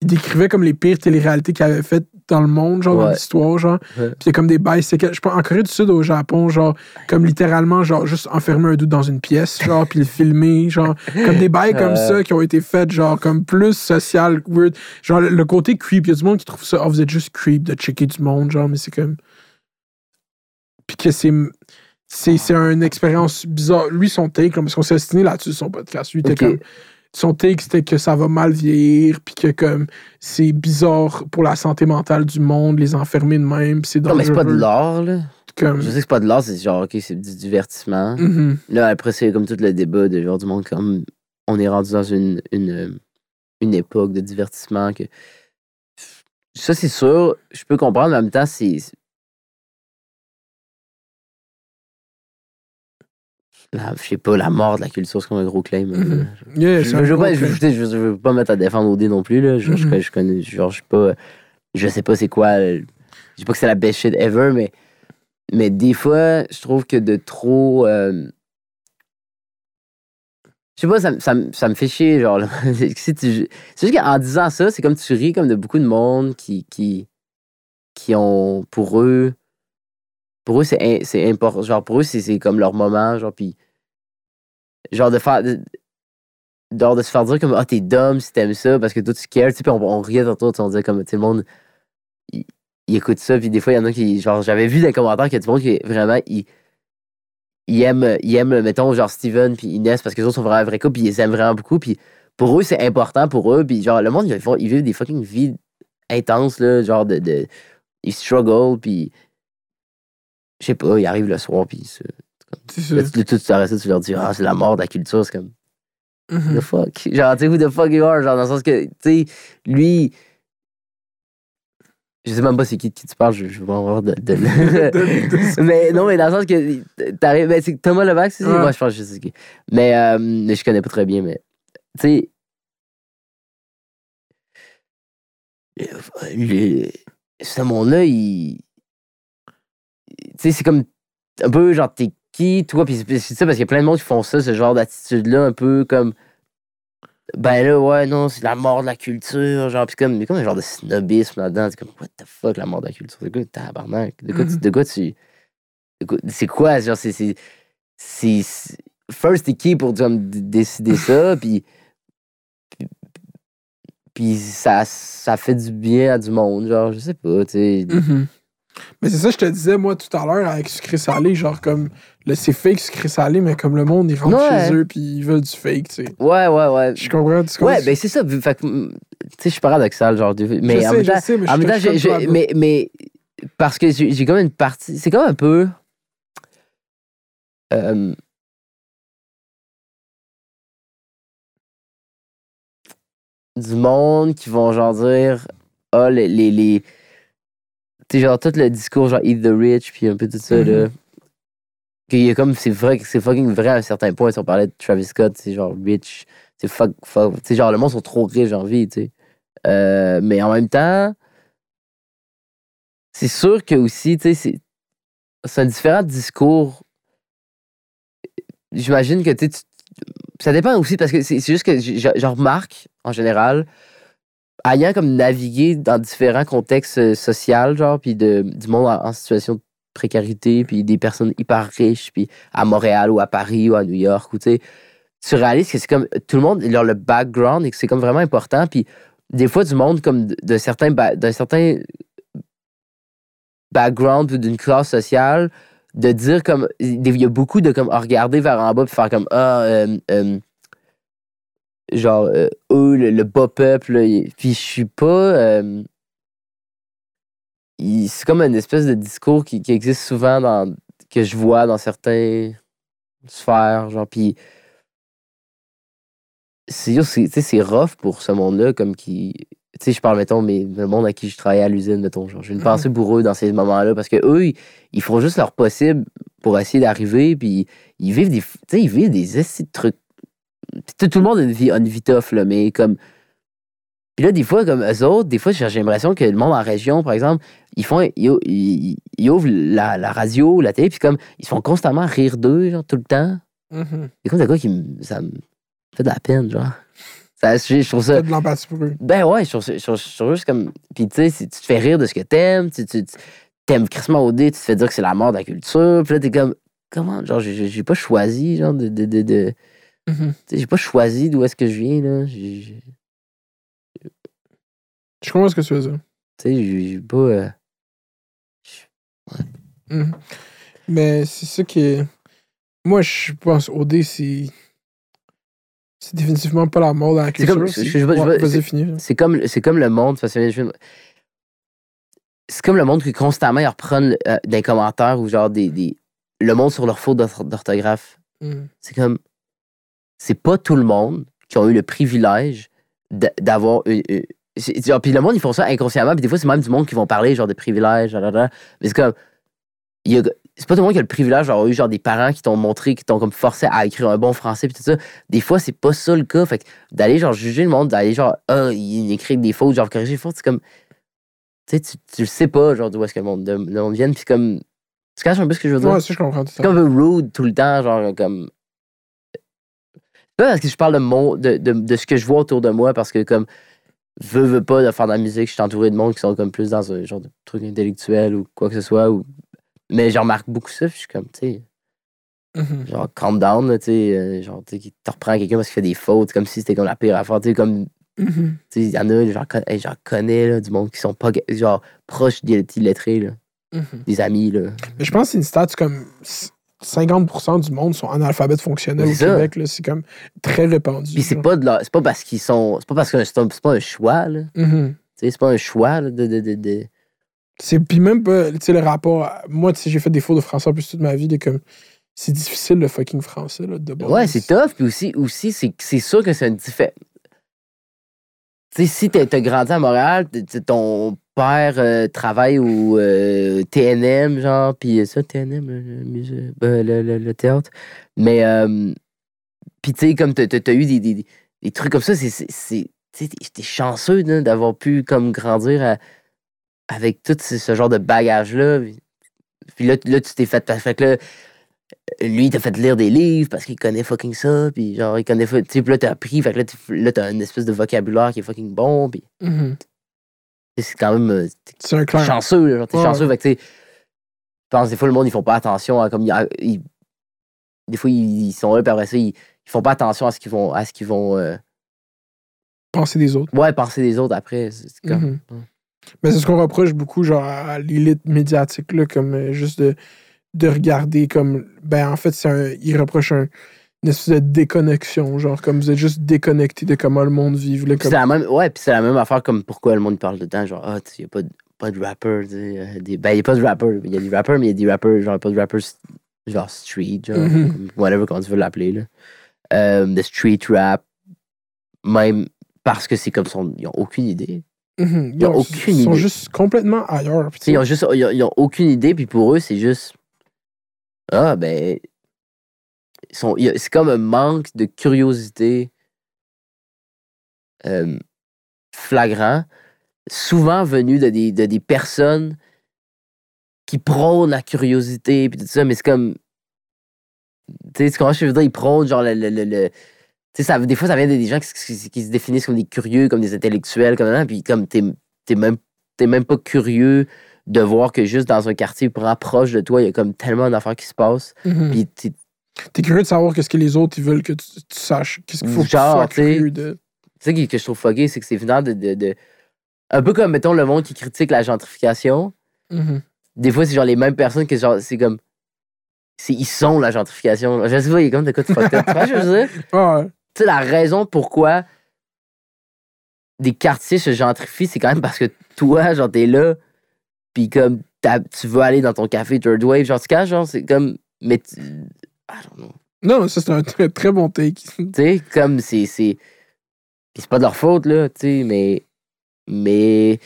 il décrivait comme les pires télé-réalités qu'il avait faites dans le monde, genre, dans l'histoire, genre. Ouais. Puis il y a comme des bails séquelles. Je pense en Corée du Sud, au Japon, genre, comme littéralement, genre, juste enfermer un doute dans une pièce, genre, puis le filmer, genre, comme des bails comme ça qui ont été faits, genre, comme plus social, weird. Genre, le, le côté creep, il y a du monde qui trouve ça, oh, vous êtes juste creep de checker du monde, genre, mais c'est comme. Puis que c'est. C'est, c'est une expérience bizarre. Lui, son take, là, parce qu'on s'est là-dessus son podcast. Lui, il était Ok. comme. Son take, c'était que ça va mal vieillir, puis que comme c'est bizarre pour la santé mentale du monde, les enfermer de même, c'est Non, mais c'est pas de dangereux, l'art, là. Comme... Je sais que c'est pas de l'art, c'est genre, OK, c'est du divertissement. Mhm. Là, après, c'est comme tout le débat de genre du monde, comme on est rendu dans une, une, une époque de divertissement que. Ça, c'est sûr, je peux comprendre, mais en même temps, c'est. La- je sais pas, la mort de la culture, c'est comme un gros claim. Yeah, Je, veux pas, gros je, claim. je- je veux pas mettre à défendre OD non plus. Là. Je, je- Mhm. je connais, genre, je sais pas, je sais pas c'est quoi. euh, Je dis pas que c'est la best shit ever, mais, mais des fois, je trouve que de trop. euh, je sais pas, ça, me- ça, ça me fait chier. Genre. Si tu- c'est juste qu'en disant ça, c'est comme tu ris comme de beaucoup de monde qui, qui, qui ont pour eux. Pour eux, c'est important. Genre, pour eux, c'est c'est comme leur moment. Genre, puis. Genre, de faire. de- se faire dire comme ah t'es dumb si t'aimes ça parce que toi tu cares tu sais puis on, on riait tantôt on disait comme tu le monde il, il écoute ça puis des fois il y en a qui genre j'avais vu des commentaires qu'il y a du monde qui vraiment ils ils aiment ils aiment mettons genre Steven puis Inès parce que les autres sont vraiment un vrai puis ils aiment vraiment beaucoup puis pour eux c'est important pour eux puis genre le monde ils, ils vivent des fucking vies intenses là genre de, de ils struggle puis je sais pas ils arrivent le soir puis. Là, tu, t'arrêtes ça, tu leur dis ah c'est la mort de la culture c'est comme Mhm. the fuck? Genre, tu sais, who the fuck you are? Genre, dans le sens que, tu sais, lui. Je sais même pas c'est qui qui tu parles, je, je vais avoir de. de- mais non, mais dans le sens que. T'arrives. Ben, c'est Thomas Levac, c'est? Ouais. Moi, je pense que je sais qui. Mais, euh, je connais pas très bien, mais. Tu sais. le- le- Ce monde-là, il. Tu sais, c'est comme. Un peu genre, t'es qui, toi? Puis c'est ça, parce qu'il y a plein de monde qui font ça, ce genre d'attitude-là, un peu comme. Ben là, ouais, non, c'est la mort de la culture. Genre, pis comme, a comme un genre de snobisme là-dedans. C'est comme, what the fuck, la mort de la culture? De quoi, tabarnak? De quoi, tu- de quoi tu. de quoi- C'est quoi? Genre, c'est. c'est- First, t'es qui pour d- décider ça? Puis. puis- ça, ça fait du bien à du monde. Genre, je sais pas, tu sais. Mhm. Mais c'est ça, je te disais, moi, tout à l'heure, avec sucré salé, genre, comme, le c'est fake sucré salé, mais comme le monde, ils rentrent Ouais. chez eux, puis ils veulent du fake, tu sais. Ouais, ouais, ouais. Je comprends, tu comprends? Ouais, ben c'est ça. Fait mm, tu sais, je suis paradoxal, genre. Mais je en sais, même je temps, sais, mais En je même temps, mais, mais parce que j'ai comme une partie. C'est comme un peu. euh, du monde qui vont genre dire ah les les, les tu sais genre tout le discours genre eat the rich puis un peu tout ça là Mhm. Qu'il a comme c'est vrai c'est fucking vrai à un certain point si on parlait de Travis Scott c'est genre rich c'est fuck fuck tu genre le monde sont trop riches j'ai envie tu sais Euh, mais en même temps c'est sûr que aussi, tu sais, c'est- un différent discours. J'imagine que, tu ça dépend aussi parce que c'est juste que je, je- je remarque, en général, ayant comme navigué dans différents contextes euh, sociaux, genre, puis de, du monde en, en situation précarité, puis des personnes hyper riches, puis à Montréal ou à Paris ou à New York, ou tu sais, tu réalises que c'est comme tout le monde, leur le background et que c'est comme vraiment important, puis des fois, du monde comme certains, ba- d'un certain background ou d'une classe sociale, de dire comme. Il y a beaucoup de comme regarder vers en bas puis faire comme Ah, euh, euh, genre, euh, eux, le, le bas peuple. Puis je suis pas. C'est comme une espèce de discours qui, qui existe souvent dans. que je vois dans certaines sphères, genre, puis. C'est c'est- rough pour ce monde-là, comme qui. Tu sais, je parle, mettons, mais le monde à qui je travaillais à l'usine, mettons, genre, j'ai une Mhm. pensée pour eux dans ces moments-là, parce que eux, ils, ils font juste leur possible pour essayer d'arriver, puis ils vivent des. Tu sais, ils vivent des estis de trucs. Tout tout le monde a une vie, une vie tough, là, mais comme. Puis là, des fois, comme eux autres, des fois, j'ai l'impression que le monde en région, par exemple, ils font. Ils, ils- ils ouvrent la, la radio, la télé, puis comme, ils se font constamment rire d'eux, genre, tout le temps. C'est comme de quoi qui me, ça me fait de la peine, genre. Ça, je, je trouve ça. De l'empathie pour eux. Ben ouais, je trouve, je trouve- je trouve juste comme. Puis tu sais, si tu te fais rire de ce que t'aimes, tu, tu, t'aimes Christmas OD, tu te fais dire que c'est la mort de la culture, puis là t'es comme. Comment? Genre, j'ai- pas choisi, genre, de. de, de, Mhm. sais, j'ai pas choisi d'où est-ce que je viens, là. Je comprends ce que tu veux dire? Tu sais, j'ai pas. euh, Mhm. Mais c'est ça qui est. Moi, je pense OD, c'est. C'est définitivement pas la mort dans la culture. comme- c'est- je- Ouais, comme, comme le monde. C'est comme le monde qui constamment ils reprennent euh, des commentaires ou genre des, des- le monde sur leur faute d'orth- d'orthographe. Mhm. C'est comme. C'est pas tout le monde qui ont eu le privilège d'avoir une. C'est- genre, puis le monde, ils font ça inconsciemment. Puis des fois, c'est même du monde qui vont parler genre de privilèges. blablabla. Mais c'est comme. il y a- C'est pas tout le monde qui a le privilège d'avoir eu genre des parents qui t'ont montré, qui t'ont comme forcé à écrire un bon français puis tout ça. Des fois, c'est pas ça le cas. Fait que d'aller genre juger le monde, d'aller genre, ah, il écrit des fautes, genre corriger des fautes, c'est comme. Tu sais, tu, tu le sais pas, genre, d'où est-ce que le monde, le monde vient. Puis comme. Tu caches un peu ce que je veux dire? Ouais, ça, je comprends tout C'est ça. comme un rude tout le temps, genre comme. C'est pas parce que je parle de, mon, de, de, de ce que je vois autour de moi, parce que comme veux, veux pas de faire de la musique, je suis entouré de monde qui sont comme plus dans un genre de truc intellectuel ou quoi que ce soit. Ou... Mais je remarque beaucoup ça, puis je suis comme, tu sais, Mhm. genre calm down, tu sais, euh, genre, tu sais, qui te reprend quelqu'un parce qu'il fait des fautes, comme si c'était comme la pire affaire, tu sais, comme, Mhm. tu sais, il y en a, j'en connais, connais, là, du monde qui sont pas, genre, proches des illettrés, là, Mhm. des amis, là. Mais je pense que c'est une stat comme 50% du monde sont analphabètes fonctionnels au ça. Québec. là. C'est comme très répandu. Puis c'est pas de c'est pas parce qu'ils sont, c'est pas parce que c'est un- pas un choix, là. Mhm. Sais, c'est pas un choix là, de, de, de, de- C'est puis même pas, tu sais, le rapport. à- Moi, tu sais, j'ai fait des fautes de français en plus toute ma vie. de comme, c'est difficile le fucking français, là, de base. Ouais, c'est tough. Puis aussi, aussi c'est, c'est sûr que c'est un différent. Tu sais, si t'as, t'as grandi à Montréal, ton père euh, travaille au euh, TNM, genre, puis ça, TNM, le, ben, le, le- le théâtre. Mais, euh, puis tu sais, comme t'as, t'as- t'as eu des, des, trucs comme ça, c'est. tu t'es, chanceux d'avoir pu comme grandir à- avec tout ce, genre de bagage-là. Puis là, là, tu t'es fait. Fait que là, lui, il t'a fait lire des livres parce qu'il connaît fucking ça, puis genre, il connaît. Tu sais, là, t'as appris, fait que là, t'as une espèce de vocabulaire qui est fucking bon, puis Mhm. sais, c'est quand même. euh, C'est un chanceux, là, genre, t'es Ouais. chanceux, fait que tu. Je pense des fois, le monde, ils font pas attention à. Comme, ils- des fois, ils, ils sont là, puis après ça, ils, ils font pas attention à ce qu'ils vont. À ce qu'ils vont euh, Penser des autres. ouais, penser des autres après. C'est comme. Mhm. Mais c'est ce qu'on reproche beaucoup, genre, à l'élite médiatique, là, comme euh, juste de, de regarder comme. Ben, en fait, c'est un. Ils reprochent un- une espèce de déconnexion, genre, comme vous êtes juste déconnecté de comment le monde vit. Là, comme... c'est la même, ouais, puis c'est la même affaire comme pourquoi le monde parle de temps, genre, ah, tu sais, y a pas de, pas de sais, euh, des, ben, y a pas de rappers, il y a des rappers, mais il y a des rappers, genre, pas de rappers, genre, street, genre, Mhm. comme whatever, comment tu veux l'appeler, là. Euh, de street rap, même parce que c'est comme, son, ils ont aucune idée. Mhm. Ils ont Ils aucune sont idée. complètement ailleurs. ils ont juste, ils ont, ils ont aucune idée, puis pour eux, c'est juste, ah, ben, c'est comme un manque de curiosité flagrant, souvent venu de des, de des personnes qui prônent la curiosité, puis tout ça, mais c'est comme, tu sais, comment je veux dire, ils prônent, genre, le, le, le- tu sais, des fois, ça vient des gens qui, se définissent comme des curieux, comme des intellectuels, comme ça, puis comme t'es même, t'es même pas curieux de voir que juste dans un quartier proche de toi, il y a comme tellement d'affaires qui se passent. Mhm. Puis t'es- T'es curieux de savoir qu'est-ce que les autres ils veulent que tu, tu saches. Qu'est-ce qu'il faut que tu Genre, sois tu sais, curieux de. c'est ça qui- que je trouve fucké, c'est que c'est venant de, de, de- Un peu comme, mettons, le monde qui critique la gentrification. Mhm. Des fois, c'est genre les mêmes personnes que genre, c'est comme. c'est- Ils sont la gentrification. Je sais pas, il y a comme de quoi de fucked up. Tu vois que je veux dire? Ouais. tu sais, la raison pourquoi des quartiers se gentrifient, c'est quand même parce que toi, genre, t'es là, puis comme, tu veux aller dans ton café Third Wave, genre, tu caches, genre, c'est comme, mais, tu- I don't know. Non, ça c'est un très, très bon take. Tu sais, comme, c'est, c'est, puis c'est pas de leur faute, là, tu sais, mais, mais,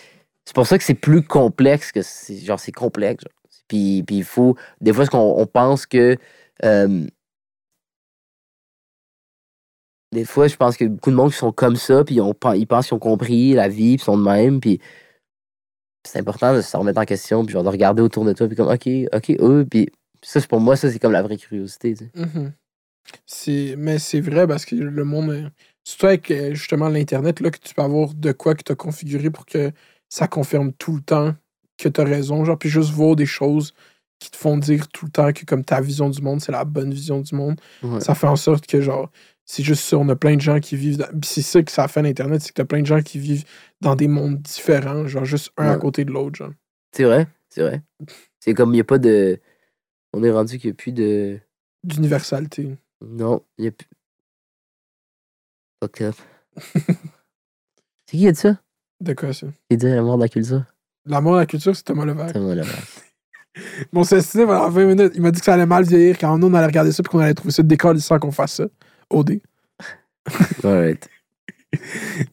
c'est pour ça que c'est plus complexe que, c'est, genre, c'est complexe, genre. Puis, puis il faut, des fois, ce qu'on on pense que, euh, des fois, je pense que beaucoup de monde qui sont comme ça, puis on, ils pensent qu'ils ont compris la vie, puis ils sont de même, puis c'est important de se remettre en question, puis genre de regarder autour de toi, puis comme, OK, OK, eux, puis ça, c'est pour moi, ça, c'est comme la vraie curiosité, tu sais. Mhm. C'est- Mais c'est vrai parce que le monde. euh, C'est avec euh, justement l'Internet là, que tu peux avoir de quoi que tu as configuré pour que ça confirme tout le temps que tu as raison. Genre, puis juste voir des choses qui te font dire tout le temps que comme ta vision du monde, c'est la bonne vision du monde. Ouais. Ça fait en sorte que genre, c'est juste ça, on a plein de gens qui vivent. Dans... c'est ça que ça fait l'Internet, c'est que t'as plein de gens qui vivent dans des mondes différents, genre juste un à côté de l'autre, genre. C'est vrai, c'est vrai. C'est comme, il n'y a pas de. On est rendu qu'il n'y a plus de. D'universalité. Non, il n'y a plus. Fuck up. c'est qui qui a dit ça? De quoi ça? Qui dit la mort de la culture? La mort de la culture, c'est Thomas Levac. Va là Mon ciné pendant 20 minutes, il m'a dit que ça allait mal vieillir quand nous on allait regarder ça puis qu'on allait trouver ça décalissant qu'on fasse ça. OD. Alright.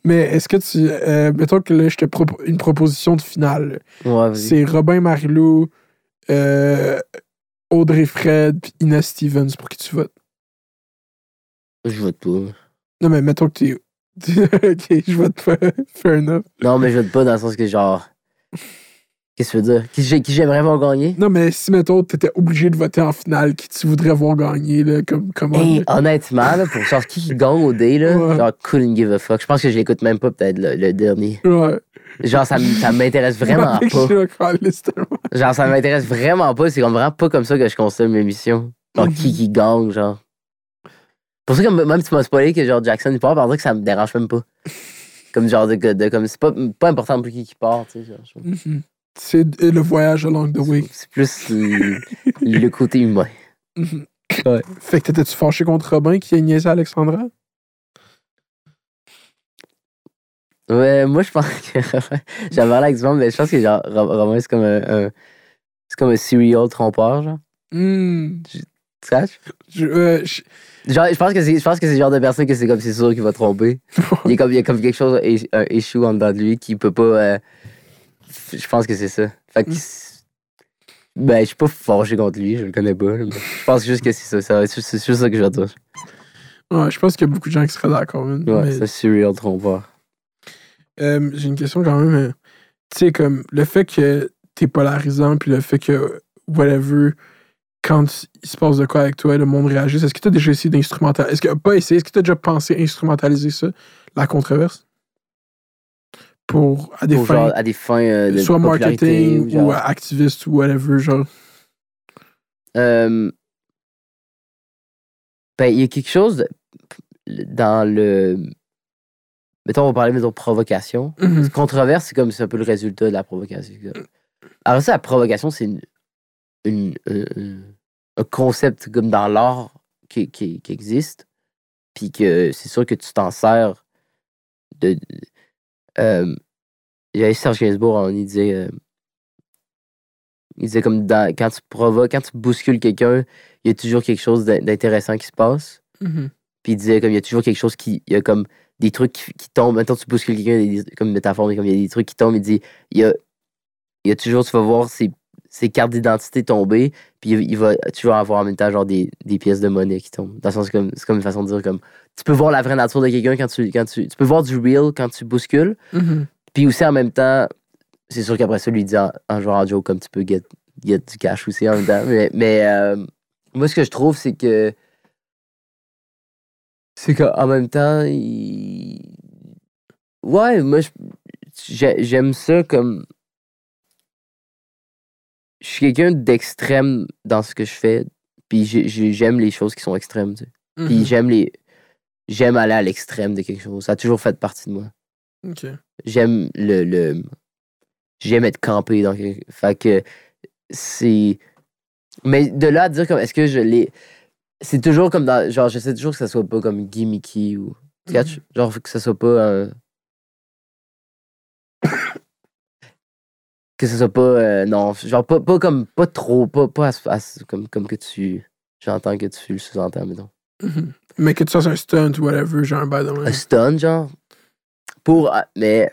Mais est-ce que tu. euh, mettons que là, je te propose une proposition de finale. Ouais. C'est Robin Marilou, euh, Audrey Fred puis Inès Stevens pour qui tu votes. Je vote pas. Non, mais mettons que tu ok, je vote pas. Fair enough. Non, mais je vote pas dans le sens que genre. Qu'est-ce que tu veux dire? Qui, j'ai- qui j'aimerais voir gagner? Non, mais si, mettons, t'étais obligé de voter en finale, qui tu voudrais voir gagner, là, comme, comment? Hey, honnêtement, là, pour genre qui gagne au day, là, Ouais. genre couldn't give a fuck. Je pense que je l'écoute même pas peut-être le, le dernier. Ouais. Genre ça, m'intéresse vraiment pas. tellement. Genre ça m'intéresse vraiment pas. C'est comme vraiment pas comme ça que je consomme mes émissions. Genre qui qui gagne, genre. Pour ça que même si tu m'as spoilé que genre Jackson il part, par exemple que ça me dérange même pas. Comme genre de, de- comme c'est pas, pas important pour qui qui part, tu sais. genre. C'est le voyage along the way. C'est plus le, le côté humain. Mhm. Ouais. Fait que t'étais-tu fâché contre Robin qui a niaisé Alexandra? Ouais, moi je pense que j'avais l'air avec du monde, mais je pense que genre Ro- Romain c'est comme un, un- c'est comme un serial trompeur, genre. Hmm. Tu catches? Je, euh, je- Genre, je pense que c'est, je pense que c'est le genre de personne que c'est comme c'est sûr qu'il va tromper. Il y a comme, il y a comme quelque chose, un en dedans de lui qui peut pas. euh, je pense que c'est ça. Fait que. Mm. Ben, je suis pas fâché contre lui, je le connais pas. mais je pense juste que c'est ça. c'est juste ça que je vais dire. ouais, je pense qu'il y a beaucoup de gens qui seraient d'accord. Ouais, Mais, c'est serial trompeur. euh, J'ai une question quand même. euh, Tu sais, comme le fait que t'es polarisant, puis le fait que, whatever, quand il se passe de quoi avec toi, le monde réagisse, est-ce que t'as déjà essayé d'instrumentaliser Est-ce que, pas essayé, est-ce que t'as déjà pensé instrumentaliser ça, la controverse? Pour, à des Pour fins, genre, à des fins euh, de soit marketing ou euh, activiste ou whatever, genre. Euh, ben, il y a quelque chose de- dans le. Mettons, on va parler, mettons, provocation. Mhm. Controverse, c'est comme c'est un peu le résultat de la provocation. Alors, ça, la provocation, c'est une, une- un- un- un concept comme dans l'art qui, qui, qui existe. Puis que c'est sûr que tu t'en sers de. Euh, il y avait Serge Gainsbourg, hein, il disait. euh, il disait comme dans- quand tu provoques, quand tu bouscules quelqu'un, il y a toujours quelque chose d'in- d'intéressant qui se passe. Mhm. Puis il disait comme il y a toujours quelque chose qui. Il y a comme des trucs qui, qui tombent. Maintenant, tu bouscules quelqu'un, y comme métaphore, mais comme il y a des trucs qui tombent, il dit il y a, il y a toujours, tu vas voir ses, ses cartes d'identité tomber, puis il, va toujours avoir en même temps genre des, des pièces de monnaie qui tombent. Dans le sens comme c'est comme une façon de dire comme tu peux voir la vraie nature de quelqu'un quand tu, quand tu. Tu peux voir du real quand tu bouscules, Mhm. puis aussi en même temps, c'est sûr qu'après ça, lui dit en, en jouant en joke comme tu peux get, get du cash aussi en même temps. Mais, mais euh, moi, ce que je trouve, c'est que. C'est qu'en même temps, il... Ouais, moi, j'aime ça comme. Je suis quelqu'un d'extrême dans ce que je fais, puis j'ai- j'ai- j'aime les choses qui sont extrêmes, tu sais. Puis Mhm. j'aime les. J'aime aller à l'extrême de quelque chose. Ça a toujours fait partie de moi j'aime le, le j'aime être campé dans quelque... fait que c'est mais de là à dire comme est-ce que je l'ai c'est toujours comme dans genre j'essaie toujours que ça soit pas comme gimmicky ou catches? genre que ça soit pas un- que ça soit pas euh, non genre pas, pas comme pas trop pas, pas à ce- à ce- comme, comme que tu j'entends que tu le sous-entends mettons Mhm. Mais que tu fasses un stunt ou whatever, genre un bail un stun genre? Pour ah, mais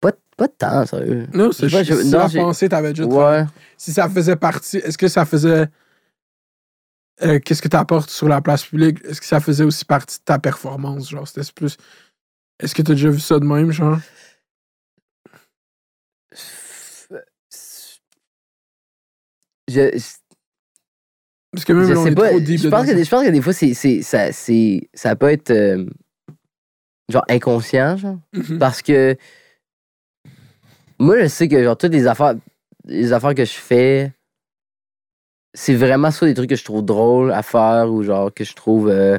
pas pas de temps sérieux Non, c'est juste si non, pensée, t'avais déjà ouais Si ça faisait partie, est-ce que ça faisait. euh, Qu'est-ce que tu apportes sur la place publique? Est-ce que ça faisait aussi partie de ta performance? Genre, c'était plus. Est-ce que tu as déjà vu ça de même, genre? Je, Parce que même Je là, on sais est pas. trop deep Je pense, que, je pense que des fois, c'est, c'est, ça, c'est, ça peut être euh, genre inconscient, genre. Mhm. Parce que moi, je sais que genre toutes les affaires, les affaires que je fais, c'est vraiment soit des trucs que je trouve drôles à faire ou genre que je trouve. Euh...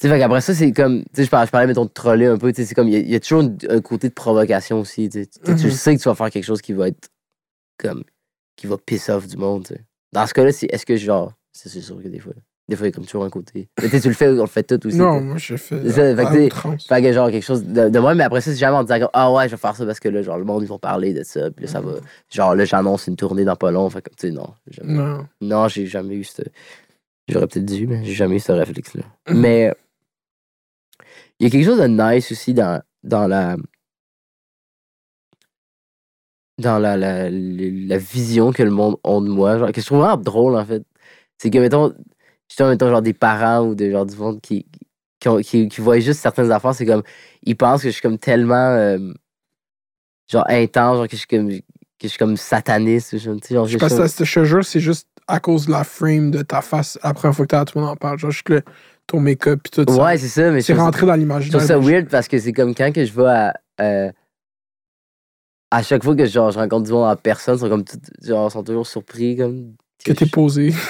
Tu sais, qu'après ça, c'est comme. Tu sais, je parlais, je parlais, mettons, de troller un peu. Tu sais, c'est comme. Il y, y a toujours un, côté de provocation aussi. Tu, sais. Tu- tu Mhm. sais que tu vas faire quelque chose qui va être. Comme. Qui va piss off du monde, tu sais. Dans ce cas-là, c'est, est-ce que genre. C'est sûr que des fois. Des fois, il y a comme toujours un côté. Mais tu le fais, on le fait tout aussi. Non, moi, je fais. Ça, fait que que genre quelque chose de, de moi, mais après ça, c'est jamais en disant ah ouais, je vais faire ça parce que là, genre le monde, ils vont parler de ça, puis là, ça va. Genre là, j'annonce une tournée dans pas long, fait que, tu sais, non. Jamais, Non. non, j'ai jamais eu ce. J'aurais peut-être dû, mais j'ai jamais eu ce réflexe-là. Mhm. Mais il y a quelque chose de nice aussi dans, dans la. Dans la, la, la vision que le monde a de moi, genre, que je trouve vraiment drôle en fait. C'est que, mettons, justement, mettons, genre des parents ou des genre du monde qui, qui, ont- qui, qui voient juste certaines affaires, c'est comme, ils pensent que je suis comme tellement, euh, genre, intense, genre, que je suis comme, que je suis comme sataniste, genre, genre, Je pense que ça, je te jure, c'est juste à cause de la frame de ta face. La première fois que t'as tout le monde en parle. Genre, juste le, ton make-up puis tout ça. Ouais, c'est ça, mais je c'est rentré dans Je l'imaginaire. trouve ça weird parce que c'est comme quand que je vais à. euh, à chaque fois que genre, je rencontre du monde en personne, ils sont comme tout- genre, sont toujours surpris comme. Que t'es je- posé.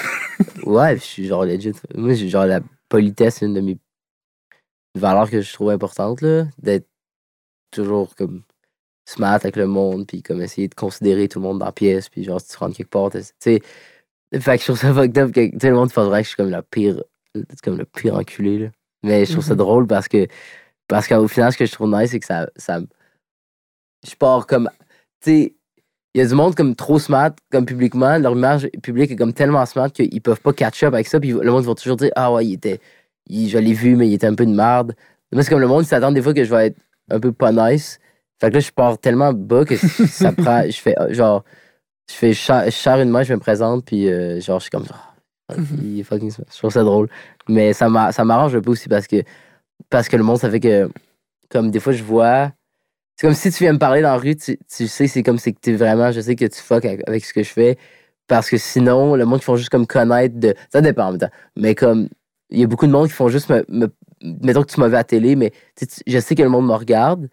Ouais, je suis genre legit. Moi, j'ai genre la politesse, une de mes valeurs que je trouve importante, là. D'être toujours comme smart avec le monde, puis comme essayer de considérer tout le monde dans la pièce, puis genre, si tu rentres quelque part, tu sais. Fait que je trouve ça fucked up que sais, le monde pense vraiment que je suis comme la pire. C'est comme le pire enculé, là. Mais je trouve ça Mhm. drôle parce que. Parce qu'au final, ce que je trouve nice, c'est que ça. ça je pars comme. Tu sais, il y a du monde comme trop smart, comme publiquement. Leur image publique est comme tellement smart qu'ils peuvent pas catch up avec ça. Puis le monde va toujours dire Ah ouais, il était. il- je l'ai vu, mais il était un peu de merde. Moi, c'est comme le monde, s'attend des fois que je vais être un peu pas nice. Fait que là, je pars tellement bas que ça prend. Je fais genre. Je fais je une main, je me présente, puis euh, genre, je suis comme. Ah, il est fucking smart. Je trouve ça drôle. Mais ça m'a- ça m'arrange un peu aussi parce que. Parce que le monde, ça fait que. Comme des fois, je vois. C'est comme si tu viens me parler dans la rue, tu, tu sais, c'est comme que tu vraiment, je sais que tu fuck avec, ce que je fais. Parce que sinon, le monde qui font juste comme connaître de. Ça dépend en même temps. Mais comme. Il y a beaucoup de monde qui font juste me. me- mettons que tu vu à la télé, mais je sais que le monde me regarde,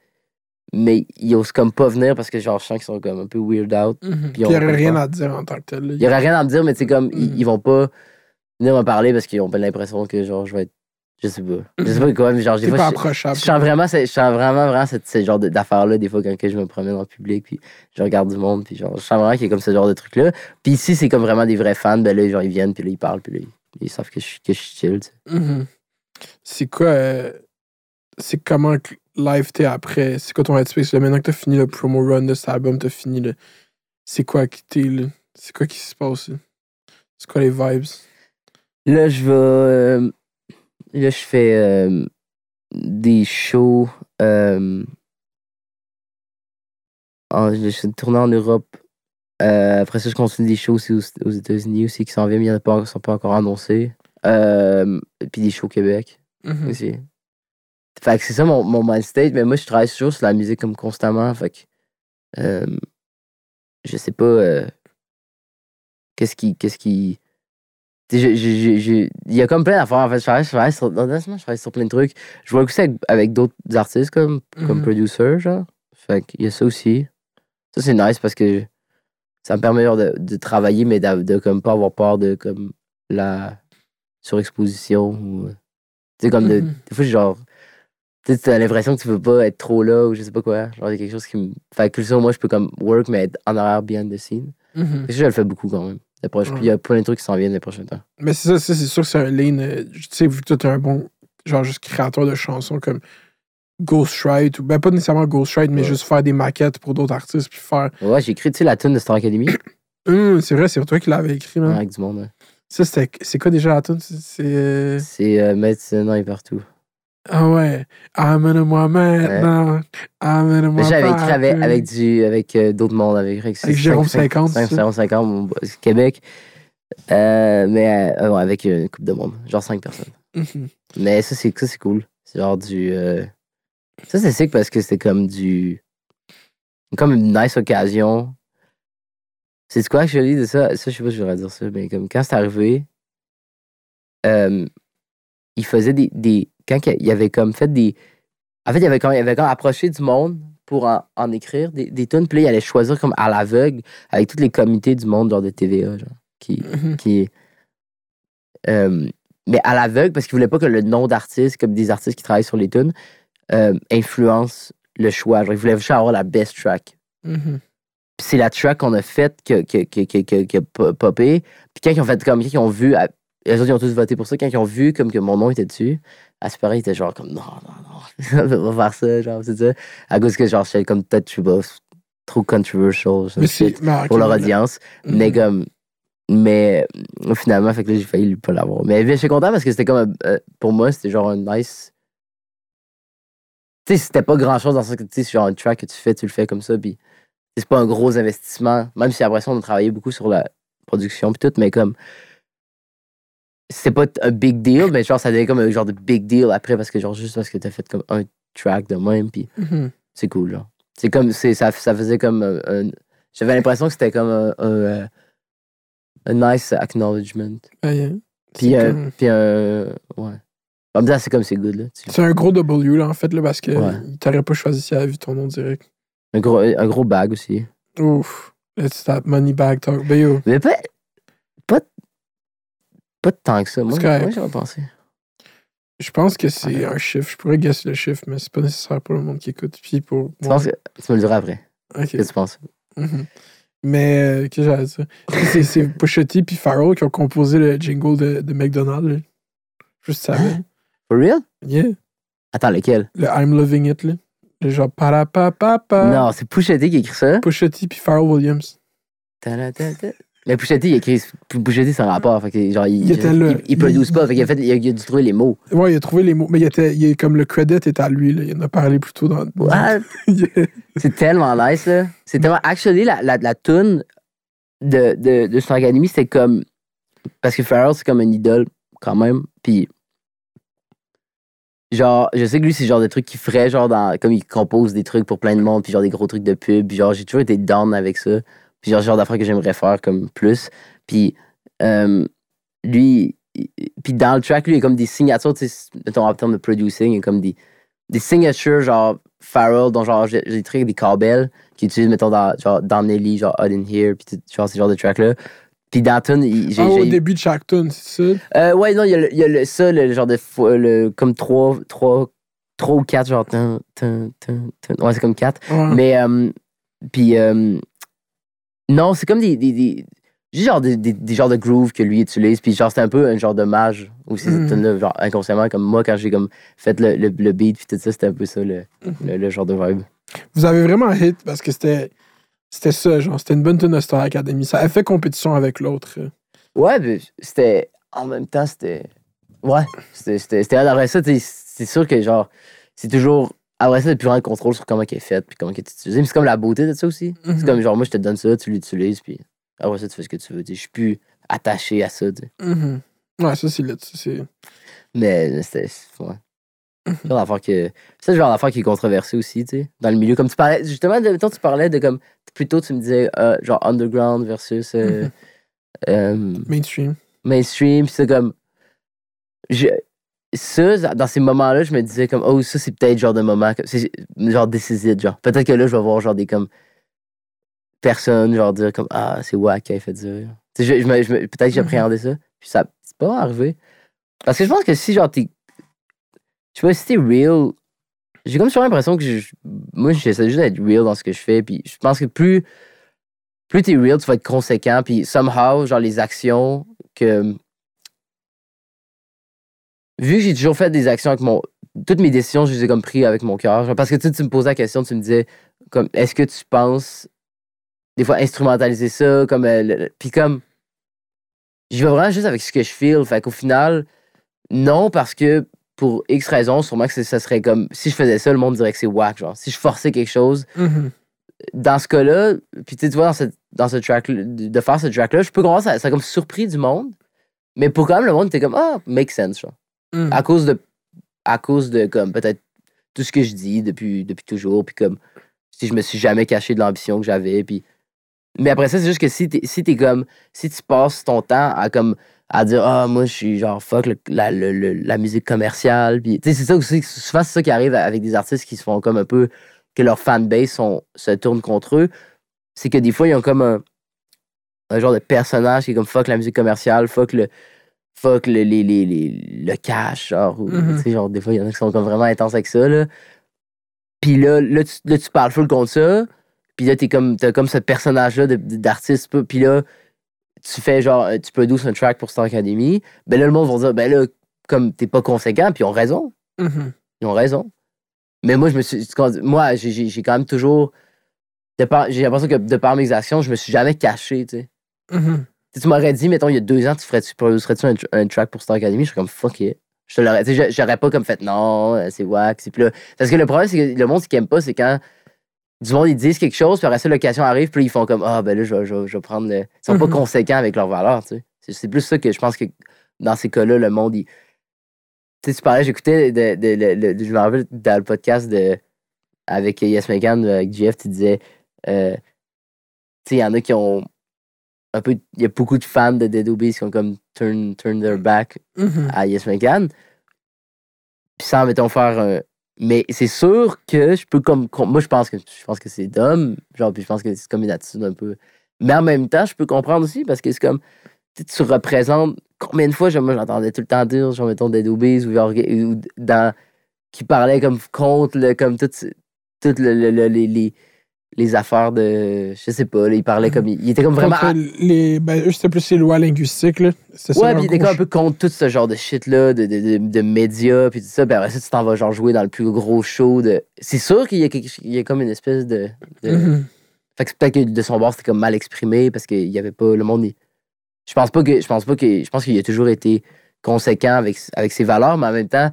mais ils osent comme pas venir parce que genre, je sens qu'ils sont comme un peu weird out. Mhm. Puis Il on n'y aurait peut rien pas. à dire en tant que tel. là. Il y aurait rien à me dire, mais tu sais, comme, ils, Mhm. ils vont pas venir me parler parce qu'ils ont pas l'impression que genre, je vais être. Je sais pas. Je sais pas quoi, mais genre, des fois, pas je- je sens vraiment, ce- je sens vraiment, vraiment cette- ce genre d'affaires-là, des fois, quand que je me promène en public, puis je regarde du monde, puis genre, je sens vraiment qu'il y a comme ce genre de truc-là. Puis ici, c'est comme vraiment des vrais fans, ben là, genre, ils viennent, puis là, ils parlent, puis là, ils, ils savent que je, que je suis chill, tu sais. Mhm. C'est quoi. euh, c'est comment que live t'es après C'est quoi ton headspace là, Maintenant que t'as fini le promo run de cet album, t'as fini le. C'est quoi qui C'est quoi qui se passe? C'est quoi les vibes? Là, je vais. euh, là, je fais euh, des shows. euh, en- je suis tourné en Europe. Euh, après ça, je continue des shows aussi aux, aux États-Unis aussi qui s'en viennent, mais il n'y en a pas, sont pas encore annoncés. Puis des shows au Québec Mhm. aussi. Fait que c'est ça mon, mon mind state, mais moi, je travaille toujours sur la musique comme constamment. Fait que. euh, je sais pas. euh, qu'est-ce qui. Qu'est-ce qui. Il y a comme plein d'affaires. En fait, je travaille, je travaille sur, honnêtement, je travaille sur plein de trucs. Je vois aussi avec, avec d'autres artistes comme, comme Mhm. producer, genre. Fait qu'il y a ça aussi. Ça, c'est nice parce que ça me permet genre, de, de travailler, mais de, de comme pas avoir peur de comme la surexposition. Ou, tu sais, comme de, Mhm. des fois, genre. Tu sais, as l'impression que tu veux pas être trop là ou je sais pas quoi. Genre, il y a quelque chose qui me. Fait que ça, moi, je peux comme work, mais être en arrière behind the scene. Mhm. Et ça, je le fais beaucoup quand même. Puis il y a plein de trucs qui s'en viennent les prochains temps. Mais c'est ça, ça, c'est sûr que c'est un lane. euh, Tu sais, vu que toi, t'es un bon. Genre, juste créateur de chansons comme Ghostwrite, ou ben pas nécessairement Ghostwrite, mais Ouais. juste faire des maquettes pour d'autres artistes, puis faire. Ouais, j'ai écrit, tu sais, la tune de Star Academy Hum, c'est vrai, c'est toi qui l'avais écrit, là. avec du monde. ouais. Ça. C'est quoi déjà la tune? C'est- C'est. euh, C'est euh, partout. Ah ouais. Amène-moi maintenant. Amène-moi. Écrit avec, partout. avec, du, avec euh, d'autres mondes, avec, avec, Avec Jérôme 50, c'est ça? Jérôme 50, mon boss, Québec. Euh, mais euh, ouais, avec une couple de monde, genre 5 personnes. Mhm. Mais ça, c'est ça, c'est cool. C'est genre du. euh, Ça, c'est sick parce que c'était comme du. Comme une nice occasion C'est quoi que je lis de ça? Ça, je sais pas si je voudrais dire ça, mais comme quand c'est arrivé, euh, il faisait des, des. Quand il avait comme fait des. En fait, il avait comme, il avait comme approché du monde pour en, en écrire des, des tunes. Puis là, il allait choisir comme à l'aveugle avec tous les comités du monde, genre de TVA, genre. Qui. Mhm. qui euh, mais à l'aveugle, parce qu'il voulait pas que le nom d'artiste, comme des artistes qui travaillent sur les tunes, euh, influence le choix. Genre, il voulait juste avoir la best track. Puis c'est la track qu'on a faite que, que, que, que, que, que po- popé. Puis quand ils ont fait comme, quand ils ont vu, les autres, ils ont tous voté pour ça. Quand ils ont vu comme que mon nom était dessus, à ce étaient genre comme, non, non, non, on peut pas faire ça, genre, c'est ça. À cause que, genre, j'étais comme, peut-être, je pas, trop controversial, Mais shit, mais, ok, pour leur audience. Mhm. Mais comme, mais euh, finalement, fait que là, j'ai failli pas l'avoir. Mais je suis content parce que c'était comme, euh, pour moi, c'était genre un nice. Tu sais, c'était pas grand chose dans ce que tu sais, genre un track que tu fais, tu le fais comme ça, puis c'est pas un gros investissement. Même si après ça, on a travaillé beaucoup sur la production, puis tout, mais comme. C'était pas un big deal, mais genre, ça devient comme un genre de big deal après parce que, genre, juste parce que t'as fait comme un track de même, puis Mhm. c'est cool, genre. C'est comme, c'est, ça, ça faisait comme un. un- J'avais l'impression que c'était comme un, un, euh, un nice acknowledgement. Ah, yeah. Puis, C'est euh, comme- puis un. ouais. En même temps, c'est comme c'est good, là. C'est un gros W, là, en fait, là, parce que Ouais. il t'aurait pas choisi si avait vu ton nom direct. Un gros, un gros bag aussi. Ouf. It's that money bag talk. Ben yo, Mais. Pas, pas tant que ça. Moi, moi j'aurais pensé. je pense que c'est un chiffre. Je pourrais guesser le chiffre, mais c'est pas nécessaire pour le monde qui écoute. Puis pour. Tu penses que. Tu me le diras après. Ok. Qu'est-ce que tu penses? Mhm. Mais, euh, que j'allais dire? C'est- T puis Farrell qui ont composé le jingle de, de McDonald's. ça. là. For real? Yeah. Attends, lequel? Le I'm Loving It, là. Le genre parapapapa. non, c'est Pusha T qui écrit ça. Pusha T puis Pharrell Williams. Mais T, il écrit. C'est un rapport. Fait que, genre, il, Il était là. Il, il produce pas. Fait qu'il a, fait, il a, il dû trouver les mots. Ouais, il a trouvé les mots. Mais il était, il comme le credit est à lui. Là. Il en a parlé plus tôt dans. What? Yeah. C'est tellement nice, là. C'est tellement. Actually, la, la, la tune de, de, de c'était comme. Parce que Pharrell, c'est comme une idole, quand même. Puis. Genre, je sais que lui, c'est genre de truc qu'il ferait, genre, dans, comme il compose des trucs pour plein de monde, puis genre des gros trucs de pub. Puis genre, j'ai toujours été down avec ça. Puis genre, genre d'affaires que j'aimerais faire comme plus. Puis, euh, lui, puis dans le track, lui, il y a comme des signatures, tu sais, mettons en termes de producing, il y a comme des, des signatures, genre Farrell, dont genre j'ai des trucs, des cowbells qu'ils utilisent, mettons, dans, genre, dans Nelly, genre Out in Here, puis genre ces genres de tracks-là. Puis dans Tune, j'ai. Ah, au début de chaque tune, c'est ça? euh, ouais, non, il y a, le, il y a le- ça, le genre de. Le, comme trois, trois, trois ou quatre, genre. tin, tin, tin, tin. Ouais, c'est comme quatre. Ouais. Mais, euh, puis, euh, non, c'est comme des, des, des, genre des, des, des genres de groove que lui utilise. Puis, genre, c'est un peu un genre d'hommage aussi, tune-là, genre, inconsciemment, comme moi, quand j'ai comme fait le, le, le beat, puis tout ça, c'était un peu ça, le, Mhm. le, le genre de vibe. Vous avez vraiment hit parce que c'était. C'était ça, genre, c'était une bonne tune de Star Academy. Ça a fait compétition avec l'autre. Ouais, mais c'était. En même temps, c'était. Ouais, c'était. C'était c'était- après ça, c'est sûr que, genre, c'est toujours. Après ça, t'as plus le contrôle sur comment elle est faite, puis comment elle est utilisée. Mais c'est comme la beauté de ça aussi. Mhm. C'est comme, genre, moi, je te donne ça, tu l'utilises, puis après ça, tu fais ce que tu veux. Je suis plus attaché à ça. Mhm. Ouais, ça, c'est c'est- Mais c'était. Ouais. Mhm. C'est le genre d'affaire que. C'est le genre d'affaire qui est controversé aussi, tu sais, dans le milieu. Comme tu parlais. Justement, de, mettons, tu parlais de comme. Plutôt, tu me disais, euh, genre, underground versus. euh, Mhm. euh, mainstream. mainstream. C'est comme. Je, ça, dans ces moments-là, je me disais comme, oh, ça, c'est peut-être genre de moment. C'est genre décisif, genre. Peut-être que là, je vais voir genre des comme. Personnes, genre dire comme, ah, c'est wack qui a fait. Tu sais, je, je peut-être que j'appréhendais ça. Puis ça, c'est pas arrivé. Parce que je pense que si, genre, t'es. Sais pas, si t'es real. J'ai comme toujours l'impression que je, moi, j'essaie juste d'être real dans ce que je fais. Puis je pense que plus. Plus t'es real, tu vas être conséquent. Puis somehow, genre, les actions que. Vu que j'ai toujours fait des actions avec mon. Toutes mes décisions, je les ai comme prises avec mon cœur. Parce que tu, sais, tu me posais la question, tu me disais, comme, est-ce que tu penses, des fois, instrumentaliser ça, comme. euh, puis comme. Je vais vraiment juste avec ce que je feel. Fait qu'au final, non, parce que pour X raisons, sûrement que ça serait comme. Si je faisais ça, le monde dirait que c'est whack. Genre, si je forçais quelque chose, Mhm. dans ce cas-là, puis tu vois, dans, cette, dans ce track de faire ce track-là, je peux comprendre, ça, ça a comme surpris du monde. Mais pour quand même, le monde était comme, ah, make sense, genre. Mhm. À cause de, à cause de, comme, peut-être tout ce que je dis depuis, depuis toujours, puis comme, si je me suis jamais caché de l'ambition que j'avais, puis Mais après ça, c'est juste que si t'es si t'es comme. Si tu passes ton temps à comme à dire Ah, moi, je suis genre fuck la, la musique commerciale. Puis, tu sais, c'est ça aussi. Souvent, c'est ça qui arrive avec des artistes qui se font comme un peu. que leur fanbase se tourne contre eux. C'est que des fois, ils ont comme un, un genre de personnage qui est comme fuck la musique commerciale, fuck le. Fuck le, les, les, les- le cash, genre. ou, tu sais, genre, des fois, il y en a qui sont comme vraiment intenses avec ça, là. Puis là, là, tu, là, tu parles full contre ça. Puis là, t'es comme, t'as comme ce personnage-là d'artiste. Puis là, tu fais genre, euh, tu produces un track pour Star Academy. Ben là, le monde va dire, ben là, comme t'es pas conséquent, puis ils ont raison. Mhm. Ils ont raison. Mais moi, je me suis. Moi, j'ai- quand même toujours. J'ai l'impression que de par mes actions, je me suis jamais caché, tu sais. Mhm. Si tu m'aurais dit, mettons, il y a deux ans, tu ferais-tu produirais-tu un, un track pour Star Academy, je serais comme fuck it. Je te l'aurais. J'aurais pas comme fait non, euh, c'est wax. Puis là, parce que le problème, c'est que le monde, ce qu'ils aime pas, c'est quand du monde, ils disent quelque chose, puis après ça, l'occasion arrive, puis ils font comme ah, ben là, je vais, je vais- je vais prendre le. Ils sont pas Mhm. conséquents avec leurs valeurs, tu sais. C'est- C'est plus ça que je pense que dans ces cas-là, le monde, il. Tu sais, tu parlais, j'écoutais, de, de, je me rappelle dans le podcast de, avec Yes Megan, avec Jeff, tu disais, euh, tu sais, il y en a qui ont un peu, il y a beaucoup de fans de Dead Obies qui ont comme turn, turn their back Mhm. à Yes McCann. Puis sans, mettons, faire un. Mais c'est sûr que je peux comme. com- Moi, je pense que je pense que c'est dumb. Genre, puis je pense que c'est comme une attitude un peu. Mais en même temps, je peux comprendre aussi parce que c'est comme. Tu représentes. Combien de fois, genre, moi, j'entendais tout le temps dire, genre, mettons, Dead Obies ou, genre, ou dans. qui parlait comme contre, le, comme tout. Toutes le- le- le- les, les, les affaires de. Je sais pas, là, il parlait comme. Il, il était comme vraiment. Contre les, ben, eux, c'était plus les lois linguistiques, là. C'était Ouais, puis il était comme un peu contre tout ce genre de shit-là, de, de, de, de médias, puis tout ça. Puis après ça, tu t'en vas genre jouer dans le plus gros show. de C'est sûr qu'il y, a quelque- il y a comme une espèce de. de- Mhm. Fait que peut-être que de son bord, c'était comme mal exprimé parce qu'il y avait pas. Le monde. il- Je pense pas que. Je pense pas que. Je pense qu'il a toujours été conséquent avec, avec ses valeurs, mais en même temps,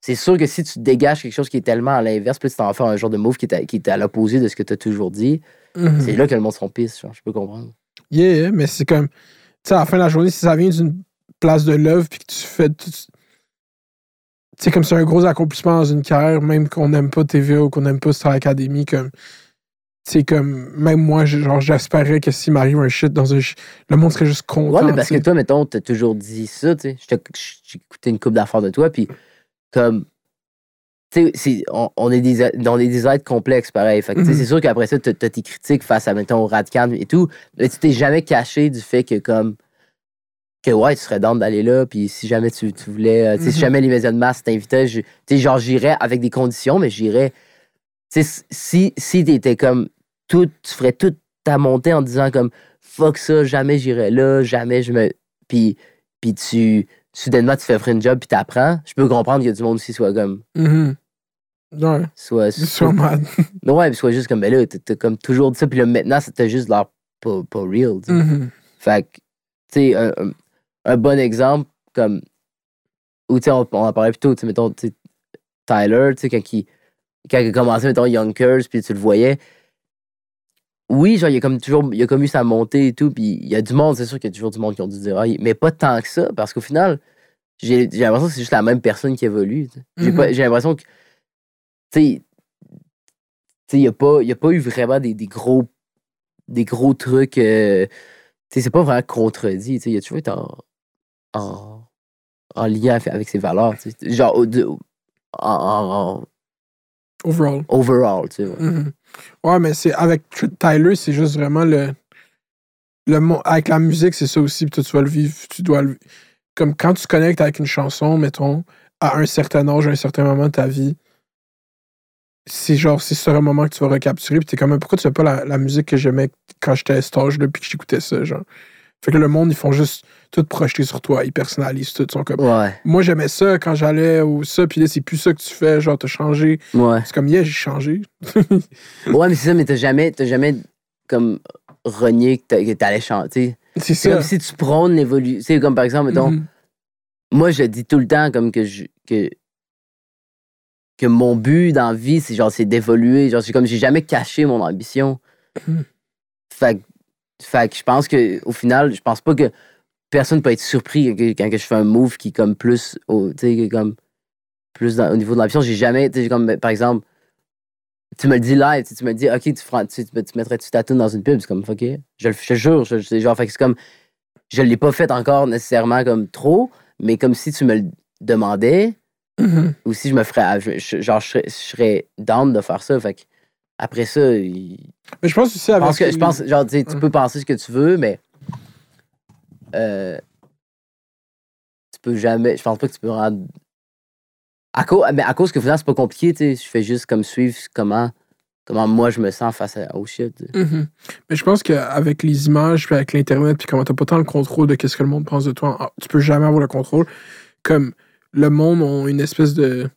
c'est sûr que si tu dégages quelque chose qui est tellement à l'inverse, puis tu t'en faire un genre de move qui est à, qui est à l'opposé de ce que tu as toujours dit, Mhm. c'est là que le monde s'en pisse. Genre, je peux comprendre. Yeah, mais c'est comme. Tu sais, à la fin de la journée, si ça vient d'une place de l'œuvre, puis que tu fais. tout- Tu sais, comme c'est un gros accomplissement dans une carrière, même qu'on n'aime pas TVA ou qu'on n'aime pas Star Academy, comme. C'est comme. Même moi, genre, j'espérais que s'il m'arrive un shit dans un. Le monde serait juste content. Ouais, mais parce que toi, mettons, t'as toujours dit ça, tu sais. J'ai écouté une couple d'affaires de toi, puis comme. Tu sais, on, on est des, on est des êtres complexes, pareil. Fait que, Mhm. c'est sûr qu'après ça, t'as tes critiques face à, mettons, au Radcan et tout, mais tu t'es jamais caché du fait que, comme. Que ouais, tu serais down d'aller là, puis si jamais tu, tu voulais. euh, tu sais, si Mhm. jamais les médias de masse t'invitaient, tu sais, genre, j'irais avec des conditions, mais j'irais. Tu sais, si, si t'étais comme. Tout, tu ferais toute ta montée en disant, comme, fuck ça, jamais j'irai là, jamais je me. Puis, puis tu. Soudainement, tu fais une job, puis t'apprends. Je peux comprendre que du monde aussi soit comme. Mhm. Ouais, Soit. Non, ouais, puis soit juste comme, ben là, t'as comme toujours dit ça, puis là, maintenant, c'était juste l'air pas, pas real. Mhm. Fait que, tu sais, un, un- un bon exemple, comme. Ou, tu sais, on, on en parlait plus tôt, tu sais, mettons, tu sais, Tyler, tu sais, quand il, quand il a commencé, mettons, Yonkers, puis tu le voyais. Oui, genre, il a comme toujours, il a comme eu sa montée et tout, puis il y a du monde, c'est sûr qu'il y a toujours du monde qui ont dû dire, ah, mais pas tant que ça, parce qu'au final, j'ai l'impression que c'est juste la même personne qui évolue. sais. J'ai l'impression que, tu sais, il n'y a, pas- y a pas eu vraiment des, des gros des gros trucs. euh, tu sais, c'est pas vraiment contredit. tu sais, Il a toujours été en, en, en lien avec- ses valeurs. Genre, en, en- en Overall. overall. Tu sais, ouais. Mhm. Ouais, mais c'est avec Tyler, c'est juste vraiment le. le avec la musique, c'est ça aussi. Puis tu vas le vivre. Tu dois le. Comme quand tu connectes avec une chanson, mettons, à un certain âge, à un certain moment de ta vie, c'est genre, c'est un moment que tu vas recapturer. Puis t'es comme, pourquoi tu fais pas la, la musique que j'aimais quand j'étais à cet âge-là, puis que j'écoutais ça, genre? Fait que le monde, ils font juste tout projeter sur toi. Ils personnalisent tout. Sont comme, Ouais, moi, j'aimais ça quand j'allais ou ça, puis là, c'est plus ça que tu fais. Genre, t'as changé. ouais. C'est comme, yeah, j'ai changé. Ouais, mais c'est ça, mais t'as jamais, t'as jamais comme renié que t'a- que t'allais chanter. C'est ça. comme si tu prônes l'évolution. C'est comme par exemple, mettons, Mhm. moi je dis tout le temps comme que je que que mon but dans la vie c'est genre c'est d'évoluer genre c'est comme j'ai jamais caché mon ambition Mhm. fait que fait que je pense que au final je pense pas que personne peut être surpris quand que je fais un move qui est comme plus au comme plus dans- au niveau de l'ambition j'ai jamais comme par exemple tu me le dis live, tu, me dis, OK, tu, feras- tu, tu, tu mettrais-tu ta tune dans une pub? C'est comme, OK. Je, le- je te jure, je, je- genre, fait que c'est comme, je l'ai pas fait encore nécessairement comme trop, mais comme si tu me le demandais, Mhm. ou si je me ferais, je- je- genre, je serais, je serais down de faire ça. Fait que après ça, il- Mais je pense aussi je avec. pense que, je pense, genre, tu sais, tu Ouais. peux penser ce que tu veux, mais euh, tu peux jamais, je pense pas que tu peux rendre. À cause, mais à cause que finalement, c'est pas compliqué, tu sais, je fais juste comme suivre comment, comment moi je me sens face à, au shit. Mhm. Mais je pense qu'avec les images, puis avec l'Internet, puis comment t'as pas tant le contrôle de qu'est-ce que le monde pense de toi, tu peux jamais avoir le contrôle. Comme le monde ont une espèce de.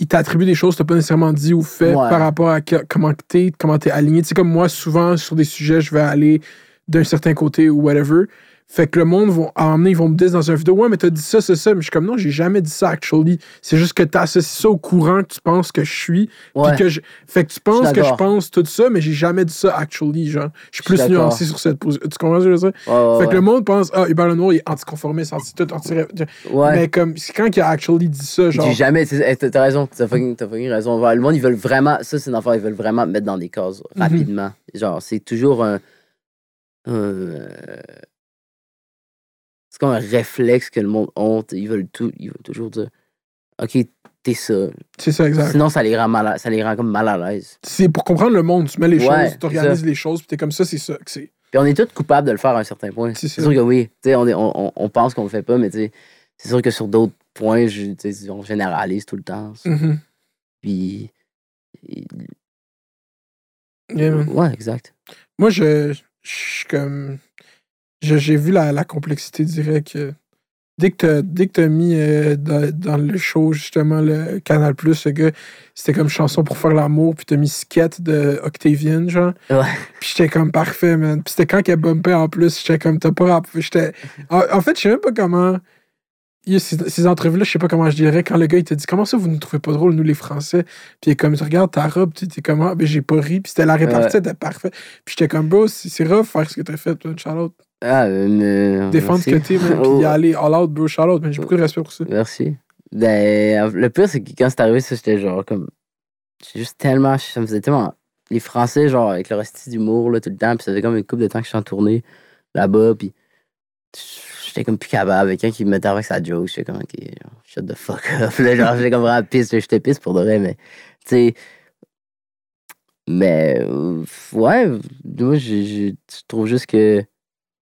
Ils t'attribuent des choses que t'as pas nécessairement dit ou fait Ouais. par rapport à que- comment t'es, comment t'es aligné. Tu sais, comme moi, souvent, sur des sujets, je vais aller d'un certain côté ou whatever. Fait que le monde, vont, à un moment donné, ils vont me dire dans une vidéo, ouais, mais t'as dit ça, c'est ça. Mais je suis comme, non, j'ai jamais dit ça, actually. C'est juste que t'associes ça au courant que tu penses que je suis. puis Ouais. que je... Fait que tu penses que je pense tout ça, mais j'ai jamais dit ça, actually, genre. Je suis plus nuancé sur cette position. Tu comprends ce que je veux dire? Ouais, ouais, fait que le monde pense, ah, Hubert Lenoir, il est anticonformiste, anti-tout, anti Ouais. Mais comme, c'est quand il a actually dit ça, genre. J'ai jamais. hey, T'as raison, t'as fucking, t'as fucking raison. Le monde, ils veulent vraiment. Ça, c'est une affaire, ils veulent vraiment me mettre dans des cases Mhm. rapidement. Genre, c'est toujours un. un, euh, c'est comme un réflexe que le monde honte. Ils veulent tout. Ils veulent toujours dire OK, t'es ça. C'est ça, exact. Sinon, ça les rend mal à- ça les rend comme mal à l'aise. C'est pour comprendre le monde, tu mets les Ouais, choses, tu organises les choses, puis t'es comme ça, c'est ça que c'est. Puis on est tous coupables de le faire à un certain point. C'est sûr que oui. On, est- on, on- pense qu'on le fait pas, mais c'est sûr que sur d'autres points, je, on généralise tout le temps. Mhm. Puis. Yeah. Ouais, exact. Moi, je, je suis comme. J'ai vu la, la complexité directe. euh, Dès que t'as dès que t'as mis euh, dans, dans le show, justement, le Canal Plus, le gars, c'était comme chanson pour faire l'amour, puis t'as mis skate de Octavian, genre. Ouais. Puis j'étais comme parfait, man. Puis c'était quand qu'elle bumpait en plus, j'étais comme t'as pas. J'étais. En, en fait, je sais même pas comment. il y a Ces, ces entrevues-là, je sais pas comment je dirais, quand le gars il te dit Comment ça vous nous trouvez pas drôle, nous les Français? Puis il est comme tu regardes ta robe, tu t'es comme Ah, ben j'ai pas ri, puis c'était la répartie, Ouais. était parfait. Puis j'étais comme Bro, c'est c'est rough faire ce que t'as fait, toi, Charlotte. Ah, euh, Défendre ce que t'es, man, puis Oh, y aller all out, bro, Charlotte, mais j'ai beaucoup de respect pour ça. Merci. Ben, le pire, c'est que quand c'est arrivé, ça, j'étais genre comme. J'ai juste tellement. Ça me faisait tellement. Les Français, genre, avec le reste d'humour, là, tout le temps. Puis ça faisait comme une couple de temps que je suis en tournée là-bas. Puis j'étais comme plus capable. Avec un qui me mettait avec sa joke. J'étais comme, ok, genre, shut the fuck up. Là, genre, j'étais comme vraiment pisse. J'étais pisse pour de vrai, mais. Tu sais. Mais. euh, ouais, moi, je trouve juste que.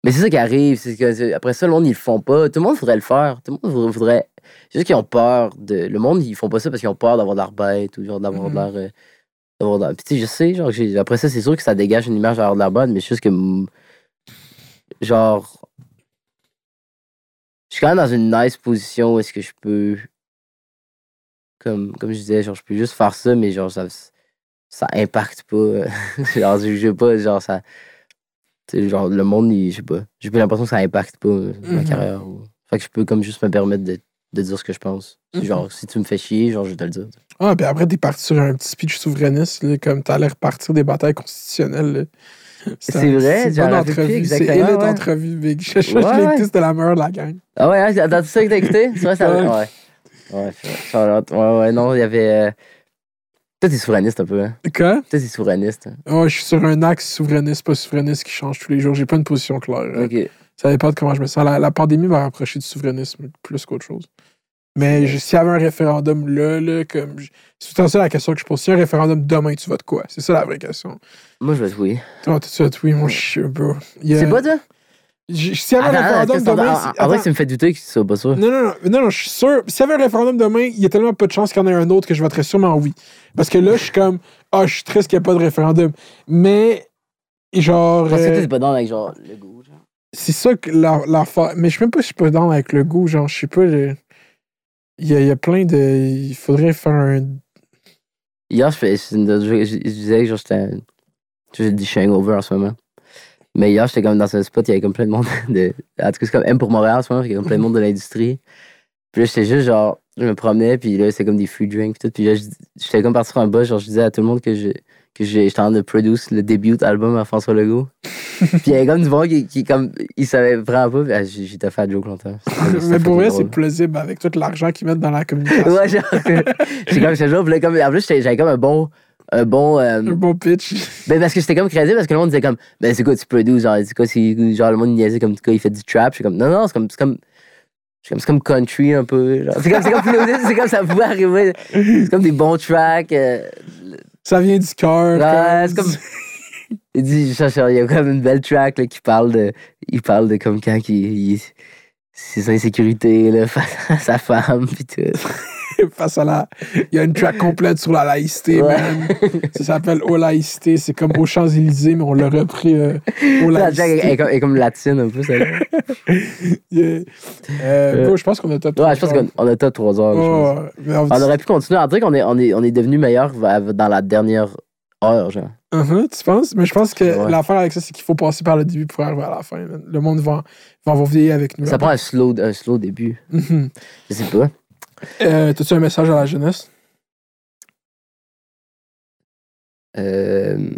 Mais c'est ça qui arrive, c'est que après ça, le monde, ils le font pas. Tout le monde voudrait le faire. Tout le monde voudrait-. C'est juste qu'ils ont peur de. Le monde, ils font pas ça parce qu'ils ont peur d'avoir de l'air bête ou genre d'avoir de l'air. euh, de Puis tu sais, je sais, genre, après ça, c'est sûr que ça dégage une image d'avoir de l'air bête, mais c'est juste que. mm, Genre. Je suis quand même dans une nice position où est-ce que je peux. Comme, comme je disais, genre, je peux juste faire ça, mais genre, ça. Ça impacte pas. genre, je je sais pas, genre, ça. Sais, genre, le monde, il- je sais pas. J'ai pas l'impression que ça impacte pas euh, ma Mhm. carrière. ou- Fait que je peux comme juste me permettre de, de dire ce que je pense. C'est Mhm. Genre, si tu me fais chier, genre, je vais te le dire. Ah, puis après, t'es parti sur un petit speech souverainiste, là, comme t'allais repartir des batailles constitutionnelles. C'est vrai, une j'en bonne entrevue. C'est élite ouais. entrevue, big. Je, je, je Ouais, l'ai ouais. écouté, c'était la meilleure de la gang. Ah ouais, hein, dans tout ça que t'as écouté? C'est vrai, ça. Ouais. Ouais, ouais, non, il y avait. euh, Toi, t'es souverainiste un peu, hein? Quoi? Toi, t'es souverainiste. hein. Oh, je suis sur un axe souverainiste, pas souverainiste qui change tous les jours. J'ai pas une position claire. Ok. Ça dépend de comment je me sens. La, la pandémie m'a rapproché du souverainisme plus qu'autre chose. Mais s'il y avait un référendum là, là comme. C'est tout ça la question que je pose. S'il y a un référendum demain, tu votes quoi? C'est ça la vraie question. Moi, je vais te oui. Toi, tu votes oui, moi, je suis bro. C'est pas toi? S'il y avait un référendum demain. en- vrai, ça me fait douter que tu sois pas sûr. Non, non, non, je suis sûr. S'il y avait un référendum demain, il y a tellement pas de chances qu'il y en ait un autre que je voterais sûrement oui. Parce que là, je suis comme, ah, je suis triste qu'il n'y ait pas de référendum. Mais, genre, Parce que euh, t'es pas dans avec genre le goût, genre. c'est ça que la- l'affaire. Mais je sais même pas si je suis pas dans avec le goût. Genre, je sais pas. Il y, a, il y a plein de. Il faudrait faire un. Hier, je, fais, disais que j'étais. Je dis hangover en ce moment. Mais hier, j'étais comme dans un spot, il y avait comme plein de monde. De, en tout cas, c'est comme M pour Montréal en ce moment, il y avait comme plein de monde de l'industrie. Puis là, j'étais juste genre, je me promenais, puis là, c'était comme des free drinks, puis tout. Puis là, je- j'étais comme parti sur un bus, genre, je disais à tout le monde que je que j'étais en train de produire le début album à François Legault. puis il y avait comme du monde qui, qui comme, il savait vraiment pas, ah, j'étais fait à joke longtemps. Mais pour vrai, c'est plausible avec tout l'argent qu'ils mettent dans la communication. Ouais, genre, j'ai comme puis là, comme, en plus, j'avais comme un bon, un bon. euh, Un bon pitch. ben, parce que j'étais comme crédible, parce que le monde disait comme, ben, c'est quoi, tu produis, genre, c'est quoi, c'est, genre, le monde niaisait comme, tu il fait du trap. J'étais comme, non, non, c'est comme, c'est comme, c'est comme, country un peu. genre. C'est comme, c'est comme, c'est comme ça pouvait arriver. C'est comme des bons tracks. euh, Ça vient du cœur. Ouais, c'est comme- il dit, il y a comme une belle track là, qui parle de, il parle de comme quand il, il- ses insécurités là, face à sa femme tout. face à la. Il y a une track complète sur la laïcité, Ouais. man. Ça s'appelle Au laïcité. C'est comme aux Champs-Élysées, mais on l'a repris euh, au La track est, laïcité. est comme, est comme latine un peu, ça. Yeah. Euh, bro, je pense qu'on a top Ouais, je pense qu'on on a top 3 heures. je pense. Mais on- On aurait pu continuer. On dirait qu'on est, on est, on est devenu meilleur dans la dernière heure, genre. Uh-huh, tu penses? Mais je pense que Ouais. l'affaire avec ça, c'est qu'il faut passer par le début pour arriver à la fin. man. Le monde va, va vieillir avec nous. Ça prend un slow, un slow début. Mhm. Je sais pas. Euh, T'as-tu un message à la jeunesse? Euh,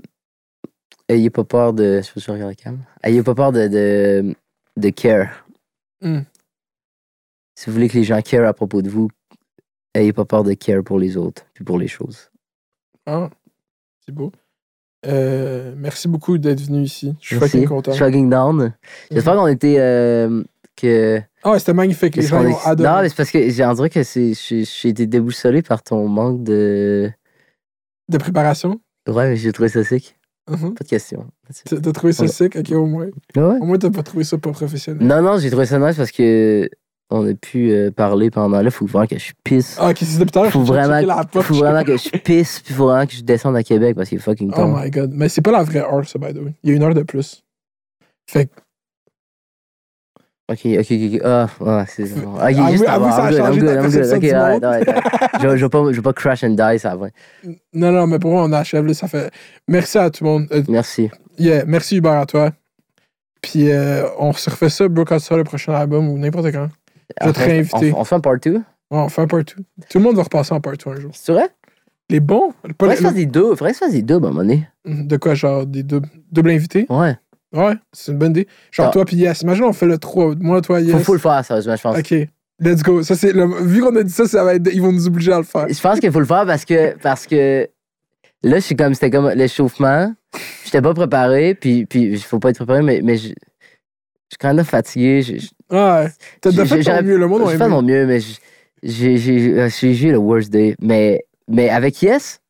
ayez pas peur de. Je regarde la cam. Ayez pas peur de, de, de care. Hmm. Si vous voulez que les gens care à propos de vous, ayez pas peur de care pour les autres, puis pour les choses. Ah, c'est beau. Euh, merci beaucoup d'être venu ici. Je suis fucking content. Suis fucking down. J'espère qu'on était. euh, que. Ah, c'était magnifique. Les gens ont adoré. Non, mais c'est parce que j'ai on dirait que c'est- j'ai été déboussolé par ton manque de. De préparation? Ouais, mais j'ai trouvé ça sick. Mhm. Pas de question. T'as trouvé ça Ouais. sick? Ok, au moins. Ouais. Au moins, t'as pas trouvé ça pas professionnel. Non, non, j'ai trouvé ça nice parce que on a pu euh, parler pendant là. Faut vraiment que je pisse. Ah, c'est tout à l'heure, faut vraiment, poche. faut vraiment que je pisse, puis faut vraiment que je descende à Québec parce qu'il est fucking Oh temps. my god. Mais c'est pas la vraie heure, ça, by the way. Il y a une heure de plus. Fait que, ok, ok, ok. Ah, ouais, c'est ça. Ok, Avoue- juste avoue, avant. ça a I'm good, I'm good, I'm good. Ok, arrête, arrête. Je je vais pas, je vais pas crash and die, ça va. non, non, mais pour moi, on achève là. Ça fait. Merci à tout le monde. Euh, Merci. yeah, merci Hubert à toi. Puis euh, on se refait ça, bro, quand tu sors le prochain album ou n'importe quand. Je vais te On- réinviter. On, on fait un part 2. Ouais, on fait un part 2. Tout le monde va repasser en part 2 un jour. C'est vrai? Les bons? Faudrait les- que je fasse des deux. Faudrait que je fasse des deux à un moment donné. De quoi, genre des doubles, doubles invités? Ouais. Ouais, c'est une bonne idée. Genre Ah. toi puis Yes. Imagine on fait le 3. Moi, toi, Yes. Faut, faut le faire, sérieusement, je pense. Ok, let's go. Ça, c'est le- Vu qu'on a dit ça, ça va être... ils vont nous obliger à le faire. Je pense qu'il faut le faire parce que, parce que là, je suis comme, c'était comme l'échauffement. J'étais pas préparé, puis, puis il faut pas être préparé, mais, mais je je suis quand même fatigué. Je- je- Ouais, t'as fait ton mieux. Le monde a J'ai fait mon mieux, mais j'ai eu le worst day. Mais, mais avec Yes,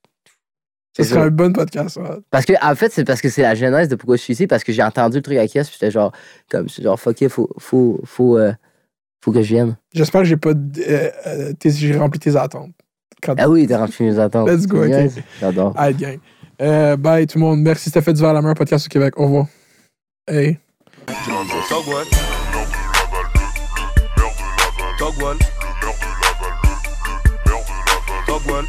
C'est serait un bon podcast. ouais. parce que en fait, c'est parce que c'est la genèse de pourquoi je suis ici, parce que j'ai entendu le truc avec Yes, puis j'étais genre, comme, genre, fuck it, faut, faut, faut, euh, faut que je vienne. J'espère que j'ai pas... euh, euh, j'ai rempli tes attentes. Quand... Ah oui, t'as rempli mes attentes. Let's go, ok. J'adore. Allez, gang. Euh, bye tout le monde. Merci, c'était fait du verre la meilleure podcast au Québec. Au revoir. Hey. Dog one. Dog one. Dog one.